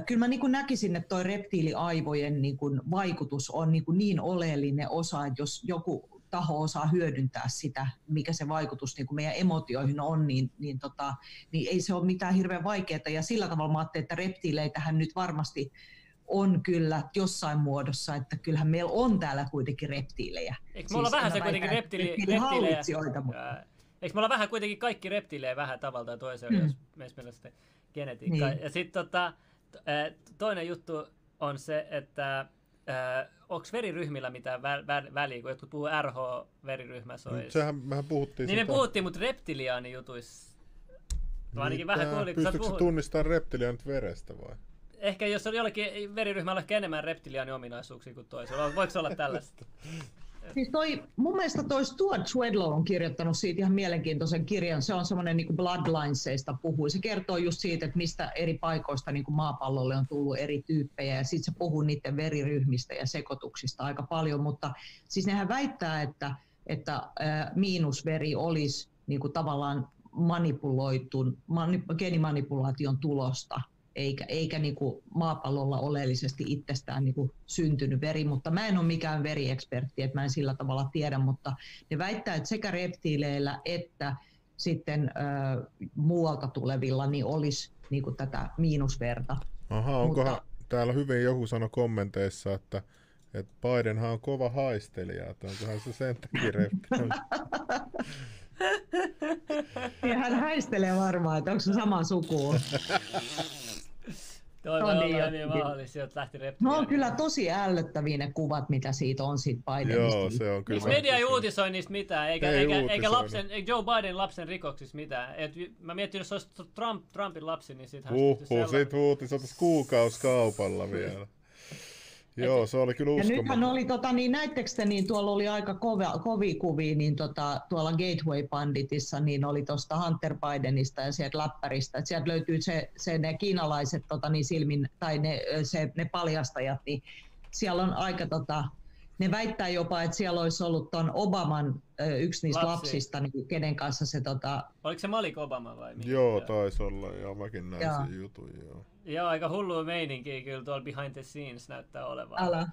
Kyllä mä niin kuin näkisin, että tuo reptiiliaivojen niin kuin vaikutus on niin, kuin niin oleellinen osa, että jos joku taho osaa hyödyntää sitä, mikä se vaikutus niin kuin meidän emotioihin on, niin, niin, tota, niin ei se ole mitään hirveän vaikeaa. Ja sillä tavalla mä ajattelin, että reptiileitähän nyt varmasti on kyllä jossain muodossa, että kyllähän meillä on täällä kuitenkin reptiilejä. Eikö me olla Siis vähän mä se kuitenkin reptiili, reptiilihallitsijoita, mutta- Eikö me olla vähän kuitenkin kaikki reptiilejä vähän tavalla tai toisella, Mm. jos meistä meillä on sitten genetiikkaa. Niin. Ja sitten tota, toinen juttu on se, että onko veriryhmillä mitään vä- vä- väliä, kun jotkut puhuu RH-veriryhmässä olisi. Sehän, mehän puhuttiin Niin me sitä- puhuttiin, mutta reptiliaani jutuissa. Mä ainakin vähän Mitä? kuulin, kun sä Pystytkö tunnistamaan reptiliaanit verestä vai? Ehkä jos on jollakin veriryhmällä ehkä enemmän reptiliaani ominaisuuksia kuin toisella. Voiko se olla tällaista? Siis toi, mun mielestä toi Stuart Swedlow on kirjoittanut siitä ihan mielenkiintoisen kirjan. Se on semmoinen niin Bloodlinesista puhui. Se kertoo just siitä, että mistä eri paikoista niin maapallolle on tullut eri tyyppejä ja sitten se puhuu niiden veriryhmistä ja sekoituksista aika paljon. Mutta siis nehän väittää, että, että miinusveri olisi niin kuin tavallaan manipuloitun, mani, geenimanipulaation tulosta eikä, eikä niin kuin maapallolla oleellisesti itsestään niin kuin syntynyt veri, mutta mä en ole mikään veriekspertti, että mä en sillä tavalla tiedä, mutta ne väittää, että sekä reptiileillä että sitten ö, muualta tulevilla niin olisi niin kuin tätä miinusverta. Aha, onkohan Mutta- täällä hyvin joku sanoi kommenteissa, että, että Bidenhan on kova haistelija, että onkohan se sen takia reptiili. Ja hän häistelee varmaan, että onko se sama suku. Toi No voi niin, olla joo. niin että lähti No reptiliaani. on kyllä tosi ällöttäviä ne kuvat, mitä siitä on siitä Bidenista. Joo, se on kyllä. Media ei uutisoi niistä mitään, eikä, Ei eikä, eikä lapsen, eikä Joe Biden lapsen rikoksista mitään. Et, mä mietin, jos se olisi Trump, Trumpin lapsi, niin tehty Huhhuh, sellainen. siitä uutisoitaisiin kuukauskaupalla vielä. Joo, se oli kyllä Ja nythän uskomaton. oli, tota, niin näittekö te, niin tuolla oli aika kova, kovia kuvia, niin tota, tuolla Gateway Banditissa, niin oli tuosta Hunter Bidenista ja sieltä läppäristä, että sieltä löytyy se, se ne kiinalaiset tota, niin silmin, tai ne, se, ne paljastajat, niin siellä on aika, tota, ne väittää jopa, että siellä olisi ollut ton Obaman yksi niistä Lapsi. lapsista, niin kenen kanssa se tota, Oliko se Malik Obama vai mikä? Joo, taisi olla, joo, mäkin näin Joo. sen jutun, joo. Joo, aika hullu meininki kyllä tuolla behind the scenes näyttää olevan. älä,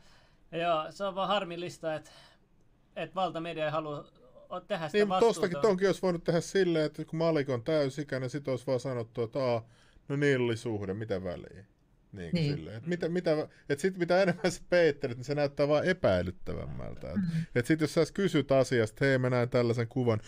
Joo, se on vaan harmillista, että, että valtamedia ei halua tehdä sitä Niin, mutta tostakin vastuuta. tonkin olisi voinut tehdä silleen, että kun Malik on täysikäinen, sit olisi vaan sanottu, että Aa, no niillä oli suhde, mitä väliä. Niin, Niin. Silleen. Et mitä, mitä, et sit mitä enemmän sä peittelet, niin se näyttää vaan epäilyttävämmältä. Et, Mm. et sit jos sä kysyt asiasta, hei mä näen tällaisen kuvan,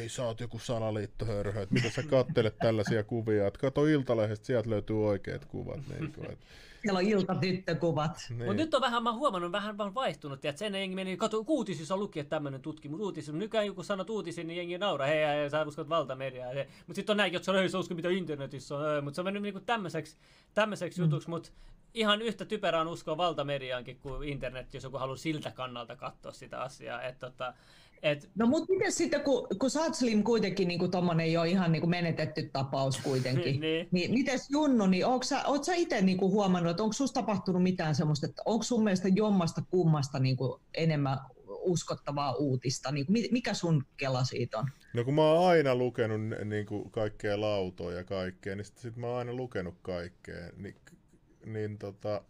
ei sä oot joku salaliittohörhö, että mitä sä kattelet tällaisia kuvia, että kato Iltalehdestä, sieltä löytyy oikeat kuvat. Niin, kuin, et, siellä on iltatyttökuvat. niin. Mutta nyt on vähän, mä oon huomannut, vähän vaan vaihtunut. Tiedät, sen jengi meni, kato, uutisissa luki, että tämmöinen tutkimus, uutisissa. Nykyään joku sanoo uutisiin, niin jengi nauraa, hei, hei, sä uskot valtamediaa. Mutta sitten on näin, jotka sanoo, ei sä usko mitä internetissä on. Mutta se on mennyt niinku tämmöiseksi, tämmöiseksi mm. jutuksi, mutta ihan yhtä typerää on uskoa valtamediaankin kuin internet, jos joku haluaa siltä kannalta katsoa sitä asiaa. Että tota, et, No mutta miten sitten, kun, kun sä oot Slim kuitenkin niin tommonen jo ihan niin kuin menetetty tapaus kuitenkin, Niin. niin mites Junnu, niin ootko sä, oot sä itse niin huomannut, että onko susta tapahtunut mitään semmoista, että onko sun mielestä jommasta kummasta niin kuin enemmän uskottavaa uutista, niin kuin, mi- mikä sun kela siitä on? No kun mä oon aina lukenut niin kuin kaikkea lautoja ja kaikkea, niin sit, sit mä oon aina lukenut kaikkea. Niin, niin tota...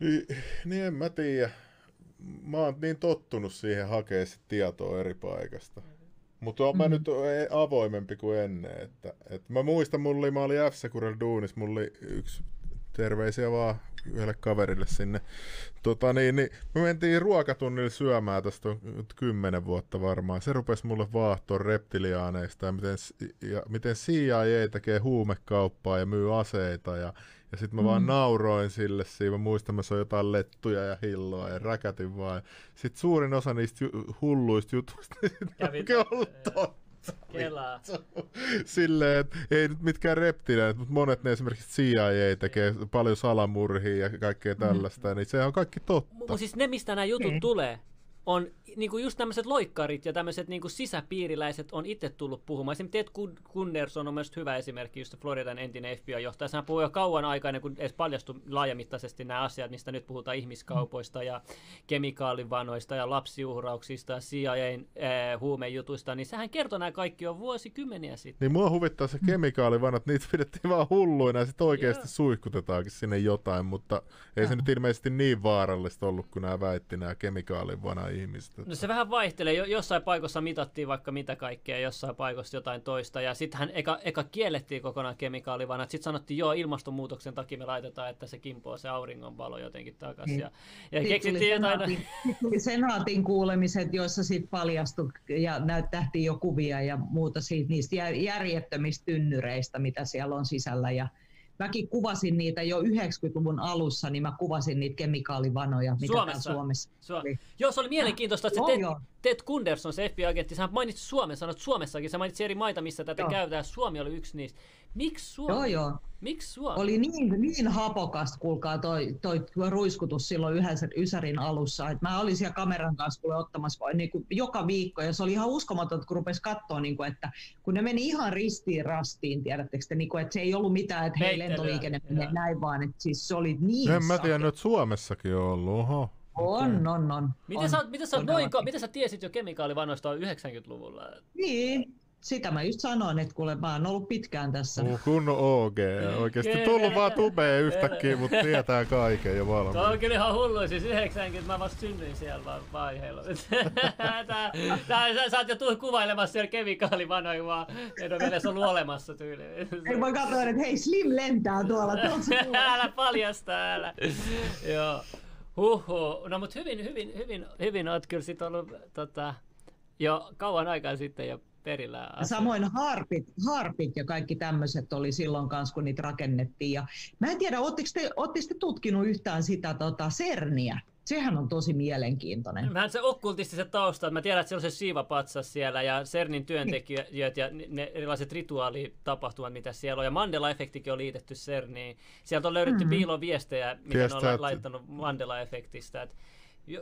Niin, niin en mä tiedä. Mä oon niin tottunut siihen hakea sit tietoa eri paikasta. Mutta oon mä Mm. nyt e- avoimempi kuin ennen. Että, et mä muistan, mulla oli, mä olin f duunis, mulla oli yksi terveisiä vaan yhdelle kaverille sinne. Tota niin, niin me mentiin ruokatunnille syömään tästä on kymmenen vuotta varmaan. Se rupesi mulle vaahtoa reptiliaaneista ja miten, ja miten CIA tekee huumekauppaa ja myy aseita ja ja sitten mä vaan Mm. nauroin sille siinä. Mä muistan, mä soin jotain lettuja ja hilloa ja räkätin vaan. Sitten suurin osa niistä ju- hulluista jutuista niin ei ollut totta. Kelaa. Silleen, että ei nyt mitkään reptiilit, mutta monet ne esimerkiksi CIA tekee paljon salamurhia ja kaikkea tällaista, mm. niin se on kaikki totta. Mutta siis ne, mistä nämä jutut Niin. tulee, on niinku just tämmöiset loikkarit ja tämmöiset niinku sisäpiiriläiset on itse tullut puhumaan. Esimerkiksi Ted Kun- Gunderson on myös hyvä esimerkki, just Floridan entinen FBI-johtaja. Sehän puhui jo kauan aikaa kuin edes paljastui laajamittaisesti nämä asiat, mistä nyt puhutaan ihmiskaupoista ja kemikaalivanoista ja lapsiuhrauksista ja CIAn äh, huumejutuista, niin sehän kertoi nämä kaikki jo vuosikymmeniä sitten. Niin mua huvittaa se kemikaalivanat, niitä pidettiin vaan hulluina ja sitten oikeasti Joo. suihkutetaankin sinne jotain, mutta ei se nyt ilmeisesti niin vaarallista ollut, kun nämä väitti nämä kemikaalivana ihmiset. No se vähän vaihtelee. Jo, jossain paikossa mitattiin vaikka mitä kaikkea, jossain paikossa jotain toista. Ja sittenhän eka, eka kiellettiin kokonaan kemikaalivanat. Sitten sanottiin, joo, ilmastonmuutoksen takia me laitetaan, että se kimpoo se auringonvalo jotenkin takaisin. Niin. Ja, ja Sitten keksittiin tuli jotain... senaatin, senaatin kuulemiset, joissa sitten paljastui ja näyttähtiin jo kuvia ja muuta siitä, niistä jär- järjettömistä tynnyreistä, mitä siellä on sisällä. Ja mäkin kuvasin niitä jo 90-luvun alussa, niin mä kuvasin niitä kemikaalivanoja, mitä Suomessa? Suomessa oli. Joo, se oli mielenkiintoista, että Ted. Ted Gunderson, se FBI-agentti, hän mainitsi Suomen, sanoi että Suomessakin, se mainitsi eri maita, missä tätä Joo. käytetään. Suomi oli yksi niistä. Miksi Suomi? Joo, joo. Miksi Suomi? Oli niin, niin hapokasta, kuulkaa, toi, toi ruiskutus silloin yhdessä Ysärin alussa. Et mä olin siellä kameran kanssa kuule, ottamassa vai- niin kuin joka viikko, ja se oli ihan uskomatonta, kun rupesi katsoa, niin kuin, että kun ne meni ihan ristiin rastiin, tiedättekö te, niin kuin, että se ei ollut mitään, että hei, lentoliikenne menee näin, vaan että siis se oli niin En mä tiedä, että Suomessakin on ollut. Oho. On, on, on. Miten, on, sä, miten, sä, noin, miten sä tiesit jo kemikaalivanoista 90-luvulla? Niin, sitä mä just sanoin, että kuule, mä oon ollut pitkään tässä. Uh, kunnon OG. Oikeasti Kyllä. tullut vaan tubeen yhtäkkiä, mutta tietää kaiken jo Tuo on valmiin. kyllä ihan hullu, siis 90 mä vasta synnyin siellä vaan vaiheella. Tää, tää, sä, sä oot jo tullut kuvailemassa siellä kemikaalivanoja vaan, en ole vielä ollut olemassa tyyliin. Ei voi katsoa, että hei, Slim lentää tuolla. älä paljasta, älä. Joo. Huhhuh. No mut hyvin, hyvin, hyvin, hyvin oot kyllä sit ollut tota, jo kauan aikaa sitten jo perillä asioista. Samoin harpit, harpit ja kaikki tämmöiset oli silloin kanssa, kun niitä rakennettiin. Ja mä en tiedä, ootteko te, te tutkinut yhtään sitä tota, CERNiä? Sehän on tosi mielenkiintoinen. Vähän se okkultistiset taustat. Mä tiedän, että siellä on se siivapatsas siellä ja CERNin työntekijät ja ne- erilaiset rituaalitapahtumat, mitä siellä on. Ja Mandela-efektikin on liitetty CERNiin. Sieltä on löydetty mm-hmm. piiloviestejä, mitä ne on että- laittanut Mandela-efektistä. Et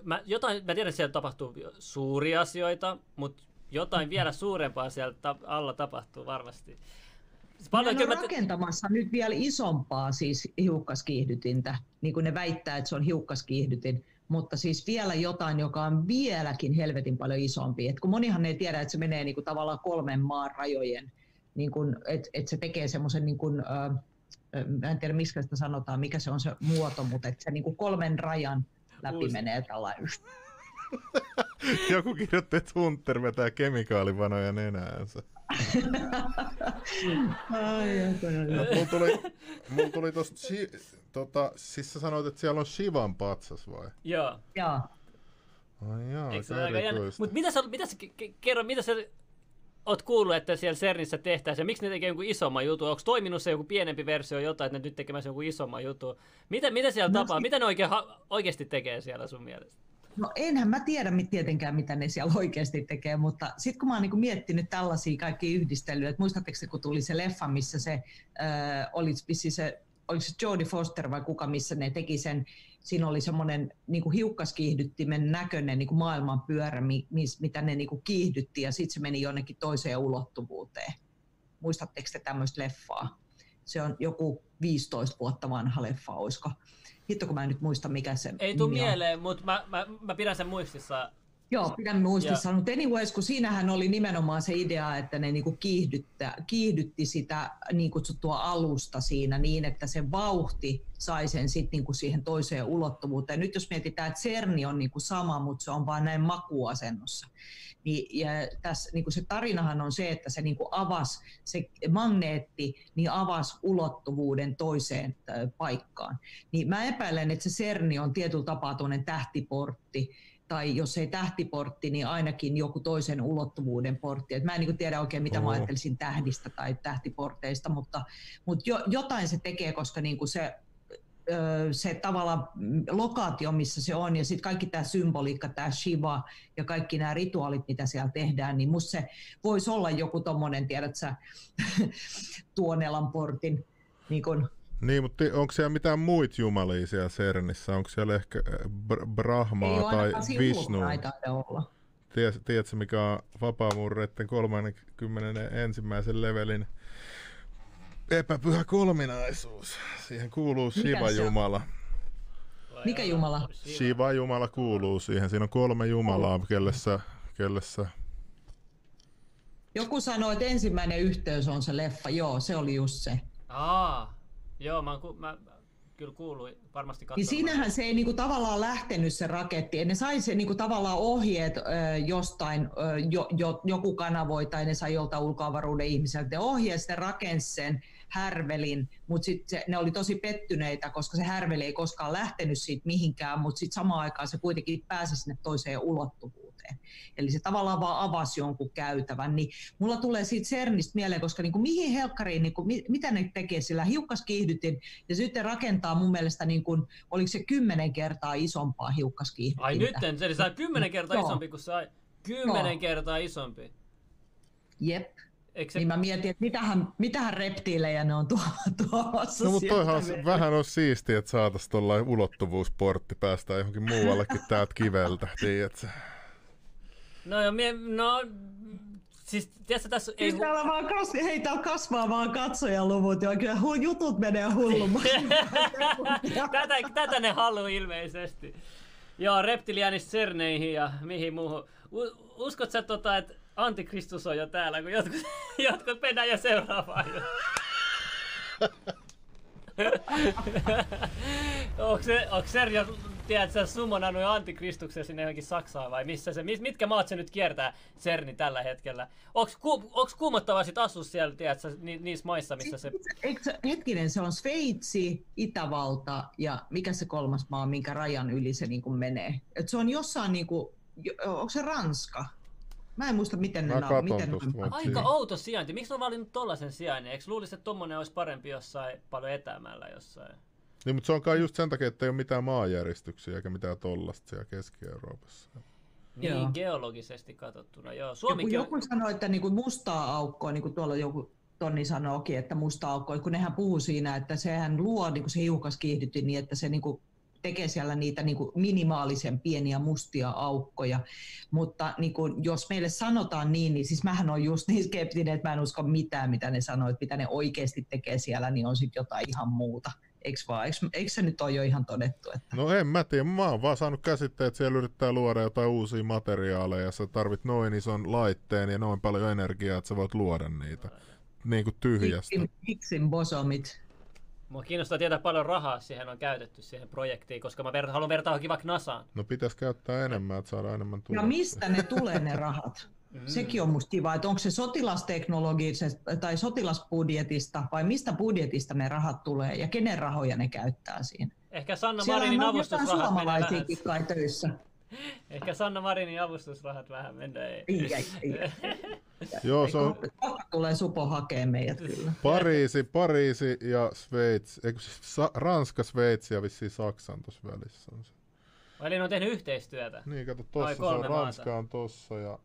mä, jotain, mä tiedän, että siellä tapahtuu suuria asioita, mutta jotain vielä suurempaa siellä ta- alla tapahtuu varmasti. Paljon kyllä on rakentamassa nyt vielä isompaa siis hiukkaskiihdytintä, niin kuin ne väittää, että se on hiukkaskiihdytin, mutta siis vielä jotain, joka on vieläkin helvetin paljon isompi. Et kun monihan ei tiedä, että se menee niin kuin tavallaan kolmen maan rajojen, niin että et se tekee semmoisen, niin kuin, mä en tiedä miksi sitä sanotaan, mikä se on se muoto, mutta että se niin kuin kolmen rajan läpi Uusi. menee tällainen. Joku kirjoitti, että Hunter vetää kemikaalivanoja nenäänsä. Ai, todella. Mulla tuli, mulla tuli tosta, si, tota, siis sä sanoit, että siellä on Shivan patsas vai? Joo. Joo. Ai jaa, Eikö se aika jännä? Mutta mitä sä, mitä sä, ke- ke- kerro, mitä sä oot kuullut, että siellä CERNissä tehtäisiin, ja miksi ne tekee jonkun isomman jutun? Onko toiminut se joku pienempi versio jotain, että ne nyt tekemässä jonkun isomman jutun? Mitä, mitä siellä No tapaa? Mitä ne oikein, oikeasti tekee siellä sun mielestä? No enhän mä tiedä mit- tietenkään, mitä ne siellä oikeasti tekee, mutta sitten kun mä oon niinku miettinyt tällaisia kaikki yhdistelyjä, että muistatteko kun tuli se leffa, missä se äh, oli vissi se, oliko se Jodie Foster vai kuka, missä ne teki sen, siinä oli semmoinen niinku hiukkaskiihdyttimen näköinen niinku maailmanpyörä, mi, mis, mitä ne niinku kiihdytti ja sitten se meni jonnekin toiseen ulottuvuuteen. Muistatteko te tämmöistä leffaa? Se on joku 15 vuotta vanha leffa, oisko? Hitto, kun mä en nyt muista, mikä se Ei tule mieleen, mutta mä, mä, mä pidän sen muistissa. Joo, pidän muistissa. Mutta anyways, kun siinähän oli nimenomaan se idea, että ne niinku kiihdyttä, kiihdytti sitä niin kutsuttua alusta siinä niin, että se vauhti sai sen sitten niinku siihen toiseen ulottuvuuteen. Nyt jos mietitään, että CERNi on niinku sama, mutta se on vain näin makuasennossa. Niin, ja tässä, niin se tarinahan on se, että se niin avasi, se magneetti niin avasi ulottuvuuden toiseen äh, paikkaan. Niin mä epäilen, että se CERNi on tietyllä tapaa tuollainen tähtiportti, tai jos ei tähtiportti, niin ainakin joku toisen ulottuvuuden portti. Et mä en niin tiedä oikein, mitä mä ajattelisin tähdistä tai tähtiporteista, mutta, mutta jo, jotain se tekee, koska niin kuin se se tavalla lokaatio, missä se on, ja sitten kaikki tämä symboliikka, tämä Shiva ja kaikki nämä rituaalit, mitä siellä tehdään, niin musta se voisi olla joku tommonen, tiedät sä, Tuonelan portin niin kun niin, mutta onko siellä mitään muita jumalia siellä CERNissä? Onko siellä ehkä Br- Brahmaa tai Vishnu? olla. Tiedätkö, mikä on vapaamurreiden 31. levelin epäpyhä kolminaisuus? Siihen kuuluu Shiva-jumala. Mikä jumala? Shiva-jumala kuuluu siihen. Siinä on kolme jumalaa, kellessä, kellessä joku sanoi, että ensimmäinen yhteys on se leffa. Joo, se oli just se. Aa, joo, mä, ku, mä kyllä kuului varmasti katsomaan. Niin siinähän se ei niinku tavallaan lähtenyt se raketti. Ne sai se niinku tavallaan ohjeet ö, jostain, ö, jo, jo, joku kanavoi tai ne sai joltain ulkoavaruuden ihmiseltä. Ne ohjeet sitten rakensi sen härvelin, mutta sitten ne oli tosi pettyneitä, koska se härveli ei koskaan lähtenyt siitä mihinkään, mutta sitten samaan aikaan se kuitenkin pääsi sinne toiseen ulottuvuuteen. Eli se tavallaan vaan avasi jonkun käytävän. Niin mulla tulee siitä CERNistä mieleen, koska niin kuin mihin helkkariin, niin kuin, mitä ne tekee sillä hiukkaskiihdytin, ja sitten rakentaa mun mielestä, niin kuin, oliko se kymmenen kertaa isompaa hiukkaskiihdytintä. Ai nyt, eli se on kymmenen kertaa isompi kuin se Kymmenen no. kertaa isompi. Jep. se... Niin mä mietin, että mitähän, mitähän reptiilejä ne on tuomassa No mutta toihan vähän on siistiä, että saataisiin tuollainen ulottuvuusportti päästä johonkin muuallekin täältä kiveltä, tiedätkö? No jo, mie, no, siis tiedätkö tässä... Ei siis täällä vaan kas, hei, täällä kasvaa vaan katsojaluvut ja kyllä hu, jutut menee hullummaan. tätä, tätä ne haluaa ilmeisesti. Joo, reptilianista cerneihin ja mihin muuhun. U, uskot sä tota, että antikristus on jo täällä, kun jotkut, jotkut mennään jo seuraavaan. onko se, onko Sergio tiedätkö, summonannut antikristuksen sinne johonkin Saksaan vai missä se, mitkä maat se nyt kiertää CERNi tällä hetkellä? Onko ku, kuumottavaa sit asua siellä, tiedätkö, ni, niissä maissa, missä se... Eikö, hetkinen, se on Sveitsi, Itävalta ja mikä se kolmas maa, minkä rajan yli se niin kuin menee? Et se on jossain, niin kuin, onko se Ranska? Mä en muista, miten ne on. Miten ne Aika outo sijainti. Miksi on valinnut tollasen sijainnin? Eikö luulisi, että tommonen olisi parempi jossain paljon etäämällä jossain? Niin, mutta se on kai just sen takia, että ei ole mitään maanjäristyksiä eikä mitään tollasta siellä Keski-Euroopassa. Niin, joo. geologisesti katsottuna, joo. Suomi joku, joku sanoi, että niinku mustaa aukkoa, niin kuin tuolla joku Tonni sanoikin, että musta aukko, kun nehän puhuu siinä, että sehän luo niin kuin se hiukas kiihdytti niin, että se niin kuin tekee siellä niitä niin kuin minimaalisen pieniä mustia aukkoja. Mutta niin kuin, jos meille sanotaan niin, niin siis mähän on just niin skeptinen, että mä en usko mitään, mitä ne sanoo, että mitä ne oikeasti tekee siellä, niin on sitten jotain ihan muuta. Eikö vaan? Eikö, eikö se nyt ole jo ihan todettu? Että... No en mä tiedä. Mä oon vaan saanut käsitteet, että siellä yrittää luoda jotain uusia materiaaleja ja sä tarvit noin ison laitteen ja noin paljon energiaa, että sä voit luoda niitä niin kuin tyhjästä. Higgsin bosomit. Mua kiinnostaa tietää paljon rahaa siihen on käytetty siihen projektiin, koska mä ver- haluan vertaa vaikka NASAan. No pitäisi käyttää enemmän, että saadaan enemmän tuloksia. Ja mistä ne tulee ne rahat? Mm. Sekin on musta kiva, että onko se sotilasteknologisesta tai sotilasbudjetista vai mistä budjetista ne rahat tulee ja kenen rahoja ne käyttää siinä. Ehkä Sanna Marinin avustusrahat menee vähän. kai töissä. Ehkä Sanna Marinin avustusrahat vähän menee. Ei, ei, ei. Joo, se on... tulee Supo hakee meidät kyllä. Pariisi, Pariisi ja Sveitsi, eikö siis Sa- Ranska, Sveitsi ja vissiin Saksan tuossa välissä on se. Eli ne on tehnyt yhteistyötä? Niin, kato, tossa se on, Ranska on tossa ja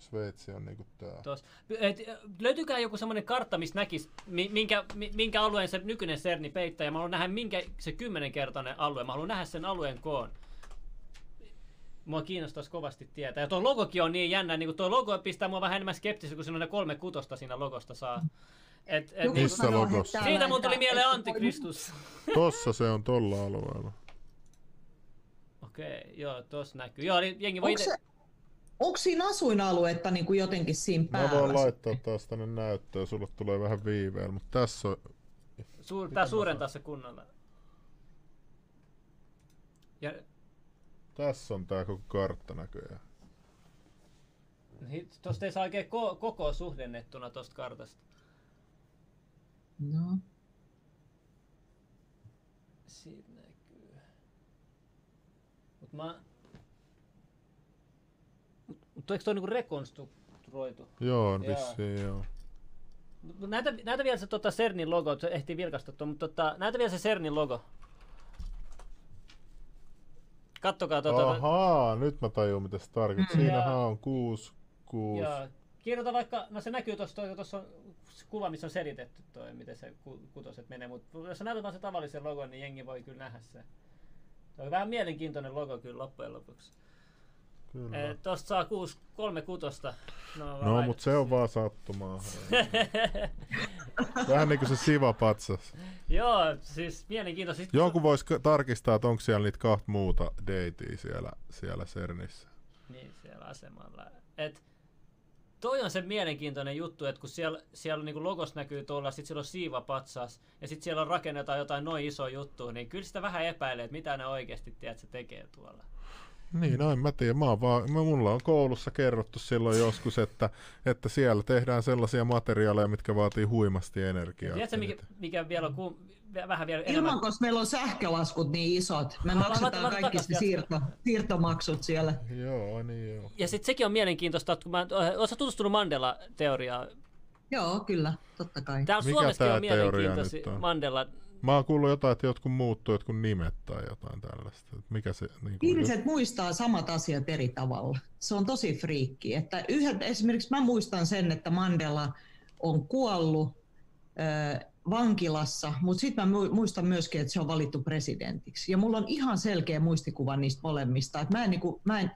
Sveitsi on niinku tää. Tos. Et, löytyykää joku semmoinen kartta, missä näkisi, minkä, minkä alueen se nykyinen CERNi peittää, ja mä haluan nähdä, minkä se kymmenenkertainen alue. Mä haluan nähdä sen alueen koon. Mua kiinnostaisi kovasti tietää. Ja tuo logokin on niin jännä, niin kuin tuo logo pistää mua vähän enemmän skeptisesti, kun siinä on ne kolme kutosta siinä logosta saa. Et, et, Missä niin, logossa? Siitä mun tuli mieleen Antikristus. Tossa se on tolla alueella. Okei, okay, joo, tossa näkyy. Joo, niin jengi voi ite... se, Onko siinä asuinaluetta niin kuin jotenkin siinä päällä? Mä voin laittaa taas tänne näyttöön, sulle tulee vähän viiveellä, mutta tässä on... Suur, tää suurentaa se kunnolla. Ja... Tässä on tää koko kartta näköjään. Niin, tosta ei saa oikein ko- koko suhdennettuna tosta kartasta. No. Siitä näkyy. Mut mä, mutta eikö toi niinku rekonstruoitu? Joo, on vissiin joo. Näytä, näytä vielä se tota CERNin logo, se ehtii vilkasta tuon, mutta tota, näytä vielä se CERNin logo. Kattokaa tuota. Ahaa, nyt mä tajun mitä se tarkoittaa. Mm. Siinähän Ja- on kuusi, kuusi. Joo. Kirjoita vaikka, no se näkyy tuossa, tuossa on kuva, missä on selitetty toi, miten se ku- kutoset menee, mutta jos sä näytät vaan se tavallisen logon, niin jengi voi kyllä nähdä se. Se on vähän mielenkiintoinen logo kyllä loppujen lopuksi. Kyllä. Eh, Tosta saa kuusi, kolme kutosta. No, No, mutta se on vaan sattumaa. Vähän niin kuin se siva patsas. Joo, siis mielenkiintoista. Joku voisi tarkistaa, että onko siellä niitä kahta muuta deitia siellä, siellä CERNissä. Niin, siellä asemalla. Et, toi on se mielenkiintoinen juttu, että kun siellä, siellä niin logos näkyy tuolla, sitten siellä on siivapatsas, ja sitten siellä rakennetaan jotain noin iso juttu, niin kyllä sitä vähän epäilee, että mitä ne oikeasti tiedät, se tekee tuolla. Niin, no en mä tiedä. Mä oon vaan, mä, mulla on koulussa kerrottu silloin joskus, että, että siellä tehdään sellaisia materiaaleja, mitkä vaatii huimasti energiaa. Tiedätkö, mikä, mikä vielä on ku, vä- vähän vielä enemmän? Ilman, koska meillä on sähkölaskut niin isot. Me maksetaan mä- kaikki takas se siirto, siirtomaksut siellä. Joo, niin joo. Ja sitten sekin on mielenkiintoista, että kun mä, ootko tutustunut Mandela-teoriaan? Joo, kyllä, totta kai. Täällä Mikä Suomessakin on mielenkiintoisia on? Mandela. Mä oon kuullut jotain, että jotkut muuttuu, jotkut nimet tai jotain tällaista. Et Mikä se... Niin kuin, Ihmiset muistaa samat asiat eri tavalla. Se on tosi friikki. Että yhden, esimerkiksi mä muistan sen, että Mandela on kuollut ö, vankilassa, mutta sitten mä mu- muistan myöskin, että se on valittu presidentiksi. Ja mulla on ihan selkeä muistikuva niistä molemmista. Että mä en, niinku, mä en,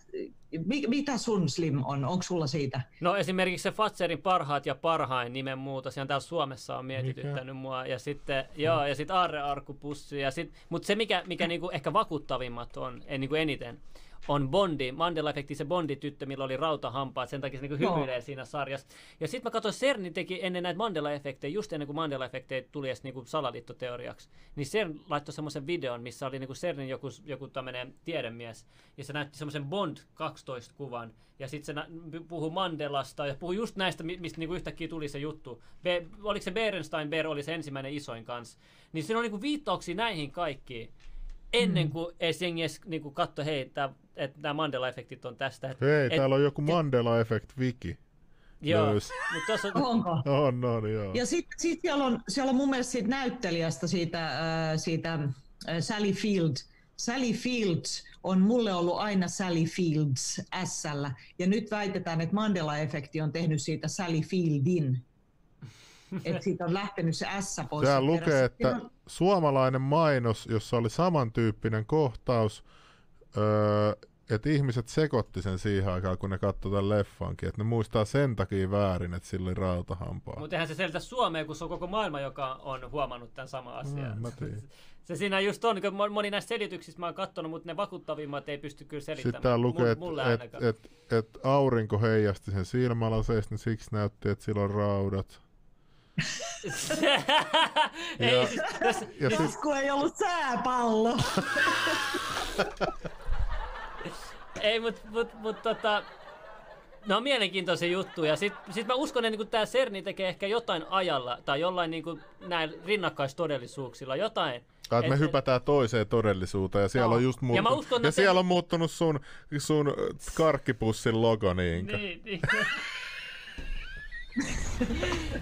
mitä sun Slim on? Onko sulla siitä? No esimerkiksi se Fatserin parhaat ja parhain nimen muutos, ja täällä Suomessa on mietityttänyt mua. Ja sitten, joo, ja sitten Aarre Arkupussi. Ja sit, mutta se, mikä, mikä niinku ehkä vakuuttavimmat on, en, niinku eniten, on Bondi, Mandela-efekti, se Bondi-tyttö, millä oli rautahampaat, sen takia se niinku hymyilee siinä sarjassa. Ja sitten mä katsoin, Cerni teki ennen näitä Mandela-efektejä, just ennen kuin Mandela-efektejä tuli edes niinku salaliittoteoriaksi, niin CERN laittoi semmoisen videon, missä oli niinku Cernin joku, joku tämmöinen tiedemies, ja se näytti semmoisen Bond 12-kuvan, ja sitten se nä- puhui Mandelasta, ja puhui just näistä, mi- mistä niinku yhtäkkiä tuli se juttu. Be- oliko se Berenstein Bear oli se ensimmäinen isoin kanssa. Niin siinä on niinku viittauksia näihin kaikkiin ennen kuin edes jengi edes niinku katso, hei, tää, että nämä Mandela-efektit on tästä. Et, Hei, et- täällä on joku Mandela Effect wiki. Joo, mutta tuossa on, Onko? On, on, joo. Ja sitten sit siellä, on, siellä on mun mielestä siitä näyttelijästä, siitä, äh, siitä äh, Sally Field. Sally Fields on mulle ollut aina Sally Fields s ja nyt väitetään, että Mandela-efekti on tehnyt siitä Sally Fieldin. että siitä on lähtenyt se S pois. Täällä lukee, perässä. että on- suomalainen mainos, jossa oli samantyyppinen kohtaus, öö, että ihmiset sekoitti sen siihen aikaan, kun ne katsoi tämän leffankin. Että ne muistaa sen takia väärin, että sillä oli rautahampaa. mutta eihän se selitä Suomeen, kun se on koko maailma, joka on huomannut tämän saman asian. Mm, mä tiedän. Se siinä just on, kun moni näistä selityksistä mä oon katsonut, mutta ne vakuuttavimmat ei pysty kyllä selittämään. Sitten täällä lukee, että mulle et, et, et aurinko heijasti sen silmälaseista, niin siksi näytti, että sillä on raudat. ei, Ja- siis, tässä, Ja sit, Jos kun ei ollut sääpallo. ei, mut, mut, mut tota, ne on mielenkiintoisia juttuja. Ja sit, mä uskon, että niin tämä CERNI tekee ehkä jotain ajalla tai jollain niin näin rinnakkaistodellisuuksilla, jotain. Ah, että me Et- hypätään toiseen todellisuuteen ja siellä Joo. on just Ja muuttunut, uskon, ja että- siellä on muuttunut sun, sun äh, karkkipussin logo niinkö? Niin, niin.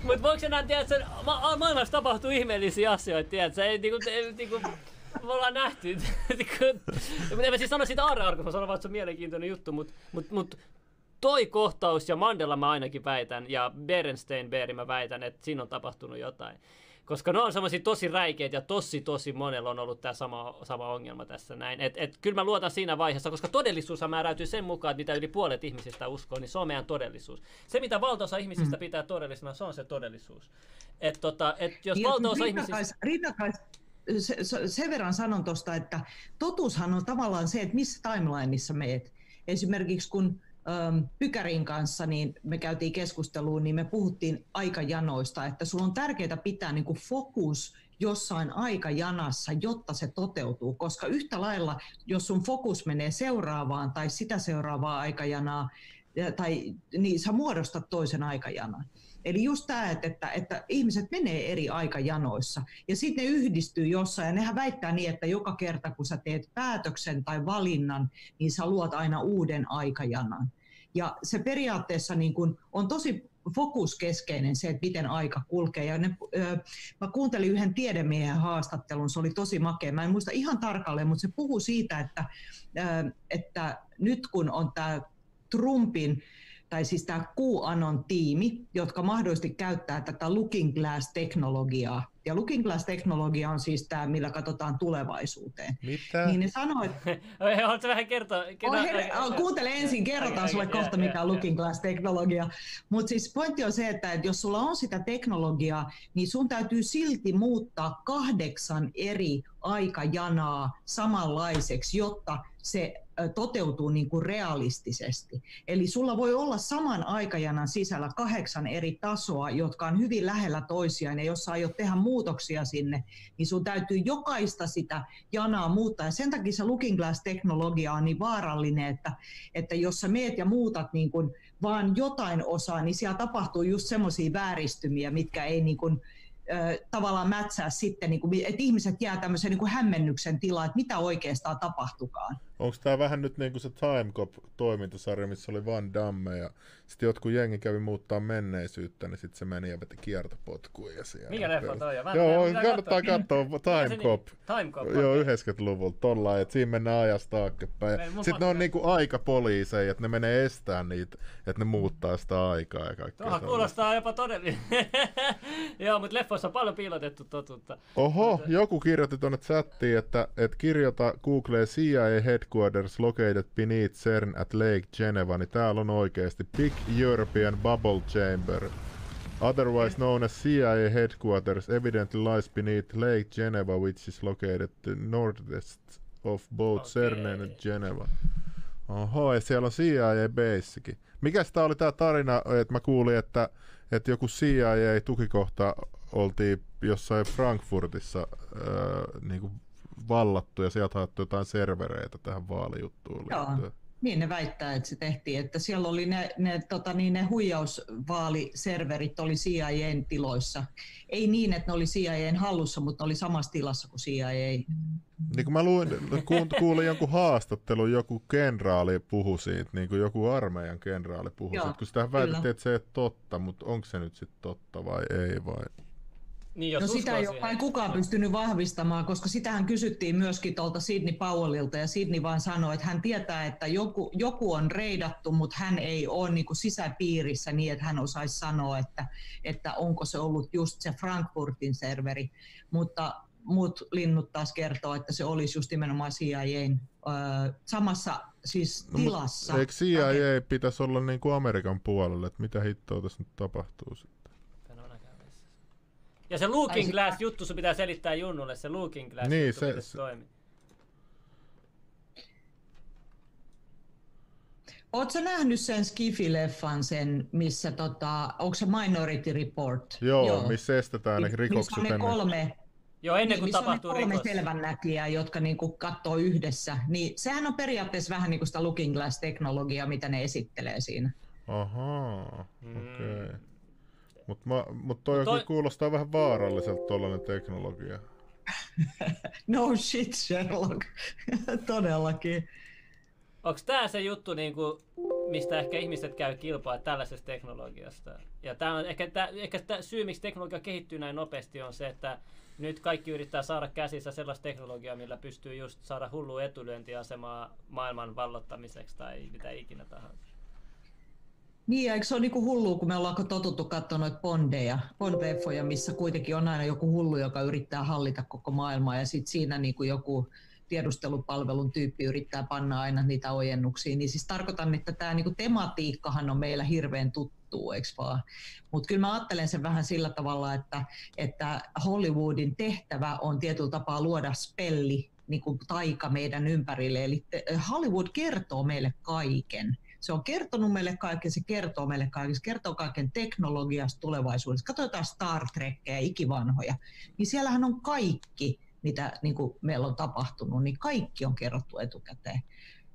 Mut voiko enää että ma- maailmassa tapahtuu ihmeellisiä asioita, tiedätkö? Ei niinku, ei, niinku, me ollaan nähty. Mutta en mä siis sano siitä aarrearkusta, mä sanon vaan, että se on mielenkiintoinen juttu, mutta mut, mut, toi kohtaus ja Mandela mä ainakin väitän, ja Berenstein Beeri mä väitän, että siinä on tapahtunut jotain. Koska ne on semmoisia tosi räikeitä ja tosi tosi monella on ollut tämä sama, sama ongelma tässä näin. Et, et, kyllä mä luotan siinä vaiheessa, koska todellisuus määräytyy sen mukaan, että mitä yli puolet ihmisistä uskoo, niin se on meidän todellisuus. Se mitä valtaosa ihmisistä pitää todellisena, se on se todellisuus. Et, tota, et jos Niin, valtaosa ihmisistä... rinnakais, se, se, sen verran sanon tuosta, että totuushan on tavallaan se, että missä timelineissa meet. Esimerkiksi kun äm, Pykärin kanssa niin me käytiin keskusteluun, niin me puhuttiin aikajanoista, että sulla on tärkeää pitää niin kuin fokus jossain aikajanassa, jotta se toteutuu, koska yhtä lailla, jos sun fokus menee seuraavaan tai sitä seuraavaa aikajanaa, ja- tai, niin sä muodostat toisen aikajanan. Eli just tämä, että, että, ihmiset menee eri aikajanoissa ja sitten ne yhdistyy jossain ja nehän väittää niin, että joka kerta kun sä teet päätöksen tai valinnan, niin sä luot aina uuden aikajanan. Ja se periaatteessa niin kun on tosi fokuskeskeinen se, että miten aika kulkee. Ja ne, ö, mä kuuntelin yhden tiedemiehen haastattelun, se oli tosi makea. Mä en muista ihan tarkalleen, mutta se puhuu siitä, että, ö, että nyt kun on tämä Trumpin tai siis tämä QAnon tiimi, jotka mahdollisesti käyttää tätä Looking Glass-teknologiaa. Ja Looking Glass-teknologia on siis tämä, millä katsotaan tulevaisuuteen. Mitä? Niin ne sanoo, että... Haluatko vähän kertoa? Oh, her- kuuntele ensin, kerrotaan sulle kohta, mikä on Looking Glass-teknologia. Mutta siis pointti on se, että jos sulla on sitä teknologiaa, niin sun täytyy silti muuttaa kahdeksan eri aikajanaa samanlaiseksi, jotta se toteutuu niin kuin realistisesti. Eli sulla voi olla saman aikajanan sisällä kahdeksan eri tasoa, jotka on hyvin lähellä toisiaan, ja jos sä aiot tehdä muutoksia sinne, niin sun täytyy jokaista sitä janaa muuttaa. Ja sen takia se Looking Glass-teknologia on niin vaarallinen, että, että jos sä meet ja muutat niin kuin vaan jotain osaa, niin siellä tapahtuu just semmoisia vääristymiä, mitkä ei niin kuin, tavallaan mätsää sitten, niin että ihmiset jää tämmöisen niin hämmennyksen tilaan, että mitä oikeastaan tapahtukaan. Onko tämä vähän nyt niin kuin se Time Cop-toimintasarja, missä oli Van Damme ja sitten jotkut jengi kävi muuttaa menneisyyttä, niin sitten se meni ja veti kiertopotkuja siellä. Mikä leffa toi on? Joo, kannattaa katsoa Time niin? Cop. Time Cop. Joo, 90-luvulta tolla, että siinä mennään ajasta taaksepäin. Sitten ne on niinku aikapoliiseja, että ne menee estää niitä, että ne muuttaa sitä aikaa ja kaikkea. Tuohan kuulostaa jopa todellinen. Joo, mutta leffoissa on paljon piilotettu totuutta. Oho, joku kirjoitti tuonne chattiin, että, että kirjoita Googleen CIA Headquarters located beneath CERN at Lake Geneva, niin täällä on oikeasti Big European Bubble Chamber. Otherwise known as CIA headquarters, evidently lies beneath Lake Geneva, which is located to northwest of both okay. CERN and Geneva. Oho, ja siellä on CIA basekin. Mikäs tää oli tää tarina, että mä kuulin, että, että joku CIA-tukikohta oltiin jossain Frankfurtissa äh, niinku vallattu ja sieltä haettu jotain servereitä tähän vaalijuttuun liittyen. Niin ne väittää, että se tehtiin, että siellä oli ne, ne, tota, niin ne huijausvaaliserverit oli CIAn tiloissa. Ei niin, että ne oli CIAn hallussa, mutta ne oli samassa tilassa kuin CIA. Niin kuin mä luin, kuulin jonkun haastattelun, joku kenraali puhui siitä, niin kuin joku armeijan kenraali puhui siitä, kun sitä väitettiin, että se ei ole totta, mutta onko se nyt sitten totta vai ei vai? Niin, no sitä ei ole kukaan pystynyt vahvistamaan, koska sitähän kysyttiin myöskin tuolta Sidney Powellilta ja Sidney vaan sanoi, että hän tietää, että joku, joku on reidattu, mutta hän ei ole niin kuin sisäpiirissä niin, että hän osaisi sanoa, että, että onko se ollut just se Frankfurtin serveri, mutta muut linnut taas kertoo, että se olisi just nimenomaan CIAn äh, samassa siis tilassa. No, eikö CIA pitäisi olla niin kuin Amerikan puolella, että mitä hittoa tässä nyt tapahtuu sitten? Ja se Looking Glass juttu sun pitää selittää Junnulle, se Looking Glass niin, juttu, se, se, toimii. Oletko nähnyt sen Skifi-leffan, sen, missä tota, onko se Minority Report? Joo, Joo. missä estetään ne rikokset missä on ne kolme, Joo, ennen kuin niin, tapahtuu on kolme rikos. selvännäkijää, jotka niinku katsoo yhdessä. Niin sehän on periaatteessa vähän niin kuin sitä Looking Glass-teknologiaa, mitä ne esittelee siinä. Ahaa, okei. Okay. Mm. Mutta mut toi, mut toi... kuulostaa vähän vaaralliselta tuollainen teknologia. no shit Sherlock, todellakin. Onko tämä se juttu, niin kuin, mistä ehkä ihmiset käy kilpaa tällaisesta teknologiasta? Ja tämä on ehkä, tää, ehkä tää syy, miksi teknologia kehittyy näin nopeasti, on se, että nyt kaikki yrittää saada käsissä sellaista teknologiaa, millä pystyy just saada hullu etulyöntiasemaa maailman vallottamiseksi tai mitä ikinä tahansa. Niin, eikö se ole niin kuin hullua, kun me ollaan totuttu katsoa noita bondeja, bondleffoja, missä kuitenkin on aina joku hullu, joka yrittää hallita koko maailmaa ja sitten siinä niin kuin joku tiedustelupalvelun tyyppi yrittää panna aina niitä ojennuksia, niin siis tarkoitan, että tämä niin kuin tematiikkahan on meillä hirveän tuttu, eikö vaan? Mutta kyllä mä ajattelen sen vähän sillä tavalla, että, että Hollywoodin tehtävä on tietyllä tapaa luoda spelli, niin kuin taika meidän ympärille. Eli Hollywood kertoo meille kaiken se on kertonut meille kaiken, se kertoo meille kaiken, se kertoo kaiken teknologiasta tulevaisuudesta. Katsotaan Star Trekkeja, ikivanhoja, niin siellähän on kaikki, mitä niin kuin meillä on tapahtunut, niin kaikki on kerrottu etukäteen.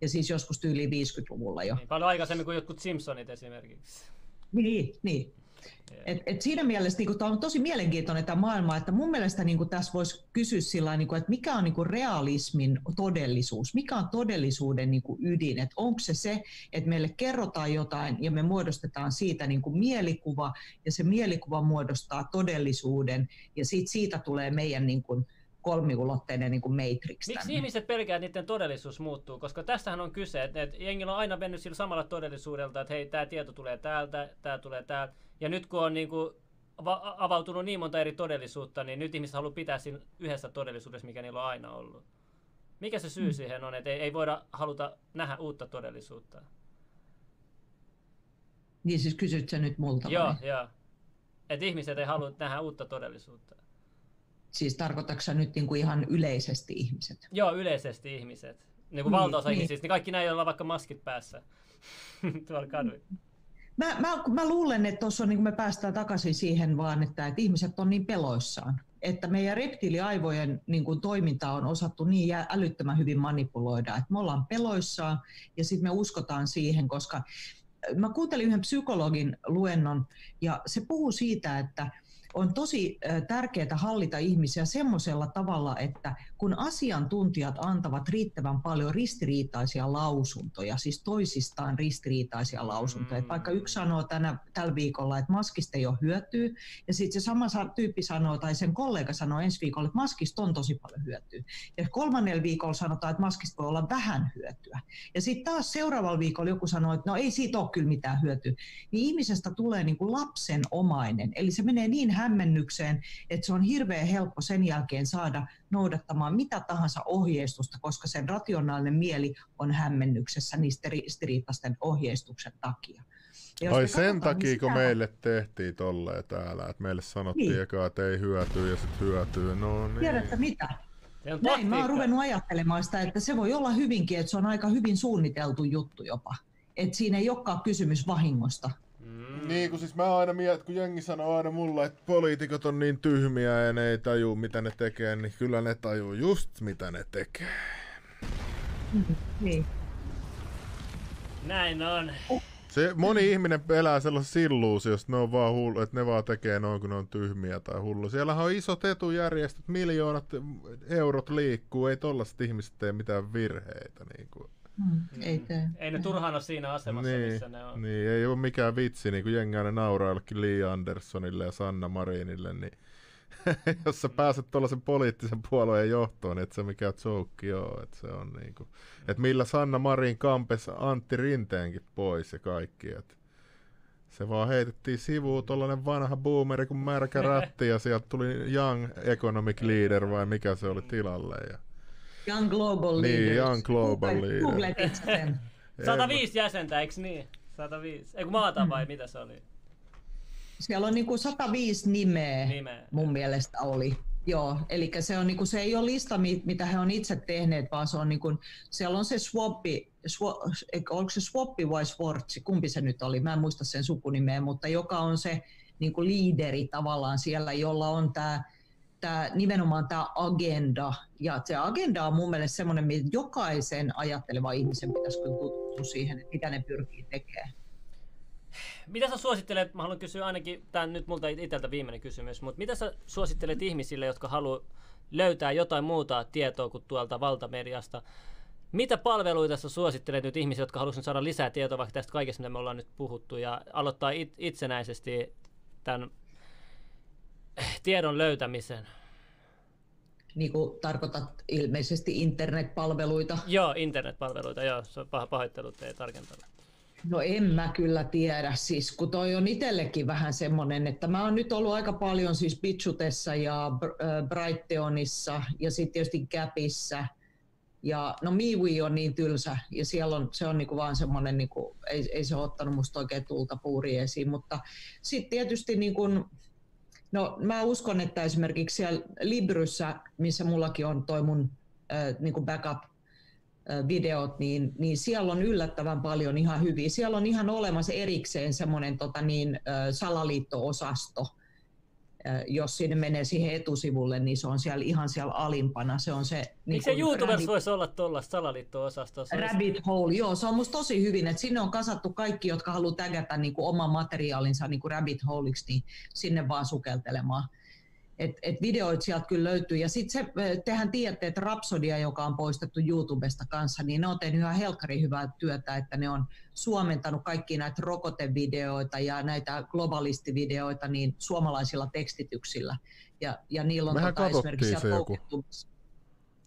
Ja siis joskus yli 50-luvulla jo. Niin, paljon aikaisemmin kuin jotkut Simpsonit esimerkiksi. Niin, niin. Et, et siinä mielessä niin tämä on tosi mielenkiintoinen tämä maailma, että mun mielestä niin tässä voisi kysyä sillä niin kuin, että mikä on niin kuin realismin todellisuus, mikä on todellisuuden niin kuin ydin, että onko se se, että meille kerrotaan jotain ja me muodostetaan siitä niin kuin mielikuva ja se mielikuva muodostaa todellisuuden ja siitä, siitä tulee meidän niin kuin, kolmiulotteinen niin matrix. Miksi ihmiset pelkää, että niiden todellisuus muuttuu? Koska tästähän on kyse, että, että jengillä on aina mennyt sillä samalla todellisuudelta, että hei, tämä tieto tulee täältä, tämä tulee täältä. Ja nyt kun on niin kuin avautunut niin monta eri todellisuutta, niin nyt ihmiset haluaa pitää siinä yhdessä todellisuudessa, mikä niillä on aina ollut. Mikä se syy hmm. siihen on, että ei, ei voida haluta nähdä uutta todellisuutta? Niin siis kysyt sä nyt multa Joo, joo. Että ihmiset ei halua nähdä uutta todellisuutta. Siis tarkoitatko nyt niin kuin ihan yleisesti ihmiset? Joo, yleisesti ihmiset. Niin kuin niin, valtaosa niin. ihmisistä, niin kaikki näin, joilla on vaikka maskit päässä tuolla kaduilla. Mä, mä, mä luulen, että tuossa niin me päästään takaisin siihen vaan, että, että ihmiset on niin peloissaan. Että meidän reptiiliaivojen niin kuin, toiminta on osattu niin älyttömän hyvin manipuloida, että me ollaan peloissaan ja sitten me uskotaan siihen, koska mä kuuntelin yhden psykologin luennon ja se puhuu siitä, että on tosi tärkeää hallita ihmisiä semmoisella tavalla, että kun asiantuntijat antavat riittävän paljon ristiriitaisia lausuntoja, siis toisistaan ristiriitaisia lausuntoja. Mm. Vaikka yksi sanoo tänä, tällä viikolla, että maskista ei ole hyötyä, ja sitten se sama tyyppi sanoo, tai sen kollega sanoo ensi viikolla, että maskista on tosi paljon hyötyä. Ja kolmannella viikolla sanotaan, että maskista voi olla vähän hyötyä. Ja sitten taas seuraavalla viikolla joku sanoo, että no ei siitä ole kyllä mitään hyötyä. Niin ihmisestä tulee niin kuin lapsenomainen, eli se menee niin hämmennykseen, että se on hirveän helppo sen jälkeen saada noudattamaan mitä tahansa ohjeistusta, koska sen rationaalinen mieli on hämmennyksessä niistä ristiriitaisten ohjeistuksen takia. Ja Ai sen niin takia, niin kun sitä... meille tehtiin tolleen täällä, että meille sanottiin niin. eka, että ei hyötyy ja sitten hyötyy. No niin. Tiedätkö mitä? Näin mä oon ruvennut ajattelemaan sitä, että se voi olla hyvinkin, että se on aika hyvin suunniteltu juttu jopa. Että siinä ei olekaan kysymys vahingosta. Mm. Niin, kun siis mä aina mietin, kun jengi sanoo aina mulle, että poliitikot on niin tyhmiä ja ne ei taju mitä ne tekee, niin kyllä ne tajuu just mitä ne tekee. Mm, niin. Näin on. Se, moni ihminen elää sellaisessa illuusiossa, ne on vaan hullu, että ne vaan tekee noin, kun ne on tyhmiä tai hullu. Siellä on isot etujärjestöt, miljoonat eurot liikkuu, ei tollaset ihmiset tee mitään virheitä. Niin kuin. Mm, ei tee. Ei ne turhaan ole siinä asemassa, niin, missä ne on. Niin, ei ole mikään vitsi, niin kuin jengi aina nauraa jollekin Lee Andersonille ja Sanna Marinille, niin jos sä pääset tuollaisen poliittisen puolueen johtoon, niin et se mikä joke ole, että se on niin kuin, että millä Sanna Marin kampes Antti Rinteenkin pois ja kaikki, että se vaan heitettiin sivuun tuollainen vanha boomeri kuin märkä rätti ja sieltä tuli Young Economic Leader vai mikä se oli tilalle. Ja Young Global. Niin, Young Global Leader. Googlet itse sen. 105 jäsentä, eikö niin? 105. Eikö maata vai mm. mitä se oli? Siellä on niinku 105 nimeä, nimeä, mun mielestä oli. Joo, eli se, on, niinku, se ei ole lista, mitä he on itse tehneet, vaan se on, niinku, siellä on se swappi, swa, onko se swappi vai swartsi, kumpi se nyt oli, mä en muista sen sukunimeä, mutta joka on se niinku, liideri tavallaan siellä, jolla on tämä tämä, nimenomaan tämä agenda. Ja se agenda on mun mielestä semmoinen, että jokaisen ajatteleva ihmisen pitäisi kyllä tuttua siihen, että mitä ne pyrkii tekemään. Mitä sä suosittelet, mä haluan kysyä ainakin, tämä nyt multa itseltä viimeinen kysymys, mutta mitä sä suosittelet ihmisille, jotka haluaa löytää jotain muuta tietoa kuin tuolta valtamediasta? Mitä palveluita sä suosittelet nyt ihmisille, jotka haluaisivat saada lisää tietoa vaikka tästä kaikesta, mitä me ollaan nyt puhuttu, ja aloittaa it- itsenäisesti tämän tiedon löytämisen? Niin kuin tarkoitat ilmeisesti internetpalveluita? Joo, internetpalveluita, joo. Se on paha pahoittelut, ei tarkentanut. No en mä kyllä tiedä, siis kun toi on itsellekin vähän semmoinen, että mä oon nyt ollut aika paljon siis Bitsutessa ja Brighteonissa ja sitten tietysti Gapissa. Ja no MeWe on niin tylsä ja siellä on, se on niinku vaan semmoinen, niinku, ei, ei se ottanut musta oikein tulta puuri esiin, mutta sitten tietysti niinku, No mä uskon, että esimerkiksi siellä Libryssä, missä mullakin on toi mun äh, niin kuin backup-videot, niin, niin siellä on yllättävän paljon ihan hyviä. Siellä on ihan olemassa erikseen semmoinen tota niin, salaliitto-osasto, jos sinne menee siihen etusivulle, niin se on siellä ihan siellä alimpana. Se on se... Niin niin se YouTubessa rabbit, voisi olla tuollaista salaliitto-osastoa? Rabbit hole, joo, se on musta tosi hyvin, että sinne on kasattu kaikki, jotka haluaa tägätä niin kuin oman materiaalinsa niin kuin rabbit holeiksi, niin sinne vaan sukeltelemaan. Et, et videoit sieltä kyllä löytyy. Ja sitten se, tehän tiedätte, että Rapsodia, joka on poistettu YouTubesta kanssa, niin ne on tehnyt ihan helkkari hyvää työtä, että ne on suomentanut kaikki näitä rokotevideoita ja näitä globalistivideoita niin suomalaisilla tekstityksillä. Ja, ja niillä on Mehän tota esimerkiksi se joku.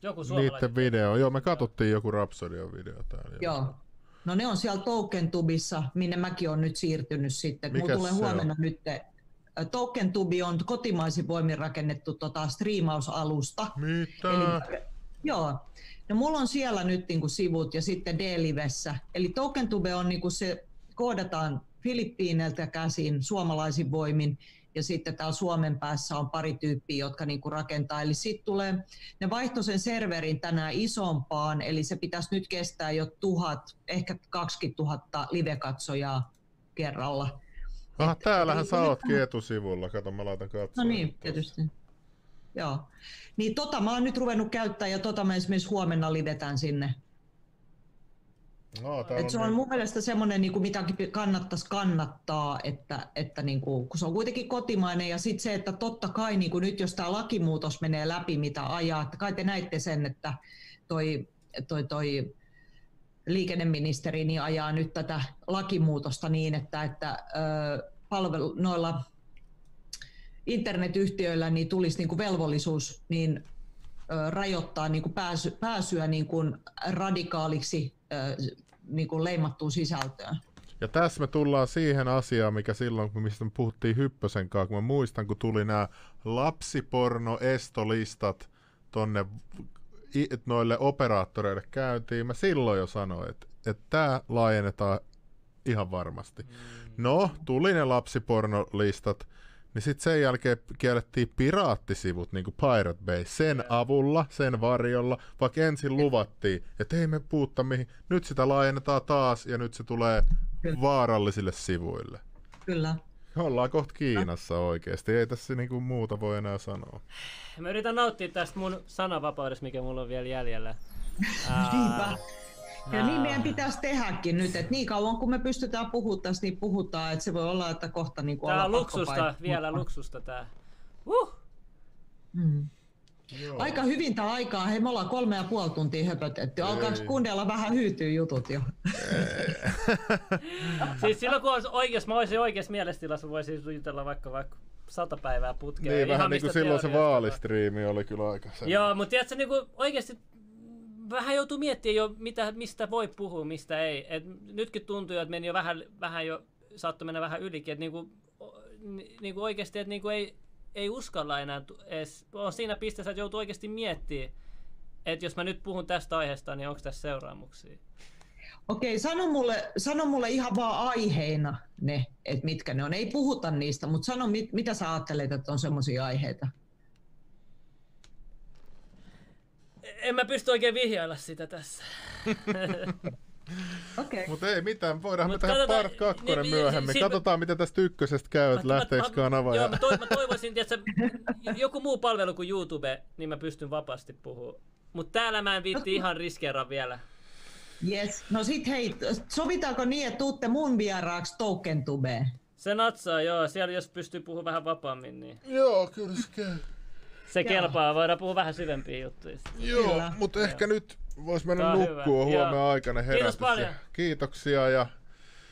Joku Niiden video. Joo, me katsottiin joku Rapsodian video täällä. Joo. No ne on siellä TokenTubissa, minne mäkin on nyt siirtynyt sitten. Mulla tulee huomenna on? nyt TokenTubi on kotimaisin voimin rakennettu tota, striimausalusta. Mitä? Eli, joo. No mulla on siellä nyt niinku sivut ja sitten D-livessä. Eli TokenTube on niinku se, koodataan Filippiineiltä käsin suomalaisin voimin ja sitten täällä Suomen päässä on pari tyyppiä, jotka niinku rakentaa. Eli sitten tulee, ne vaihto sen serverin tänään isompaan, eli se pitäisi nyt kestää jo tuhat, ehkä 20 000 live-katsojaa kerralla. Ah, täällähän sä ootkin etusivulla. Kato, mä laitan katsoa. No niin, tietysti. Joo. Niin tota mä oon nyt ruvennut käyttää ja tota mä esimerkiksi huomenna livetän sinne. No, Et se on niin... mun mielestä semmoinen, niin kuin mitä kannattaisi kannattaa, että, että niin kuin, kun se on kuitenkin kotimainen ja sitten se, että totta kai niin kuin nyt jos tämä lakimuutos menee läpi, mitä ajaa, että kai te näitte sen, että toi, toi, toi liikenneministeri niin ajaa nyt tätä lakimuutosta niin, että, että palvelu, noilla internetyhtiöillä niin tulisi niin kuin velvollisuus niin, rajoittaa niin kuin pääsy, pääsyä niin kuin radikaaliksi niin kuin leimattuun sisältöön. Ja tässä me tullaan siihen asiaan, mikä silloin, mistä me puhuttiin Hyppösen kanssa, kun mä muistan, kun tuli nämä lapsiporno-estolistat tonne noille operaattoreille käyntiin, mä silloin jo sanoin, että, että tämä laajennetaan ihan varmasti. Mm. No, tuli ne lapsipornolistat, niin sitten sen jälkeen kiellettiin piraattisivut, niin kuin Pirate Bay, sen avulla, sen varjolla, vaikka ensin luvattiin, että ei me puutta mihin. Nyt sitä laajennetaan taas ja nyt se tulee Kyllä. vaarallisille sivuille. Kyllä. Ollaan kohta Kiinassa oikeasti, ei tässä niinku muuta voi enää sanoa. Mä yritän nauttia tästä mun sananvapaudesta, mikä mulla on vielä jäljellä. Niinpä. Ja niin meidän pitäisi tehdäkin nyt, että niin kauan kun me pystytään puhumaan tästä, niin puhutaan, että se voi olla, että kohta niin Tää on luksusta, vielä luksusta tää. Uh! Mm. Joo. Aika hyvin tämä aikaa. Hei, me ollaan kolme ja puoli tuntia höpötetty. Alkaako kundeilla vähän hyytyä jutut jo? siis silloin kun oikeassa, mä olisin oikeassa mielestilassa, voisin jutella vaikka vaikka sata päivää putkeen. Niin, vähän niin kuin silloin se vaalistriimi oli kyllä aika sen. Joo, mutta tiedätkö, niin kuin oikeasti vähän joutuu miettimään jo, mitä, mistä voi puhua, mistä ei. Et nytkin tuntuu, että meni jo vähän, vähän jo, saattoi mennä vähän ylikin, että niinku, niinku oikeasti, että niinku ei, ei uskalla enää edes, on siinä pisteessä, että joutuu oikeasti miettimään, että jos mä nyt puhun tästä aiheesta, niin onko tässä seuraamuksia? Okei, sano mulle, sano mulle ihan vaan aiheina ne, että mitkä ne on. Ei puhuta niistä, mutta sano, mit, mitä sä ajattelet, että on semmoisia aiheita? En mä pysty oikein vihjailla sitä tässä. Okay. Mutta ei mitään, voidaan Mut me tehdä part kakkonen niin, myöhemmin. Siis, Katsotaan, miten tästä ykkösestä käy, että lähteekö kanava. Joo, mä, to, mä toivoisin, että joku muu palvelu kuin YouTube, niin mä pystyn vapaasti puhumaan. Mutta täällä mä en viitti ihan riskeera vielä. Yes. No sit hei, sovitaanko niin, että tuutte mun vieraaksi TokenTubeen? Se natsaa, joo. Siellä jos pystyy puhumaan vähän vapaammin, niin... Joo, kyllä se käy. Se kelpaa, voidaan puhua vähän syvempiä juttuja. Joo, mutta ehkä nyt vois mennä nukkua huomenna aikana herätys. Kiitos paljon. Kiitoksia ja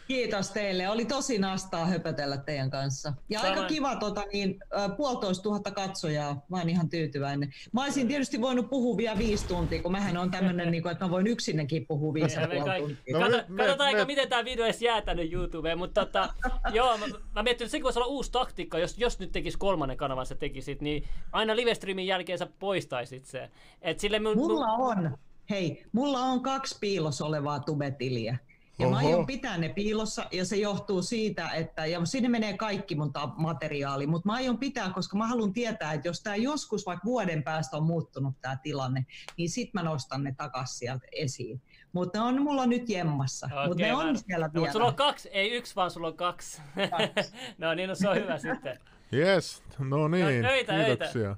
Kiitos teille. Oli tosi nastaa höpötellä teidän kanssa. Ja Samoin. aika kiva tota, niin, puolitoista tuhatta katsojaa. Mä oon ihan tyytyväinen. Mä olisin tietysti voinut puhua vielä viisi tuntia, kun mähän on tämmönen, niin kuin, että mä voin yksinäkin puhua viisi ja puoli tuntia. No, Kato, me, katsotaan, me, miten tämä video edes jää tänne YouTubeen. Mutta tota, joo, mä, mä mietin, että sekin voisi olla uusi taktiikka, jos, jos nyt tekisi kolmannen kanavan sä tekisit, niin aina livestreamin jälkeen sä poistaisit se. Et sille mun, mulla on, hei, mulla on kaksi piilossa olevaa tubetiliä. Ja Oho. mä aion pitää ne piilossa ja se johtuu siitä, että ja sinne menee kaikki mun materiaali, mutta mä aion pitää, koska mä haluan tietää, että jos tämä joskus vaikka vuoden päästä on muuttunut tämä tilanne, niin sit mä nostan ne takaisin sieltä esiin. Mutta ne on mulla nyt jemmassa, okay, mutta ne on siellä no, vielä. Mutta sulla on kaksi, ei yksi, vaan sulla on kaksi. kaksi. no niin, no se on hyvä sitten. Yes, no niin, öitä, öitä. kiitoksia.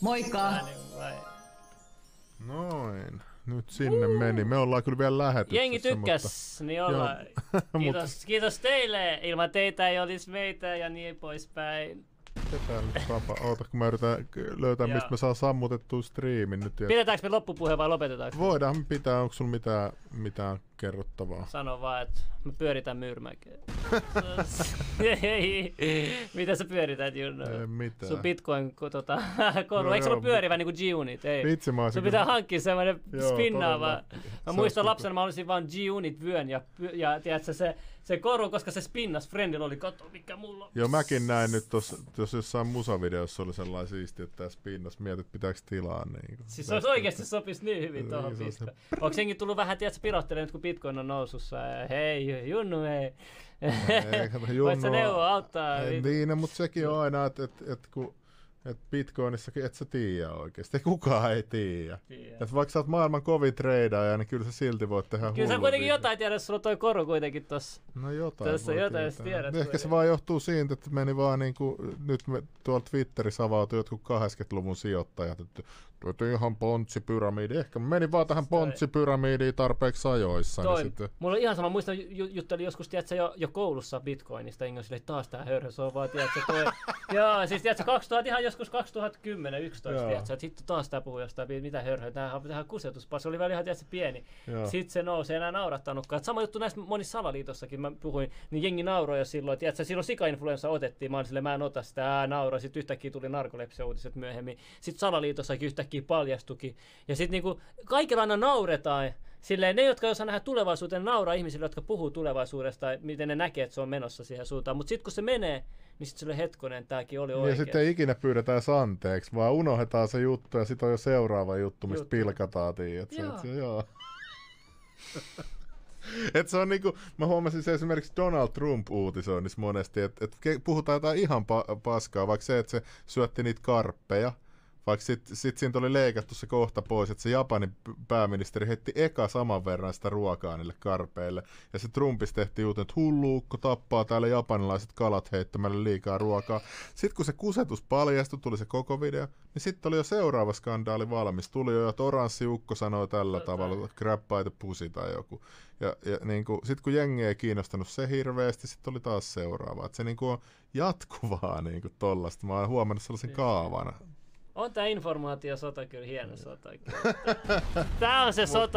Moikka! Ää, niin vai. Noin, nyt sinne meni. Me ollaan kyllä vielä lähetyksessä. Jengi tykkäs, niin ollaan. Kiitos, kiitos teille. Ilman teitä ei olisi meitä ja niin poispäin. Täällä nyt tapa? Oota, kun mä yritän löytää, mistä me saa sammutettua striimin nyt. Ja... Pidetäänkö me loppupuhe vai lopetetaanko? Voidaan pitää, onko sulla mitään, mitään kerrottavaa? Sano vaan, että mä pyöritän myyrmäkeä. Mitä sä pyörität, Junno? Ei mitään. Sun bitcoin tota, koru. No Eikö se ole pyörivä niinku G-Unit? Ei. Vitsi mä Sun pitää hankkia semmoinen spinnaava. Mä Se muistan olisi lapsena, mä olisin vaan G-Unit vyön ja, ja tiedätkö, se, se koru, koska se spinnas, friendillä oli, kato mikä mulla on. Joo, mäkin näin nyt tuossa jossain musavideossa oli sellainen siisti, että tässä pinnassa mietit, pitääkö tilaa niin. Siis se olisi oikeesti sopisi niin hyvin tuohon Niin, se. Onko senkin tullut vähän, tiedätkö, pirottelemaan kun Bitcoin on nousussa? Hei, Junnu, hei. Ei, kato, Voit sä neuvoa auttaa? Ei, Niin, mutta sekin on aina, että et, et, kun et Bitcoinissakin et sä tiedä oikeasti. Kukaan ei tiedä. Et vaikka sä oot maailman kovin treidaaja, niin kyllä sä silti voit tehdä Kyllä sä kuitenkin bisnes. jotain tiedät, jos sulla on toi koru kuitenkin tossa. No jotain Tässä voi jotain, jos tiedät Ehkä se vaan johtuu siitä, että meni vaan niinku, nyt me tuolla Twitterissä avautui jotkut 80-luvun sijoittajat, että tuo ihan pontsipyramidi. Ehkä mä menin vaan tähän pontsipyramidiin tarpeeksi ajoissa. Toi, Niin sitten, mulla on ihan sama, muistan ju- juttelin joskus, tiedätkö, jo, jo koulussa Bitcoinista, enkä sille taas tää hörhö, se on vaan, tiedätkö, toi, joo, siis tiedätkö, 2000, ihan joskus 2010, 11, Joo. tiedätkö, että hitto taas tää puhuu jostain, mitä hörhöä, tämähän on tähän kusetuspas, se oli vielä ihan, tiedätkö, pieni. Joo. Sitten se nousi, enää naurattanutkaan. Et Sama juttu näissä monissa salaliitossakin, mä puhuin, niin jengi nauroi jo silloin, tiedätkö, silloin sika-influenssa otettiin, mä olin silleen, mä en ota sitä, ää, nauroi, sitten yhtäkkiä tuli narkolepsia-uutiset myöhemmin, sitten salaliitossakin yhtäkkiä paljastukin, ja sitten niinku, kaikilla aina nauretaan, Silleen ne, jotka osaa nähdä tulevaisuuteen, nauraa ihmisille, jotka puhuu tulevaisuudesta, miten ne näkee, että se on menossa siihen suuntaan. Mutta sitten kun se menee, niin sitten sille hetkonen, tämäkin oli ja oikein. sitten ei ikinä pyydetä edes anteeksi, vaan unohdetaan se juttu ja sitten on jo seuraava juttu, mistä Juttu. pilkataan, tiedätkö? Joo. Se, joo. Et se on niinku, mä huomasin se esimerkiksi Donald Trump uutisoinnissa monesti, että et puhutaan jotain ihan pa- paskaa, vaikka se, että se syötti niitä karppeja, vaikka sitten sit siitä oli leikattu se kohta pois, että se Japanin pääministeri heitti eka saman verran sitä ruokaa niille karpeille. Ja se Trumpista tehtiin uutinen, että hulluukko tappaa täällä japanilaiset kalat heittämällä liikaa ruokaa. Sitten kun se kusetus paljastui, tuli se koko video, niin sitten oli jo seuraava skandaali valmis. Tuli jo, että oranssi ukko sanoi tällä tavalla, grab by the pussy tai joku. Ja, ja niin sitten kun jengi ei kiinnostanut se hirveästi, sitten oli taas seuraava. Et se niin kuin on jatkuvaa niin kuin tollasta. Mä oon huomannut sellaisen kaavan. On tää informaatiosota kyllä hieno sota. Kyllä. Tää on se sota,